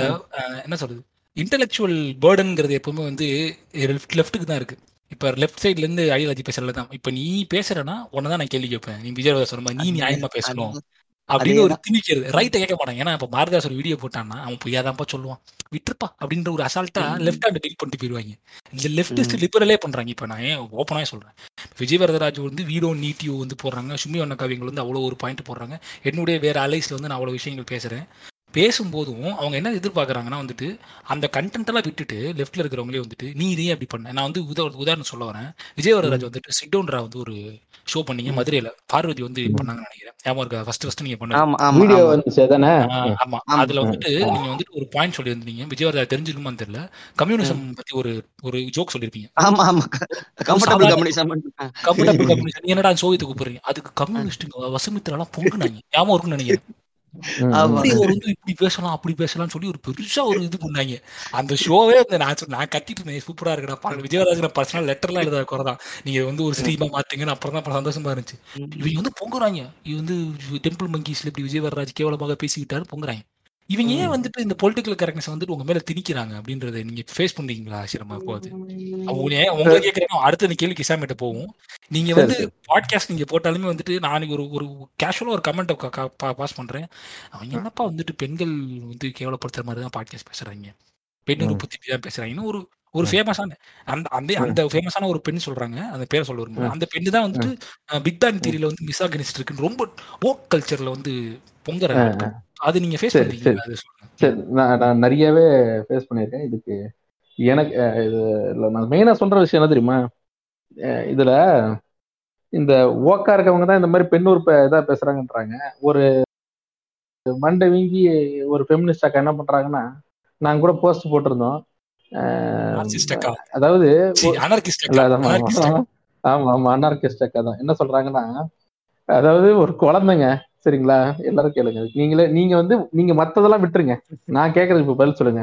என்ன சொல்றது? இன்டெலெக்சுவல் பேர்டன்ங்கிறது எப்பவுமே வந்து லெஃப்ட் லெஃப்ட்டுக்கு தான் இருக்கு. இப்போ லெஃப்ட் சைட்ல இருந்து ஐடியாலஜி பேசுறதுல தான் இப்போ நீ பேசுறனா உன்னை தான் நான் கேள்வி கேட்பேன். நீ விஜய் சொன்ன மாதிரி நீ நியாயமா பேசணும். அப்படின்னு ஒரு. திணிக்கிறது. ரைட்டை கேட்க மாட்டான் ஏன்னா இப்போ மாரதாஸ் ஒரு வீடியோ போட்டான்னா அவன் பொய்யாதான்ப்பா சொல்லுவான். விட்டுருப்பா அப்படின்ற ஒரு அசால்ட்டா லெஃப்ட் ஹேண்ட் டீல் பண்ணிட்டு போயிருவாங்க. இந்த லெஃப்டிஸ்ட் லிபரலே பண்றாங்க. இப்போ நான் ஏன் ஓப்பனாக சொல்றேன். விஜய் வரதராஜ் வந்து வீடோ நீட்டியோ வந்து போடுறாங்க. சுமி வண்ண காவியங்கள் வந்து அவ்வளோ ஒரு பாயிண்ட் போடுறாங்க. என்னுடைய வேற அலைஸ்ல வந்து நான் அவ்வளோ விஷயங்கள் பேசுறேன். பேசும்போதும் அவங்க என்ன எதிர்பார்க்குறாங்கன்னா வந்துட்டு அந்த கண்டென்ட் எல்லாம் விட்டுட்டு லெஃப்ட்ல இருக்கிறவங்களே வந்துட்டு நீ இதையே அப்படி பண்ண? நான் வந்து உத உதாரணம் சொல்ல வரேன். விஜய் வரதராஜ் வந்துட்டு சிட்டோன்ரா வந்து ஒரு ஷோ பண்ணீங்க மதுரையில. பார்வதி வந்து பண்ணாங்கன்னு நினைக்கிறேன். ஞாபகம் இருக்கா? ஃபர்ஸ்ட் ஃபர்ஸ்ட் நீங்க பண்ணது. ஆமா. அதுல வந்துட்டு நீங்க வந்துட்டு ஒரு பாயிண்ட் சொல்லியிருந்தீங்க. விஜயவர்தா தெரிஞ்சிருக்குமான்னு தெரியல. கம்யூனிசம் பத்தி ஒரு ஒரு ஜோக் சொல்லியிருப்பீங்க. ஆமா ஆமா. கம்ஃபர்டபுள் கம்யூனிசம் கம்யூனிஸ்ட் கம்யூனிஸ்ட் என்னடா சோகத்தை கூப்பிடுறீங்க அதுக்கு கம்யூனிஸ்ட்டுங்க வசமித்திரெல்லாம் பொங்குனாங்க. ஞாபகம் இருக்குன்னு நினைக்கிறேன். வந்து இப்படி பேசலாம் அப்படி பேசலாம்னு சொல்லி ஒரு பெருசா ஒரு இது பண்ணாங்க. அந்த ஷோவே வந்து நான் நான் கத்திட்டு இருந்தேன் சூப்பரா இருக்குடா பா- விஜயராஜ் பர்சனல் லெட்டர்லாம் எழுத குறைதான் நீங்க வந்து ஒரு ஸ்ட்ரீமா மாத்துங்கன்னு அப்புறம் தான் சந்தோஷமா இருந்துச்சு. இவங்க வந்து பொங்குறாங்க. இது வந்து டெம்பிள் மங்கீஸ்ல இப்படி விஜய் வரராஜ் கேவலமாக பேசிக்கிட்டாரு பொங்குறாங்க. இவங்க ஏன் வந்துட்டு இந்த பொலிட்டிக்கல் கரெக்ட்னஸ் வந்துட்டு உங்க மேல திணிக்கிறாங்க அப்படின்றத நீங்க ஃபேஸ் பண்றீங்களா சிரமம் போகுது அவங்க ஏன் உங்களை கேட்கறேன் அடுத்த இந்த கேள்வி கிசாமிட்ட போவோம் நீங்க வந்து. பாட்காஸ்ட் நீங்க போட்டாலுமே வந்துட்டு நான் ஒரு ஒரு கேஷுவலா ஒரு கமெண்ட் பாஸ் பண்றேன். அவங்க என்னப்பா வந்துட்டு பெண்கள் வந்து கேவலப்படுத்துற மாதிரி தான் பாட்காஸ்ட் பேசுறாங்க? பெண் ம். உற்பத்தி தான் பேசுறாங்கன்னு ஒரு ஒரு. ஃபேமஸான அந்த அந்த அந்த ஃபேமஸான ஒரு பெண் சொல்றாங்க. அந்த பேரை சொல்ல. அந்த பெண்ணு தான் வந்துட்டு பிக் பேங் தியரியில வந்து மிஸ்ஆகனிஸ்ட் இருக்குன்னு ரொம்ப ஓக் கல்ச்சர்ல வந்து பொங்குற ஆ, ஆட்கள். அது நீங்க ஃபேஸ் சரி, சரி. நான் நான் நிறையவே ஃபேஸ் பண்ணியிருக்கேன். இதுக்கு எனக்கு இது இல்ல, நான் மெயினா சொல்ற விஷயம் என்ன தெரியுமா? இதுல இந்த ஓக்கா இருக்கவங்க தான் இந்த மாதிரி பெண் உறுப்பை இதா பேசுறாங்கன்றாங்க. ஒரு மண்டை வீங்கி ஒரு ஃபெமினிஸ்ட் அக்கா என்ன பண்றாங்கன்னா நாங்க கூட போஸ்ட் போட்டிருந்தோம். அதாவது. ஆமா ஆமா அனார்கிஸ்ட் அக்கா தான். என்ன சொல்றாங்கன்னா அதாவது ஒரு குழந்தைங்க சரிங்களா? எல்லாரும் கேளுங்க. நீங்களே நீங்க வந்து நீங்க மத்ததெல்லாம் விட்டுருங்க. நான் கேக்குறதுக்கு இப்ப பதில் சொல்லுங்க.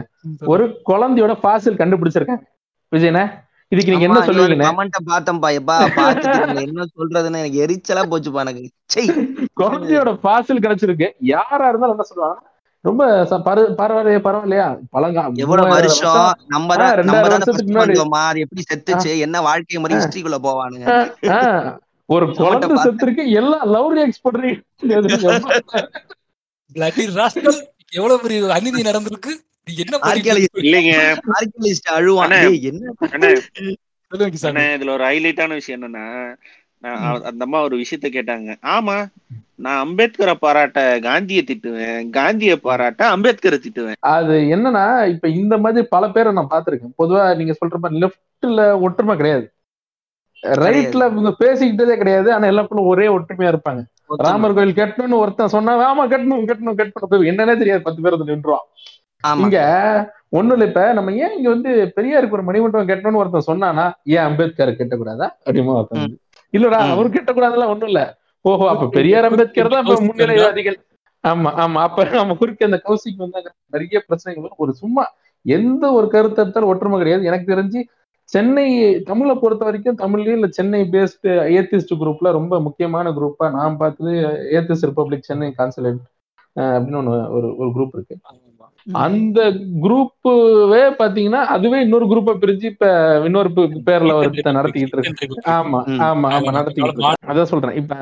ஒரு குழந்தையோட ஃபாசில் கண்டுபிடிச்சிருக்காங்க விஜயனா இதுக்கு நீங்க என்ன சொல்லுவீங்க கமெண்ட பார்த்தேன்பா எப்பா இதுல என்ன சொல்றதுன்னு எனக்கு எரிச்சலா போச்சுப்பா எனக்கு. செய் குழந்தையோட ஃபாசில் கிடைச்சிருக்கு. யாரா இருந்தாலும் என்ன சொல்லுவாங்க? ரொம்ப பரவாயில்லையே பரவாயில்லையா? பழங்கா எவ்வளவு வருஷம்? நம்ம ஆ, தான் நம்ம ரெண்டாயிரம் தானே வருஷத்துக்கு முன்னாடி. எப்படி செத்துச்சு? என்ன வாழ்க்கை முறை. ஹிஸ்டரிக்குள்ள போவானுங்க? ஒரு குழந்தை. செத்துருக்கு எல்லாம் லவ் ரியாக்ஸ் பண்றீங்க. எவ்வளவு பெரிய அநீதி நடந்திருக்கு? இதுல ஒரு ஹைலைட்டான விஷயம் என்னன்னா அந்த அம்மா ஒரு விஷயத்த கேட்டாங்க. ஆமா நான் அம்பேத்கரை பாராட்ட காந்தியை திட்டுவேன் காந்தியை பாராட்ட அம்பேத்கரை திட்டுவேன். அது என்னன்னா இப்ப இந்த மாதிரி பல பேரை நான் பார்த்திருக்கேன். பொதுவா நீங்க சொல்ற மாதிரி லெஃப்ட்ல ஒற்றுமை கிடையாது. ரைட்ல இவங்க பேசிக்கிட்டதே கிடையாது. ஆனா எல்லா பேரும் ஒரே ஒற்றுமையா இருப்பாங்க. ராமர் கோயில் கட்டணும்னு ஒருத்தன் சொன்னா ஆமா கட்டணும் கட்டணும் கட்டணும். என்னன்னே தெரியாது பத்து பேர் வந்து நின்றுவான். இங்க ஒண்ணும் இல்ல இப்ப நம்ம ஏன் இங்க வந்து பெரியாருக்கு ஒரு மணிமண்டபம் கட்டணும்னு ஒருத்தன் சொன்னானா ஏன் அம்பேத்கர் கட்டக்கூடாதா? அப்படிமா ஒருத்தன். இல்லடா. அவர் கட்டக்கூடாதுலாம் ஒண்ணும் இல்ல. ஓஹோ அப்ப பெரியார் அம்பேத்கர் தான் இப்ப முன்னிலைவாதிகள். ஆமா ஆமா. அப்ப நம்ம குறிக்க அந்த கௌசிக் வந்து நிறைய பிரச்சனைகள். ஒரு சும்மா எந்த ஒரு கருத்து எடுத்தாலும் ஒற்றுமை கிடையாது. எனக்கு தெரிஞ்சு சென்னை தமிழை பொறுத்த வரைக்கும் தமிழ்லயும் இல்ல சென்னை பேஸ்டு ஏத்திஸ்ட் குரூப்ல ரொம்ப முக்கியமான குரூப்பா நான் பார்த்தது ஏத்திஸ்ட் ரிப்பப்ளிக் சென்னை கான்சுலேட் அப்படின்னு ஒண்ணு ஒரு ஒரு குரூப் இருக்கு. அந்த குரூப்பே பாத்தீங்கன்னா அதுவே இன்னொரு குரூப்பை பிரிஞ்சு இப்ப இன்னொரு பேர்ல ஒரு நடத்திக்கிட்டு இருக்கு. ஆமா. ஆமா ஆமா. நடத்திக்கிட்டு இருக்கு. அதான் சொல்றேன். இப்ப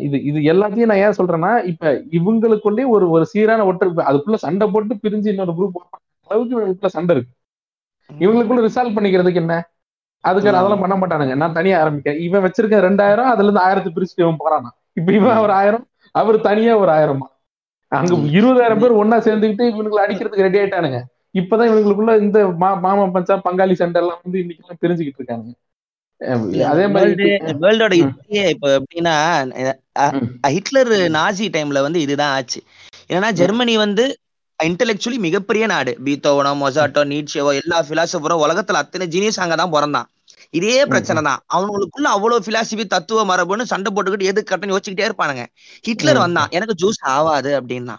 இது இது எல்லாத்தையும் நான் ஏன் சொல்றேன்னா இப்ப இவங்களுக்குள்ளே ஒரு ஒரு சீரான ஒற்று அதுக்குள்ள சண்டை போட்டு பிரிஞ்சு இன்னொரு குரூப் அளவுக்கு இவங்களுக்குள்ள சண்டை இருக்கு. இவங்களுக்குள்ள ரிசால்வ் பண்ணிக்கிறதுக்கு என்ன? அதுக்கு. அதெல்லாம் பண்ண மாட்டானுங்க. நான் தனியா ஆரம்பிக்கிறேன் இவன் வச்சிருக்க ரெண்டாயிரம் அதுல இருந்து ஆயிரத்து பிரிச்சுட்டு இவன் போறானா? இப்ப இவன் ஒரு ஆயிரம் அவர் தனியா ஒரு ஆயிரமா? அங்க. இருபதாயிரம் பேர் ஒன்னா சேர்ந்துக்கிட்டு இவனுங்களை அடிக்கிறதுக்கு ரெடி ஆயிட்டானுங்க. இப்பதான் இவங்களுக்குள்ள இந்த மாமா பஞ்சா பங்காளி சண்டை எல்லாம் வந்து இன்னைக்கு எல்லாம் பிரிஞ்சுக்கிட்டு இருக்காங்க அதே மாதிரி வேர்ல்டோட இப்ப எப்படின்னா. ஹிட்லர் நாசி டைம்ல வந்து இதுதான் ஆச்சு. ஏன்னா ஜெர்மனி வந்து இன்டெலெக்சுவலி மிகப்பெரிய நாடு. பீத்தோவனோ மொசாட்டோ நீட்ஷேவோ எல்லா பிலாசபரும் உலகத்துல அத்தனை ஜீனியஸ் அங்கதான் பிறந்தான். இதே பிரச்சனை தான் அவங்களுக்குள்ள அவ்வளவு பிலாசபி தத்துவ மரபுன்னு சண்டை போட்டுக்கிட்டு எது கட்டணும் யோசிச்சுக்கிட்டே இருப்பானுங்க. ஹிட்லர். வந்தான். எனக்கு ஜூஸ் ஆகாது அப்படின்னா.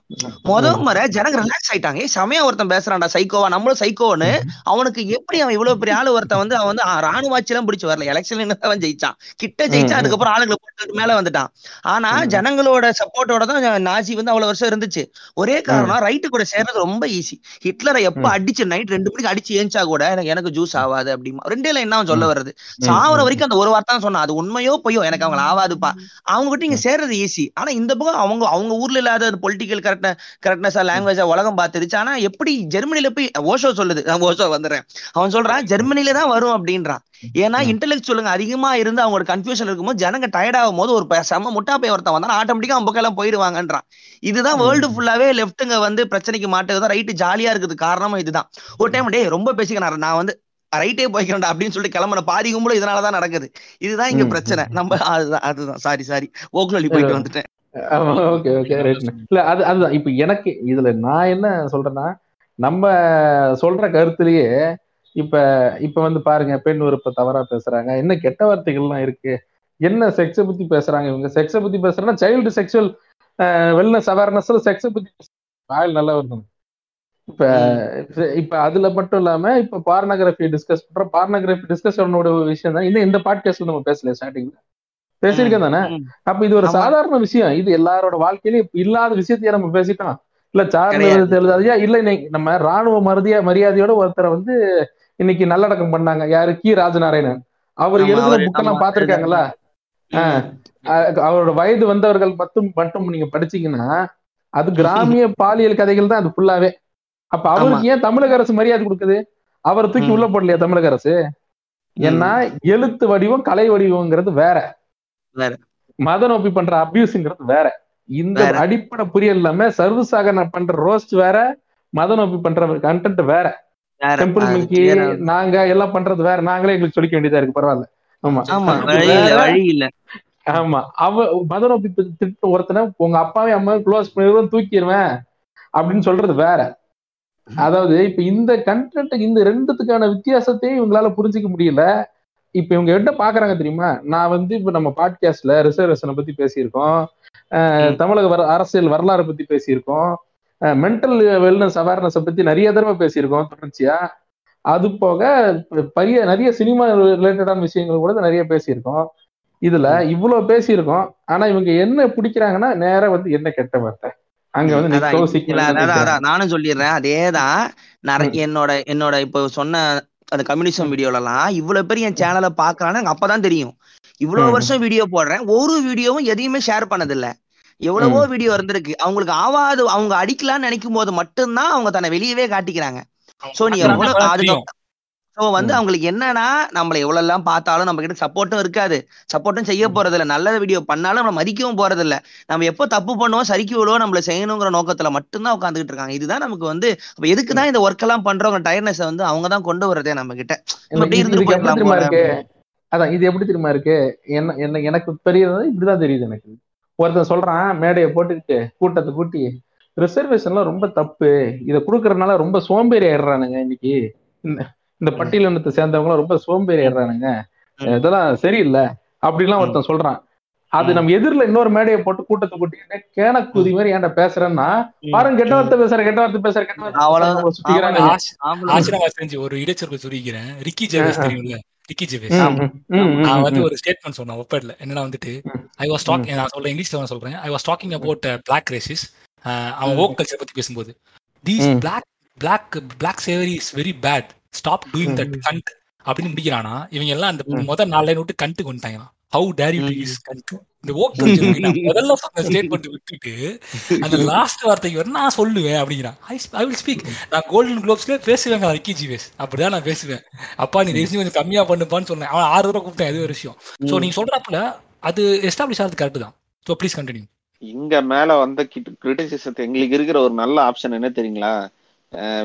முத முறை ஜனங்க ரிலாக்ஸ் ஆயிட்டாங்க. ஏய், செமையா ஒருத்தன் பேசுறான்டா சைக்கோவா நம்மளும் சைக்கோன்னு அவனுக்கு எப்படி அவன் இவ்வளவு பெரிய ஆளு? ஒருத்தன் வந்து அவன் வந்து ஆ, ராணுவ ஆட்சி எல்லாம் பிடிச்சு வரல. எலெக்ஷன் அவன் ஜெயிச்சான்? கிட்ட ஜெயிச்சா ம். அதுக்கப்புறம் ஆளுங்களை போட்டு மேல வந்துட்டான். ஆனா. ஜனங்களோட சப்போர்ட்டோட தான் நாசி வந்து அவ்வளவு வருஷம் இருந்துச்சு. ஒரே காரணம் ரைட்டு கூட சேர்றது ரொம்ப ஈஸி ஹிட்லரை எப்ப. அடிச்சு நைட் ரெண்டு மணிக்கு அடிச்சு ஏஞ்சா கூட எனக்கு எனக்கு ஜூஸ் ஆகாது அப்படிமா. ரெண்டே லைன் தான் அவன் சொல்ல ம். வருது ம். சாவர. வரைக்கும் அந்த ஒரு வார்த்தை தான் சொன்னான். அது உண்மையோ பொய்யோ எனக்கு அவங்க ஆவாதுப்பா. அவங்க கிட்ட இங்க. சேர்றது ஈஸி ஆனா இந்த பக்கம் அவங்க அவங்க ஊர்ல இல்லாத பொலிட்டிக்கல் கரெக்ட் கரெக்ட்னஸா லாங்குவேஜா உலகம் பார்த்துருச்சு. ஆனா எப்படி ஜெர்மனில போய் ஓஷோ சொல்லுது. நான் ஓஷோ வந்துடுறேன் அவன் சொல்றான் ஜெர்மனில தான் வரும் அப்படின்றான். ஏன்னா. இன்டெலெக்சுவலுங்க அதிகமா இருந்து அவங்களோட கன்ஃபியூஷன் இருக்கும்போது ஜனங்க டயர்ட் ஆகும் போது ஒரு ப- செம முட்டா போய் ஒருத்தன் வந்தா ஆட்டோமேட்டிக்கா அவங்க பக்கம் எல்லாம் போயிடுவாங்கன்றான் இதுதான். வேர்ல்டு ஃபுல்லாவே லெஃப்ட்டுங்க வந்து பிரச்சனைக்கு மாட்டுறது ரைட்டு ஜாலியா இருக்குது. காரணமும் இதுதான். ஒரு டைம் டேய் ரொம்ப பேசிக்க நான் நான் வந்து ரைட்டே போய்க்கிறேன்டா அப்படின்னு சொல்லிட்டு கிளம்புன பாதி கும்பலும் இதனாலதான் நடக்குது. இதுதான் இங்க. பிரச்சனை. நம்ம அதுதான் அதுதான். சாரி சாரி ஓக்லி போயிட்டு வந்துட்டேன். ஓகே ஓகே ரைட் இல்ல அது அதுதான். இப்ப எனக்கு இதுல நான் என்ன சொல்றேன்னா நம்ம சொல்ற கருத்துலயே இப்ப இப்ப வந்து பாருங்க பெண் விருப்ப தவறா பேசுறாங்க. என்ன கெட்ட வார்த்தைகள்லாம் இருக்கு? என்ன செக்ஸை பத்தி பேசுறாங்க இவங்க? செக்ஸை பத்தி பேசுறாங்கன்னா சைல்டு செக்ஷுவல் வெல்னஸ் அவேர்னஸ்ல செக்ஸை பத்தி வாயில் நல்லா இருக்கும் இப்ப இப்ப அதுல மட்டும் இல்லாம இப்ப பார்னகிராஃபி டிஸ்கஸ் பண்றோம் பார்னகிராஃபி டிஸ்கஸ் பண்ணோட விஷயம் தான். இந்த இந்த பாட்காஸ்ட்ல நம்ம பேசல ஸ்டார்டிங்ல பேசியிருக்கேன் தானே. அப்ப இது ஒரு. சாதாரண விஷயம். இது எல்லாரோட வாழ்க்கையிலயும் இல்லாத விஷயத்தையே நம்ம பேசிட்டோம் இல்ல சார்ந்த எழுதாதையா இல்ல இன்னைக்கு நம்ம ராணுவ மருதியா மரியாதையோட ஒருத்தரை வந்து இன்னைக்கு நல்லடக்கம் பண்ணாங்க. யாரு? கி. ராஜநாராயணன். அவர் எழுதுன புக்கெல்லாம் பாத்திருக்காங்களா அவரோட வயது வந்தவர்கள் மட்டும் மட்டும் நீங்க படிச்சீங்கன்னா அது கிராமிய பாலியல் கதைகள் தான் அது ஃபுல்லாவே அப்ப அவருக்கு ஏன் தமிழக அரசு மரியாதை கொடுக்குது? அவரை தூக்கி. உள்ள போடலையா தமிழக அரசு? ஏன்னா எழுத்து வடிவம் கலை வடிவம்ங்கிறது வேற. மத நோப்பி பண்ற அபியூஸ்ங்கிறது வேற. இந்த. அடிப்படை புரியல் இல்லாம சர்வசாகன பண்ற ரோஸ்ட் வேற மத நோப்பி பண்ற கண்டென்ட் வேற. டெம்பிள் மிக்கி நாங்க எல்லாம் பண்றது வேற. நாங்களே எங்களுக்கு சொல்லிக்க வேண்டியதா இருக்கு பரவாயில்ல. ஆமா. வழி இல்ல ஆமா. அவ மத நோப்பி திட்டு ஒருத்தனை உங்க அப்பாவே அம்மா க்ளோஸ் பண்ணிடுவேன் தூக்கிடுவேன் அப்படின்னு சொல்றது வேற. அதாவது இப்ப இந்த கண்டென்ட் இந்த ரெண்டுத்துக்கான வித்தியாசத்தையும் இவங்களால புரிஞ்சுக்க முடியல. இப்ப இவங்க என்ன பாக்குறாங்க தெரியுமா? நான் வந்து இப்ப நம்ம பாட்காஸ்ட்ல ரிசர்வேஷனை பத்தி பேசியிருக்கோம். தமிழக வர அரசியல் வரலாறு பத்தி பேசியிருக்கோம். மென்டல் வெல்னஸ் அவேர்னஸ் பத்தி நிறைய தடவை பேசியிருக்கோம் தொடர்ச்சியா. அது போக பெரிய நிறைய சினிமா ரிலேட்டடான விஷயங்கள் கூட நிறைய பேசியிருக்கோம். இதுல இவ்வளவு பேசியிருக்கோம். ஆனா இவங்க என்ன பிடிக்கிறாங்கன்னா நேரா வந்து என்ன கெட்ட வார்த்தை. அங்க வந்து நானும் சொல்லிடுறேன். அதேதான் நிறைய என்னோட என்னோட இப்போ சொன்ன அந்த கம்யூனிசம் வீடியோல எல்லாம் இவ்வளவு பேர் என் சேனலை பாக்குறான்னு எனக்கு அப்பதான் தெரியும். இவ்வளவு. வருஷம் வீடியோ போடுறேன். ஒரு வீடியோவும் எதையுமே ஷேர் பண்ணதில்ல. எவ்வளவோ வீடியோ இருந்திருக்கு. அவங்களுக்கு ஆவாது அவங்க அடிக்கலாம்னு நினைக்கும் போது மட்டும்தான் அவங்க தன்னை வெளியவே காட்டிக்கிறாங்க. சோ நீ எவ்வளவு சோ வந்து. அவங்களுக்கு என்னன்னா நம்மள எவ்வளவு எல்லாம் பார்த்தாலும் நம்ம கிட்ட சப்போர்ட்டும் இருக்காது. சப்போர்ட்டும் செய்ய போறது இல்ல நல்ல வீடியோ பண்ணாலும் நம்ம மதிக்கவும் போறது இல்ல நம்ம எப்போ தப்பு பண்ணுவோம் சரிக்கு விழுவோம் நம்மள செய்யணுங்கிற நோக்கத்துல மட்டும்தான் உட்காந்துக்கிட்டு இருக்காங்க. இதுதான் நமக்கு வந்து அப்ப எதுக்கு தான் இந்த ஒர்க் எல்லாம் பண்றவங்க டயர்னஸ் வந்து அவங்க தான் கொண்டு வரதே நம்ம கிட்ட. போயிடலாம் இருக்கு? அதான் இது எப்படி தெரியுமா இருக்கு? என்ன என்ன எனக்கு தெரியறது இப்படிதான் தெரியுது எனக்கு. ஒருத்தன் சொல்றான் மேடையை போட்டுக்கிட்டு கூட்டத்தை கூட்டி ரிசர்வேஷன்லாம் ரொம்ப தப்பு. இதை கொடுக்கறதுனால ரொம்ப சோம்பேறி ஆயிடுறானுங்க இன்னைக்கு. இந்த- பட்டியலினத்தை சேர்ந்தவங்க ரொம்ப சோம்பேறி ஆயிடுறானுங்க. இதெல்லாம் சரியில்லை. அப்படிலாம் ஒருத்தன் சொல்றான். அது. நம்ம எதிரில இன்னொரு மேடையை போட்டு கூட்டத்தை கூட்டிக்கிட்டு கேனக்கூதி மாதிரி ஏன்டா பேசுறேன்னா. பாருங்க கெட்ட வார்த்தை பேசுற கெட்ட வார்த்தை பேசுற கெட்ட வார்த்தை சுத்திக்கிறாங்க. செஞ்சு ஒரு இடைச்சொல் சொல்லிக்கிறேன் ரிக்கி ஜெவேஸ் தெரியும்ல? ரிக்கி ஜெவேஸ் நான் வந்து. ஒரு ஸ்டேட்மெண்ட் சொன்னேன் ஒப்பேட்ல என்னன்னா வந்துட்டு. ஐ வாஸ் டாக்கிங் நான் சொல்றேன் இங்கிலீஷ்ல நான் சொல்றேன். I was talking about black racism அவன். ஓக் கல்ச்சர் பத்தி பேசும்போது. These. Black black black slavery is very bad stop doing that. Cunt அப்படின்னு முடிக்கிறானா? இவங்க எல்லாம் அந்த. முதல் நாலு லைன் விட்டு கண்ட்டு கொண்டாங்க ஹவு டேர் யூ. யூஸ் கண்ட் இந்த ஓக் முதல்ல சொன்ன ஸ்டேட்மெண்ட் விட்டுட்டு அந்த லாஸ்ட் வார்த்தைக்கு வர நான் சொல்லுவேன் அப்படிங்கிறான். ஐ வில் ஸ்பீக் நான் கோல்டன் குளோப்ஸ்ல பேசுவேங்க ரிக்கி ஜிவேஸ் அப்படிதான் நான் பேசுவேன். அப்பா நீ ரெசியூம் கொஞ்சம் கம்மியா பண்ணுப்பான்னு சொன்னேன். அவன் ஆறு தடவை கூப்பிட்டேன் அது ஒரு விஷயம். சோ ம். நீங்க சொல்றப்பல அது எஸ்டாப்ளிஷ் ஆகிறது கரெக்ட் தான். ஸோ ப்ளீஸ் கண்டினியூ இங்க மேல வந்த கிரிட்டிசிசத்தை எங்களுக்கு இருக்கிற ஒரு நல்ல ஆப்ஷன் என்ன தெரியுங்களா?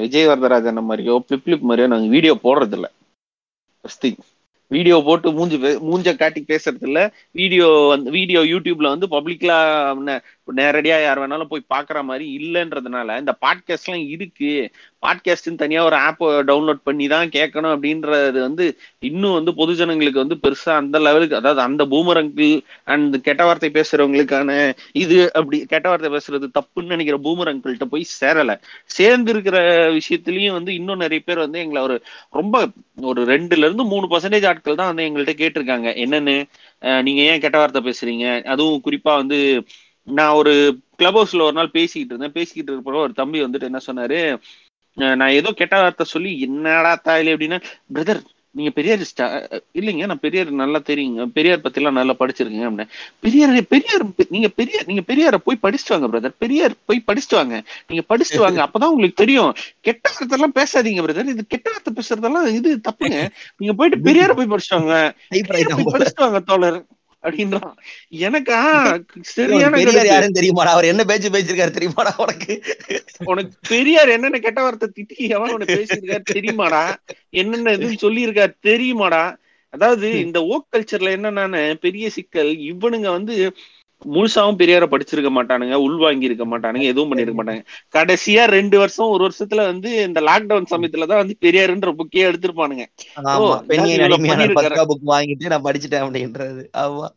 விஜய் வரதராஜன் மாதிரியோ பிப்ளிப் மாதிரியோ நாங்க வீடியோ போடுறது இல்ல ஃபர்ஸ்ட் திங் வீடியோ போட்டு மூஞ்சி மூஞ்ச காட்டி பேசுறது இல்ல வீடியோ வந்து வீடியோ யூடியூப்ல வந்து பப்ளிக்லா நேரடியா யார் வேணாலும் போய் பாக்குற மாதிரி இல்லைன்றதுனால இந்த பாட்காஸ்ட் எல்லாம் இருக்கு. பாட்காஸ்ட்னு தனியா ஒரு ஆப் டவுன்லோட் பண்ணி தான் கேட்கணும் அப்படின்றது வந்து இன்னும் வந்து பொதுஜனங்களுக்கு வந்து பெருசா அந்த லெவலுக்கு அதாவது அந்த பூமரங்கிள் அண்ட் கெட்ட வார்த்தை பேசுறவங்களுக்கான இது அப்படி கெட்ட வார்த்தை பேசுறது தப்புன்னு நினைக்கிற பூமரங்கிள்கிட்ட போய் சேரல. சேர்ந்து இருக்கிற விஷயத்திலயும் வந்து இன்னும் நிறைய பேர் வந்து எங்களை ஒரு ரொம்ப ஒரு ரெண்டுல இருந்து மூணு பர்சன்டேஜ் ஆட்கள் தான் வந்து எங்கள்கிட்ட கேட்டிருக்காங்க. என்னன்னு? நீங்க ஏன் கெட்ட வார்த்தை பேசுறீங்க? அதுவும் குறிப்பா வந்து நான் ஒரு கிளப் ஹவுஸ்ல ஒரு நாள் பேசிக்கிட்டு இருந்தேன். பேசிக்கிட்டு இருப்போ ஒரு தம்பி வந்துட்டு என்ன சொன்னாரு? நான் ஏதோ கெட்ட வார்த்தை சொல்லி என்னடா தாயில அப்படின்னா பிரதர் நீங்க பெரியாரிஸ்டா இல்லைங்க நான் பெரியார் நல்லா தெரியுங்க. பெரியார் பத்தி எல்லாம் நல்லா படிச்சிருக்கேன் அப்படின்னா பெரியார் பெரியார் நீங்க பெரியார் நீங்க பெரியார போய் படிச்சுட்டு வாங்க பிரதர் பெரியார் போய் படிச்சுட்டு வாங்க. நீங்க படிச்சுட்டு வாங்க. அப்பதான் உங்களுக்கு தெரியும். கெட்ட வார்த்தை எல்லாம் பேசாதீங்க பிரதர் இது கெட்ட வார்த்தை பேசுறதெல்லாம் இது தப்புங்க. நீங்க போயிட்டு பெரியார போய் படிச்சுட்டு வாங்க. பெரியார படிச்சுட்டு வாங்க தோழர். அப்படின்றான் எனக்கா சரியான பெரியார். யாருன்னு தெரியுமாடா? அவர் என்ன பேச்சு பேசிருக்காரு தெரியுமாடா உனக்கு? உனக்கு பெரியார் என்னென்ன கெட்ட வார்த்தை திட்டி எவன் உனக்கு பேசியிருக்காரு தெரியுமாடா? என்னென்ன இதுன்னு சொல்லியிருக்காரு தெரியுமாடா? அதாவது இந்த ஓக் கல்ச்சர்ல என்னன்னா பெரிய சிக்கல் இவனுங்க வந்து முழுசாவும் பெரியார படிச்சிருக்க மாட்டானுங்க உள்வாங்கி இருக்க மாட்டானுங்க எதுவும் பண்ணிருக்க மாட்டாங்க. கடைசியா ரெண்டு வருஷம் ஒரு வருஷத்துல வந்து இந்த லாக்டவுன் சமயத்துலதான் வந்து பெரியாருன்ற புக்கே எடுத்திருப்பானுங்க. பெண்ணின் வாங்கிட்டு நான் படிச்சுட்டேன் அப்படின்றது. ஆமா.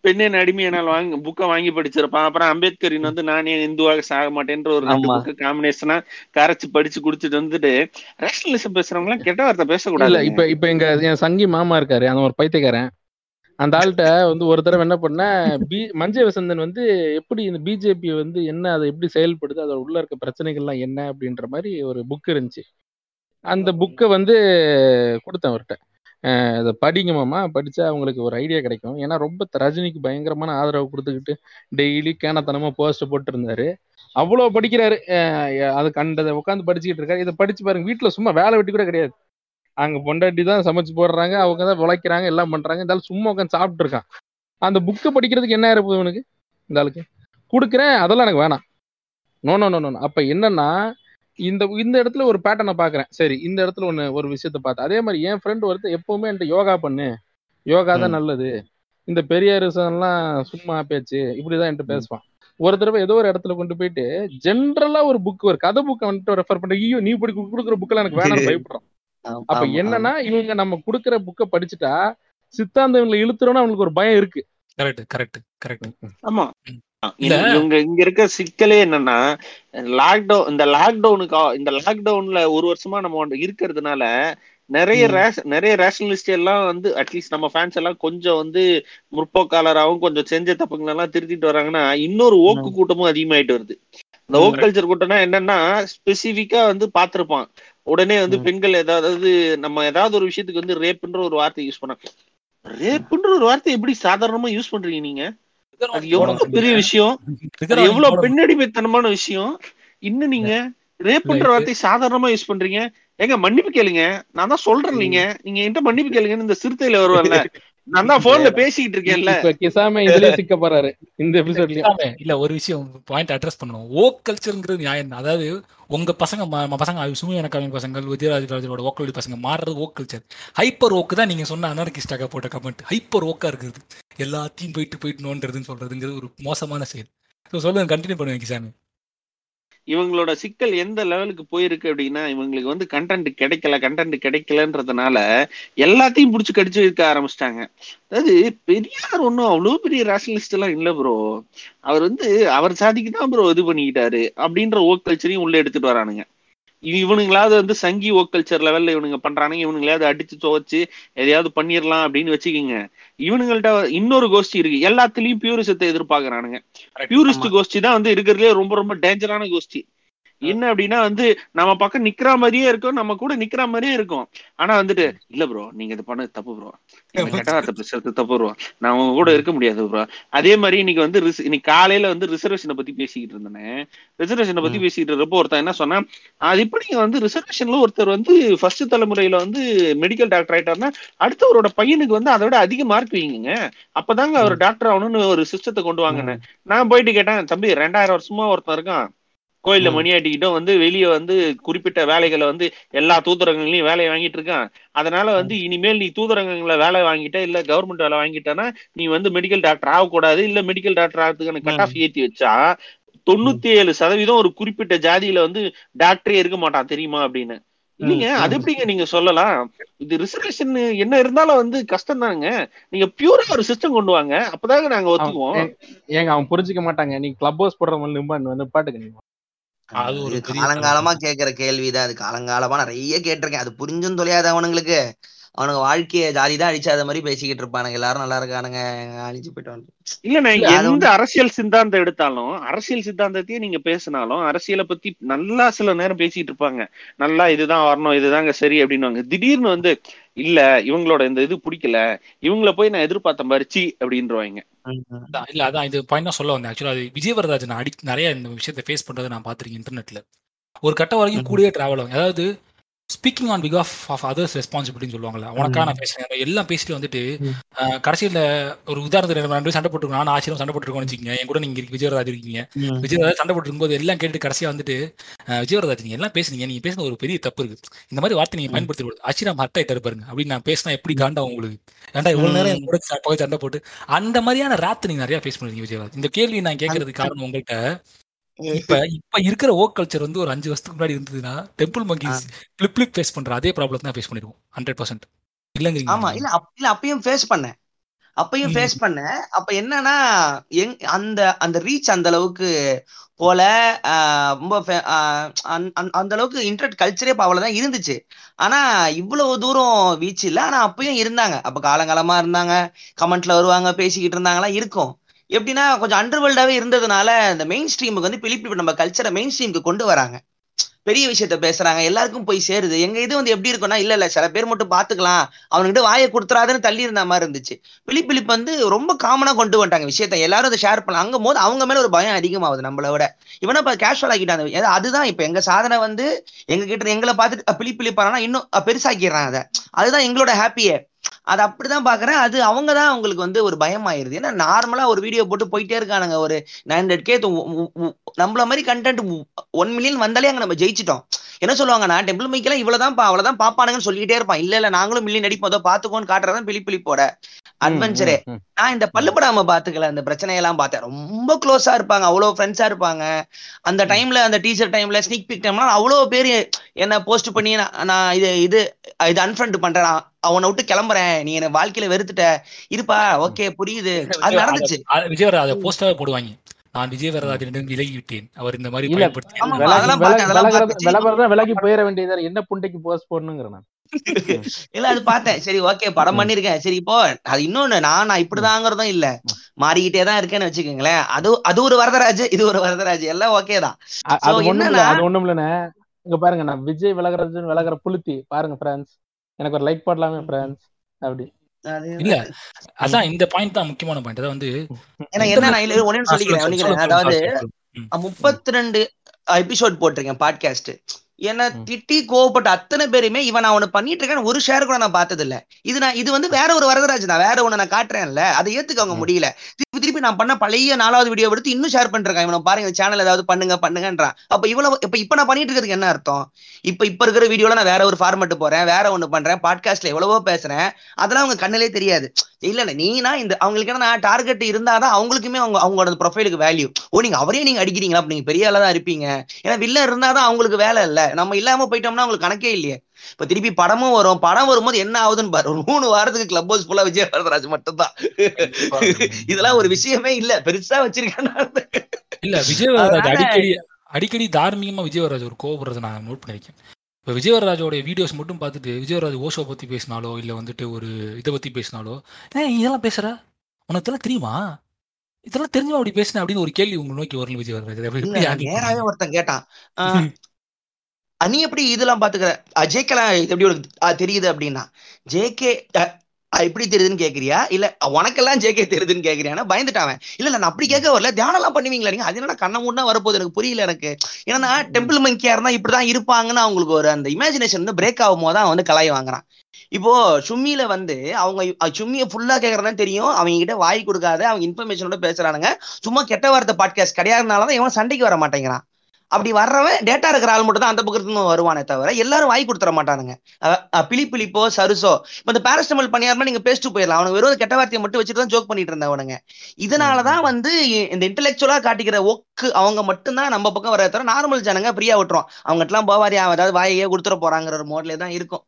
பெண்ணே அடிமையானால் வாங்கி புக்கை வாங்கி படிச்சிருப்பான். அப்புறம் அம்பேத்கரின் வந்து நானே இந்துவாக சாக மாட்டேன்ற ஒரு ரெண்டு. புக்கு காம்பினேஷனா கரைச்சு படிச்சு குடிச்சிட்டு வந்துட்டு ரேஷனலிசம் பேசுறவங்க எல்லாம் கெட்ட வார்த்தை பேசக்கூடாது இப்ப இப்ப எங்க என் சங்கி மாமா இருக்காரு. அந்த ஒரு பைத்தியக்காரன். அந்த ஆள்கிட்ட வந்து ஒரு தடவை என்ன பண்ண பி மஞ்ச வசந்தன் வந்து எப்படி இந்த பிஜேபி வந்து என்ன அதை எப்படி செயல்படுது அதோட உள்ள இருக்க பிரச்சனைகள்லாம் என்ன அப்படின்ற மாதிரி ஒரு புக் இருந்துச்சு. அந்த புக்கை வந்து கொடுத்தேன் அவர்கிட்ட. இதை படிங்க மாமா படிச்சா உங்களுக்கு ஒரு ஐடியா கிடைக்கும். ஏன்னா ரொம்ப ரஜினிக்கு பயங்கரமான ஆதரவு கொடுத்துக்கிட்டு டெய்லி கேனத்தனமா போஸ்ட் போட்டு இருந்தாரு அவ்வளோ படிக்கிறாரு. அது கண்டதை உட்காந்து படிச்சுக்கிட்டு இருக்காரு. இதை படிச்சு பாருங்க வீட்டுல சும்மா வேலை வெட்டி கூட கிடையாது. அங்க பொண்டாட்டி தான் சமைச்சு போடுறாங்க அவங்க தான் உழைக்கிறாங்க எல்லாம் பண்றாங்க. இந்த ஆள் சும்மா உட்காந்து சாப்பிட்டு இருக்கான் அந்த புக்கை படிக்கிறதுக்கு என்ன இருப்பது இவனுக்கு? இந்த ஆளுக்கு? கொடுக்குறேன் அதெல்லாம் எனக்கு வேணாம். நோ நோ நோ நோ அப்ப என்னன்னா இந்த இந்த இடத்துல ஒரு பேட்டர்னை பாக்குறேன். சரி இந்த இடத்துல ஒண்ணு ஒரு விஷயத்த பார்த்தேன். அதே மாதிரி என் ஃப்ரெண்ட் ஒருத்தர் எப்பவுமே என்கிட்ட யோகா பண்ணு. யோகா தான். நல்லது. இந்த பெரியாரிசம்லாம் சும்மா பேச்சு இப்படிதான் என்கிட்ட பேசுவான். ஒரு தடவை ஏதோ ஒரு இடத்துல கொண்டு போயிட்டு ஜென்ரலா ஒரு புக் ஒரு கதை புக்கை வந்துட்டு ரெஃபர் பண்ற ஐயோ நீ இப்படி கொடுக்குற புக்கெல்லாம் எனக்கு வேணாம்னு பயப்படுறான். ஆமா, அப்ப என்னன்னா இவங்க நம்ம கொடுக்குற புக்கை படிச்சுட்டா சித்தாந்தம் இவங்களை இழுத்துறோம்னு அவங்களுக்கு ஒரு பயம் இருக்கு. கரெக்ட் கரெக்ட் கரெக்ட் ஆமா. இவங்க இங்க இருக்க சிக்கலே என்னன்னா லாக்டவுன் இந்த லாக்டவுனுக்கு இந்த லாக்டவுன்ல ஒரு வருஷமா நம்ம இருக்கிறதுனால நிறைய நிறைய ரேஷனலிஸ்ட் எல்லாம் வந்து அட்லீஸ்ட் நம்ம ஃபேன்ஸ் எல்லாம் கொஞ்சம் வந்து முற்போக்காளராகவும் கொஞ்சம் செஞ்ச தப்புங்களெல்லாம் திருத்திட்டு வராங்கன்னா இன்னொரு ஓக்கு கூட்டமும் அதிகமாயிட்டு வருது. இந்த ஓக் கல்ச்சர் கூட்டம்னா என்னன்னா ஸ்பெசிபிக்கா வந்து பார்த்திருப்பான். உடனே வந்து. பெண்கள் ஏதாவது நம்ம ஏதாவது ஒரு விஷயத்துக்கு வந்து ரேப்ன்ற ஒரு வார்த்தை யூஸ் பண்ண ரேப்ன்ற ஒரு வார்த்தை எப்படி சாதாரணமா யூஸ் பண்றீங்க நீங்க? அது எவ்வளவு பெரிய விஷயம். எவ்வளவு பெண்ணடிமைத்தனமான விஷயம். இன்னும் நீங்க ரேப்ன்ற. வார்த்தை சாதாரணமா யூஸ் பண்றீங்க. ஏங்க மன்னிப்பு கேளுங்க. நான் தான் சொல்றேன் நீங்க. நீங்க என்கிட்ட மன்னிப்பு கேளுங்கன்னு இந்த சிறுத்தையில வருவான்ல நான் தான் போன்ல பேசிக்கிட்டு இருக்கேன்ல. இப்ப கிசாம இதுலயே சிக்க போறாரு இந்த எபிசோட்லயும் இல்லாம, இல்ல ஒரு விஷயம் பாயிண்ட் அட்ரஸ் பண்ணணும். ஓக் கல்ச்சர்ங்கிறது நியாயம். அதாவது உங்க பசங்க பசங்க சுமையான கவிஞர் பசங்கள் விஜயராஜ் ராஜரோட ஓக்கல் பசங்க மாறுறது ஓக் கல்ச்சர் ஹைப்பர் ஓக்கு தான் நீங்க சொன்ன அனர்கிஸ்டாக போட்ட கமெண்ட் ஹைப்பர் ஓக்கா இருக்குது. எல்லாத்தையும் போயிட்டு போயிட்டு நோன்றதுன்னு சொல்றதுங்கிறது ஒரு மோசமான செயல். ஸோ சொல்லுங்க கண்டினியூ பண்ணுவேன் கிசாமி. இவங்களோட சிக்கல் எந்த லெவலுக்கு போயிருக்கு அப்படின்னா இவங்களுக்கு வந்து கண்டென்ட் கிடைக்கல கண்டென்ட் கிடைக்கலன்றதுனால எல்லாத்தையும் புடிச்சு கடிச்சு வைக்க ஆரம்பிச்சிட்டாங்க. அதாவது பெரியார் ஒன்றும் அவ்வளோ பெரிய ரேஷனலிஸ்ட் எல்லாம் இல்ல ப்ரோ அவர் வந்து அவர் சாதிக்கு தான் ப்ரோ இது பண்ணிக்கிட்டாரு அப்படின்ற ஓக் கல்ச்சரையும் உள்ள எடுத்துட்டு வரானுங்க. இவனுங்களாவது வந்து சங்கி கல்ச்சர் லெவல்ல இவனுங்க பண்றானுங்க இவனுங்களாவது அடிச்சு துவச்சு எதையாவது பண்ணிடலாம் அப்படின்னு வச்சுக்கிங்க. இவனுங்கள்ட்ட இன்னொரு கோஷ்டி இருக்கு. எல்லாத்துலயும் பியூரிசத்தை எதிர்பார்க்கறானுங்க. பியூரிஸ்ட் கோஷ்டி தான் வந்து இருக்கிறதுலே ரொம்ப ரொம்ப டேஞ்சரான கோஷ்டி. என்ன அப்படின்னா வந்து நம்ம பக்கம் நிக்கிற மாதிரியே இருக்கும் நம்ம கூட நிக்கிற மாதிரியே இருக்கும். ஆனா வந்துட்டு இல்ல ப்ரோ நீங்க இது பண்ணது தப்பு ப்ரோ கெட்ட வார்த்தை பேசுறது தப்பு ப்ரோ நான் உங்க கூட இருக்க முடியாது ப்ரோ அதே மாதிரி இன்னைக்கு வந்து இன்னைக்கு காலையில வந்து ரிசர்வேஷனை பத்தி பேசிக்கிட்டு இருந்தேன். ரிசர்வேஷனை பத்தி பேசிட்டு இருக்கப்போ ஒருத்தன் என்ன சொன்னா அது இப்ப நீங்க வந்து ரிசர்வேஷன்ல ஒருத்தர் வந்து ஃபர்ஸ்ட் தலைமுறையில வந்து மெடிக்கல் டாக்டர் ஆயிட்டாருன்னா அடுத்தவரோட பையனுக்கு வந்து அதை விட அதிக மார்க் வைங்க அப்பதாங்க அவர் டாக்டர் ஆகணும்னு ஒரு சிஸ்டத்தை கொண்டு வாங்கினேன். நான் போயிட்டு கேட்டேன் தம்பி ரெண்டாயிரம் வருஷமா ஒருத்தன் இருக்கான். கோயில்ல. மணியாட்டிக்கிட்டும் வந்து வெளியே வந்து குறிப்பிட்ட வேலைகளை வந்து எல்லா தூதரகங்களையும் வேலையை வாங்கிட்டு இருக்கான். அதனால வந்து இனிமேல் நீ தூதரகங்களை வேலை வாங்கிட்ட இல்ல கவர்மெண்ட் வேலை வாங்கிட்டனா நீ வந்து மெடிக்கல் டாக்டர் ஆகக்கூடாது இல்ல மெடிக்கல் டாக்டர் ஆகிறதுக்கான கட் ஆஃப் ஏத்தி வச்சா தொண்ணூத்தி ஏழு சதவீதம் ஒரு குறிப்பிட்ட ஜாதியில வந்து டாக்டரே இருக்க மாட்டான் தெரியுமா அப்படின்னு. இல்லைங்க அது. எப்படிங்க நீங்க சொல்லலாம்? இது ரிசர்வேஷன் என்ன இருந்தாலும் வந்து கஷ்டம் தானுங்க நீங்க பியூரா ஒரு சிஸ்டம் கொண்டு வாங்க. அப்பதாங்க நாங்க ஒத்துக்குவோம். ஏங்க அவன் புரிஞ்சுக்க மாட்டாங்க. நீ கிளப் ஹவுஸ் போடுற மாதிரி நிம்பா வந்து பாட்டுக்கு நீ அது காலங்காலமா கேட்கிற கேள்விதான். அது காலங்காலமா நிறைய கேட்டிருக்கேன். அது புரிஞ்சும் தொலையாத அவனுங்களுக்கு. அவனுங்க வாழ்க்கைய ஜாலி தான் அடிச்சாத மாதிரி பேசிக்கிட்டு இருப்பானுங்க. எல்லாரும் நல்லா இருக்கானுங்க. அழிச்சு போயிட்டு இல்ல, அது எந்த அரசியல் சித்தாந்தம் எடுத்தாலும் அரசியல் சித்தாந்தத்தையே நீங்க பேசினாலும் அரசியலை பத்தி நல்லா சில நேரம் பேசிட்டு இருப்பாங்க. நல்லா இதுதான் வரணும் இதுதாங்க சரி அப்படின்னுவாங்க. திடீர்னு வந்து இல்ல இவங்களோட இந்த இது பிடிக்கல இவங்கள போய் நான் எதிர்பார்த்த மறிச்சி அப்படின்றவாங்க. இல்ல அதான் இது பாயிண்ட் சொல்ல வந்தேன். ஆக்சுவலா அது விஜயவரராஜன் அடி நிறைய இந்த விஷயத்தை ஃபேஸ் பண்றதை நான் பார்த்திருக்கேன் இன்டர்நெட்ல ஒரு கட்டம் வரைக்கும். கூடயே டிராவல் ஆகும். அதாவது ஸ்பீக்கிங் ஆன் பிகாஃப் ஆஃப் அதர்ஸ் ரெஸ்பான்சிபிலிட்டின்னு சொல்லுவாங்கல்ல உனக்கா நான் பேசுறேன் எல்லாம் பேசிட்டு வந்துட்டு கடைசியில ஒரு உதாரணத்துக்கு ரெண்டு சண்டை போட்டுருக்கோம் நான் ஆச்சரியம் சண்டை போட்டுருக்கோம்னு வச்சுக்கோங்க. என் கூட நீங்க இருக்கு விஜயவரராஜ் இருக்கீங்க. விஜயவரராஜ் சண்டை போட்டு இருக்கும்போது எல்லாம் கேட்டு கடைசியா வந்துட்டு அஹ், விஜயவரராஜ் நீங்க எல்லாம் பேசுனீங்க. நீங்க பேசுன ஒரு பெரிய தப்பு இருக்கு. இந்த மாதிரி வார்த்தை நீங்க. பயன்படுத்தி கூடாது ஆச்சரியம் ஹர்ட் ஆயிட்டாரு பாருங்க. அப்படின்னு நான் பேசினா எப்படி காண்டா உங்களுக்கு? ஏன்டா இவ்வளவு நேரம் என் கூட சண்டை போட்டு அந்த மாதிரியான ராத் நீங்க நிறைய ஃபேஸ் பண்ணுவீங்க விஜயவராஜ் இந்த கேள்வி நான் கேட்கறதுக்கு காரணம் உங்கள்கிட்ட இப்ப இப்ப இருக்கிற ஓக் கல்ச்சர் வந்து ஒரு அஞ்சு வருஷத்துக்கு முன்னாடி இருந்ததுன்னா Temple Monkeys flip flip face பண்ற அதே ப்ராப்ளம் தான் ஃபேஸ் பண்ணிருவோம். ஹண்ட்ரட் பர்சன்ட் இல்லங்கிறீங்க ஆமா இல்ல இல்ல அப்பயும் ஃபேஸ் பண்ணேன். அப்பயும். ஃபேஸ் பண்ணேன். அப்ப என்னன்னா எங் அந்த அந்த ரீச் அந்த அளவுக்கு போல ரொம்ப அந்த- அளவுக்கு இன்டர்நெட் கல்ச்சரே இப்ப அவ்வளவுதான் இருந்துச்சு. ஆனா இவ்வளவு தூரம் வீச்சு இல்ல. ஆனா அப்பயும் இருந்தாங்க. அப்ப காலங்காலமா இருந்தாங்க. கமெண்ட்ல வருவாங்க பேசிக்கிட்டு இருந்தாங்களா இருக்கும். எப்படின்னா கொஞ்சம் அண்டர்வேல்டாவே இருந்ததுனால இந்த மெயின் ஸ்ட்ரீமுக்கு வந்து பிலிப்பி நம்ம கல்ச்சரை மெயின் ஸ்ட்ரீமுக்கு கொண்டு வராங்க. பெரிய விஷயத்த பேசுறாங்க எல்லாருக்கும் போய் சேருது. எங்க இது வந்து எப்படி இருக்கும்னா இல்ல இல்ல சில பேர் மட்டும் பாத்துக்கலாம். அவனுக்கிட்ட வாயை கொடுத்துறாதுன்னு தள்ளி இருந்த மாதிரி இருந்துச்சு. பிலிப் பிலிப் வந்து ரொம்ப காமனா கொண்டு வந்துட்டாங்க விஷயத்த. எல்லாரும் அதை ஷேர் பண்ணலாம். அங்க போது அவங்க மேல ஒரு பயம் அதிகமாகுது நம்மள விட. இவனா இப்ப கேஷுவல் ஆக்கிட்டாங்க அதுதான் இப்ப. எங்க சாதனை வந்து எங்க கிட்ட எங்களை பார்த்துட்டு பிலிப் பிலிப் இன்னும் அஹ் பெருசாக்கிடுறான் அதை. அதுதான் எங்களோட ஹாப்பியே அது அப்படிதான் பாக்குறேன். அது அவங்க தான் அவங்களுக்கு வந்து ஒரு பயம் ஆயிருது ஏன்னா நார்மலா ஒரு வீடியோ போட்டு போயிட்டே இருக்கானுங்க. ஒரு நைன் ஹண்ட்ரட் கே நம்மள மாதிரி கண்டென்ட் ஒன் மில்லியன் வந்தாலே அங்க நம்ம ஜெயிச்சிட்டோம். என்ன சொல்லுவாங்கன்னா டெம்பிள் மைக்கெல்லாம் இவ்வளவுதான் அவ்வளவுதான் பாப்பானுங்கன்னு சொல்லிக்கிட்டே இருப்பான். இல்ல இல்ல நாங்களும் மில்லியன் அடிப்போம் அதோ பாத்துக்கோன்னு காட்டுறதான் பிலிப் பிலிப்போட அட்வென்ச்சரே நான் இந்த பல்லுப்படாம பாத்துக்கல. அந்த பிரச்சனையெல்லாம் பார்த்தேன். ரொம்ப க்ளோஸா இருப்பாங்க. அவ்வளவு ஃப்ரெண்ட்ஸா இருப்பாங்க. அந்த டைம்ல அந்த டீச்சர் டைம்ல ஸ்னீக் பிக் டைம்ல அவ்வளவு பேர் என்ன போஸ்ட் பண்ணி நான் இது இது இது அன்ஃப்ரெண்ட் பண்றேன். அவனை விட்டு கிளம்புறேன். நீ என்ன வாழ்க்கையில வெறுத்துட்ட. இருப்பா. ஓகே புரியுது. அது நடந்துச்சு. போஸ்டாவே போடுவாங்க. நான் விஜயவரராஜனிடம் விலகி விட்டேன் அவர் இந்த மாதிரி விலகி- போயிட வேண்டியதா என்ன புண்டைக்கு போஸ்ட் போடணுங்கிறேன் நான். இல்ல அது பார்த்தேன். சரி ஓகே படம். பண்ணிருக்கேன். சரி இப்போ அது இன்னொன்னு நான் நான் இப்படிதாங்கிறதும் இல்ல. மாறிக்கிட்டே தான் இருக்கேன்னு வச்சுக்கோங்களேன். அது அது ஒரு வரதராஜ் இது ஒரு வரதராஜ். எல்லாம் ஓகே தான். அது ஒண்ணும் இல்லண்ணே. இங்க பாருங்க நான் விஜய் விலகுறது விலகுற புளுத்தி பாருங்க ஃப்ரெண்ட்ஸ் எனக்கு ஒரு லைக் போடலாமே ஃப்ரெண்ட்ஸ் அப்படி. இல்ல அதான் இந்த பாயிண்ட் தான் முக்கியமான பாயிண்ட் வந்து ஏன்னா என்ன நான் ஆ, சொல்லிக்கிறேன் அதாவது. முப்பத்தி ரெண்டு எபிசோட் போட்டிருக்கேன் பாட்காஸ்ட் என்ன. திட்டி கோவப்பட்ட அத்தனை பேருமே இவன் நான் ஒண்ணு பண்ணிட்டு இருக்கேன் ஒரு ஷேர் கூட நான் பார்த்தது இல்ல இது நான் இது வந்து வேற ஒரு வரதராஜ் தான். வேற ஒண்ணு நான் காட்டுறேன்ல. அதை ஏத்துக்கவங்க. முடியல. திருப்பி நான் பண்ண பழைய நாலாவது வீடியோ எடுத்து இன்னும் ஷேர் பண்றேன். இவனை பாருங்க சேனல் ஏதாவது பண்ணுங்க பண்ணுங்கன்றான். அப்ப இவ்வளவு இப்ப இப்ப நான் பண்ணிட்டு இருக்கிறதுக்கு என்ன அர்த்தம்? இப்ப இப்ப இருக்கிற வீடியோல நான் வேற ஒரு ஃபார்மேட் போறேன் வேற ஒண்ணு பண்றேன் பாட்காஸ்ட்ல எவ்வளவோ பேசுறேன். அதெல்லாம் அவங்க கண்ணிலே தெரியாது. இல்ல இல்ல நீனா இந்த அவங்களுக்கு என்ன டார்கெட் இருந்தாதான் அவங்களுக்குமே அவங்க அவங்களோட ப்ரொஃபைலுக்கு வேல்யூ ஓ நீங்க அவரே நீங்க அடிக்கிறீங்களா? அப்படிங்க நீங்க பெரிய ஆளா தான் இருப்பீங்க. ஏன்னா வில்ல இருந்தாதான் அவங்களுக்கு வேலை இல்ல. நம்ம இல்லாம போயிட்டோம்னா அவங்களுக்கு கணக்கே இல்லையே. இப்ப திருப்பி படமும் வரும். படம் வரும்போது என்ன ஆகுதுன்னு பாரு. மூணு வாரத்துக்கு கிளப் ஹவுஸ் ஃபுல்லா விஜய் வரதராஜ் மட்டும்தான். இதெல்லாம் ஒரு விஷயமே இல்ல. பெருசா வச்சிருக்கேன் இல்ல அதனால- அடிக்கடி அடிக்கடி தார்மீகமா விஜயவரராஜ் ஒரு கோவப்படுறதை நான் நோட் பண்ணிருக்கேன் இப்போ விஜயவரராஜோட வீடியோஸ் மட்டும் பார்த்துட்டு விஜயவராஜ் ஓஷோ பத்தி பேசினாலோ இல்ல வந்துட்டு ஒரு இதை பத்தி பேசினாலோ ஏன் இதெல்லாம் பேசுற? உனக்கு இதெல்லாம் தெரியுமா? இதெல்லாம் தெரிஞ்சவா அப்படி பேசுன? அப்படின்னு ஒரு கேள்வி உங்க நோக்கி வரல விஜயவரராஜ் பண்ணீங்க? ஒருத்தன் கேட்டான். நீ எப்படி இதெல்லாம் பாத்துக்கிற? இது எப்படி உனக்கு தெரியுது அப்படின்னா ஜேகே எப்படி தெரியுதுன்னு கேக்குறியா? இல்ல உனக்கெல்லாம் ஜேகே தெரியுதுன்னு கேக்குறியானா பயந்துட்டான் அவன். இல்ல நான் அப்படி கேட்க வரல. தியானம் எல்லாம் பண்ணுவீங்களா நீங்க? அது என்னடா கண்ண மூடனா வரப்போகுது? எனக்கு புரியல எனக்கு. ஏன்னா டெம்பிள் மங்கியா இருந்தா இப்படிதான் இருப்பாங்கன்னு அவங்களுக்கு ஒரு அந்த இமேஜினேஷன் வந்து பிரேக் ஆகும் போது வந்து கலாய் வாங்குறான். இப்போ சும்மியில வந்து அவங்க சும்மிய ஃபுல்லா கேக்குறதா தெரியும். அவங்க கிட்ட வாய் கொடுக்காத அவங்க இன்ஃபர்மேஷனோட பேசுறானுங்க. சும்மா கெட்ட வார்த்தை பாட்காஸ்ட் கிடையாதுனாலதான் இவன் சண்டைக்கு வர மாட்டேங்கிறான். அப்படி வர்றவன் டேட்டா இருக்கிற ஆள் மட்டும் தான் அந்த பக்கத்துல இருந்து வருவானே தவிர எல்லாரும் வாய் கொடுத்துட மாட்டானுங்க. பிலி பிலிப்போ சருசோ. இப்ப இந்த பேரஸ்டமல் பண்ணியாருமா நீங்க பேசிட்டு போயிடலாம். அவனுக்கு வெறும் கெட்ட வார்த்தையை மட்டும் வச்சுட்டு தான் ஜோக் பண்ணிட்டு இருந்தவனுங்க இதனாலதான் வந்து இந்த இன்டெலெக்சுவலா காட்டிக்கிற ஒக்கு அவங்க மட்டும்தான் நம்ம பக்கம் வர தவிர நார்மல் ஜனங்க ஃப்ரீயா விட்டுரும். அவங்ககிட்டலாம் போவாரி அவன் ஏதாவது வாயையே கொடுத்துட போறாங்கிற ஒரு மோட்ல தான் இருக்கும்.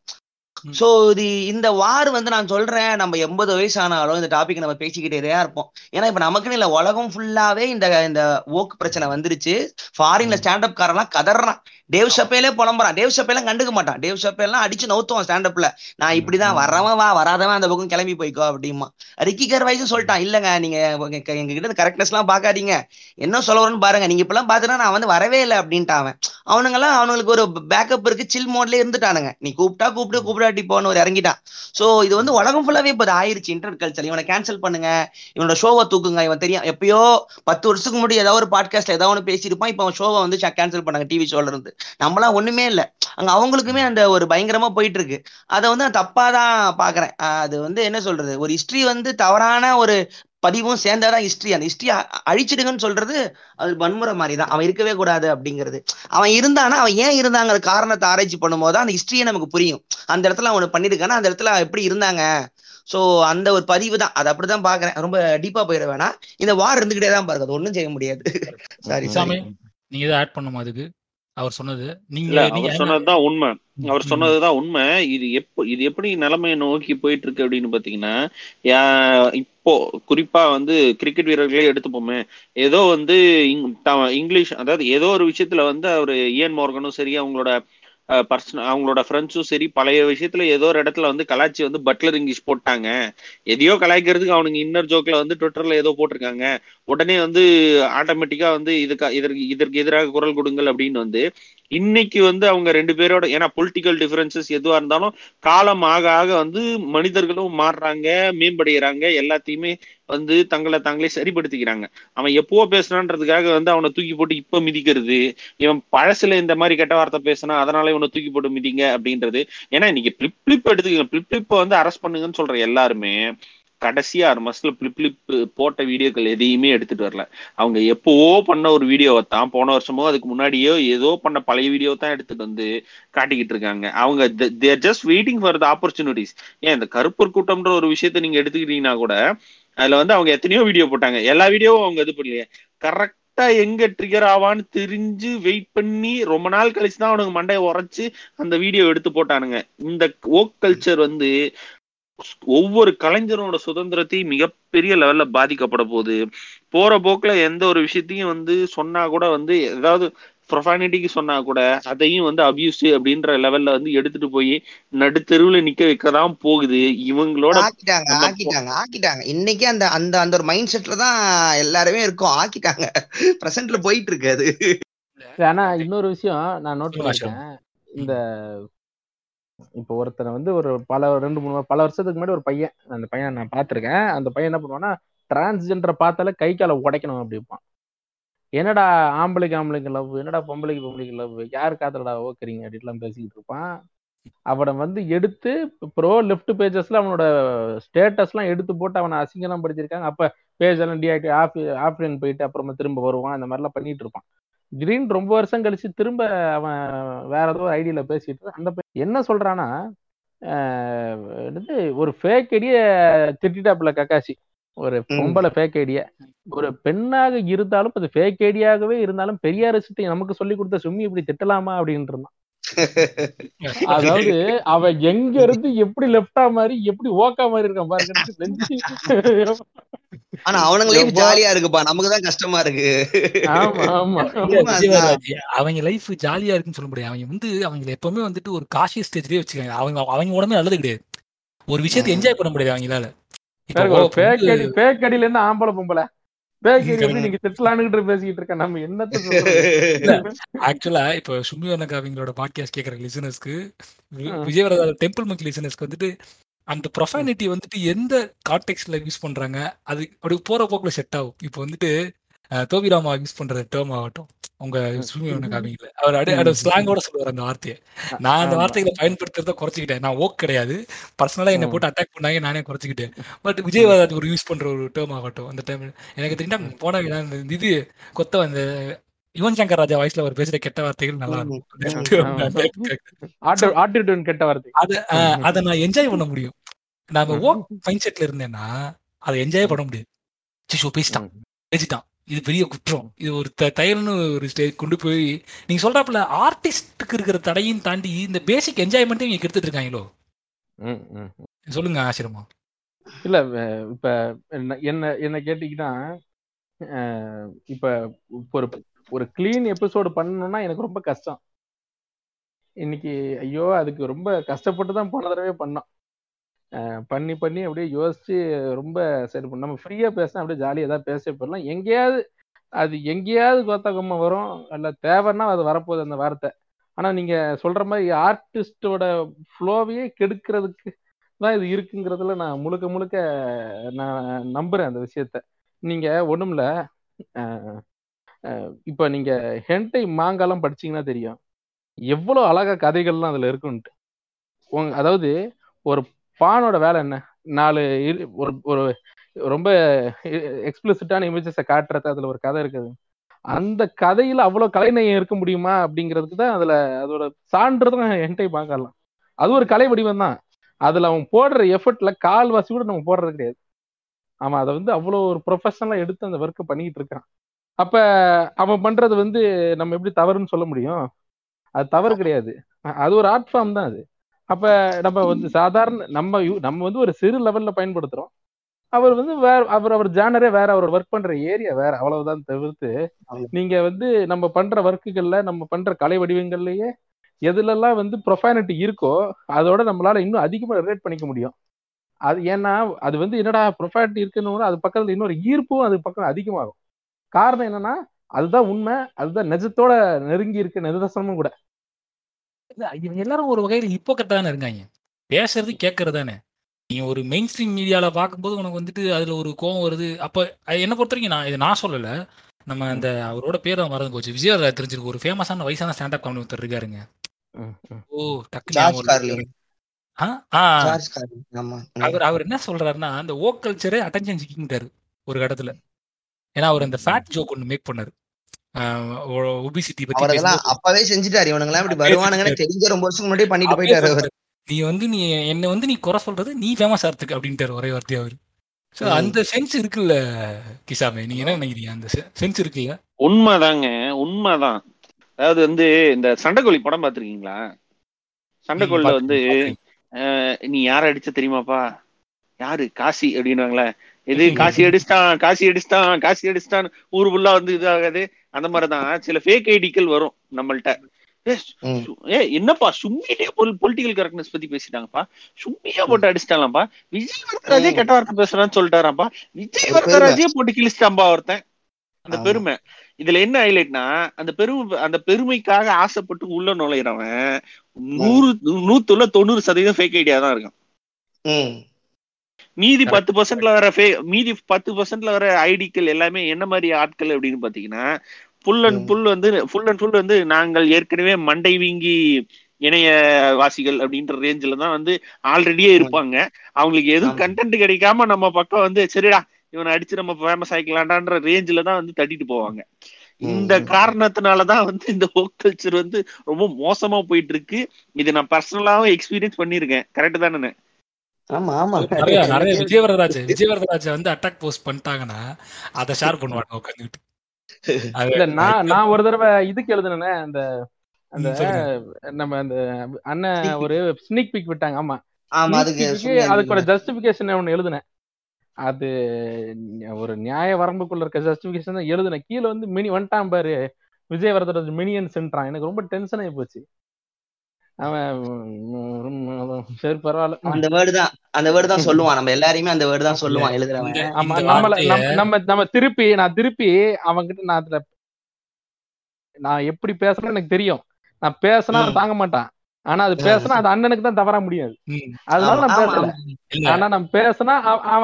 சோ இது இந்த வார் வந்து நான் சொல்றேன் நம்ம எண்பது வயசு ஆனாலும் இந்த டாபிக் நம்ம பேசிக்கிட்டே தான் இருப்போம். ஏன்னா இப்ப நமக்குன்னு இல்ல உலகம் ஃபுல்லாவே இந்த இந்த ஓக்கு பிரச்சனை வந்துருச்சு. ஃபாரின்ல ஸ்டாண்டப் காரெல்லாம் கதறான் டேவ் ஷப்பேலே புலம்புறான். டேவ் ஷப்பேலாம் கண்டுக்க மாட்டான். டேவ் ஷப்பேலாம் அடிச்சு நவுத்துவான் ஸ்டாண்டப்ல நான் இப்படிதான் வர்றவன் வா வராதவன் அந்த பக்கம் கிளம்பி போய்க்கோ அப்படிமா. ரிக்கி கர்வாய்ஸும் சொல்லிட்டான் இல்லங்க நீங்க எங்க கிட்ட கரெக்ட்னஸ் எல்லாம் பாக்காதீங்க என்ன சொல்ல வரேன்னு பாருங்க. நீங்க இப்பெல்லாம் பாத்துனா நான் வந்து வரவே இல்லை அப்படின்ட்டு அவன். அவனுங்கெல்லாம் அவனுங்களுக்கு ஒரு பேக்கப் இருக்கு சில் மோட்ல இருந்துட்டானுங்க. நீ கூப்பிட்டா கூப்பிட்டு கூப்பிடாட்டி போன்னு ஒரு இறங்கிட்டான். சோ இது வந்து உலகம் ஃபுல்லாவே இப்போ ஆயிருச்சு இன்டர்நெட் கல்ச்சர் இவனை கேன்சல் பண்ணுங்க. இவனோட ஷோவை தூக்குங்க. இவன் தெரியும் எப்பயோ பத்து வருஷத்துக்கு முன்னாடி ஏதாவது ஒரு பாட்காஸ்ட்ல ஏதாவது ஒன்று பேசியிருப்பான். இப்போ அவன் ஷோவை வந்து கேன்சல் பண்ணாங்க டிவி ஷோல இருந்து. நம்மளாம் ஒண்ணுமே இல்லை. அங்க அவங்களுக்குமே அந்த ஒரு பயங்கரமா போயிட்டு இருக்கு அதை வந்து நான் தப்பா தான் பாக்குறேன் அது வந்து என்ன சொல்றது? ஒரு ஹிஸ்டரி வந்து தவறான ஒரு பதிவும் சேர்ந்தாதான் ஹிஸ்டரி அந்த ஹிஸ்டரி அழிச்சிடுங்கன்னு சொல்றது அது வன்முறை மாதிரி தான் அவன் இருக்கவே கூடாது அப்படிங்கிறது. அவன் இருந்தானா அவன் ஏன் இருந்தாங்கிற காரணத்தை ஆராய்ச்சி பண்ணும்போது தான் அந்த ஹிஸ்டரியை நமக்கு புரியும். அந்த இடத்துல அவனை பண்ணிருக்கானா அந்த இடத்துல எப்படி இருந்தாங்க? சோ அந்த ஒரு பதிவு தான் அது அப்படிதான் பாக்குறேன். ரொம்ப டீப்பா போயிட வேணாம். இந்த வார் இருந்துகிட்டே தான் பாருங்க. அது ஒண்ணும் செய்ய முடியாது. சாரி சாமி நீங்க எதாவது ஆட் பண்ணுமா அதுக்கு. அவர் சொன்னது. நீங்க அவர் சொன்னதுதான் உண்மை. அவர். சொன்னதுதான் உண்மை. இது எப்போ இது எப்படி நிலைமையை நோக்கி போயிட்டு இருக்கு அப்படின்னு பாத்தீங்கன்னா இப்போ குறிப்பா வந்து கிரிக்கெட் வீரர்களே எடுத்துப்போமே. ஏதோ வந்து இங்கிலீஷ் அதாவது ஏதோ ஒரு விஷயத்துல வந்து அவர் இயன் மார்கனும் சரி அவங்களோட பர்சன் அவங்களோட ஃப்ரெண்ட்ஸும் சரி பழைய விஷயத்துல ஏதோ ஒரு இடத்துல வந்து கலாச்சி வந்து பட்லர் இங்கிலீஷ் போட்டாங்க. எதையோ கலாய்க்கிறதுக்கு அவனுங்க இன்னர் ஜோக்ல வந்து ட்விட்டர்ல ஏதோ போட்டிருக்காங்க. உடனே வந்து ஆட்டோமேட்டிக்கா வந்து இதுக்கு இதற்கு இதற்கு எதிராக குரல் கொடுங்கள் அப்படின்னு வந்து இன்னைக்கு வந்து அவங்க ரெண்டு பேரோட ஏன்னா பொலிட்டிக்கல் டிஃபரன்சஸ் எதுவா இருந்தாலும் காலம் ஆக ஆக வந்து மனிதர்களும் மாறுறாங்க மேம்படுகிறாங்க எல்லாத்தையுமே வந்து தங்களை தாங்களே சரிப்படுத்திக்கிறாங்க. அவன் எப்போ பேசுறான்றதுக்காக வந்து அவனை தூக்கி போட்டு இப்ப மிதிக்கிறது இவன் பழசுல இந்த மாதிரி கெட்ட வார்த்தை பேசினா அதனால இவனை தூக்கி போட்டு மிதிங்க அப்படின்றது. ஏன்னா இன்னைக்கு பிளிப் பிளிப் எடுத்துக்கங்க. பிளிப் பிளிப்பை வந்து அரெஸ்ட் பண்ணுங்கன்னு சொல்ற எல்லாருமே கடைசி ஆறு மாசத்துல பிளிப்ளிப் போட்ட வீடியோக்கள் எதையுமே எடுத்துட்டு வரல. அவங்க எப்பவோ பண்ண ஒரு வீடியோவை தான் போன வருஷமோ அதுக்கு முன்னாடியோ ஏதோ பண்ண பழைய வீடியோ தான் எடுத்துட்டு வந்து காட்டிக்கிட்டு இருக்காங்க. அவங்க they're just waiting for the opportunities ஏன் இந்த கருப்பர் கூட்டம்ன்ற ஒரு விஷயத்த நீங்க எடுத்துக்கிட்டீங்கன்னா கூட அதுல வந்து அவங்க எத்தனையோ வீடியோ போட்டாங்க. எல்லா வீடியோவும் அவங்க இது பண்ணலையே. கரெக்டா எங்க ட்ரிகர் ஆவான்னு தெரிஞ்சு வெயிட் பண்ணி ரொம்ப நாள் கழிச்சு தான் அவனுக்கு மண்டையை உரைச்சு அந்த வீடியோ எடுத்து போட்டானுங்க. இந்த ஓக் கல்ச்சர் வந்து ஒவ்வொரு கலைஞரோட சுதந்திரத்தையும் மிகப்பெரிய லெவல்ல பாதிக்கப்பட போகுது. போற போக்குல எந்த ஒரு விஷயத்தையும் வந்து சொன்னா கூட வந்து ஏதாவது ப்ரொஃபானிட்டிக்கு சொன்னா கூட அதையும் வந்து அபியூஸ் அப்படின்ற லெவல்ல வந்து எடுத்துட்டு போய் நடுத்தெருவுல நிக்க வைக்கதான் போகுது. இவங்களோட ஆக்கிட்டாங்க ஆக்கிட்டாங்க ஆக்கிட்டாங்க. இன்னைக்கு அந்த அந்த அந்த ஒரு மைண்ட் செட்ல தான் எல்லாருமே இருக்கோம். ஆக்கிட்டாங்க. பிரசன்ட்ல போயிட்டு இருக்கு அது. ஆனா இன்னொரு விஷயம் நான் நோட். பண்ணிருக்கேன் இந்த இப்போ ஒருத்தனை வந்து ஒரு பல ரெண்டு மூணு பல வருஷத்துக்கு முன்னாடி ஒரு பையன் அந்த பையன் நான் பார்த்திருக்கேன். அந்த பையன் என்ன பண்ணுவான்னா டிரான்ஸ்ஜெண்டரை பார்த்தாலே கை காலை உடைக்கணும் அப்படிப்பான் என்னடா ஆம்பளைக்கு ஆம்பளைக்கு லவ் என்னடா பொம்பளைக்கு பொம்பளைக்கு லவ் யார் காதலடா ஓக்குறீங்க? அப்படின்லாம் பேசிக்கிட்டு இருப்பான். அவனை வந்து எடுத்து ப்ரோ லெஃப்ட் பேஜஸ்ல அவனோட ஸ்டேட்டஸ்லாம் எடுத்து போட்டு அவனை அசிங்கலாம் படிச்சிருக்காங்க அப்ப பேஜ் எல்லாம் டிஆக்டி ஆஃப் ஆஃப்லைன் போயிட்டு அப்புறமா திரும்ப வருவான். இந்த மாதிரிலாம் பண்ணிட்டு இருப்பான். திடீர்னு ரொம்ப வருஷம் கழிச்சு திரும்ப அவன் வேற ஏதோ ஒரு ஐடியில பேசிட்டு இருக்கான். அந்த என்ன சொல்றான்னா என்னது ஒரு ஃபேக் ஐடிய திட்டாப்புல கக்காசி. ஒரு. பொம்பளை ஃபேக் ஐடிய ஒரு பெண்ணாக இருந்தாலும் அது ஃபேக் ஐடியாகவே இருந்தாலும் பெரியார் நமக்கு சொல்லி கொடுத்த சும்மி இப்படி திட்டலாமா அப்படின்னு இருந்தான். அதாவது அவன் எங்க இருந்து எப்படி லெப்டா மாதிரி எப்படி ஓக்கா மாதிரி இருக்கான் பாருங்க ஆனா அவனுங்க. ஜாலியா இருக்குப்பா நமக்கு தான் கஷ்டமா இருக்கு. ஆமா ஆமா. அவங்க லைஃப் ஜாலியா இருக்குன்னு சொல்ல முடியாது. அவங்க வந்து அவங்க எப்பவுமே வந்துட்டு ஒரு காஷி ஸ்டேஜ்லயே வச்சுக்காங்க. அவங்க அவங்க உடம்பே நல்லது கிடையாது. ஒரு விஷயத்தை என்ஜாய் பண்ண முடியாது அவங்களால. ஐடியில இருந்து ஆம்பளை பொம்பளை. ஆக்சுவலா இப்போ சுமி பாட்காஸ்ட் கேட்கற லிசனர்ஸ்க்கு. விஜயவரதா டெம்பிள் மங்க் லிசனர்ஸ்க்கு வந்துட்டு அந்த ப்ரொஃபானிட்டி வந்துட்டு எந்த கான்டெக்ட்ல யூஸ் பண்றாங்க? அது அப்படி போற போக்குல செட் ஆகும். இப்போ வந்துட்டு அஹ், தோபிராமா யூஸ் பண்ற டேர்ம் ஆகட்டும். உங்க வர்ணக்கா அவங்கள அவர் அடி ஸ்லாங்கோட சொல்லுவார் அந்த வார்த்தையை. நான் அந்த. வார்த்தைகளை பயன்படுத்துறத குறைச்சிக்கிட்டேன். நான் ஓக் கிடையாது. பர்சனலா என்ன. போட்டு அட்டாக் பண்ணாங்க நானே குறைச்சிக்கிட்டேன். பட் விஜயவரதா ஒரு யூஸ் பண்ற ஒரு டேர்ம் ஆகட்டும் அந்த டைம் எனக்கு தெரிஞ்சா போன இது கொத்த அந்த யுவன் சங்கர் ராஜா வாய்ஸ்ல அவர் பேசுற கெட்ட வார்த்தைகள் நல்லா. இருக்கும். கெட்ட வார்த்தை. அத அத நான் என்ஜாய் பண்ண முடியும். நாம ம். ஓக் மைண்ட் செட்ல இருந்தேன்னா அதை என்ஜாய் பண்ண முடியாது. பேசிட்டான். பேசிட்டான். இது பெரிய குற்றம். இது ஒரு த- தையல்னு ஒரு ஸ்டேஜ் கொண்டு போய் நீங்க சொல்றாப்புல ஆர்டிஸ்டுக்கு இருக்கிற தடையும் தாண்டி இந்த பேசிக் என்ஜாய்மெண்ட்டையும் இங்க எடுத்துட்டு இருக்காங்களோ? ம், ம். சொல்லுங்க ஆசிரமா இல்ல இப்ப என்ன- என்ன என்ன கேட்டீங்கன்னா இப்ப ஒரு ஒரு க்ளீன் எபிசோடு பண்ணணும்னா எனக்கு ரொம்ப கஷ்டம். இன்னைக்கு ஐயோ அதுக்கு ரொம்ப கஷ்டப்பட்டு தான் போன தடவை பண்ணோம். பண்ணி பண்ணி அப்படியே யோசிச்சு ரொம்ப சரி நம்ம ஃப்ரீயா பேசினா அப்படியே ஜாலியாக தான் பேச போயிடலாம். எங்கேயாவது அது எங்கேயாவது கோத்தகம்மா வரும். அல்ல தேவைன்னா அது வரப்போகுது அந்த வார்த்தை. ஆனா நீங்க சொல்ற மாதிரி ஆர்டிஸ்டோட ஃப்ளோவையே கெடுக்கிறதுக்கு தான் இது இருக்குங்கிறதுல நான் முழுக்க முழுக்க நான் நம்புறேன் அந்த விஷயத்த. நீங்க ஒண்ணுமில்ல அஹ், அஹ், இப்ப நீங்க ஹென்டை மாங்காலாம் படிச்சீங்கன்னா தெரியும். எவ்வளவு அழகா கதைகள்லாம் அதுல இருக்குன்ட்டு. அதாவது ஒரு பானோட வேலை என்ன? நாலு இரு- ஒரு ஒரு ரொம்ப எக்ஸ்பிளிசிட்டான இமேஜஸை காட்டுறது அதுல ஒரு கதை இருக்குது. அந்த கதையில அவ்வளவு கலைநயம் இருக்க முடியுமா? அப்படிங்கிறதுக்கு தான் அதுல அதோட சான்றதை என்கிட்ட பார்க்கலாம். அது ஒரு கலை வடிவம் தான். அதுல அவன் போடுற எஃபர்ட்ல கால்வாசி கூட நம்ம போடுறது கிடையாது. அவன் அதை வந்து அவ்வளோ ஒரு ப்ரொஃபஷனலா எடுத்து அந்த ஒர்க்கை பண்ணிட்டு இருக்கான். அப்ப அவன் பண்றது வந்து நம்ம எப்படி தவறுன்னு சொல்ல முடியும்? அது தவறு கிடையாது. அது ஒரு ஆர்ட் ஃபார்ம் தான் அது. அப்ப நம்ம வந்து சாதாரண நம்ம நம்ம வந்து ஒரு சிறு லெவல்ல பயன்படுத்துறோம். அவர் வந்து வேற அவர் அவர் ஜானரே வேற அவர் ஒர்க் பண்ற ஏரியா வேற அவ்வளவுதான் தவிர்த்து. நீங்க வந்து நம்ம பண்ற ஒர்க்குகள்ல நம்ம பண்ற கலை வடிவங்கள்லயே எதுலெல்லாம் வந்து ப்ரொஃபானிட்டி இருக்கோ அதோட நம்மளால இன்னும் அதிகமா ரிலேட் பண்ணிக்க முடியும். அது ஏன்னா அது வந்து என்னடா ப்ரொஃபானிட்டி இருக்குன்னு அது பக்கத்துல இன்னொரு ஈர்ப்பும் அது பக்கம் அதிகமாகும். காரணம் என்னன்னா அதுதான் உண்மை அதுதான் நிஜத்தோட நெருங்கி இருக்க நிதர்சனமும் கூட. இவங்க எல்லாரும் ஒரு வகையில இப்போ தானே இருக்காங்க. பேசுறது கேட்கறது தானே. நீ ஒரு மெயின் ஸ்ட்ரீம் மீடியால பார்க்கும்போது உனக்கு வந்துட்டு அதுல ஒரு கோவம் வருது. அப்ப என்ன பொறுத்த வரைக்கும் நான் இதை நான் சொல்லல. நம்ம அந்த அவரோட பேரை மறந்து போச்சு. விஜயராஜ் தெரிஞ்சிருக்கு ஒரு ஃபேமஸான வயசான ஸ்டாண்டப் காமெடி ஒருத்தர் இருக்காருங்க. ஓ டக்கு. அவர் அவர் என்ன சொல்றாருன்னா அந்த ஓ கல்ச்சரே அட்டென்ஷன் சிக்கிட்டாரு ஒரு இடத்துல ஏன்னா அவர் அந்த ஃபேட் ஜோக் ஒன்று மேக் பண்ணாரு. ஒபிசிட்டி பத்தி அப்பவே செஞ்சுட்டாரு. இவனுங்கெல்லாம் இப்படி வருவானுங்கன்னு தெரிஞ்ச ரொம்ப வருஷம் முன்னாடி பண்ணிட்டு போயிட்டாரு. நீ வந்து நீ என்ன வந்து நீ குறை சொல்றது நீ ஃபேமஸ் ஆகிறதுக்கு அப்படின்ட்டாரு ஒரே வார்த்தையா அவர். ஸோ ம். அந்த சென்ஸ் இருக்குல்ல கிசாமே நீங்க என்ன நினைக்கிறீங்க? அந்த சென்ஸ் இருக்குல்ல? உண்மைதாங்க உண்மைதான். அதாவது வந்து இந்த சண்டைக்கோழி படம் பார்த்திருக்கீங்களா? சண்டைக்கோழில வந்து நீ யார அடிச்ச தெரியுமாப்பா? யாரு? காசி அப்படின்னுவாங்களே. இது காசி அடிச்சிட்டான் காசி அடிச்சிட்டான் காசி அடிச்சிட்டான் ஊரு ஃபுல்லா வந்து இதாகாது. அந்த மாதிரிதான். சில ஃபேக் ஐடிக்கள் வரும் நம்மள்ட்ட. ஏ, என்னப்பா சும்மிட்டே பொலிட்டிக்கல் கரெக்ட்னஸ் பத்தி பேசிட்டாங்கப்பா. சும்மியா போட்டு அடிச்சிட்டாங்கப்பா விஜய் வரதராஜே. கெட்ட வார்த்தை பேசுறான்னு சொல்லிட்டாராப்பா. விஜய் வரதராஜே போட்டு கிழிச்சிட்டாம்பா ஒருத்தன். அந்த. பெருமை. இதுல என்ன ஹைலைட்னா அந்த பெருமை அந்த பெருமைக்காக ஆசைப்பட்டு உள்ள நுழையிறவன் நூறு நூத்துல தொண்ணூறு சதவீதம் ஃபேக் ஐடியா தான் இருக்கும் ம். மீதி பத்து பர்சன்ட்ல வர fake- மீதி பத்து பர்சன்ட்ல வர ஐடிக்கள் எல்லாமே என்ன மாதிரி ஆட்கள் அப்படின்னு பாத்தீங்கன்னா ஃபுல் அண்ட். ஃபுல் வந்து ஃபுல் அண்ட் ஃபுல் வந்து நாங்கள் ஏற்கனவே மண்டை வீங்கி இணைய வாசிகள் அப்படின்ற ரேஞ்சில தான் வந்து ஆல்ரெடியே இருப்பாங்க. அவங்களுக்கு எதுவும். கண்டென்ட் கிடைக்காம நம்ம பக்கம் வந்து சரிடா இவனை அடிச்சு நம்ம ஃபேமஸ் ஆயிக்கலாம்டான்ற ரேஞ்சில தான் வந்து தட்டிட்டு போவாங்க. இந்த. காரணத்தினாலதான் வந்து இந்த ஓக் கல்ச்சர் வந்து ரொம்ப மோசமா போயிட்டு இருக்கு. இது நான் பர்சனலாவும் எக்ஸ்பீரியன்ஸ் பண்ணிருக்கேன் கரெக்ட் தானே ஆமா ஆமா. நிறைய நிறைய விஜய் வரதராஜ் விஜய் வரதராஜ் வந்து அட்டாக் போஸ்ட் பண்ணிட்டாங்கன்னா அதை ஷேர் பண்ணுவாங்க உட்காந்துட்டு நான் நான் ஒரு தடவை இதுக்கு எழுதுனேனே அந்த அந்த. நம்ம அந்த அண்ணன். ஒரு ஸ்னிக் பிக் விட்டாங்க ஆமா. ஆமா அதுக்கு அதுக்கு. ஜஸ்டிபிகேஷன் ஒன்னு எழுதுனேன். அது ஒரு நியாய வரம்புக்குள்ள இருக்க ஜஸ்டிபிகேஷன் தான் எழுதுனேன். கீழே வந்து மினி வந்துட்டான் பாரு விஜய் வரதராஜ் மினியன்ஸ்ன்றான் எனக்கு ரொம்ப டென்ஷன் ஆகி போச்சு. சரி பரவாயில்ல. அந்த வேர்டு தான் அந்த வேர்டு தான் சொல்லுவான். நம்ம எல்லாரையுமே அந்த வேர்டு தான் சொல்லுவான் எழுதுறவன். ஆமா நம்மள நம்ம நம்ம நம்ம திருப்பி நான் திருப்பி அவன்கிட்ட நான் அதுல நான் எப்படி பேசுறேன்னு எனக்கு தெரியும். நான் பேசினா. தாங்க மாட்டான். ஆனா அது பேசினா அது அண்ணனுக்கு தான் தவற முடியாது. அதனால நான் பேசல. ஆனா நான் பேசினா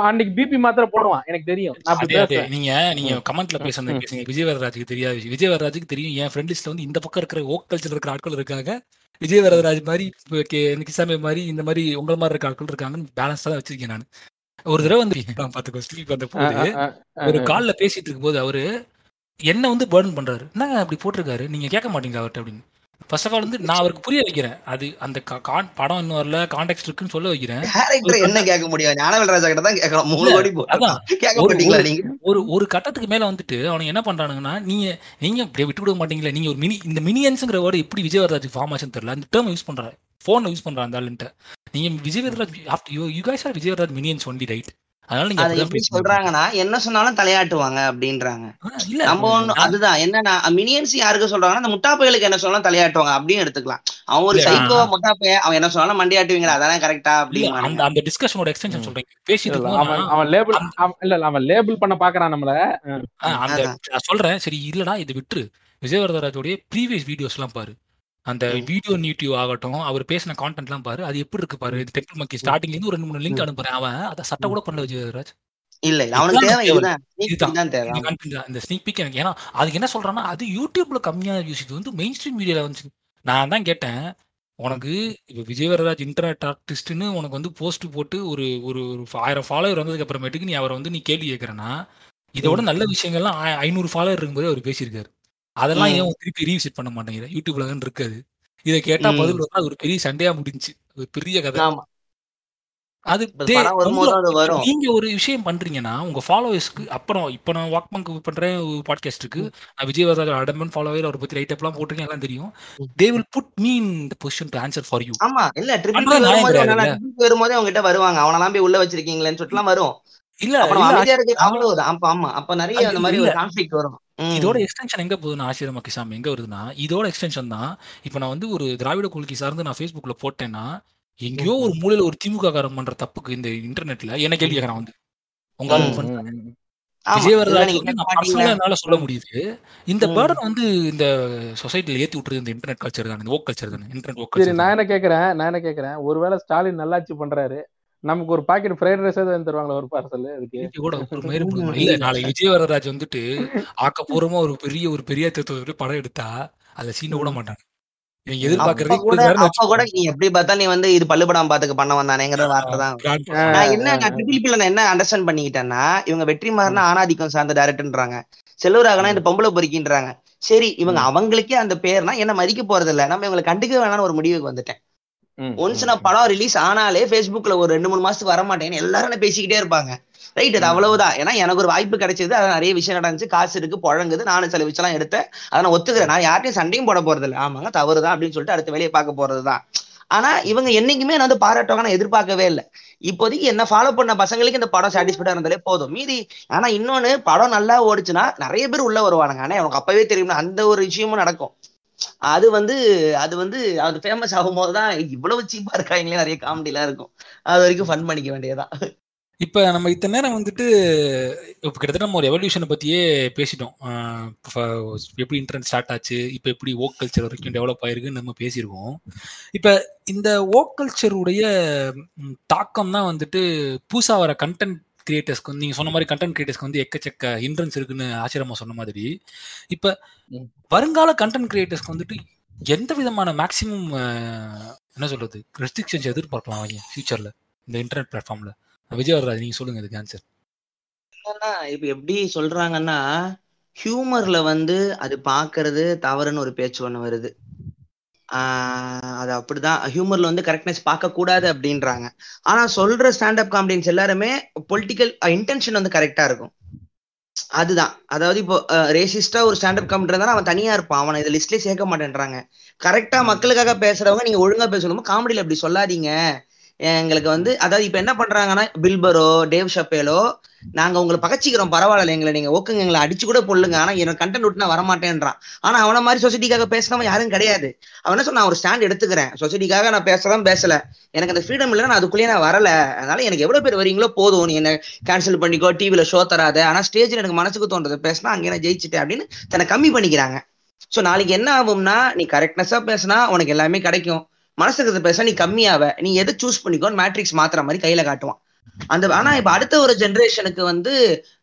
அன்னைக்கு பிபி மாத்திரை போடுவான். எனக்கு தெரியும். நான் நீங்க நீங்க கமெண்ட்ல பேசுறது. பேசுங்க. விஜய் வரராஜுக்கு தெரியாது. விஜய் வரராஜுக்கு தெரியும். என் ஃப்ரெண்ட் லிஸ்ட்ல வந்து இந்த பக்கம் இருக்கிற ஓக் கல்ச்சர் இருக்கிற ஆட்கள் இருக்காங்க. விஜய் வரதராஜ் மாதிரி கிசாமே மாதிரி இந்த மாதிரி உங்கள மாதிரி இருக்க ஆட்கள் இருக்காங்கன்னு பேலன்ஸா தான் வச்சிருக்கேன் நான். ஒரு தடவை வந்து பாத்துக்கோ ஸ்லீப் வந்த போது ஒரு. கால்ல பேசிட்டு இருக்கும்போது அவரு என்ன வந்து பேர்ன் பண்றாரு? என்னங்க அப்படி போட்டிருக்காரு? நீங்க கேட்க மாட்டீங்களா அவர்கிட்ட அப்படின்னு. ஃபர்ஸ்ட் ஆஃப் ஆல் வந்து நான் அவருக்கு புரிய வைக்கிறேன். அது அந்த படம் இன்னும் வரல கான்டெக்ட் இருக்குன்னு சொல்ல வைக்கிறேன். என்ன கேட்க முடியும்? ஞானவேல் ராஜா கிட்ட தான் கேட்கணும். மூணு கோடி அதான். கேட்க மாட்டீங்களா நீங்க? ஒரு ஒரு கட்டத்துக்கு மேல வந்துட்டு அவனுங்க என்ன பண்றானுங்கன்னா நீங்க நீங்க அப்படியே விட்டு கொடுக்க மாட்டீங்களா நீங்க ஒரு மினி இந்த மினியன்ஸ்ங்கிற வேர்டு எப்படி விஜயவரராஜ் ஃபார்ம் ஆச்சுன்னு தெரியல. அந்த டேர்ம் யூஸ் பண்றாரு. போன்ல யூஸ் பண்றான் அந்த ஆளுன்ட்டு. நீங்க Vijayavararaj after you you guys are Vijayavararaj minions only right அதனால நீங்க. சொல்றாங்கன்னா என்ன சொன்னாலும் தலையாட்டுவாங்க அப்படின்றாங்க. இல்ல நம்ம ஒண்ணு அதுதான். என்னன்னா மினியன்ஸ் யாருக்கு சொல்றாங்கன்னா அந்த முட்டாப்பைகளுக்கு என்ன சொன்னாலும் தலையாட்டுவாங்க அப்படின்னு எடுத்துக்கலாம். அவன் ஒரு சைக்கோ முட்டாப்பைய அவன் என்ன சொன்னாலும் மண்டியாட்டுவீங்களா? அதான் கரெக்டா அந்த அப்படின்னு அந்த டிஸ்கஷனோட எக்ஸ்டென்ஷன் சொல்றேன் பேசிட்டு அவன் அவன் லேபிள் இல்ல இல்ல அவன் லேபிள் பண்ண பாக்குறான் நம்மள. அந்த. நான் சொல்றேன். சரி இல்லடா இது விட்டுரு. விஜயவரதராஜோடைய ப்ரீவியஸ் வீடியோஸ்லாம் பாரு. அந்த. வீடியோ நியூட்டிவ் ஆகட்டும் அவர் பேசின கான்டென்ட்லாம் பாரு அது எப்படி இருக்கு பாரு? டெம்பிள் மக்கி ஸ்டார்டிங்ல இருந்து ஒரு ரெண்டு மூணு லிங்க் அனுப்புறேன். அவன் அதை சட்டை கூட பண்ணல விஜயவரராஜ் இல்ல அவனுக்கு தேவை இதுதான். இந்த ஸ்னீக் பீக் எனக்கு ஏன்னா அதுக்கு என்ன சொல்றான்னா அது யூடியூப்ல கம்மியான வியூஸ் இது வந்து மெயின் ஸ்ட்ரீம் மீடியால வந்துச்சு. நான் தான் கேட்டேன் உனக்கு இப்போ விஜயவரராஜ் இன்டர்நெட் ஆர்டிஸ்ட்னு உனக்கு வந்து போஸ்ட் போட்டு ஒரு ஒரு ஒரு ஆயிரம் ஃபாலோவர் வந்ததுக்கு அப்புறமேட்டுக்கு நீ அவரை வந்து நீ கேள்வி கேட்கறனா இதோட நல்ல விஷயங்கள்லாம் ஐநூறு ஃபாலோவர் இருக்கும்போதே அவர் பேசியிருக்காரு. அதெல்லாம். ஏன் திருப்பி ரீவிசிட் பண்ண மாட்டேங்கிற? யூடியூப்ல தான் இருக்காது இதை கேட்டா. பதில் அது ஒரு பெரிய சண்டையா முடிஞ்சுச்சு. ஒரு பெரிய கதை. அது வரும். நீங்க ஒரு விஷயம் பண்றீங்கன்னா உங்க ஃபாலோவர்ஸ்க்கு அப்புறம் இப்ப நான் வாக் பங்க் பண்றேன் பாட்காஸ்ட்டுக்கு நான் விஜயவர்தா அடம்பன் ஃபாலோவர் அவரை பத்தி ரைட் அப்லாம் போட்டிருக்கேன் எல்லாம் தெரியும். They will put me in the position to answer for you ஆமா. இல்ல ட்ரிபிள் வரும்போது வரும்போதே அவங்க கிட்ட வருவாங்க. அவனெல்லாம் போய் உள்ள வச்சிருக்கீங்களேன்னு சொல்லிட்டுலாம் வரும். இல்ல அப்ப நம்ம இல்ல அமைதியா இருக்கு அவ்வளவுதான். அப்ப ஆமா. அப்ப நிறைய அந்த மாதிரி ஒரு கான்ஃபிளிக் வரும். இதோட எக்ஸ்டென்ஷன் எங்க போகுதுன்னா ஆசிரியர் மக்கிசாமி எங்க வருதுன்னா இதோட எக்ஸ்டென்ஷன் தான். இப்போ நான் வந்து ஒரு திராவிட கொள்கை சார்ந்து நான் ஃபேஸ்புக்ல போட்டேன்னா எங்கேயோ ஒரு மூலையில ஒரு திமுக காரன் பண்ற தப்புக்கு இந்த இன்டர்நெட்ல என்ன கேள்வி கேட்கறான் வந்து? உங்க என்னால சொல்ல முடியுது. இந்த. பேர்டன் வந்து இந்த சொசைட்டில ஏத்தி விட்டுறது இந்த இன்டர்நெட் கல்ச்சர் தானே. இந்த ஓக் கல்ச்சர் தானே. இன்டர்நெட் ஓக் நான் என்ன கேக்குறேன்? நான் என்ன கேக்குறேன்? ஒருவேளை ஸ்டாலின் நல்லாட்சி பண்றாரு. நமக்கு ஒரு பாக்கெட் ஃப்ரைட் ரைஸ் தான் தருவாங்களா ஒரு பார்சல் அதுக்கு. கூட இல்ல நாளைக்கு விஜயவரராஜ் வந்துட்டு ஆக்கப்பூர்வமா ஒரு பெரிய ஒரு பெரிய தத்துவ படம் எடுத்தா அதை சீன விட மாட்டாங்க. இவங்க அப்ப எதிர்பார்க்கறதே கூட கூட நீ எப்படி பார்த்தா நீ வந்து இது பள்ளுபடாம பாத்துக்க பண்ண வந்தானேங்கிற வார்த்தை தான். நான் என்ன நான். ட்ரிபிள் நான் என்ன அண்டர்ஸ்டாண்ட் பண்ணிக்கிட்டேன்னா இவங்க வெற்றிமாறனா ஆணாதிக்கம் சார்ந்த டேரக்டர்ன்றாங்க செல்வராகனா இந்த பொம்பளை பொறுக்கின்றாங்க. சரி இவங்க. அவங்களுக்கே அந்த பேர்னா என்ன மதிக்க போறது இல்ல நம்ம இவங்களை கண்டுக்க வேணாம்னு ஒரு முடிவுக்கு வந்துட்டேன். ஒன்ஸ் நான் படம் ரிலீஸ் ஆனாலே Facebookல ஒரு ரெண்டு மூணு மாசத்துக்கு வர மாட்டேன்னு எல்லாரும் பேசிக்கிட்டே இருப்பாங்க. ரைட் அது. அவ்வளவுதான். ஏன்னா எனக்கு ஒரு வாய்ப்பு கிடைச்சது. அது நிறைய விஷயம் நடந்துச்சு. காசு இருக்கு புழங்குது. நானும் சில விஷயம்லாம் எடுத்தேன். அதை நான் ஒத்துக்கிறேன். நான் யார்ட்டையும் சண்டையும் போட போறது இல்லை ஆமாங்க தவறுதான் அப்படின்னு சொல்லிட்டு அடுத்த வேலையை பார்க்க போறதுதான். ஆனா இவங்க என்னைக்குமே நான் வந்து பாராட்டுவாங்க நான் எதிர்பார்க்கவே இல்லை. இப்போதைக்கு என்ன ஃபாலோ பண்ண பசங்களுக்கு இந்த படம் சாட்டிஸ்ஃபைடா இருந்தாலே போதும். மீதி ஆனா இன்னொன்னு படம் நல்லா ஓடுச்சுன்னா நிறைய பேர் உள்ள வருவானுங்க. ஆனா எனக்கு அப்பவே தெரியும் அந்த ஒரு விஷயமும் நடக்கும். அது வந்து அது வந்து அது ஃபேமஸ் ஆகும்போது தான் இவ்வளவு சீப்பா இருக்காங்களே நிறைய காமெடிலாம் இருக்கும். அது வரைக்கும் ஃபன் பண்ணிக்க வேண்டியதுதான். இப்ப நம்ம இத்தனை நேரம் வந்துட்டு இப்போ கிட்டத்தட்ட நம்ம ஒரு எவல்யூஷனை பத்தியே பேசிட்டோம். எப்படி இன்டர்நெட் ஸ்டார்ட் ஆச்சு இப்ப எப்படி ஓக் கல்ச்சர் வரைக்கும் டெவலப் ஆயிருக்குன்னு நம்ம பேசியிருக்கோம். இப்ப இந்த ஓக் கல்ச்சருடைய தாக்கம் தான் வந்துட்டு புதுசா வர கண்டென்ட் கிரியேட்டர்ஸ்க்கு வந்து நீங்க சொன்ன மாதிரி கண்டென்ட் கிரியேட்டர்ஸ்க்கு வந்து எக்கச்சக்க ஹிண்ட்ரன்ஸ் இருக்குன்னு ஆச்சரியமா சொன்ன மாதிரி. இப்ப. வருங்கால கண்டென்ட் கிரியேட்டர்ஸ்க்கு வந்துட்டு எந்த விதமான மேக்சிமம் என்ன சொல்றது ரெஸ்ட்ரிக்ஷன்ஸ் எதிர்பார்க்கலாம் அவங்க ஃபியூச்சர்ல இந்த இன்டர்நெட் பிளாட்ஃபார்ம்ல விஜயவரராஜ் நீங்க சொல்லுங்க இதுக்கு ஆன்சர் என்னன்னா இப்ப எப்படி சொல்றாங்கன்னா ஹியூமர்ல வந்து அது பாக்குறது தவறுன்னு ஒரு பேச்சு ஒண்ணு வருது. அது அப்படிதான். ஹியூமர்ல வந்து கரெக்ட்னஸ் பார்க்க கூடாது அப்படின்றாங்க. ஆனா சொல்ற ஸ்டாண்டப் காமெடியன்ஸ் எல்லாருமே பொலிட்டிக்கல் இன்டென்ஷன் வந்து கரெக்டா இருக்கும். அதுதான். அதாவது இப்போ ரேசிஸ்டா ஒரு ஸ்டாண்டப் காமெடி இருந்தா அவன் தனியா இருப்பான். அவனை இந்த லிஸ்ட்லயே சேர்க்க மாட்டேன்றாங்க. கரெக்டா மக்களுக்காக பேசுறவங்க நீங்க ஒழுங்கா பேசணும் காமெடியில அப்படி சொல்லாதீங்க. எங்களுக்கு வந்து அதாவது இப்ப என்ன பண்றாங்கன்னா பில்பரோ டேவ் ஷப்பேலோ நாங்க உங்களை பகச்சிக்கிறோம் பரவாயில்ல எங்களை நீங்க ஓக்குங்க எங்களை அடிச்சு கூட பொல்லுங்க ஆனா எனக்கு கண்டென்ட் விட்டு நான் வரமாட்டேன்றான். ஆனா அவன மாதிரி சொசைட்டிக்காக பேசினவன் யாரும் கிடையாது. அவன் என்ன சொன்ன நான் ஒரு ஸ்டாண்ட் எடுத்துக்கிறேன். சொசைட்டிக்காக நான் பேசலாம் பேசல. எனக்கு அந்த ஃப்ரீடம் இல்லை நான் அதுக்குள்ளேயே நான் வரல. அதனால எனக்கு எவ்வளவு பேர் வரீங்களோ போதும். நீ என்ன கேன்சல் பண்ணிக்கோ டிவில ஷோ தராத. ஆனா ஸ்டேஜ்ல எனக்கு மனசுக்கு தோன்றது பேசினா அங்கே நான் ஜெயிச்சிட்டேன் அப்படின்னு தன்னை கம்மி பண்ணிக்கிறாங்க. சோ நாளைக்கு என்ன ஆகும்னா நீ கரெக்ட்னஸா பேசினா உனக்கு எல்லாமே கிடைக்கும். மனசுக்கு பேச நீ கம்மியாவ. நீ எதை சூஸ் பண்ணிக்கோன்னு மேட்ரிக்ஸ் மாத்துற மாதிரி கையில காட்டுவான். அந்த ஆனா இப்ப அடுத்த ஒரு ஜென்ரேஷனுக்கு வந்து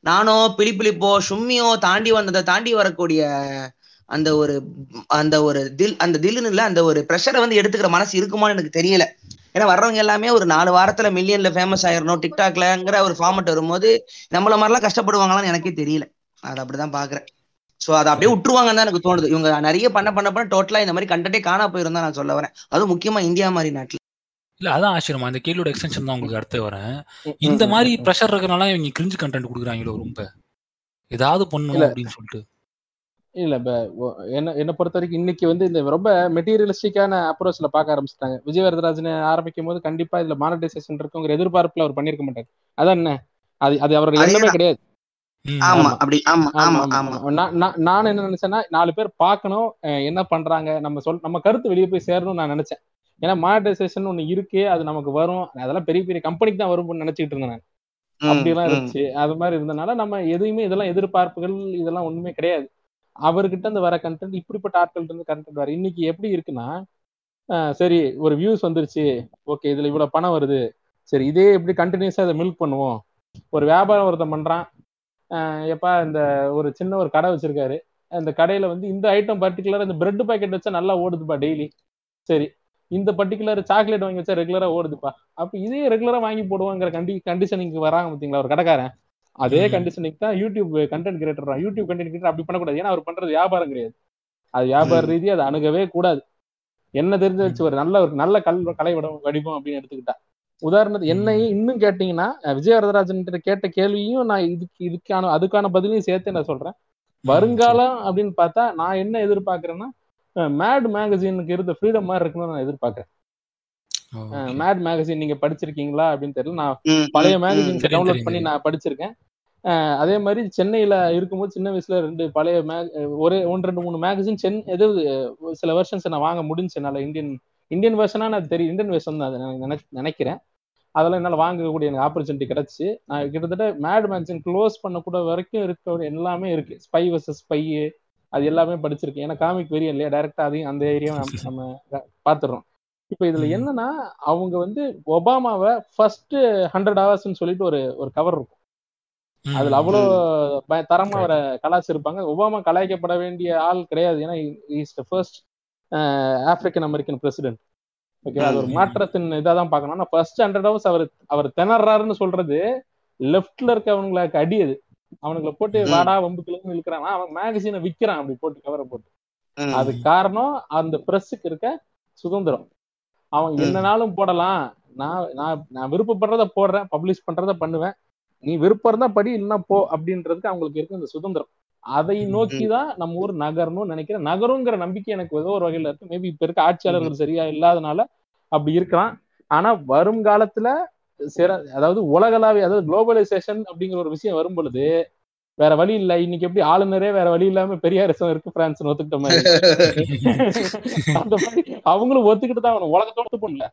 நானோ பிளிப்பிளிப்போ சும்மியோ தாண்டி வந்ததை தாண்டி வரக்கூடிய அந்த ஒரு அந்த ஒரு தில் அந்த தில்லுன்னு இல்ல அந்த ஒரு ப்ரெஷரை வந்து எடுத்துக்கிற மனசு இருக்குமான்னு எனக்கு தெரியல. ஏன்னா வர்றவங்க எல்லாமே ஒரு நாலு வாரத்துல மில்லியன்ல ஃபேமஸ் ஆயிரணும். டிக்டாக்லங்கிற ஒரு ஃபார்மட் வரும்போது நம்மள மாதிரிலாம் கஷ்டப்படுவாங்களான்னு எனக்கே தெரியல. அது அப்படிதான் பாக்குறேன். சோ அதை அப்படியே விட்டுருவாங்கன்னு தான் எனக்கு தோணுது. இவங்க நிறைய பண்ண பண்ண பண்ண டோட்டலா இந்த மாதிரி கண்டென்ட்டே காணா போயிருந்தா நான் சொல்ல வரேன். அதுவும் முக்கியமா இந்தியா மாதிரி நாட்டுல. இல்ல அதான் ஆச்சரியமா. இந்த கேள்வியோட எக்ஸ்டென்ஷன் தான் உங்களுக்கு அடுத்து வரேன். இந்த மாதிரி. ப்ரெஷர் இருக்கனால இவங்க கிரிஞ்சு கண்டென்ட் கொடுக்குறாங்களோ ரொம்ப? ஏதாவது பண்ணும் இல்ல. அப்படின்னு சொல்லிட்டு. இல்ல இப்ப என்ன என்ன பொறுத்த வரைக்கும் இன்னைக்கு வந்து இந்த ரொம்ப மெட்டீரியலிஸ்டிக்கான அப்ரோச்ல பார்க்க ஆரம்பிச்சிட்டாங்க. விஜய் வரதராஜன் ஆரம்பிக்கும் போது கண்டிப்பா இதுல மானிட்டைசேஷன் இருக்குங்கிற எதிர்பார்ப்புல அவர் பண்ணிருக்க மாட்டாரு. அதான் என்ன? அது அது அவரோட எண்ணமே. கிடையாது. ஆமா ஆமா. அப்படி ஆமா ஆமா ஆமா ஆமா. ஆமா. ஆமா. நான் என்ன நினைச்சேன்னா நாலு பேர் பார்க்கணும் என்ன பண்றாங்க நம்ம சொல் நம்ம கருத்து வெளியே போய் சேரணும்னு நான் நினைச்சேன். ஏன்னா மானிட்டைசேஷன் ஒண்ணு இருக்கு அது நமக்கு வரும். அதெல்லாம் பெரிய பெரிய கம்பெனிக்கு தான் வரும்னு நினைச்சிட்டு இருந்தேன் நான். அப்படிலாம் ம். இருந்துச்சு. அது மாதிரி இருந்தனால நம்ம எதுவுமே இதெல்லாம் எதிர்பார்ப்புகள் இதெல்லாம் ஒண்ணுமே கிடையாது. அவர்கிட்ட இருந்து வர கண்டென்ட் இப்படிப்பட்ட ஆட்கள் இருந்து கண்டென்ட் வர இன்னைக்கு எப்படி இருக்குன்னா சரி ஒரு வியூஸ் வந்துருச்சு. ஓகே இதுல இவ்வளவு பணம் வருது. சரி இதே எப்படி கண்டினியூஸா இதை மில்க் பண்ணுவோம். ஒரு வியாபாரம் ஒருத்தன் பண்றான். எப்பா இந்த ஒரு சின்ன ஒரு கடை வச்சிருக்காரு. அந்த கடையில வந்து இந்த ஐட்டம் பர்டிகுலர் இந்த பிரெட் பாக்கெட் வச்சா நல்லா ஓடுதுப்பா டெய்லி சரி இந்த பர்டிகுலர் சாக்லேட் வாங்கி வச்சா ரெகுலரா ஓடுதுப்பா. அப்ப இதே ரெகுலரா வாங்கி போடுவோங்கிற கண்டி கண்டிஷனிங்க்கு வராங்க பாத்தீங்களா ஒரு கடைக்காரன்? அதே. கண்டிஷனிங் தான் YouTube content creator YouTube content creator அப்படி பண்ணக்கூடாது. ஏன்னா அவர் பண்றது வியாபாரம் கிடையாது. அது வியாபார. ரீதியா அதை அணுகவே கூடாது. என்ன தெரிஞ்சு வச்சு ஒரு நல்ல ஒரு நல்ல கல் கலை வடிவம் அப்படின்னு எடுத்துக்கிட்டா. உதாரணத்துக்கு என்னையும் இன்னும் கேட்டீங்கன்னா விஜய் வரதராஜன் கிட்ட கேள்வியும் நான் இதுக்கு இதுக்கான அதுக்கான பதிலையும் சேர்த்து நான் சொல்றேன். வருங்காலம் அப்படின்னு பார்த்தா நான் என்ன எதிர்பார்க்கறேன்னா மேட் மேகசினுக்கு இருந்த ஃப்ரீடம் மாதிரி இருக்கணும்னு நான் எதிர்பார்க்கறேன். மேட் மேகசின் நீங்க படிச்சிருக்கீங்களா அப்படின்னு தெரியல. நான் பழைய. மேகசின்ஸ் டவுன்லோட் பண்ணி. நான் படிச்சிருக்கேன். அதே மாதிரி சென்னையில இருக்கும்போது சின்ன வயசுல ரெண்டு பழைய மேக் ஒரே ஒன்று ரெண்டு மூணு மேகசின் சென் எது சில வெர்ஷன்ஸ் நான் வாங்க முடிஞ்சு என்னால இந்தியன் இந்தியன் வெர்ஷனா அது தெரியும். இந்தியன் வெர்ஷன் தான் அது நான் நினை நினைக்கிறேன். அதெல்லாம் என்னால் வாங்கக்கூடிய எனக்கு ஆப்பர்ச்சுனிட்டி கிடைச்சு. நான் கிட்டத்தட்ட மேட் மேகசின் க்ளோஸ் பண்ணக்கூட வரைக்கும் இருக்க எல்லாமே இருக்கு. ஸ்பை வர்சஸ் ஸ்பை அது எல்லாமே படிச்சிருக்கேன். ஏன்னா காமிக் வெறியும் இல்லையா? டைரக்டா அதையும் அந்த ஏரியா நம்ம பார்த்துடுறோம் இப்போ இதுல. என்னன்னா அவங்க வந்து ஒபாமாவை ஃபர்ஸ்ட் ஹண்ட்ரட் ஹவர்ஸ்னு சொல்லிட்டு ஒரு ஒரு கவர் இருக்கும். அதுல அவ்வளோ தரமா அவரை கலாச்சிருப்பாங்க ஒபாமா கலாய்க்கப்பட வேண்டிய ஆள் கிடையாது. ஏன்னா is the first African American president okay அது ஒரு. மாற்றத்தின் இதாக தான் பார்க்கணும். ஆனா ஃபர்ஸ்ட் ஹண்ட்ரட் ஹவர்ஸ் அவர் அவர் திணறாருன்னு சொல்றது லெஃப்ட்ல இருக்கவங்களுக்கு அடி அது. அவனுங்களை போட்டு. வாடா வம்புக்குள்ள இழுக்கிறான். அவன் மேகசினை விக்கிறான் அப்படி போட்டு கவரை போட்டு. அது காரணம் அந்த பிரஸுக்கு இருக்க சுதந்திரம். அவன். என்னனாலும் போடலாம். நான் நான் நான் விருப்பப்படுறத போடுறேன் பப்ளிஷ் பண்றத பண்ணுவேன். நீ விருப்பம் இருந்தா படி இல்லைன்னா போ அப்படின்றதுக்கு அவங்களுக்கு இருக்கு இந்த சுதந்திரம். அதை ம். நோக்கி தான் நம்ம ஊர் நகரணும்னு நினைக்கிறேன். நகருங்கிற நம்பிக்கை எனக்கு ஏதோ ஒரு வகையில இருக்கு. மேபி இப்ப இருக்க ஆட்சியாளர்கள் சரியா இல்லாதனால அப்படி இருக்கலாம். ஆனா வரும் காலத்துல சிற அதாவது உலகளாவிய அதாவது குளோபலைசேஷன் அப்படிங்கிற ஒரு விஷயம் வரும் பொழுது வேற வழி இல்ல. இன்னைக்கு எப்படி ஆளுநரே வேற வழி இல்லாம பெரியாரிசம் இருக்கு பிரான்ஸ் ஒத்துக்கிட்ட மாதிரி. அந்த மாதிரி அவங்களும் ஒத்துக்கிட்டு தான் உலகத்தோட ஒத்துப்போம்ல.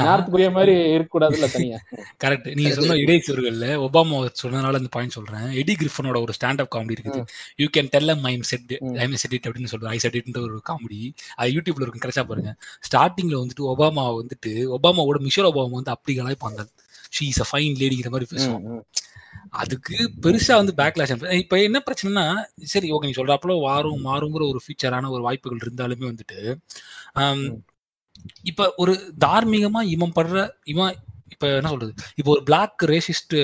நார்த் கொரியா மாதிரி இருக்க கூடாதுல்ல தனியா? கரெக்ட் நீங்க சொன்ன இடைச்சொற்கள்ல ஒபாமா சொன்னதுனால இந்த பாயிண்ட் சொல்றேன். எடி கிரிஃபனோட ஒரு ஸ்டாண்ட் அப் காமெடி இருக்குது you can tell M set set it அப்படின்னு சொல்றேன் ஐ செட் இட்ன்ற ஒரு காமெடி அது யூடியூப்ல இருக்கும் கிடைச்சா பாருங்க. ஸ்டார்டிங்ல வந்துட்டு ஒபாமா வந்துட்டு ஒபாமாவோட மிஷோர் ஒபாமா வந்து அப்படி கலாய்ப்பாங்க ஷீ இஸ் அ ஃபைன் லேடிங்கிற மாதிரி பேசுவோம் அதுக்கு பெருசா வந்து பேக்லாஷ் இப்ப என்ன பிரச்சனைனா சரி ஓகே நீ சொல்றாப்புல வாரும் மாறுங்கிற ஒரு ஃபியூச்சரான ஒரு வாய்ப்புகள் இருந்தாலுமே வந்துட்டு ஆம், இப்ப ஒரு தார்மீகமா இவன் படுற இவன் இப்ப என்ன சொல்றது? இப்போ ஒரு பிளாக் ரேசிஸ்ட்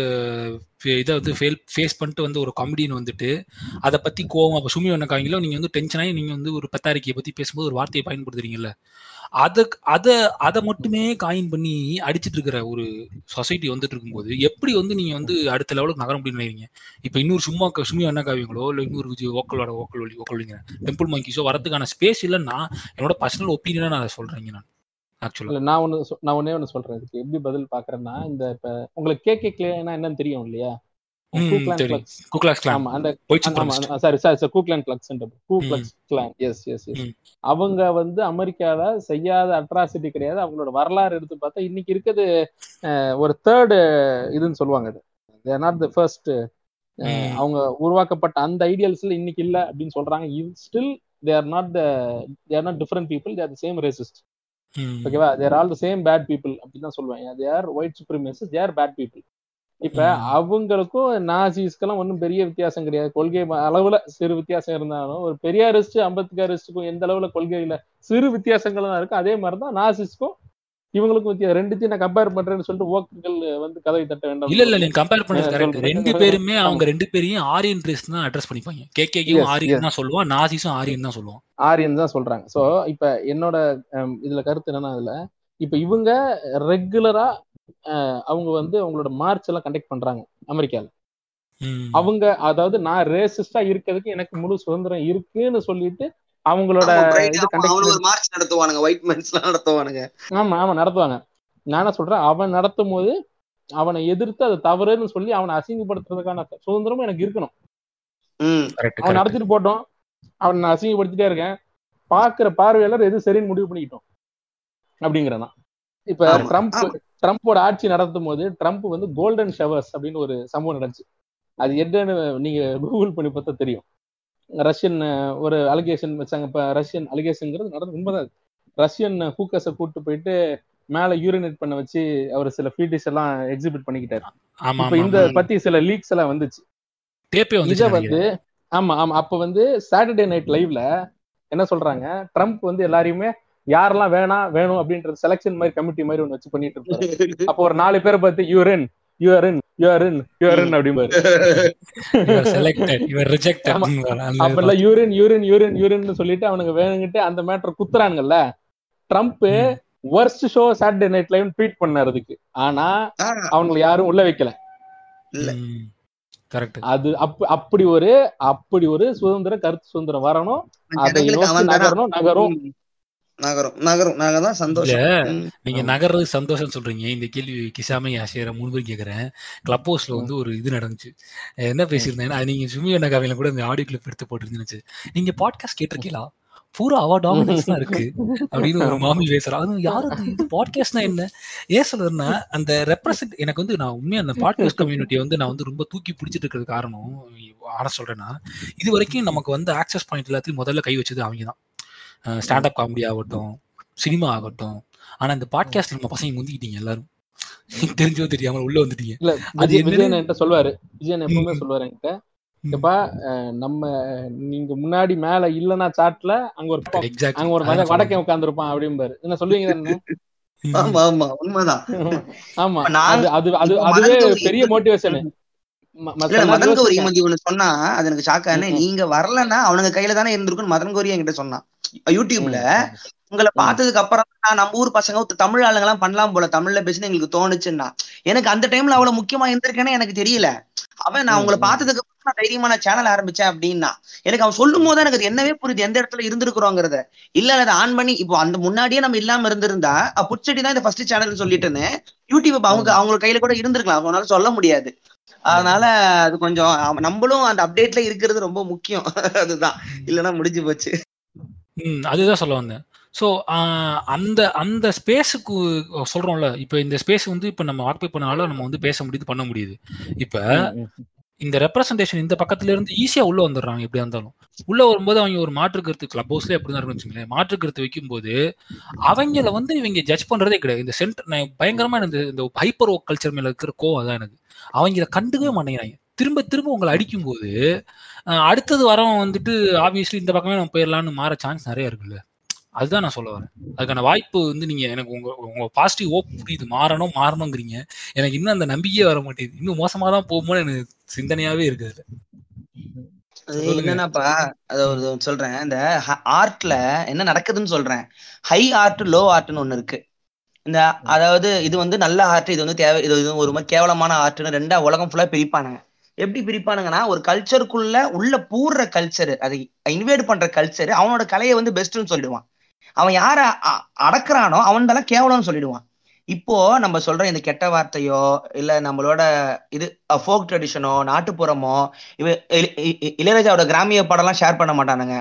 இதை வந்து ஃபேல் ஃபேஸ் பண்ணிட்டு வந்து ஒரு காமெடின்னு வந்துட்டு அதை பத்தி கோவம் அப்போ சுமி வண்ணக்காங்களோ காமிங்களோ நீங்க வந்து டென்ஷன் ஆகி நீங்க வந்து ஒரு பத்தாரிக்கையை பத்தி பேசும்போது ஒரு வார்த்தையை பயன்படுத்துறீங்கல்ல? அதை அதை அதை மட்டுமே காயின் பண்ணி அடிச்சிட்டு இருக்கிற ஒரு சொசைட்டி வந்துட்டு இருக்கும்போது எப்படி வந்து நீங்க வந்து அடுத்த லெவலுக்கு நகர முடியும்னு நினைக்கிறீங்க? இப்போ இன்னொரு சும்மா சும்மா என்ன காவியங்களோ இல்லை இன்னொரு விஜய் ஓக்கலோட ஓக்கல் ஒலி ஓக்கல் ஒலிங்க டெம்பிள் மங்கிஸோ வரதுக்கான ஸ்பேஸ் இல்லைன்னா என்னோட பர்சனல் ஒப்பீனியனா நான் அதை சொல்றேங்க நான் ஆக்சுவலா நான் ஒன்று நான் ஒன்னே ஒன்று சொல்றேன். இதுக்கு எப்படி பதில் பாக்குறேன்னா இந்த இப்ப உங்களுக்கு கேகே கிளேனா என்னன்னு தெரியும் இல்லையா? அவங்க வந்து அமெரிக்கால செய்யாத அட்ராசிட்டி கிடையாது. அவங்களோட வரலாறு எடுத்து பார்த்தா இன்னைக்கு இருக்கிறது அஹ், ஒரு தேர்டு இதுன்னு சொல்லுவாங்க தேர் நாட் த ஃபர்ஸ்ட். அவங்க உருவாக்கப்பட்ட அந்த ஐடியல்ஸ்ல இன்னைக்கு இல்ல அப்படின்னு சொல்றாங்க. Still they are not the they are not different people they are the same racist. ஓகேவா they're all the same bad people அப்படின்னு தான் சொல்லுவாங்க they are white supremacists they are bad people இப்ப. அவங்களுக்கும் நாசிஸ்க்கெல்லாம் ஒன்றும் பெரிய வித்தியாசம் கிடையாது. கொள்கை அளவுல சிறு வித்தியாசம் இருந்தாலும் ஒரு பெரியாரிஸ்ட் அம்பேத்கரிஸ்டுக்கும் எந்த அளவுல கொள்கையில சிறு வித்தியாசங்கள் தான் இருக்கு. அதே மாதிரிதான் நாசிஸ்க்கும் இவங்களுக்கும் வித்தியாசம் ரெண்டுத்தையும் நான் கம்பேர் பண்றேன்னு சொல்லிட்டு ஓக்குகள் வந்து கதவை தட்ட வேண்டாம். இல்ல இல்ல நீங்க கம்பேர் பண்ணது. ரெண்டு பேருமே அவங்க ரெண்டு பேரையும் ஆரியன் ரேஸ் தான் அட்ரஸ் பண்ணிப்பாங்க. கேகேக்கும் Yes, ஆரியன் தான் சொல்லுவான். நாசிஸும் ஆரியன் தான் சொல்லுவான். ஆரியன் தான் சொல்றாங்க. சோ இப்ப என்னோட இதுல கருத்து என்னன்னா அதுல இப்ப இவங்க ரெகுலரா அவங்க வந்து அவங்களோட மார்ச் எல்லாம் கண்டக்ட் பண்றாங்க அமெரிக்கால. ம். அவங்க அதாவது நான் ரேசிஸ்டா இருக்கிறதுக்கு எனக்கு முழு சுதந்திரம் இருக்குன்னு சொல்லிட்டு அவங்களோட மார்ச் நடத்துவானுங்க ஒயிட் ஆமா ஆமா நடத்துவாங்க. நான் என்ன சொல்றேன் அவன் நடத்தும் போது அவனை எதிர்த்து அது தவறுன்னு சொல்லி அவனை அசிங்கப்படுத்துறதுக்கான சுதந்திரமும் எனக்கு இருக்கணும். அவன். நடத்திட்டு போட்டோம். அவன் நான் அசிங்கப்படுத்திட்டே இருக்கேன். பாக்குற பார்வையாளர் எது சரின்னு முடிவு பண்ணிக்கிட்டோம். அப்படிங்கிறதான். இப்ப ட்ரம்ப். ட்ரம்ப்போட ஆட்சி நடத்தும் போது ட்ரம்ப் வந்து கோல்டன் ஷவர்ஸ் அப்படின்னு ஒரு சம்பவம் நடந்துச்சு. அது என்னன்னு நீங்க கூகுள் பண்ணி பார்த்தா தெரியும். ரஷ்யன் ஒரு அலிகேஷன் வச்சாங்க. இப்ப ரஷ்யன் அலிகேஷன்ங்கிறது நடந்து உண்மைதான். ரஷ்யன் ஹூக்கஸை கூட்டு போயிட்டு மேல யூரினேட் பண்ண வச்சு அவர் சில ஃபீட்டிஸ் எல்லாம் எக்ஸிபிட் பண்ணிக்கிட்டாரு. இப்ப இந்த. பத்தி சில லீக்ஸ் எல்லாம் வந்துச்சு. இத வந்துச்சு வந்து ஆமா ஆமா. அப்ப வந்து சாட்டர்டே நைட் லைவ்ல என்ன சொல்றாங்க? ட்ரம்ப் வந்து எல்லாரையுமே யாரெல்லாம் வேணாம் வேணும் அப்படின்றது செலெக்ஷன் மாதிரி கமிட்டி மாதிரி ஒண்ணு வச்சு பண்ணிட்டு இருப்பாரு. அப்போ ஒரு நாலு பேரை பார்த்து you're in you're in you're in you're in அப்படிம்பாரு. செலக்டட் இவர் ரிஜெக்டட் ஆமா. அப்ப எல்லாம் யூரின் யூரின் யூரின் யூரின் சொல்லிட்டு அவனுக்கு வேணுங்கிட்டு அந்த matter குத்துறானுங்கல்ல. Trump worst show Saturday Night Live tweet பண்ணாரு அதுக்கு. ஆனா அவங்களை யாரும் உள்ள வைக்கல. இல்ல. கரெக்ட் அது அப் அப்படி ஒரு அப்படி ஒரு சுதந்திர கருத்து சுதந்திரம் வரணும். அதை? நகரணும் நகரும். நகரும் நாங்க தான் சந்தோஷம். நீங்க. நகர்றது சந்தோஷம் சொல்றீங்க. இந்த கேள்வி கிசாமை ஆசிரியர் மூணு பேர் கேக்குறேன் கிளப் ஹவுஸ்ல வந்து ஒரு இது நடந்துச்சு. என்ன பேசியிருந்தேன் அது நீங்க சுமி நகாவில கூட இந்த ஆடியோ கிளிப் எடுத்து போட்டுருந்துச்சு நீங்க பாட்காஸ்ட் கேட்டிருக்கீங்களா? பூரா அவ டாமினன்ஸ் தான் இருக்கு. அப்படின்னு ஒரு மாமி பேசுறா. அது யாரு அது? இது பாட்காஸ்ட்னா என்ன? ஏன் சொல்றேன்னா அந்த ரெப்ரசன்ட் எனக்கு வந்து நான் உண்மையா அந்த பாட்காஸ்ட் கம்யூனிட்டியை வந்து நான் வந்து ரொம்ப தூக்கி பிடிச்சிட்டு இருக்கிறது காரணம் ஆன சொல்றேன்னா இது வரைக்கும் நமக்கு வந்து ஆக்சஸ் பாயிண்ட் எல்லாத்தையும் முதல்ல கை வச்சது அவங்க தான் ஸ்டாண்டப் காமெடி ஆகட்டும் சினிமா ஆகட்டும். ஆனா இந்த பாட்காஸ்ட் நம்ம பசங்க முந்திக்கிட்டீங்க எல்லாரும். தெரிஞ்சோ தெரியாம உள்ள வந்துட்டீங்க. இல்ல அது? விஜயன் என்கிட்ட சொல்லுவாரு. விஜயன் எப்பவுமே. சொல்லுவாரு என்கிட்ட. அஹ், நம்ம நீங்க முன்னாடி மேல இல்லனா சாட்ல அங்க ஒரு அங்க ஒரு வட- வடக்கே உட்கார்ந்துருப்பான் அப்படிம்பாரு. என்ன சொல்லுவீங்க தானே ஆமா ஆமா உண்மைதான். ஆமா. இப்ப நான் அது அது அது இப்ப அதுவே பெரிய மோட்டிவேஷன் இல்ல மதன் கௌரி மதி ஒண்ணு சொன்னா அது எனக்கு ஷாக்கானே. நீங்க வரலன்னா அவனுங்க கையில தானே இருந்திருக்குன்னு மதன் கௌரி என்கிட்ட சொன்னான். யூடியூப்ல உங்களை. பார்த்ததுக்கு அப்புறம் தான் நம்ம ஊர் பசங்க தமிழ் ஆளுங்க எல்லாம் பண்ணலாம் போல தமிழ்ல பேசுன்னு எங்களுக்கு தோணுச்சுன்னா. எனக்கு அந்த டைம்ல அவ்வளவு முக்கியமா இருந்திருக்கேன்னு எனக்கு தெரியல. அவன் நான் உங்களை. பார்த்ததுக்கு அப்புறம் நான் தைரியமான சேனல் ஆரம்பிச்சேன் அப்படின்னா எனக்கு அவன் சொல்லும் போது எனக்கு அது என்னவே புரியுது எந்த இடத்துல இருந்திருக்கிறோங்கிறத. இல்ல அதை ஆன் பண்ணி இப்போ அந்த முன்னாடியே நம்ம இல்லாம இருந்திருந்தா புட்செடி தான் இந்த ஃபர்ஸ்ட் சேனல் சொல்லிட்டுன்னு யூடியூப் அவங்க அவங்க கையில கூட இருந்திருக்கலாம் அவனால சொல்ல முடியாது. அதனால அது கொஞ்சம் நம்மளும் அந்த அப்டேட்ல இருக்கிறது ரொம்ப முக்கியம். அதுதான். இல்லைன்னா முடிஞ்சு போச்சு. ம் அதுதான் சொல்ல வந்தேன். ஸோ அந்த அந்த ஸ்பேஸுக்கு சொல்றோம்ல இப்போ இந்த ஸ்பேஸ் வந்து இப்போ நம்ம ஆக்குபை பண்ணாலும் நம்ம வந்து பேச முடியுது பண்ண முடியுது. இப்போ இந்த ரெப்ரசன்டேஷன் இந்த பக்கத்துல இருந்து ஈஸியா உள்ள வந்துடுறாங்க எப்படியா இருந்தாலும். உள்ள வரும்போது அவங்க ஒரு மாற்று கருத்து கிளப் ஹவுஸ்ல எப்படி தான் வச்சுங்களேன் மாற்று கருத்து வைக்கும்போது அவங்கள வந்து இவங்க ஜட்ஜ் பண்றதே கிடையாது. இந்த சென்டர் நான் பயங்கரமா இந்த இந்த ஹைப்பர் ஓக் கல்ச்சர் மேல இருக்கிற கோவம் அதான் எனக்கு. அவங்க இதை கண்டுக்கவே மாட்டேங்கிறாங்க. திரும்ப திரும்ப உங்களை அடிக்கும்போது அடுத்தது வரவன் வந்துட்டு ஆப்வியஸ்லி இந்த பக்கமே நம்ம போயிடலாம்னு மாற சான்ஸ் நிறைய இருக்குல்ல. அதுதான் நான் சொல்ல வரேன். அதுக்கான வாய்ப்பு வந்து நீங்க எனக்கு உங்க உங்க பாசிட்டிவ் ஓப் புரியுது. மாறணும் மாறணுங்கிறீங்க எனக்கு இன்னும் அந்த நம்பிக்கையே வர மாட்டேங்குது. இன்னும் மோசமா தான் போகுமோன்னு எனக்கு சிந்தனையாவே இருக்குது அதுல. அது சொல்லுங்க. என்னன்னாப்பா அது ஒரு சொல்றேன். இந்த ஆர்ட்ல என்ன நடக்குதுன்னு சொல்றேன். ஹை ஆர்ட் லோ ஆர்ட்னு ஒண்ணு இருக்கு. இந்த அதாவது இது வந்து நல்ல ஆர்ட் இது வந்து தேவை இது இது ஒரு மாதிரி கேவலமான ஆர்ட்னு ரெண்டா உலகம் ஃபுல்லா பிரிப்பானுங்க. எப்படி பிரிப்பானுங்கன்னா ஒரு கல்ச்சருக்குள்ள உள்ள பூர்ற கல்ச்சர் அதை இன்வைட் பண்ற கல்ச்சர் அவனோட கலையை வந்து பெஸ்ட்னு சொல்லிடுவான். அவன் யார அ- அவன் அவன்தெல்லாம் கேவலம்னு சொல்லிடுவான். இப்போ நம்ம சொல்ற இந்த கெட்ட வார்த்தையோ இல்ல நம்மளோட இது ஃபோக் ட்ரெடிஷனோ நாட்டுப்புறமோ இவ இளையராஜாவோட கிராமிய படம்லாம் ஷேர் பண்ண மாட்டானுங்க.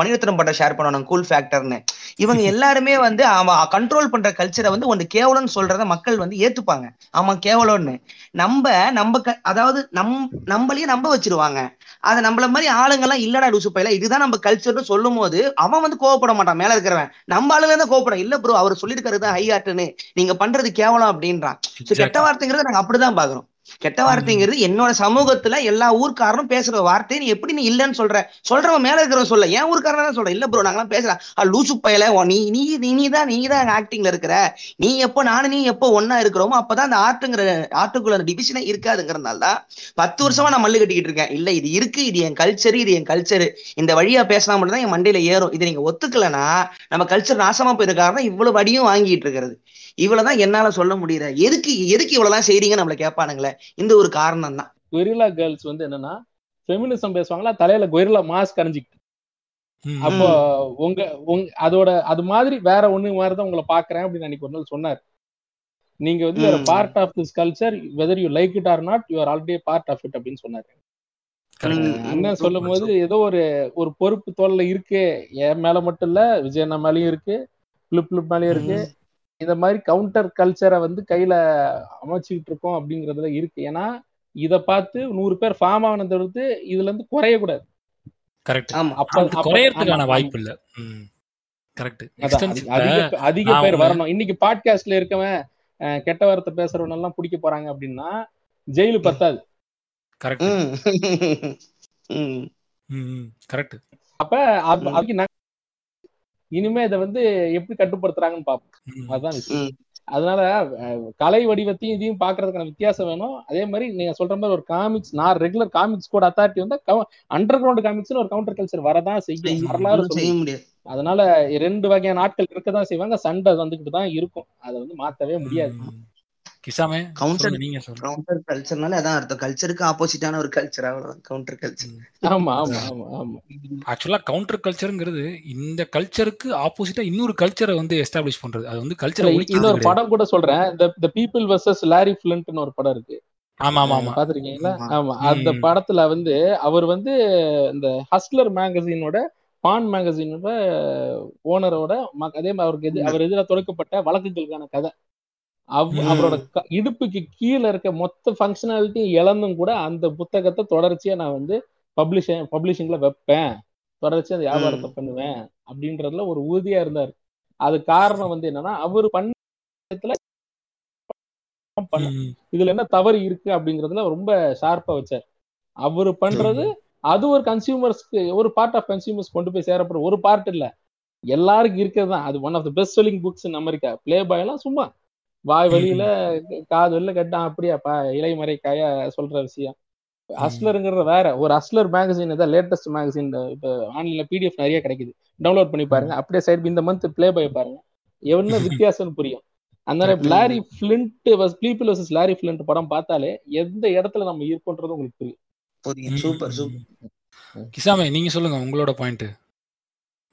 மணிரத்னம் படம் ஷேர் பண்ணுவானுங்க கூல் ஃபேக்டர்னு இவங்க எல்லாருமே வந்து அவன் கண்ட்ரோல் பண்ற கல்ச்சரை வந்து ஒன்று கேவலம்னு சொல்றத மக்கள் வந்து ஏத்துப்பாங்க. ஆமா கேவலம்னு. நம்ம நம்ம க- அதாவது நம் நம்மளையே நம்ப வச்சிருவாங்க. அது நம்மள மாதிரி ஆளுங்கெல்லாம் இல்லடா லூசு பையில. இதுதான் நம்ம கல்ச்சர்னு சொல்லும் போது அவன் வந்து கோவப்பட மாட்டான் மேல இருக்கிறவன். நம்ம ஆளுங்க தான் கோவப்படும் இல்ல ப்ரோ அவர் சொல்லியிருக்காரு தான் ஹை ஆர்ட்னு நீங்க பண்றது கேவலம் அப்படின்றான். கெட்ட. வார்த்தைங்கிறத நாங்க அப்படிதான் பாக்குறோம் கெட்ட வார்த்தைங்கிறது என்னோட சமூகத்துல எல்லா ஊர்க்காரரும் பேசுற வார்த்தை. நீ எப்படி நீ இல்லைன்னு சொல்ற. சொல்றவன் மேல இருக்கிறவன் சொல்ல. ஏன் ஊர்க்காரன் தான் சொல்ற இல்ல ப்ரோ நாங்களாம் பேசுறேன் ஆ, லூசு பயல. நீ நீ நீ நீ தான் நீ தான் ஆக்டிங்ல இருக்கிற. நீ எப்போ நானும் நீ எப்போ ஒன்னா இருக்கிறோமோ அப்பதான் அந்த ஆர்ட்டுங்கிற ஆர்ட்டுக்குள்ள டிவிஷனே இருக்காதுங்கிறதுனால தான் பத்து வருஷமா நான் மல்லு கட்டிக்கிட்டு இருக்கேன். இல்ல இது இருக்கு. இது என் கல்ச்சர் இது என் கல்ச்சர் இந்த வழியா பேசினா மட்டும்தான் என் மண்டையில ஏறும். இதை நீங்க ஒத்துக்கலன்னா நம்ம கல்ச்சர் நாசமா போயிருக்காருன்னா இவ்வளவு அடியும் வாங்கிட்டு இருக்கிறது. இவ்வளவுதான் என்னால சொல்ல முடியல எதுக்கு எதுக்கு இவ்வளவுதான் செய்றீங்க நம்மள கேட்பானுங்களே இந்த ஒரு காரணம் தான் கொரில்லா கேர்ள்ஸ் வந்து என்னன்னா ஃபெமினிசம் பேசுவாங்களா? தலையில கொரில்லா மாஸ்க் அணிஞ்சிக்கிட்டு. அப்போ உங்க உங்க அதோட அது மாதிரி வேற ஒண்ணு மாதிரி தான் உங்களை பாக்குறேன் அப்படின்னு அன்னைக்கு ஒரு நாள் சொன்னார். நீங்க வந்து வேற. Part of this culture whether you like it or not you are already part of it அப்படின்னு சொன்னாரு. அண்ணன் சொல்லும் போது ஏதோ ஒரு ஒரு பொறுப்பு தோல்ல இருக்கு. என் மேல மட்டும் இல்ல விஜய் அண்ணா மேலயும் இருக்கு. பிளிப் பிளிப் மேலயும் இருக்கு. இந்த மாதிரி கவுண்டர் கல்ச்சரை வந்து கையில அமைச்சுக்கிட்டு இருக்கோம் அப்படிங்கறதுல இருக்கு. ஏன்னா இத பார்த்து நூறு பேர் ஃபார்ம் ஆனதை தவிர்த்து இதுல இருந்து குறையக்கூடாது கரெக்ட் ஆமா. அப்ப குறையறதுக்கான வாய்ப்பு இல்ல. கரெக்ட் அதிக- பேர் வரணும். இன்னைக்கு பாட்காஸ்ட்ல இருக்கவன் கெட்ட வார்த்தை பேசுறவன் எல்லாம் பிடிக்க போறாங்க அப்படின்னா ஜெயிலு பத்தாது. கரெக்ட். கரெக்ட் அப்ப. அதுக்கு நாங்க இனிமே இதை வந்து எப்படி கட்டுப்படுத்துறாங்கன்னு பார்ப்போம். அதுதான். அதனால கலை வடிவத்தையும் இதையும் பாக்குறதுக்கான வித்தியாசம் வேணும். அதே மாதிரி நீங்க சொல்ற மாதிரி ஒரு காமிக்ஸ் நான் ரெகுலர் காமிக்ஸ் கூட அத்தாரிட்டி வந்து அண்டர் கிரவுண்ட் காமிக்ஸ்னு ஒரு கவுண்டர் கல்ச்சர் வரதான் செய்யும். வரலாறு செய்ய முடியாது. அதனால ரெண்டு வகையான ஆட்கள் இருக்கதான் செய்வாங்க. சண்டை வந்துகிட்டு தான் இருக்கும். அதை வந்து மாத்தவே முடியாது. கிசாமே Counter- சொல்லுங்க, நீங்க கவுண்டர் கல்ச்சர்னால அதான் அர்த்தம். கல்ச்சருக்கு ஆப்போசிட்டான ஒரு கல்ச்சர் அவ்வளவுதான். கவுண்டர் கல்ச்சர் ஆமா ஆமா ஆமா ஆமா. ஆக்சுவலா கவுண்டர் கல்ச்சருங்கிறது இந்த கல்ச்சருக்கு ஆப்போசிட்டா இன்னொரு கல்ச்சரை வந்து எஸ்டாப்ளிஷ் பண்றது. அது வந்து கல்ச்சரை இன்னொரு படம் கூட சொல்றேன். த பீப்புள் வர்சஸ் லாரி ஃபிளண்ட்னு ஒரு படம் இருக்கு. ஆமா ஆமா ஆமா. பாத்திருக்கீங்களா? ஆமா. அந்த. படத்துல வந்து அவர் வந்து இந்த ஹஸ்லர் மேகசினோட பான் மேகசினோட ஓனரோட அதே மாதிரி அவருக்கு எதிர் அவர் எதிராக தொடுக்கப்பட்ட வழக்குகளுக்கான கதை. அவரோட இடுப்புக்கு கீழே இருக்க மொத்த ஃபங்க்ஷனாலிட்டியும் இழந்தும் கூட அந்த புத்தகத்தை தொடர்ச்சியா நான் வந்து பப்ளிஷ் பப்ளிஷிங்ல வைப்பேன். தொடர்ச்சியா அந்த வியாபாரத்தை பண்ணுவேன் அப்படின்றதுல ஒரு உறுதியா இருந்தாரு. அது காரணம் வந்து என்னன்னா அவர் பண்ண. இதுல என்ன தவறு இருக்கு அப்படிங்கறதுல ரொம்ப ஷார்ப்பா வச்சார். அவரு பண்றது அது ஒரு கன்சியூமர்ஸ்க்கு ஒரு பார்ட் ஆஃப் கன்சியூமர்ஸ் கொண்டு போய் சேரப்படுற ஒரு பார்ட் இல்ல. எல்லாருக்கும் இருக்கிறது தான். அது one of the best selling books America Playboy எல்லாம் சும்மா வாய் வழியில காது வெளில கட்டான் அப்படியாப்பா இலைமறை காய சொல்ற விஷயம். அஸ்லருங்கிறது வேற. ஒரு அஸ்லர் மேகசின் இதான் லேட்டஸ்ட் மேகசின் இப்போ ஆன்லைன்ல பிடிஎஃப் நிறைய கிடைக்குது. டவுன்லோட் பண்ணி பாருங்க. அப்படியே சைடு இந்த மந்த் ப்ளே பாய் பாருங்க. என்ன வித்தியாசம்னு புரியும். அந்த Larry Flynt people versus Larry Flynt படம் பார்த்தாலே எந்த இடத்துல நம்ம இருக்கோன்றது உங்களுக்கு புரியும். புரியுது. Super super. கிசாமே நீங்க சொல்லுங்க உங்களோட பாயிண்ட்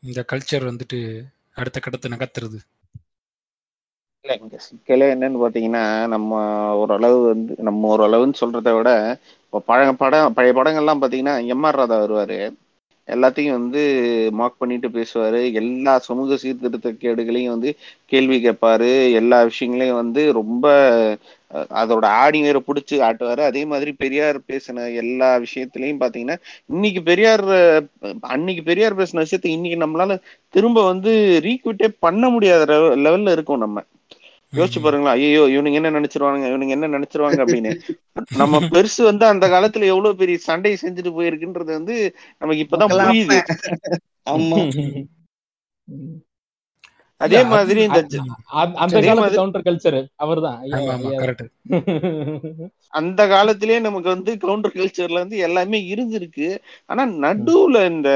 இந்த கல்ச்சர் வந்துட்டு அடுத்த கட்டத்தை நகர்த்துறது. இல்ல இங்க சிக்கலே என்னன்னு பாத்தீங்கன்னா நம்ம ஓரளவு வந்து நம்ம ஓரளவுன்னு சொல்றதை விட இப்போ பழைய படம் பழைய படங்கள்லாம் பாத்தீங்கன்னா எம்ஆர் ராதா வருவாரு. எல்லாத்தையும் வந்து மார்க் பண்ணிட்டு பேசுவாரு. எல்லா சமூக சீர்திருத்த கேடுகளையும் வந்து கேள்வி கேட்பாரு. எல்லா விஷயங்களையும் வந்து ரொம்ப அதோட ஆடி வேற பிடிச்சி ஆட்டுவாரு. அதே மாதிரி பெரியார் பேசின எல்லா விஷயத்திலையும் பாத்தீங்கன்னா இன்னைக்கு பெரியார் அன்னைக்கு பெரியார் பேசின விஷயத்தை இன்னைக்கு நம்மளால திரும்ப வந்து ரீக்விட்டே பண்ண முடியாத லெவல்ல இருக்கோம் நம்ம. யோசிச்சு பாருங்களா ஐயோ இவனுங்க என்ன நினைச்சிருவாங்க இவனுங்க என்ன நினைச்சிருவாங்க அப்படின்னு. நம்ம பெருசு வந்து அந்த காலத்துல எவ்வளவு பெரிய சண்டையை செஞ்சுட்டு போயிருக்குன்றது வந்து நமக்கு இப்பதான் புரியுது. ஆமா. அதே மாதிரி இந்த கல்ச்சர் அவர்தான். அந்த காலத்திலேயே நமக்கு வந்து கவுண்டர் கல்ச்சர்ல வந்து எல்லாமே இருந்திருக்கு. ஆனா நடுவுல இந்த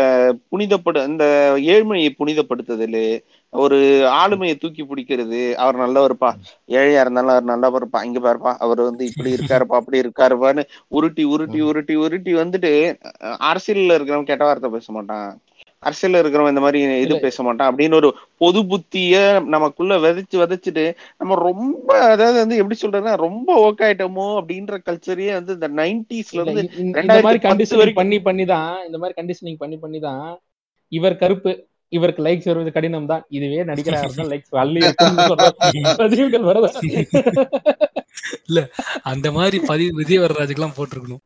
புனிதப்படு இந்த ஏழ்மையை புனிதப்படுத்துதல் ஒரு ஆளுமையை தூக்கி பிடிக்கிறது. அவர் நல்லவருப்பா. ஏழையா இருந்தாலும் அவர் நல்லவருப்பா. இங்க பாருப்பா அவர் வந்து இப்படி இருக்காருப்பா அப்படி இருக்காருப்பான்னு உருட்டி உருட்டி உருட்டி உருட்டி வந்துட்டு அரசியல்ல இருக்கிறவன் கெட்ட வார்த்தை பேச மாட்டான். அரசியல்ல இருக்கிறவன் இந்த மாதிரி இது பேச மாட்டான் அப்படின்னு ஒரு பொது புத்திய நமக்குள்ள விதைச்சு விதைச்சிட்டு நம்ம ரொம்ப அதாவது வந்து எப்படி சொல்றதுன்னா ரொம்ப ஆயிட்டோமோ அப்படின்ற கல்ச்சரையே வந்து இந்த நைன்டிஸ்ல இருந்து இந்த- மாதிரி கண்டிஷனிங் பண்ணி பண்ணி தான் இந்த மாதிரி கண்டிஷனிங் பண்ணி பண்ணி தான் இவர் கருப்பு. இவருக்கு லைக்ஸ் வருவது கடினம் தான் இதுவே நடிகராக இருந்தால் லைக்ஸ் அள்ளி வருதா? இல்ல அந்த மாதிரி பதிவு விஜய் வரராஜுக்கெல்லாம் போட்டிருக்கணும்.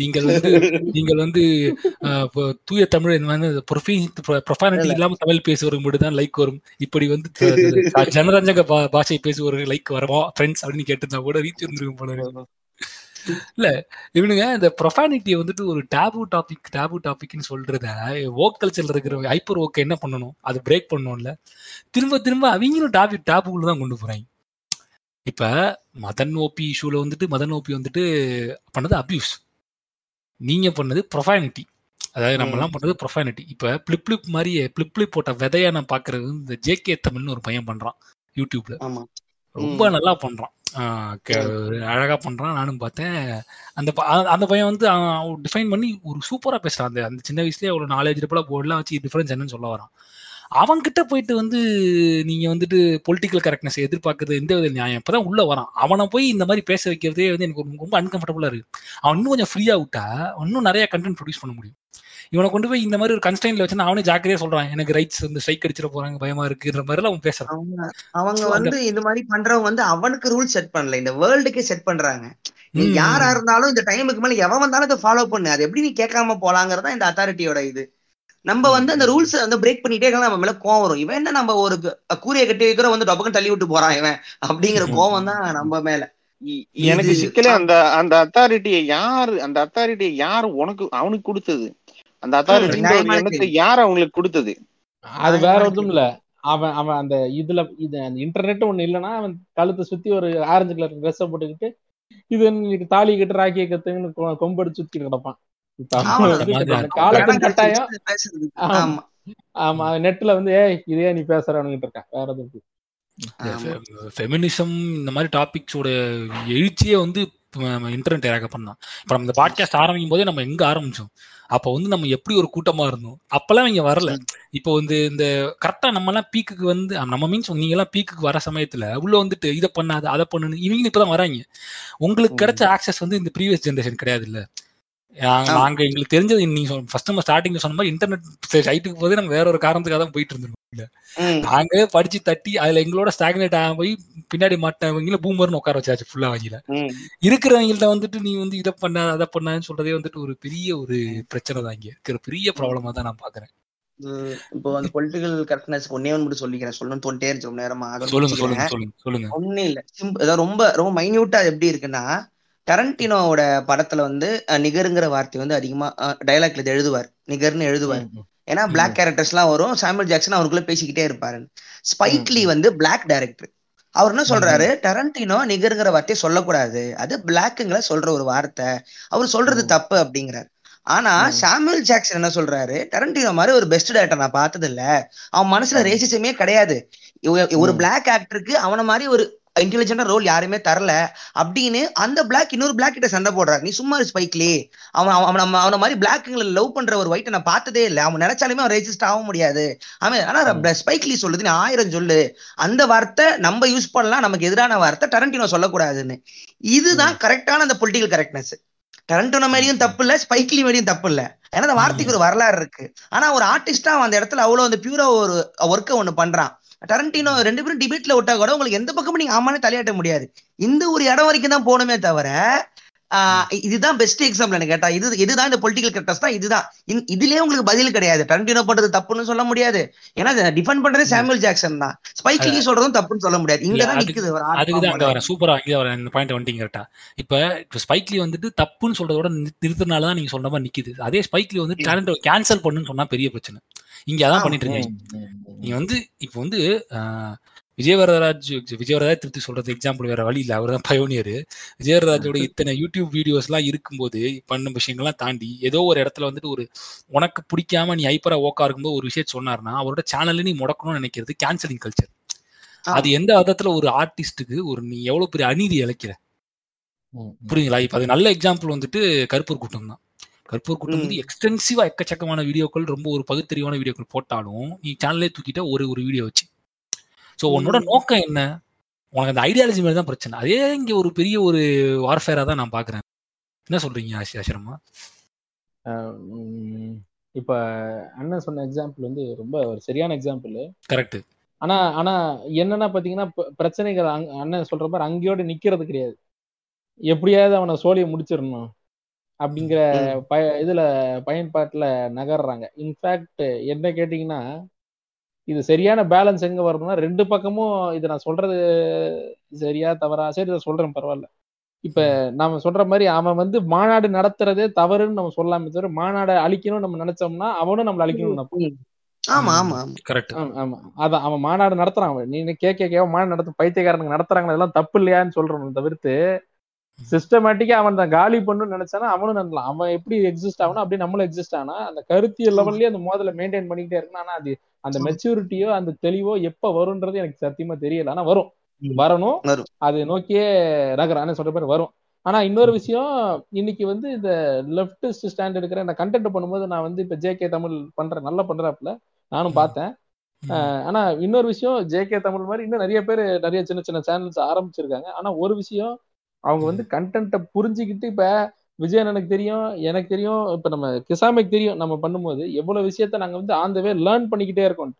நீங்கள் வந்து நீங்கள் வந்து தூய தமிழ் இந்த மாதிரி ப்ரொஃபானிட்டி இல்லாம தமிழ் பேசுவவருக்கு மட்டும் தான் லைக் வரும். இப்படி வந்து ஜனரஞ்சக பாஷை பேசுவவர்கள் லைக் வரமா ஃப்ரெண்ட்ஸ் அப்படின்னு கேட்டிருந்தா கூட ரீச் இருந்திருக்கும் போல இருக்கு. இல்ல இவனுங்க இந்த ப்ரொஃபானிட்டியை வந்துட்டு ஒரு டேபு டாபிக் டேபு டாபிக்னு சொல்றத ஓக் கல்ச்சர்ல இருக்கிற ஹைப்பர் ஓக்கை என்ன பண்ணணும்? அது பிரேக் பண்ணணும்ல. திரும்ப திரும்ப அவங்களும் டாபிக் டேபுக்குள்ள தான் கொண்டு போறாங்க. இப்ப மதன் ஓபி இஷ்யூல வந்துட்டு மதன் ஓபி வந்துட்டு பண்ணது அபியூஸ் நீங்க பண்ணது ப்ரொஃபானிட்டி அதாவது நம்ம எல்லாம் பண்றது ப்ரொஃபானிட்டி இப்ப பிளிப் பிளிப் மாதிரியே பிளிப் பிளிப் போட்ட விதைய நான் பாக்குறது இந்த ஜேகே தமிழ்னு ஒரு பையன் பண்றான் யூடியூப்ல ரொம்ப நல்லா பண்றான். க- அழகா பண்றான். நானும் பார்த்தேன். அந்த ப- அந்த பையன் வந்து டிஃபைன் பண்ணி ஒரு சூப்பரா பேசுறான். அந்த அந்த சின்ன வயசுலயே அவ்வளவு நாலேஜ் போர்டெல்லாம் வச்சு டிஃபரன்ஸ் என்னன்னு சொல்ல வரான். அவன்கிட்ட போயிட்டு வந்து நீங்க வந்துட்டு பொலிட்டிக்கல் கரெக்ட்னஸ் எதிர்பார்க்கறது எந்த வித நியாயம்? இப்பதான் உள்ள வரான். அவனை போய் இந்த மாதிரி பேச வைக்கிறதே வந்து எனக்கு ரொம்ப- ரொம்ப அன்கம்ஃபர்டபுளா இருக்கு. அவன் இன்னும் கொஞ்சம் ஃப்ரீயா விட்டா இன்னும் நிறைய கண்டென்ட் ப்ரொடியூஸ் பண்ண முடியும். இவனை கொண்டு போய் இந்த மாதிரி ஒரு கன்ஸ்டைன்ல வச்சு அவனே ஜாக்கிரதையா சொல்றான். எனக்கு ரைட்ஸ் வந்து ஸ்ட்ரைக் அடிச்சிட போறாங்க பயமா இருக்குன்ற மாதிரி அவன் பேசுறான். அவங்க வந்து இந்த மாதிரி பண்றவங்க வந்து அவனுக்கு ரூல் செட் பண்ணல. இந்த வேர்ல்டுக்கே செட் பண்றாங்க. நீ. யாரா இருந்தாலும் இந்த டைமுக்கு மேல எவன் வந்தாலும் இதை ஃபாலோ பண்ணு. அது எப்படி நீ கேட்காம போலாங்கிறதா இந்த அத்தாரிட்டியோட இது. நம்ம வந்து அந்த ரூல்ஸ் வந்து பிரேக் பண்ணிட்டே இருக்கலாம். நம்ம மேல கோவம் வரும். இவன் என்ன நம்ம ஒரு கூரையை கட்டி வைக்கிற வந்து டொபக்கம் தள்ளி விட்டு போறான் இவன் அப்படிங்கிற கோவம் தான் நம்ம மேல. எனக்கு சிக்கலே அந்த அந்த அத்தாரிட்டியை யாரு அந்த அத்தாரிட்டியை யார் உனக்கு அவனுக்கு கொடுத்தது? அந்த கேள்வி. யார் அவங்களுக்கு கொடுத்தது அது வேற ஒன்றும் இல்ல அவன் அவன் அந்த இதுல இது அந்த இன்டர்நெட் ஒண்ணு இல்லைன்னா அவன் கழுத்தை சுத்தி ஒரு ஆரஞ்சு கலர் ட்ரெஸ்ஸை போட்டுக்கிட்டு இது இன்னைக்கு தாலி கட்டு ராக்கிய கத்துன்னு கொ- கொம்படிச்சு சுத்தி கிடப்பான் காலத்தின் கட்டாயம். ஆமா. நெட்ல வந்து ஏய் இதே நீ பேசுறவனுங்கிட்டு இருக்கான் வேற. ஆமா. ஃபெமினிசம் இந்த மாதிரி டாபிக்ஸோட எழுச்சியே வந்து இன்டர்நெட் ஏராக பண்ணலாம் இப்போ நம்ம இந்த பாட்காஸ்ட் ஆரம்பிக்கும் போதே நம்ம எங்க ஆரம்பிச்சோம் அப்போ வந்து நம்ம எப்படி ஒரு கூட்டமா இருந்தோம்? அப்பெல்லாம் இங்க வரல. இப்போ வந்து இந்த கரெக்டா நம்ம எல்லாம் பீக்குக்கு வந்து நம்ம மீன்ஸ் நீங்க எல்லாம் பீக்குக்கு வர சமயத்துல உள்ள வந்துட்டு இதை பண்ணாது அதை பண்ணுன்னு இவங்க இப்பதான் வராங்க. உங்களுக்கு கிடைச்ச ஆக்சஸ் வந்து இந்த ப்ரீவியஸ் ஜென்ரேஷன் கிடையாது இல்ல நாங்க- எங்களுக்கு தெரிஞ்சது நீங்க ஃபர்ஸ்ட் நம்ம ஸ்டார்டிங்ல சொன்ன மாதிரி இன்டர்நெட் சைட்டுக்கு போதே நாங்க வேற ஒரு காரணத்துக்காக தான் போயிட்டு இருந்தோம் ம். நாங்க படிச்சு தட்டி அதுல எங்களோட ஸ்டாக்னேட் ஆக போய் பின்னாடி மாட்டவங்கள பூமர்னு உட்கார வச்சாச்சு ஃபுல்லா ம். இருக்கிறவங்கள்ட்ட வந்துட்டு நீ வந்து இதை பண்ண அதை பண்ணான்னு சொல்றதே வந்துட்டு ஒரு பெரிய ஒரு பிரச்சனை தான் இங்க. இருக்கிற பெரிய ப்ராப்ளமா தான் நான் பாக்குறேன் இப்போ அந்த பொலிட்டிக்கல் கரெக்ட்னஸ் ஒன்னே ஒன்று மட்டும் சொல்லிக்கிறேன். சொல்லணும்னு இருந்துச்சு ரொம்ப நேரமா சொல்லுங்க. சொல்லுங்க சொல்லுங்க ஒண்ணும் இல்ல. அதாவது ரொம்ப ரொம்ப மைன்யூட்டா எப்படி இருக்குன்னா டரண்டினோவோட படத்துல வந்து நிகருங்கிற வார்த்தை வந்து அதிகமா டைலாக்ல எழுதுவார். நிகர்னு எழுதுவார். ஏன்னா பிளாக் கேரக்டர்ஸ் எல்லாம் வரும். சாமுவல் ஜாக்சன் அவருக்குள்ள பேசிக்கிட்டே இருப்பாரு. ஸ்பைக் லீ வந்து பிளாக் டைரக்டர் அவர் என்ன சொல்றாரு? டரண்டினோ நிகருங்கிற வார்த்தையை சொல்லக்கூடாது. அது பிளாக்குங்களை சொல்ற ஒரு வார்த்தை. அவர் சொல்றது. தப்பு அப்படிங்கிறார். ஆனா. சாமுவல் ஜாக்சன் என்ன சொல்றாரு? டரண்டினோ மாதிரி ஒரு பெஸ்ட் டேரக்டர் நான் பார்த்தது இல்ல அவன் மனசுல. ரேசிசமே கிடையாது. ஒரு. பிளாக் ஆக்டருக்கு அவன மாதிரி ஒரு இன்டெலிஜென்டா ரோல் யாருமே தரல. அப்படின்னு அந்த பிளாக் இன்னொரு பிளாக் கிட்ட சண்டை போடுறாரு. நீ சும்மா ஸ்பைக்லி அவன் அவன் அவன் அவன மாதிரி பிளாக்குங்களை லவ் பண்ற ஒரு ஒயிட்டை நான் பார்த்ததே இல்லை. அவன் நினைச்சாலுமே அவன் ரேசிஸ்ட் ஆக முடியாது. அவன் ஆனா ஸ்பைக்லி சொல்லுது. நீ ஆயிரம் சொல்லு. அந்த வார்த்தை நம்ம யூஸ் பண்ணலாம். நமக்கு எதிரான வார்த்தை டரண்டினோ சொல்லக்கூடாதுன்னு. இதுதான் கரெக்டான அந்த பொலிட்டிக்கல் கரெக்ட்னஸ் டரண்டினோ மேலேயும் தப்பு இல்ல. ஸ்பைக்லி மேலேயும் தப்பு இல்ல. ஏன்னா அந்த வார்த்தைக்கு ஒரு வரலாறு இருக்கு. ஆனா ஒரு ஆர்டிஸ்டா அந்த இடத்துல அவ்வளவு அந்த பியூரா ஒரு ஒர்க்கை ஒண்ணு பண்றான். டரண்டினோ ரெண்டு பேரும் டிபேட்ல விட்டா கூட உங்களுக்கு எந்த பக்கமும் நீங்க ஆமானே தலையாட்ட முடியாது. இந்த ஒரு இடம் வரைக்கும் தான் போகணுமே தவிர இதுதான் பெஸ்ட் எக்ஸாம்பிள் எனக்கு கேட்டா. இது இதுதான் இந்த பொலிட்டிக்கல் கரெக்டர்ஸ் தான் இதுதான். இதுலயே உங்களுக்கு பதில் கிடையாது. டரண்டினோ பண்றது தப்புன்னு சொல்ல முடியாது. ஏன்னா டிஃபெண்ட் பண்றதே சாமுவல் ஜாக்சன் தான். ஸ்பைக் லீ சொல்றதும் தப்புன்னு சொல்ல முடியாது. இங்க தான் நிக்குது அதுக்கு தான். வரேன் சூப்பரா அங்கே வரேன் இந்த பாயிண்ட் வந்துட்டீங்க கரெக்டா இப்ப இப்ப ஸ்பைக்லி வந்துட்டு தப்புன்னு சொல்றதோட நிறுத்தினால தான் நீங்க சொல்ற மாதிரி நிக்குது. அதே ஸ்பைக்லி வந்து டேலண்ட் கேன்சல் பண்ணுன்னு சொன்னா பெரிய பிரச்சனை. இங்க அதான். பண்ணிட்டு இருக்கீங்க ம். நீ வந்து இப்போ வந்து விஜயவரதராஜ் விஜயவரதராஜ் திருப்தி சொல்றது எக்ஸாம்பிள் வேற வழி இல்லை அவர் தான் பயோனியர் விஜயவரதராஜோட இத்தனை யூடியூப் வீடியோஸ் எல்லாம் இருக்கும்போது பண்ண விஷயங்கள்லாம் தாண்டி ஏதோ ஒரு இடத்துல வந்துட்டு ஒரு உனக்கு பிடிக்காம நீ ஐப்பரா ஓக்கா இருக்கும்போது ஒரு விஷயம் சொன்னாருன்னா அவரோட சேனல்ல நீ முடக்கணும்னு நினைக்கிறது கேன்சலிங் கல்ச்சர். அது எந்த விதத்துல ஒரு ஆர்டிஸ்டுக்கு ஒரு நீ எவ்வளவு பெரிய அநீதி இழைக்கிற. புரியுங்களா இப்ப அது நல்ல எக்ஸாம்பிள் வந்துட்டு கருப்பூர் கூட்டம் தான் கருப்பூர் கூட்டம் வந்து. எக்ஸ்டென்சிவா எக்கச்சக்கமான வீடியோக்கள் ரொம்ப ஒரு பகுத்தறிவான வீடியோக்கள் போட்டாலும் நீ சேனலே தூக்கிட்ட ஒரு ஒரு வீடியோ வச்சு. ஸோ உன்னோட. நோக்கம் என்ன? உனக்கு அந்த ஐடியாலஜி மேல தான் பிரச்சனை. அதே இங்க ஒரு பெரிய ஒரு வார்ஃபேரா தான் நான் பாக்குறேன். என்ன சொல்றீங்க ஆசி ஆசிரமா? இப்ப அண்ணன் சொன்ன எக்ஸாம்பிள் வந்து ரொம்ப ஒரு சரியான எக்ஸாம்பிள் கரெக்ட் ஆனா ஆனா என்னன்னா பாத்தீங்கன்னா பிரச்சனைகள் அண்ணன் சொல்ற மாதிரி அங்கேயோட நிக்கிறது கிடையாது. எப்படியாவது அவனை சோழியை முடிச்சிடணும். அப்படிங்கிற. பய இதுல பயன்பாட்டுல நகர்றாங்க. இன்ஃபேக்ட் என்ன கேட்டீங்கன்னா இது சரியான பேலன்ஸ் எங்க வரணும்னா ரெண்டு பக்கமும் இது நான் சொல்றது சரியா தவறா? சரி இதை சொல்றேன் பரவாயில்ல. இப்ப நாம சொல்ற மாதிரி அவன் வந்து மாநாடு நடத்துறதே தவறுன்னு நம்ம சொல்லலாமே தவிர மாநாடை அழிக்கணும்னு நம்ம நினைச்சோம்னா அவனும் நம்மள அழிக்கணும்னு நினைப்பான். ம். ஆமா ஆமா கரெக்ட் ஆமா, ஆமா. அதான் அவன் மாநாடு நடத்துறான். அவன். நீ கே கே கே மாநாடு நடத்தும் பைத்தியக்காரனுக்கு நடத்துறாங்க அதெல்லாம் தப்பு இல்லையான்னு சொல்றோம் தவிர்த்து சிஸ்டமேட்டிக்கா அவன் தான். காலி பண்ணணும்னு நினைச்சானா அவனும் நினைக்கலாம் அவன் எப்படி எக்ஸிஸ்ட் ஆகணும் அப்படி நம்மளும் எக்ஸிஸ்ட் ஆனா அந்த கருத்தியல் லெவல்லயே அந்த மோதலை மெயின்டைன் பண்ணிக்கிட்டே இருக்கணும் ஆனா அது அந்த மெச்சூரிட்டியோ அந்த தெளிவோ எப்ப வரும்ன்றது எனக்கு சத்தியமா தெரியல. ஆனா வரும். வரணும். அது நோக்கியே நகரான்னு சொல்ற மாதிரி வரும். ஆனா இன்னொரு விஷயம் இன்னைக்கு வந்து இந்த லெப்டிஸ்ட் ஸ்டாண்ட் எடுக்கிற இந்த கண்டென்ட் பண்ணும்போது நான் வந்து இப்ப ஜே கே தமிழ் பண்றேன் நல்லா பண்றாப்புல. நானும் பார்த்தேன். ஆனா இன்னொரு விஷயம் ஜே கே தமிழ் மாதிரி இன்னும் நிறைய பேர் நிறைய சின்ன சின்ன சேனல்ஸ் ஆரம்பிச்சிருக்காங்க. ஆனா ஒரு விஷயம் அவங்க வந்து கண்டென்ட்டை புரிஞ்சுக்கிட்டு இப்ப விஜயன் எனக்கு தெரியும் எனக்கு தெரியும் இப்ப நம்ம கிசாமிக்கு தெரியும் நம்ம பண்ணும்போது எவ்வளவு விஷயத்த நாங்க வந்து ஆன் வே லேர்ன் பண்ணிக்கிட்டே இருக்கோம்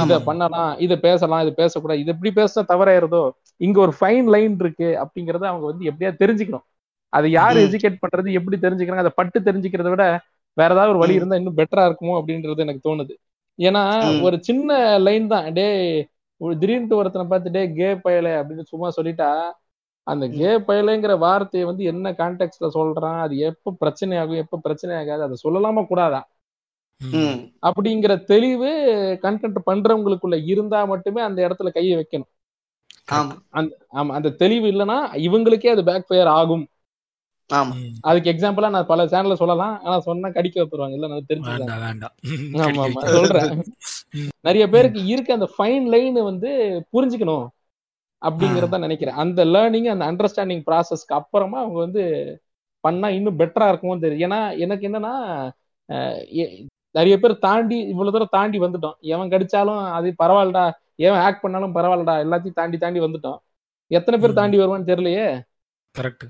இத பண்ணலாம் இத பேசலாம் இது பேசக்கூடாது இது எப்படி பேசினா தவறாயிருதோ இங்க ஒரு ஃபைன் லைன் இருக்கு அப்படிங்கறத அவங்க வந்து எப்படியா தெரிஞ்சுக்கணும் அதை யார். எஜுகேட் பண்றது எப்படி தெரிஞ்சுக்கிறாங்க அதை பட்டு தெரிஞ்சுக்கிறத விட வேற ஏதாவது ஒரு வழி. இருந்தா இன்னும் பெட்டரா இருக்குமோ அப்படின்றது எனக்கு தோணுது ஏன்னா. ஒரு சின்ன லைன் தான் டே ஒரு திடீர்னு ஒருத்தனை பார்த்து டே கே பயலே அப்படின்னு சும்மா சொல்லிட்டா அந்த. கே பயலைங்கிற வார்த்தையை வந்து என்ன கான்டெக்ட்ல சொல்றான்? அது எப்ப பிரச்சனை ஆகும் எப்ப பிரச்சனை ஆகாது அதை சொல்லலாமா? கூடாதா. அப்படிங்கிற தெளிவு கண்டென்ட் பண்றவங்களுக்குள்ள இருந்தா மட்டுமே அந்த இடத்துல கையை வைக்கணும். ஆமா. ஆமா அந்த தெளிவு இல்லைன்னா இவங்களுக்கே அது பேக் ஃபயர் ஆகும். ஆமா. அதுக்கு எக்ஸாம்பிளா நான் பல சேனல்ல சொல்லலாம். ஆனா சொன்னா கடிக்க வைப்பாங்க இல்ல நான் ஆமா ஆமா. சொல்றேன். நிறைய பேருக்கு இருக்க அந்த ஃபைன் லைன் வந்து புரிஞ்சுக்கணும். அப்படிங்கறத நினைக்கிறேன். அந்த லேர்னிங் அந்த அண்டர்ஸ்டாண்டிங் ப்ராசஸ்க்கு அப்புறமா அவங்க வந்து பண்ணா இன்னும் பெட்டரா இருக்குமோ தெரியும் ஏன்னா எனக்கு என்னன்னா நிறைய பேர் தாண்டி இவ்வளவு தூரம் தாண்டி வந்துட்டோம். எவன் கடிச்சாலும் அது பரவாயில்லடா எவன் ஆக்ட் பண்ணாலும் பரவாயில்லடா எல்லாத்தையும் தாண்டி தாண்டி வந்துட்டோம். எத்தனை பேர். தாண்டி வருவான்னு தெரியலையே? கரெக்ட்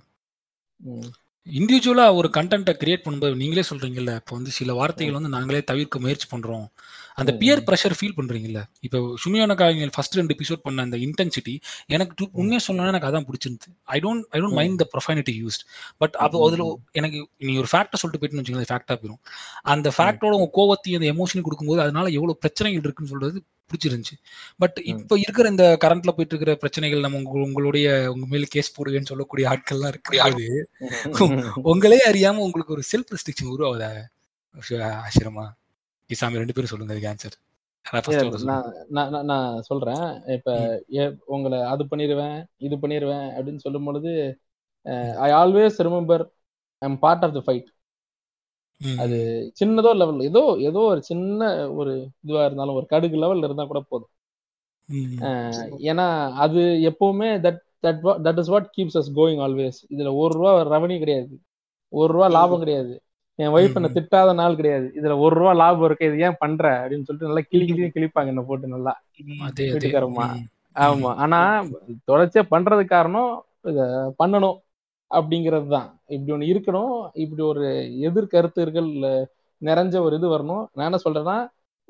ம். இண்டிவிஜுவலா ஒரு கண்டென்ட்டை கிரியேட் பண்ணும்போது நீங்களே சொல்றீங்கல்ல இப்போ வந்து சில வார்த்தைகள் வந்து நாங்களே தவிர்க்க முயற்சி பண்றோம். அந்த பியர். ப்ரெஷர் ஃபீல் பண்றீங்கல்ல இப்போ சுமியான காவியங்கள் ஃபர்ஸ்ட் ரெண்டு எபிசோட் பண்ண அந்த இன்டென்சிட்டி எனக்கு டு- உண்மையா சொல்லணும்னா எனக்கு அதான் பிடிச்சிருந்து I don't I don't. Mind the profanity used but அப்போ அதுல. எனக்கு நீ ஒரு ஃபேக்டை சொல்லிட்டு போயிட்டு வச்சுக்கோங்க ஃபேக்டா போயிடும் அந்த ஃபேக்டோட உங்க கோவத்தையும் அந்த எமோஷன் கொடுக்கும்போது அதனால எவ்வளவு பிரச்சனைகள் இருக்குன்னு சொல்றது பிடிச்சிருந்துச்சு பட் இப்போ இருக்கிற இந்த கரண்ட்ல போயிட்டு இருக்கிற பிரச்சனைகள் நம்ம உங்க- உங்களுடைய உங்க மேல கேஸ் போடுவேன்னு சொல்லக்கூடிய ஆட்கள்லாம் இருக்கும்போது உங்களே அறியாம உங்களுக்கு ஒரு செல்ஃப் ரெஸ்ட்ரிக்ஷன் உருவாகுதா ஆசிரமா இசாமி ரெண்டு பேரும் சொல்லுங்க அதுக்கு ஆன்சர் நான் நான் சொல்றேன். இப்ப உங்களை அது பண்ணிடுவேன் இது பண்ணிடுவேன் அப்படின்னு சொல்லும் பொழுது I always remember I'm part of the fight அது சின்னதோ லெவல் ஏதோ ஏதோ ஒரு சின்ன ஒரு இதுவா இருந்தாலும் ஒரு கடுகு லெவல்ல இருந்தா கூட போதும். ஏன்னா அது எப்பவுமே that that that is what keeps us going always இதுல ஒரு ரூபா ரெவன்யூ கிடையாது. ஒரு ரூபா லாபம் கிடையாது. என் ஒய்ஃப் என்ன. திட்டாத நாள் கிடையாது. இதுல ஒரு ரூபா லாபம் இருக்கு இது ஏன் பண்ற? அப்படின்னு சொல்லிட்டு நல்லா கிளி கிளி கிழிப்பாங்க என்ன போட்டு நல்லா. அதே அதே. வீட்டுக்காரம்மா. ம். ஆமா. ஆனா தொடர்ச்சியா பண்றது காரணம் இத பண்ணணும் அப்படிங்கிறது தான் இப்படி ஒண்ணு இருக்கணும். இப்படி ஒரு எதிர்கருத்துகள் நிறைஞ்ச ஒரு இது வரணும். நான் என்ன சொல்றேன்னா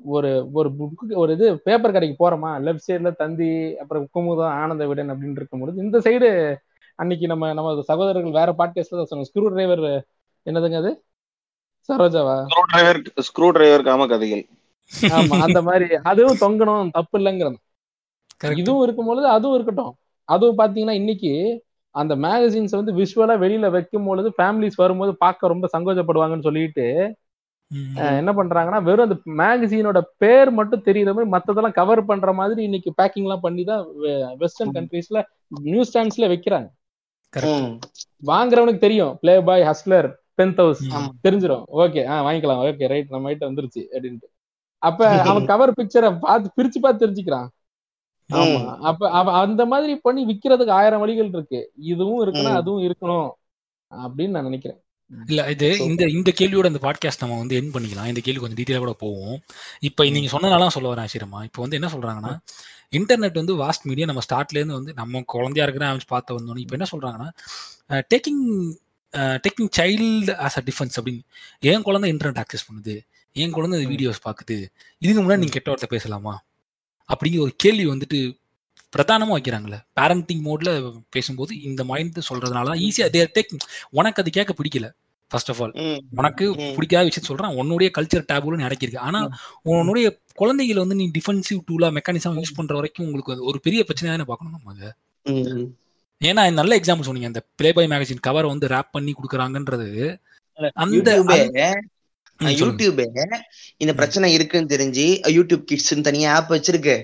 ஒரு ஒரு புக்கு ஒரு இது பேப்பர் கடைக்கு போறோமா? லெஃப்ட் சைடுல தந்தி அப்புறம் குமுதம் ஆனந்த விடன் அப்படின்னு இருக்கும்பொழுது இந்த சைடு அன்னைக்கு நம்ம நம்ம சகோதரர்கள் வேற பாட்காஸ்ட்ல சொன்னாங்க. ஸ்க்ரூ டிரைவர் என்னதுங்க அது? சரோஜாவா? ஸ்க்ரூ டிரைவர் ஸ்க்ரூ டிரைவர் காம கதைகள். ஆமா அந்த மாதிரி. அதுவும் தொங்கணும் தப்பு இல்லைங்கிறது. இதுவும் இருக்கும் பொழுது அதுவும் இருக்கட்டும். அதுவும் பாத்தீங்கன்னா இன்னைக்கு அந்த மேகசின்ஸ் வந்து விஷுவலா வெளியில வைக்கும் பொழுது ஃபேமிலிஸ் வரும்போது பார்க்க ரொம்ப சங்கோஜப்படுவாங்கன்னு சொல்லிட்டு என்ன பண்றாங்கன்னா வெறும் அந்த மேகசினோட பேர் மட்டும் தெரியுற மாதிரி மத்ததெல்லாம் கவர் பண்ற மாதிரி இன்னைக்கு பேக்கிங் எல்லாம் பண்ணி தான் வெஸ்டர்ன் கண்ட்ரீஸ்ல நியூஸ் ஸ்டாண்ட்ஸ்ல வைக்கிறாங்க. வாங்குறவனுக்கு தெரியும். பிளே பாய் ஹஸ்லர் ஹவுஸ் ம். தெரிஞ்சிடும் ஓகே ஆ வாங்கிக்கலாம். ஓகே ரைட் நம்ம கிட்ட வந்துருச்சு அப்படின்ட்டு. அப்ப அவன் கவர் பிக்சரை பார்த்து பிரிச்சு பார்த்து தெரிஞ்சுக்கிறான். ஆமா. அப்ப அவ அந்த மாதிரி பண்ணி விக்கிறதுக்கு ஆயிரம் வழிகள் இருக்கு. இதுவும் இருக்கணும். அதுவும் இருக்கணும் அப்படின்னு நான் நினைக்கிறேன். இல்ல இது இந்த இந்த கேள்வியோட இந்த பாட்காஸ்ட் நம்ம வந்து என் பண்ணிக்கலாம். இந்த கேள்வி கொஞ்சம் டீட்டெயிலாக கூட போவோம். இப்போ நீங்க சொன்னனாலாம் சொல்ல வரேன் ஆசிரமா. இப்போ வந்து என்ன சொல்றாங்கன்னா இன்டர்நெட் வந்து வாஸ்ட் மீடியா நம்ம ஸ்டார்ட்ல இருந்து வந்து நம்ம குழந்தையா இருக்கிற அமைச்சு பார்த்து வந்தோம் இப்போ என்ன சொல்றாங்கன்னா taking taking child as a defence அப்படின்னு என் குழந்தை இன்டர்நெட் ஆக்சஸ் பண்ணுது என் குழந்தை வீடியோஸ் பார்க்குது இதுக்கு முன்னாடி நீங்க கெட்ட வார்த்தை பேசலாமா? அப்படிங்கிற ஒரு கேள்வி வந்துட்டு பிரதானமா வைக்கிறாங்கல்ல. பேரண்டிங் மோட்ல பேசும்போது இந்த மைண்ட் சொல்றதுனால தான் ஈஸியா தேர் டேக் உனக்கு அது கேட்க பிடிக்கல ஃபர்ஸ்ட் ஆஃப் ஆல். உனக்கு. பிடிக்காத விஷயம் சொல்றேன் உன்னுடைய கல்ச்சர் டேபுல அடக்கியிருக்கு. ஆனா உன்னுடைய குழந்தைகளை வந்து நீ டிஃபென்சிவ் டூலா மெக்கானிசம் யூஸ் பண்ற வரைக்கும் உங்களுக்கு ஒரு பெரிய பிரச்சனையா தானே பார்க்கணும் நம்ம. ஏன்னா நல்ல எக்ஸாம்பிள் சொன்னீங்க. அந்த பிளே பாய் மேகசின் கவர் வந்து ரேப் பண்ணி கொடுக்குறாங்கன்றது அந்த யூடியூபே இந்த பிரச்சனை இருக்குன்னு தெரிஞ்சு யூடியூப் கிட்ஸ் தனியா ஆப் வச்சிருக்கு.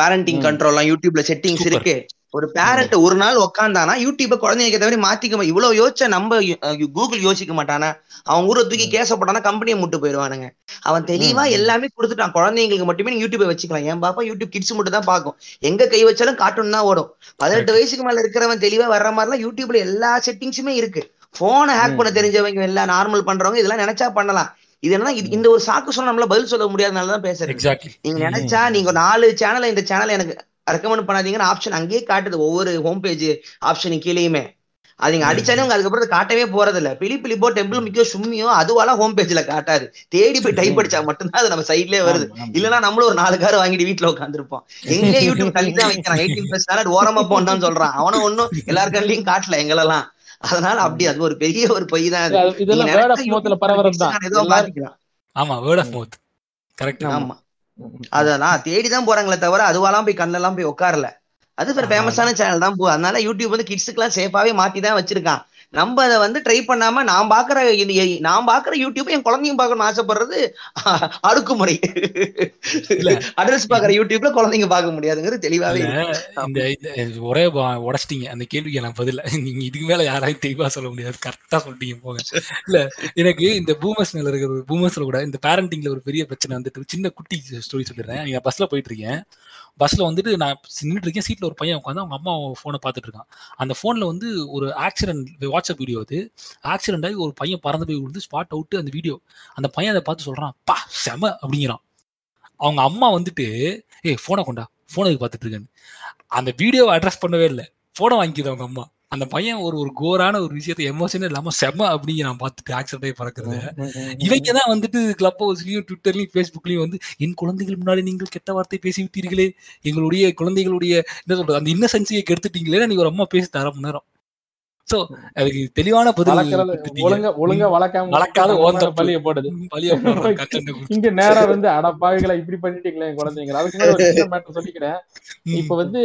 பேரண்டிங். கண்ட்ரோல்லாம் யூடியூப்ல செட்டிங்ஸ். இருக்கு. ஒரு பேரண்ட் ஒரு நாள் உட்காந்தானா யூடியூப குழந்தைங்க மாதிரி மாத்திக்க இவ்வளவு யோசிச்சா நம்ம கூகுள் யோசிக்க மாட்டானா? அவன் ஊரை தூக்கி கேச போட்டானா கம்பெனியை முட்டு போயிடுவானுங்க. அவன் தெளிவா. எல்லாமே கொடுத்துட்டான். குழந்தைங்களுக்கு மட்டுமே நீங்க யூடியூபை வச்சுக்கலாம். என் பாப்பா யூடியூப் கிட்ஸ் மட்டும் தான் பார்க்கும். எங்க கை வச்சாலும் கார்ட்டூன் தான் ஓடும். பதினெட்டு வயசுக்கு மேல இருக்கிறவன் தெளிவா வர்ற மாதிரிலாம் யூடியூப்ல எல்லா செட்டிங்ஸுமே இருக்கு. போனை ஹேக் பண்ண. தெரிஞ்சவங்க எல்லாம் நார்மல் பண்றவங்க இதெல்லாம் நினைச்சா பண்ணலாம். இது என்ன இந்த ஒரு சாக்கு சொன்னா நம்மளால பதில் சொல்ல முடியாதனால தான் பேசுறேன் நீங்க நினைச்சா நீங்க நாலு சேனல் இந்த சேனல் எனக்கு ரெக்கமெண்ட் பண்ணாதீங்கன்னு ஆப்ஷன் அங்கேயே காட்டுது. ஒவ்வொரு ஹோம் பேஜ் ஆப்ஷன் கீழேயுமே. அது நீங்க அடிச்சாலே உங்க அதுக்கப்புறம் அது காட்டவே போறது இல்ல பிலி பிலிப்போ டெம்பிள் மிக்கோ சும்மியோ அதுவாலாம் ஹோம் பேஜ்ல காட்டாது. தேடி போய் டைப் அடிச்சா மட்டும்தான் அது நம்ம சைட்லயே வருது. ஆமா, ஆமா. இல்லனா நம்மளும் ஒரு நாலு கார் வாங்கிட்டு வீட்டுல உட்காந்துருப்போம் எங்கே யூடியூப் தள்ளி தான் வைக்கிறான். எயிட்டீன் பிளஸ் தானே ஓரமா போன்னு சொல்றான். அவனும் ஒன்னும் எல்லார் கண்ணிலையும் காட்டல எங்களெல்லாம். அதனால அப்படி அது ஒரு பெரிய ஒரு பொய் தான் ஆமா வேர்ட் ஆஃப் மவுத் கரெக்ட் ஆமா. அதெல்லாம் தேடி தான் போறாங்களே தவிர அதுவாலாம் போய் கண்ணெல்லாம் போய் உட்காரல. அது ஒரு. ஃபேமஸான சேனல் தான் போ. அதனால யூடியூப் வந்து கிட்ஸுக்குலாம் சேஃபாவே மாத்தி தான் வச்சிருக்கான். நம்ம அதை வந்து ட்ரை பண்ணாம நான் பாக்குற இது- நான் பாக்குற யூடியூப் என் குழந்தையும் பார்க்கணும்னு ஆசைப்படுறது அடுக்குமுறை. இல்ல. அட்ரஸ் பாக்குற யூடியூப்ல குழந்தைங்க பார்க்க முடியாதுங்கிறது தெளிவாவே. இந்த ஒரே உடைச்சிட்டீங்க. அந்த கேள்விக்கு நான் பதில் நீங்க இதுக்கு மேல யாராலையும் தெளிவா சொல்ல முடியாது. கரெக்டா சொல்லிட்டீங்க போங்க. இல்ல எனக்கு இந்த பூமர்ஸ் மேல இருக்கிற பூமர்ஸ்ல கூட இந்த பேரண்டிங்ல ஒரு பெரிய பிரச்சனை வந்துட்டு சின்ன குட்டி ஸ்டோரி சொல்லிடுறேன். நீங்க பஸ்ல போயிட்டு இருக்கேன். பஸ்ல வந்துட்டு நான் நின்றுட்டு இருக்கேன் சீட்ல ஒரு பையன் உட்காந்து அவங்க அம்மா போனை பார்த்துட்டு இருக்கான் அந்த போன்ல வந்து ஒரு ஆக்சிடென்ட் வாட்ஸ்அப் வீடியோ அது. ஆக்சிடென்ட் ஆகி ஒரு பையன் பறந்து போய் விழுந்து ஸ்பாட் அவுட்டு அந்த வீடியோ அந்த பையன் அதை பார்த்து சொல்றான் பா செம அப்படிங்கிறான். அவங்க அம்மா வந்துட்டு ஏய் போனை கொண்டா. போனுக்கு பார்த்துட்டு இருக்கேன்னு அந்த வீடியோவை அட்ரஸ் பண்ணவே இல்லை. போனை வாங்கிக்குது அவங்க அம்மா. அந்த பையன் ஒரு ஒரு கோரான ஒரு விஷயத்தை எமோஷனே இல்லாம செம அப்படிங்க நான் பார்த்துட்டு ஆக்சிடென்ட் ஆகி பறக்குறது. இவங்க தான் வந்துட்டு கிளப் ஹவுஸ்லயும் ட்விட்டர்லயும் ஃபேஸ்புக்லயும் வந்து என் குழந்தைகள் முன்னாடி நீங்கள் கெட்ட வார்த்தை பேசி விட்டீர்களே எங்களுடைய குழந்தைகளுடைய என்ன சொல்றது அந்த இன்னசென்சியை கெடுத்துட்டீங்களே நீங்க ஒரு அம்மா பேசி தர மணி நேரம் சோ அதுக்கு தெளிவான பதில். ஒழுங்கா ஒழுங்கா வளர்க்காம வளர்க்காத தப்பு. பழிய போடுது பழிய. இங்க நேரா வந்து அட பாவிகளா இப்படி பண்ணிட்டீங்களே என் குழந்தைங்க அதுக்கு மேல ஒரு சின்ன மேட்டர் சொல்லிக்கிறேன். இப்ப வந்து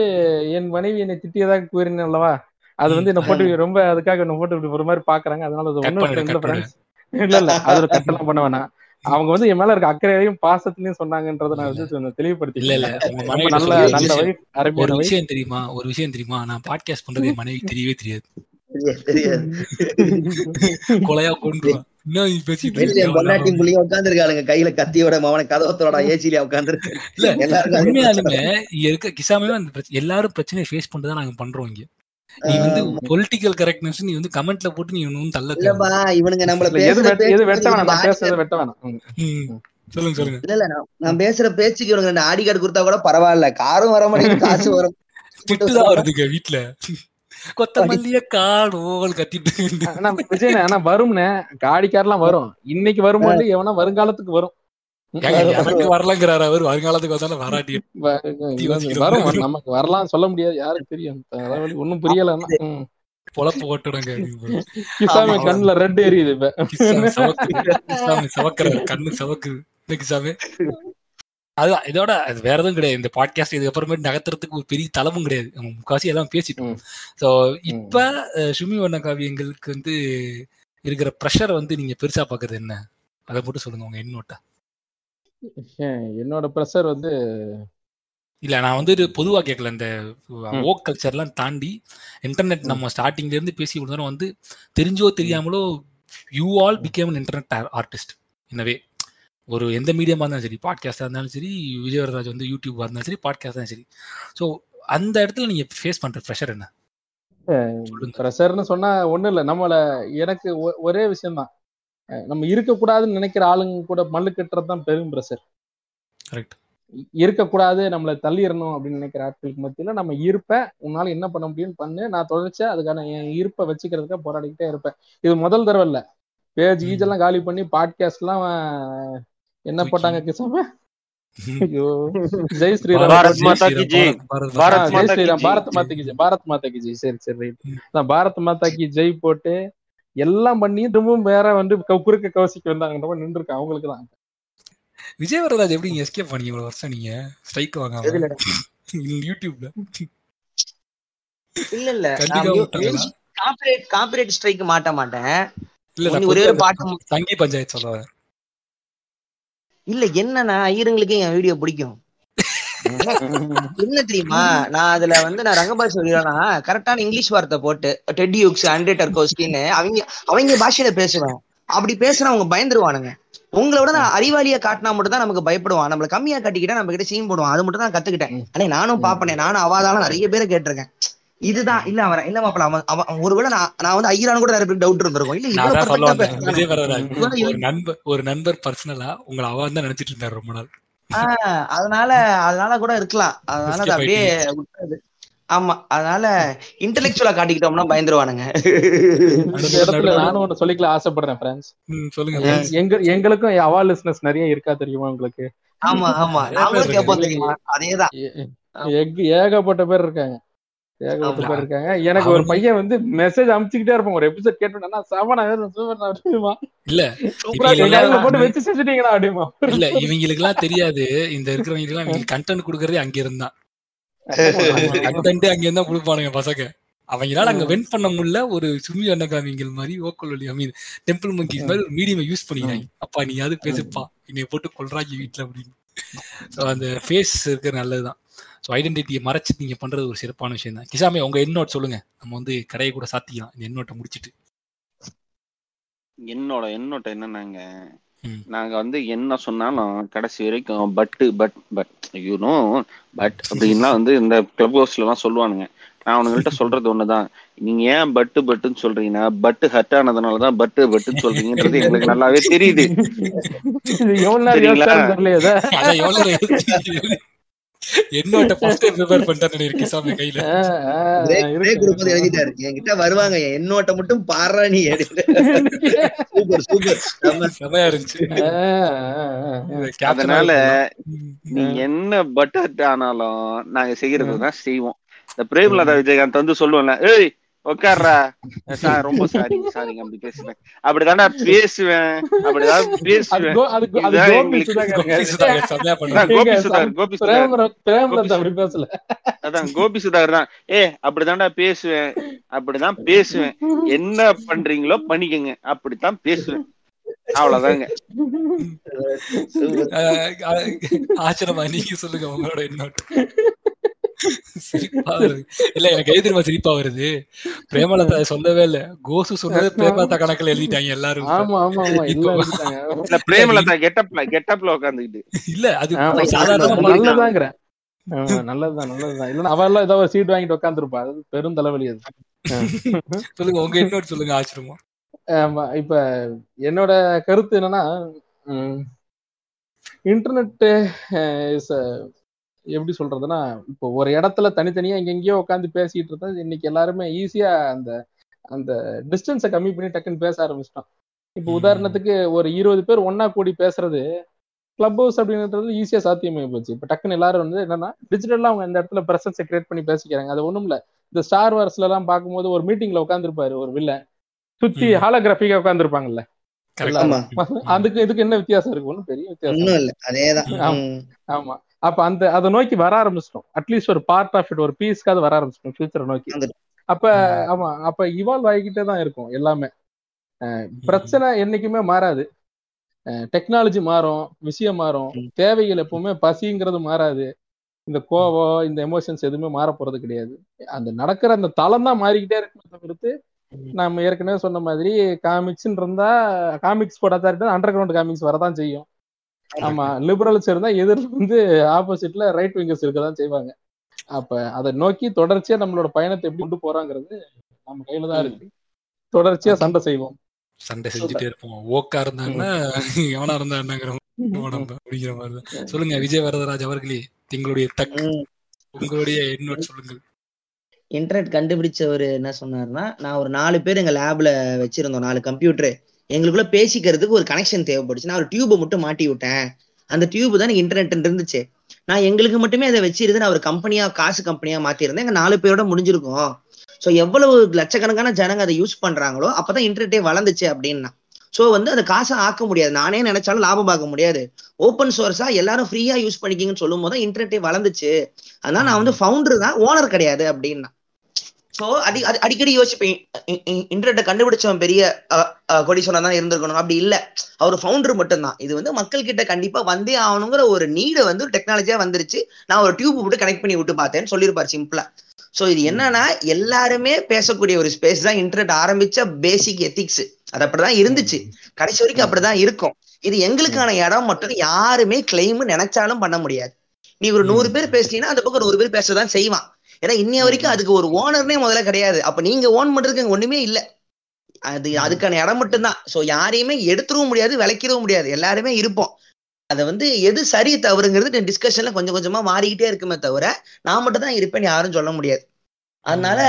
என் மனைவி என்னை திட்டியதாக கூறினேன் அல்லவா அது வந்து என்ன போட்டு ரொம்ப அதுக்காக என்ன போட்டு இப்படி ஒரு மாதிரி பாக்குறாங்க. அதனால அது ஒண்ணும் இல்ல ஃப்ரெண்ட்ஸ் இல்ல இல்ல அது ஒரு கட்டெல்லாம் பண்ண வேணாம். அவங்க வந்து என் மேல இருக்க அக்கறையையும் பாசத்திலையும் சொன்னாங்கன்றத நான் வந்து தெளிவுபடுத்தி இல்ல இல்ல. நல்ல நல்ல ஒரு விஷயம் தெரியுமா? ஒரு விஷயம் தெரியுமா? நான் பாட்காஸ்ட் பண்றது என் மனைவி தெரியவே தெரியாது. கொலையா புள்ளிய உட்காந்துருக்காளுங்க கையில கத்தியோட அவனை கதவத்தோட ஏசிலியா உட்காந்துருக்கு இல்ல இங்க இருக்க கிசாமே அந்த பிரச்சனை எல்லாரும் பிரச்சனையை ஃபேஸ் பண்ணிட்டு தான் நாங்க பண்றோம் இங்க. நீ வந்து. பொலிட்டிக்கல் கரெக்ட்னஸ் நீ வந்து கமெண்ட்ல போட்டு நீ ஒன்னும் தள்ள இல்லப்பா இவனுங்க நம்மள இல்ல, எது வெட்ட- வேணாம் பேசுறதை வெட்ட வேணாம். சொல்லுங்க சொல்லுங்க. இல்ல இல்ல நான் பேசுற பேச்சுக்கு இவனுக்கு ரெண்டு ஆடி கார்டு கொடுத்தா கூட பரவாயில்ல. காரும் வர மாட்டேங்குது காசு வரும் திட்டுதான் வருதுங்க வீட்டுல கொத்தமல்லிய காடோல் கத்திட்டு. ஆனா விஜயண்ணே ஆனா வரும்னே காடிக்காரெல்லாம் வரும். இன்னைக்கு வருமோ இல்லையோ, எவனா வருங்காலத்துக்கு வரும். எனக்கு வரலங்கிறாரு அவர். வருங்காலத்துக்கு வந்தாலும் வராட்டி. நமக்கு வரலாம் சொல்ல முடியாது. யாருக்கு தெரியும்? ஒண்ணும் புரியல பொழப்பு ஓட்டுடுங்க கிசாமி. கண்ணுல ரெட் எரியுது இப்ப. சவக்குறாரு. கண்ணு சவக்குது இந்த கிசாமி? அதுதான் இதோட அது வேற எதுவும் கிடையாது. இந்த பாட்காஸ்ட் இதுக்கு அப்புறமேட்டு நகர்த்துறதுக்கு ஒரு பெரிய தளமும் கிடையாது. முக்காசி எல்லாம் பேசிட்டோம். ஸோ இப்ப சுமி வண்ண காவியங்களுக்கு வந்து இருக்கிற ப்ரெஷர் வந்து நீங்க பெருசா பாக்குறது என்ன? அதை மட்டும் சொல்லுங்க உங்க எண்ணோட்ட. என்னோட ப்ரெஷர் வந்து இல்ல நான் வந்து பொதுவா கேட்கல இந்த. ஓக் கல்ச்சர்லாம் தாண்டி இன்டர்நெட் நம்ம ஸ்டார்டிங்ல இருந்து பேசி நேரம் வந்து தெரிஞ்சோ தெரியாமலோ you all become internet artist என்னவே ஒரு எந்த மீடியமா இருந்தாலும் சரி பாட்காஸ்டா இருந்தாலும் சரி விஜயவரராஜ் வந்து யூடியூபா இருந்தாலும் சரி பாட்காஸ்ட் இருந்தாலும் சரி. ஸோ அந்த இடத்துல நீங்க ஃபேஸ் பண்ற ப்ரெஷர் என்ன? ப்ரெஷர்னு சொன்னா ஒண்ணும் இல்ல. நம்மள எனக்கு ஒரே விஷயம்தான். அஹ் நம்ம இருக்கக்கூடாதுன்னு நினைக்கிற ஆளுங்க கூட மல்லு கட்டுறது தான் பெரும் ப்ரெஷர் கரெக்ட் இருக்கக்கூடாது நம்மளை தள்ளிடணும் அப்படின்னு நினைக்கிற ஆட்களுக்கு மத்தியில நம்ம இருப்ப உன்னால என்ன பண்ண முடியும்னு பண்ணு நான் தொடர்ச்சியா அதுக்கான என் இருப்பை வச்சுக்கிறதுக்காக போராடிக்கிட்டே இருப்பேன் இது முதல் தடவை இல்ல பேஜ் ம். கீஜெல்லாம் காலி பண்ணி பாட்காஸ்ட் எல்லாம் என்ன. போட்டாங்க கிசாம ஐயோ ஜெய் ஸ்ரீராம் பாரத் மாதா கி ஜெய். பாரத் மாதா கி ஸ்ரீராம் ஜெய். பாரத் மாதா கி ஜெய் பாரத் மாதா கி ஜெய் சரி சரி ரைட் ம். நான் பாரத் மாதா கி ஜெய் போட்டு எல்லாம் பண்ணி திரும்பவும் வேற வந்து க- குறுக்க கவசிக்கு வந்தாங்க நம்ம நின்று இருக்கேன் அவங்களுக்கு தான். விஜயவரராஜ் எப்படி நீங்க எஸ்கேப் பண்ணீங்க இவ்வளவு வருஷம் நீங்க? ஸ்ட்ரைக் எதுல? யூடியூப்ல இல்ல இல்ல காப்பிரைட் காப்பிரைட் ஸ்ட்ரைக் மாட்ட மாட்டேன் இல்ல நான் ஒரே ஒரு பாட்டு தங்கி பஞ்சாயத்து சொல்ல வரேன் இல்ல என்னன்னா ஐயருங்களுக்கு என் வீடியோ பிடிக்கும். என்ன தெரியுமா? நான் அதுல வந்து நான் ரங்கபாஷ் சொல்லிடுறேன்னா கரெக்டான இங்கிலீஷ் வார்த்தை போட்டு டெட்யூக்ஸ் அண்டேட்டர் கோஸ்டின்னு அவங்க அவங்க பாஷையில பேசுவேன் அப்படி பேசுனா அவங்க பயந்துருவானுங்க. உங்களை விட நான் அறிவாளியா காட்டினா மட்டும் தான் நமக்கு பயப்படுவான். நம்மள கம்மியா காட்டிக்கிட்டா நம்ம கிட்ட சீன் போடுவான். அது மட்டும் தான் கத்துக்கிட்டேன். ஆனா நானும் பாப்பனே. நானும் அவாதாலும் நிறைய பேரை கேட்டிருக்கேன். இதுதான். இல்ல அவன் இல்ல மாப்பிள அவன் அவன் ஒருவேளை நான் நான் வந்து ஐயரானு கூட நிறைய பேருக்கு டவுட் இருந்திருக்கும். இல்ல ஒரு நண்பர் ஒரு நண்பர் பர்சனலா உங்களை அவன் தான் நினைச்சிட்டு இருந்தாரு ரொம்ப நாள். அதனால அதனால கூட இருக்கலாம். அதனால அது அப்படியே விட்டுறது. ஆமா அதனால இன்டெலெக்சுவலா காட்டிக்கிட்டோம்னா பயந்துருவானுங்க. நானும் ஒண்ணு சொல்லிக்கல ஆசைப்படுறேன் ஃப்ரெண்ட்ஸ் சொல்லுங்க friends. எங்க எங்களுக்கும் அவா லிஸ்னஸ் நிறைய இருக்கா தெரியுமா உங்களுக்கு? ஆமா ஆமா. நாங்களும் கேட்போம் தெரியுமா? அதேதான். ஏகப்பட்ட பேர் இருக்காங்க. ஏகப்பட்ட ஆமா. பேர் இருக்காங்க. எனக்கு ஒரு பையன் வந்து மெசேஜ் அனுப்பிச்சுக்கிட்டே இருப்பான். ஒரு எபிசோட் கேட்டோம்னா செவனா சூப்பர் அப்படிமா இல்ல. சூப்பரா போட்டு வச்சு செஞ்சுட்டீங்களா அப்படிமா இல்ல இவங்களுக்கு எல்லாம் தெரியாது. இந்த இருக்கிறவங்களுக்கு எல்லாம் இவங்களுக்கு கண்டென்ட் கொடுக்கறதே அங்க இருந்தா கண்டென்ட் அங்க இருந்தா கொடுப்பானுங்க பசங்க. அவங்களால அங்க வென் பண்ண முடியல. ஒரு சுமி அன்னகாமிங்கள் மாதிரி ஓக்கல் வழி ஐ மீன் டெம்பிள் மங்கிஸ் மாதிரி ஒரு மீடியம் யூஸ் பண்ணிக்கிறாங்க. அப்பா நீ யாவது பேசுப்பா. என்னை போட்டு கொள்றாங்க வீட்டுல அப்படின்னு. அந்த ஃபேஸ் இருக்கிறது நல்லதுதான். ஸோ ஐடென்டிட்டியை மறைச்சு நீங்க பண்றது ஒரு சிறப்பான விஷயம் தான் கிசாமே உங்க எண்ணோட் சொல்லுங்க. நம்ம வந்து கடையை கூட சாத்திக்கலாம். இந்த எண்ணோட்டை முடிச்சிட்டு. என்னோட என்னோட என்னன்னாங்க? ம். நாங்க வந்து என்ன சொன்னாலும் கடைசி வரைக்கும் பட்டு பட் பட் யூனோ பட் அப்படின்லாம் வந்து இந்த கிளப் ஹவுஸ்ல எல்லாம் சொல்லுவானுங்க. நான் அவனுங்கள்ட்ட சொல்றது ஒண்ணுதான். நீங்க ஏன் பட்டு பட்டுன்னு சொல்றீங்கன்னா பட்டு ஹர்ட் ஆனதுனாலதான் பட்டு பட்டுன்னு சொல்றீங்கன்றது எங்களுக்கு நல்லாவே தெரியுது. என்னோட ஃபர்ஸ்ட் ப்ரிப்பேர் கிசாமே கையில. எழுதிட்டாரு. என்கிட்ட வருவாங்க என் என்னோட்ட மட்டும் பாடுறா நீ சூப்பர் சூப்பர். செமையா இருந்துச்சு. அதனால. நீங்க என்ன பட்டு ஹர்ட் ஆனாலும் நாங்க செய்யறது தான் செய்வோம். இந்த பிரேமலதா விஜயகாந்த் வந்து சொல்லுவேன்ல ஏய் உட்கார்றா சார் ரொம்ப சாரி சாரிங்க அப்படி பேசுறேன் அப்படிதான்டா பேசுவேன். அப்படிதான் பேசுவேன். கோபி சுதாகர். கோபி சுதாகர் அதான் கோபி சுதாகர் தான். ஏ அப்படிதான்டா பேசுவேன். அப்படிதான் பேசுவேன். என்ன பண்றீங்களோ பண்ணிக்கங்க. அப்படித்தான் பேசுவேன். அவ்வளவுதாங்க. ஆச்சரியமா நீங்க சொல்லுங்க உங்களோட எண்ணோட் சிரிப்பா வருது. இல்ல எனக்கு எது தெரியுமா சிரிப்பா வருது. பிரேமலதா சொல்லவே இல்ல. கோசு சொன்னது பிரேமலதா கணக்குல எழுதிட்டாங்க எல்லாரும். ஆமா ஆமா ஆமா. இல்ல பிரேமலதா கெட்டப்ல கெட்டப்ல உட்காந்துக்கிட்டு இல்ல அது சாதாரணமா. நல்லதாங்கிறேன். நல்லதுதான் நல்லதுதான். இல்லன்னா அவ எல்லாம் ஏதோ ஒரு சீட் வாங்கிட்டு உட்காந்துருப்பா அது பெரும் தலைவலி அது. சொல்லுங்க உங்க எண்ணோட் சொல்லுங்க ஆச்சரியமா ஆமா இப்ப என்னோட கருத்து என்னன்னா இன்டர்நெட் எப்படி சொல்றதுன்னா இப்போ ஒரு இடத்துல தனித்தனியா எங்கெங்கயோ உட்காந்து பேசிட்டு இருந்தா இன்னைக்கு எல்லாருமே ஈஸியா அந்த அந்த டிஸ்டன்ஸை கம்மி பண்ணி டக்குன்னு பேச ஆரம்பிச்சிட்டோம் இப்போ. உதாரணத்துக்கு ஒரு இருபது பேர் ஒண்ணா கூடி பேசுறது கிளப் ஹவுஸ் அப்படின்றது ஈஸியா சாத்தியமாகி போச்சு. இப்போ டக்குன்னு எல்லாரும் வந்து என்னன்னா டிஜிட்டலா அவங்க இந்த இடத்துல பிரசன்ஸை கிரியேட் பண்ணி பேசிக்கிறாங்க. அது ஒண்ணும் இல்ல இந்த ஸ்டார் வார்ஸ்ல எல்லாம் பார்க்கும்போது ஒரு மீட்டிங்ல உட்காந்துருப்பாரு ஒரு வில்லன் சுத்தி ம். ஹாலோகிராஃபிக்கா உட்காந்துருப்பாங்கல்ல அதுக்கு இதுக்கு என்ன வித்தியாசம் இருக்கு? ஒன்றும் பெரிய வித்தியாசம் ஆமா. அப்ப அந்த அதை நோக்கி வர ஆரம்பிச்சிட்டோம். அட்லீஸ்ட் ஒரு பார்ட் ஆஃப் இட் ஒரு பீஸ்க்காவது வர ஆரம்பிச்சிட்டோம் ஃபியூச்சரை நோக்கி. அப்ப ஆமா அப்ப இவால்வ் ஆகிக்கிட்டே தான் இருக்கும் எல்லாமே. பிரச்சனை என்னைக்குமே மாறாது. டெக்னாலஜி மாறும் விஷயம் மாறும். தேவைகள் எப்பவுமே பசிங்கிறது மாறாது. இந்த கோவம் இந்த எமோஷன்ஸ் எதுவுமே மாற போறது கிடையாது. அந்த நடக்கிற அந்த தளம் தான் மாறிக்கிட்டே இருக்குமே தவிர்த்து நம்ம ஏற்கனவே சொன்ன மாதிரி காமிக்ஸ்ன்னு இருந்தா காமிக்ஸ் போட தான் அண்டர் கிரவுண்ட் காமிக்ஸ் வரதான் செய்யும். ஆமா லிபரல்ஸ் இருந்தா எதிரில் வந்து ஆப்போசிட்ல ரைட் விங்கர்ஸ் இருக்கதான் செய்வாங்க. அப்ப அதை நோக்கி தொடர்ச்சியா நம்மளோட பயணத்தை எப்படி கொண்டு போறாங்கிறது நம்ம கையில தான் இருக்கு. தொடர்ச்சியா சண்டை செய்வோம். சண்டை செஞ்சுட்டே இருப்போம். ஓக்கா இருந்தாங்கன்னா எவனா இருந்தா என்னங்கிற நம்ம அப்படிங்கிற மாதிரி சொல்லுங்க விஜய் வரதராஜ் அவர்களே எங்களுடைய தக். உங்களுடைய எண்ணோட் சொல்லுங்கள். இன்டர்நெட் கண்டுபிடிச்சவர் என்ன சொன்னாருன்னா நான் ஒரு நாலு பேர் எங்க லேப்ல வச்சிருந்தோம் நாலு கம்ப்யூட்டர் எங்களுக்குள்ள பேசிக்கிறதுக்கு ஒரு கனெக்ஷன் தேவைப்படுச்சு. நான் ஒரு டியூபை மட்டும் மாட்டி விட்டேன். அந்த டியூப் தான் எனக்கு இன்டர்நெட் இருந்துச்சு. நான் எங்களுக்கு மட்டுமே அதை வச்சிருந்து நான் ஒரு கம்பெனியா காசு கம்பெனியா மாத்திருந்தேன் எங்க நாலு பேரோட முடிஞ்சிருக்கும். ஸோ எவ்வளவு லட்சக்கணக்கான ஜனங்க அதை யூஸ் பண்றாங்களோ அப்பதான் இன்டர்நெட்டே வளர்ந்துச்சு அப்படின்னா. ஸோ வந்து அதை காசை ஆக்க முடியாது. நானே நினைச்சாலும் லாபம் பார்க்க முடியாது. ஓப்பன் சோர்ஸா எல்லாரும் ஃப்ரீயா யூஸ் பண்ணிக்கிங்கன்னு சொல்லும் போது தான் இன்டர்நெட்டே வளர்ந்துச்சு. அதனால நான் வந்து ஃபவுண்டர் தான் ஓனர் கிடையாது அப்படின்னா. சோ அடி அடி- அடிக்கடி யோசிப்பேன். இன்டர்நெட்டை கண்டுபிடிச்சவன் பெரிய கொடிசோனா தான் இருந்திருக்கணும். அப்படி இல்ல. அவர் ஃபவுண்டர் மட்டும்தான். இது வந்து மக்கள் கிட்ட கண்டிப்பா வந்தே ஆகணுங்கிற ஒரு நீடை வந்து டெக்னாலஜியா வந்துருச்சு. நான் ஒரு டியூப் விட்டு கனெக்ட் பண்ணி விட்டு பார்த்தேன்னு சொல்லியிருப்பார் சிம்பிளா சோ இது என்னன்னா எல்லாருமே பேசக்கூடிய ஒரு ஸ்பேஸ் தான் இன்டர்நெட் ஆரம்பிச்ச பேசிக் எத்திக்ஸ் அது அப்படிதான் இருந்துச்சு. கடைசி வரைக்கும் அப்படிதான் இருக்கும். இது எங்களுக்கான இடம் மட்டும் யாருமே கிளைம் நினைச்சாலும் பண்ண முடியாது. நீ ஒரு நூறு பேர் பேசுனீங்கன்னா அந்த பக்கம் நூறு பேர் பேசதான் செய்வான். ஏன்னா இன்னைய வரைக்கும் அதுக்கு ஒரு ஓனர்னே முதல்ல கிடையாது. அப்ப நீங்க ஓன் பண்றதுக்கு ஒண்ணுமே இல்ல. அது அதுக்கான இடம் மட்டும்தான். சோ யாரையுமே எடுத்துடவும் முடியாது விளக்கிடவும் முடியாது. எல்லாருமே இருப்போம். அதை வந்து எது சரி தவறுங்கிறது டிஸ்கஷன்ல கொஞ்சம் கொஞ்சமா மாறிக்கிட்டே இருக்குமே தவிர நான் மட்டும் தான் இருப்பேன்னு யாரும் சொல்ல முடியாது. அதனால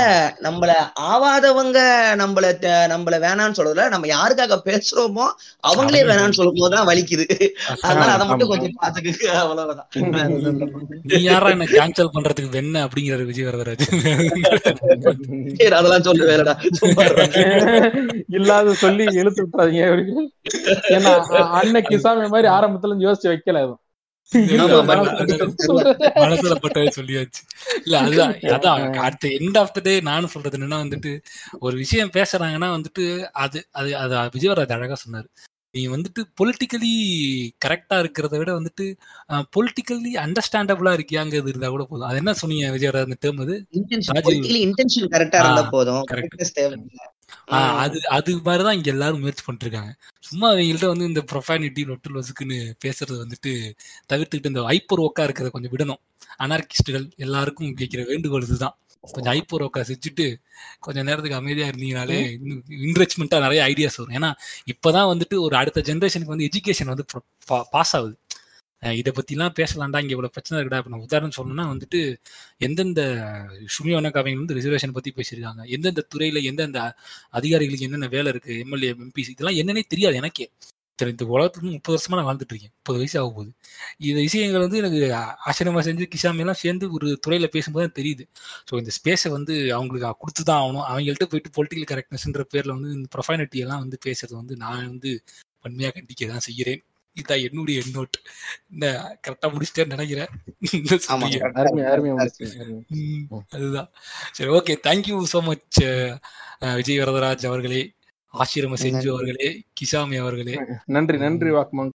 நம்மள ஆவாதவங்க நம்மள நம்மள வேணாம்னு சொல்றதுல நம்ம யாருக்காக பேசுறோமோ அவங்களே வேணாம்னு சொல்லும் போதுதான் வலிக்குது அதனால அதை மட்டும். கொஞ்சம் பாத்துக்கு அவ்வளவுதான். நீ யாரா என்ன கேன்சல் பண்றதுக்கு வெண்ண அப்படிங்கிறாரு விஜய் வரதராஜ் சரி அதெல்லாம் சொல்லு வேறடா. இல்லாத சொல்லி இழுத்து விட்டுறாதீங்க அப்படின்னு. ஏன்னா அ- அண்ணன் கிசாமி மாதிரி ஆரம்பத்துல இருந்து யோசிச்சு வைக்கல எதுவும் மனசுல பட்டதை சொல்லியாச்சு. இல்ல அதுதான் அதான் அடுத்த எண்ட் ஆஃப் த டே நானும் சொல்றது என்னன்னா வந்துட்டு ஒரு விஷயம் பேசுறாங்கன்னா வந்துட்டு அது அது அது விஜயவராஜ் அழகா சொன்னாரு. நீ வந்துட்டு பொலிட்டிக்கலி கரெக்டா இருக்கிறத விட வந்துட்டு பொலிட்டிக்கலி அண்டர்ஸ்டாண்டபிளா இருக்கியாங்கிறது இருந்தா கூட போதும். அது என்ன சொன்னீங்க விஜயவராஜ் அந்த டேர்ம் அது? Correct ஆ இருந்தா போதும். அது அது மாதிரிதான் இங்க எல்லாரும் முயற்சி பண்ணிட்டு இருக்காங்க சும்மா அவங்கள்ட்ட வந்து இந்த ப்ரொஃபானிட்டி லொட்டு லொசுக்குன்னு பேசுறது வந்துட்டு தவிர்த்துக்கிட்டு இந்த ஐப்பர் ஒக்கா இருக்கிறத கொஞ்சம் விடணும். அனார்கிஸ்டுகள் எல்லாருக்கும் கேட்கிற வேண்டுகோள் இதுதான். கொஞ்சம் ஐப்பர் ஒக்கா செஞ்சுட்டு கொஞ்சம் நேரத்துக்கு அமைதியா இருந்தீங்கனாலே இன்னும் இன்ரெச்மெண்டா நிறைய ஐடியாஸ் வரும். ஏன்னா இப்பதான் வந்துட்டு ஒரு அடுத்த ஜென்ரேஷனுக்கு வந்து எஜுகேஷன் வந்து பாஸ் ஆகுது. இதை பற்றிலாம் பேசலாம்டா இங்கே இவ்வளோ பிரச்சனை இருக்குடா. இப்போ நான் உதாரணம் சொல்லணும்னா வந்துட்டு எந்தெந்த சுமியோனக் அவங்க வந்து ரிசர்வேஷன் பற்றி பேசியிருக்காங்க. எந்தெந்த துறையில் எந்தெந்த அதிகாரிகளுக்கு என்னென்ன வேலை இருக்குது எம்எல்ஏ எம்பிசி இதெல்லாம் என்னன்னே தெரியாது எனக்கே. சரி இந்த உலகத்துக்கு முப்பது வருஷமா நான் வாழ்ந்துட்டு இருக்கேன். முப்பது வயசு ஆக போகுது. இந்த விஷயங்கள் வந்து எனக்கு ஆச்சரியமா செஞ்சு கிசாமி எல்லாம் சேர்ந்து ஒரு துறையில பேசும்போது தான் தெரியுது. ஸோ இந்த ஸ்பேஸை வந்து அவங்களுக்கு கொடுத்து தான் ஆகணும். அவங்கள்ட்ட போயிட்டு பொலிட்டிக்கல் கரெக்ட்னஸ்ன்ற பேர்ல வந்து இந்த ப்ரொஃபைனிட்டி எல்லாம் வந்து பேசுறது வந்து நான் வந்து பண்மையாக கண்டிக்க தான் செய்கிறேன். இதான் என்னுடைய எண்ணோட் இந்த கரெக்டா முடிச்சிட்டேன்னு நினைக்கிறேன். அதுதான். சரி okay thank you so much Vijay Varadaraj அவர்களே ஆசிரம செஞ்சு அவர்களே கிசாமி அவர்களே. நன்றி நன்றி வாக்குமான்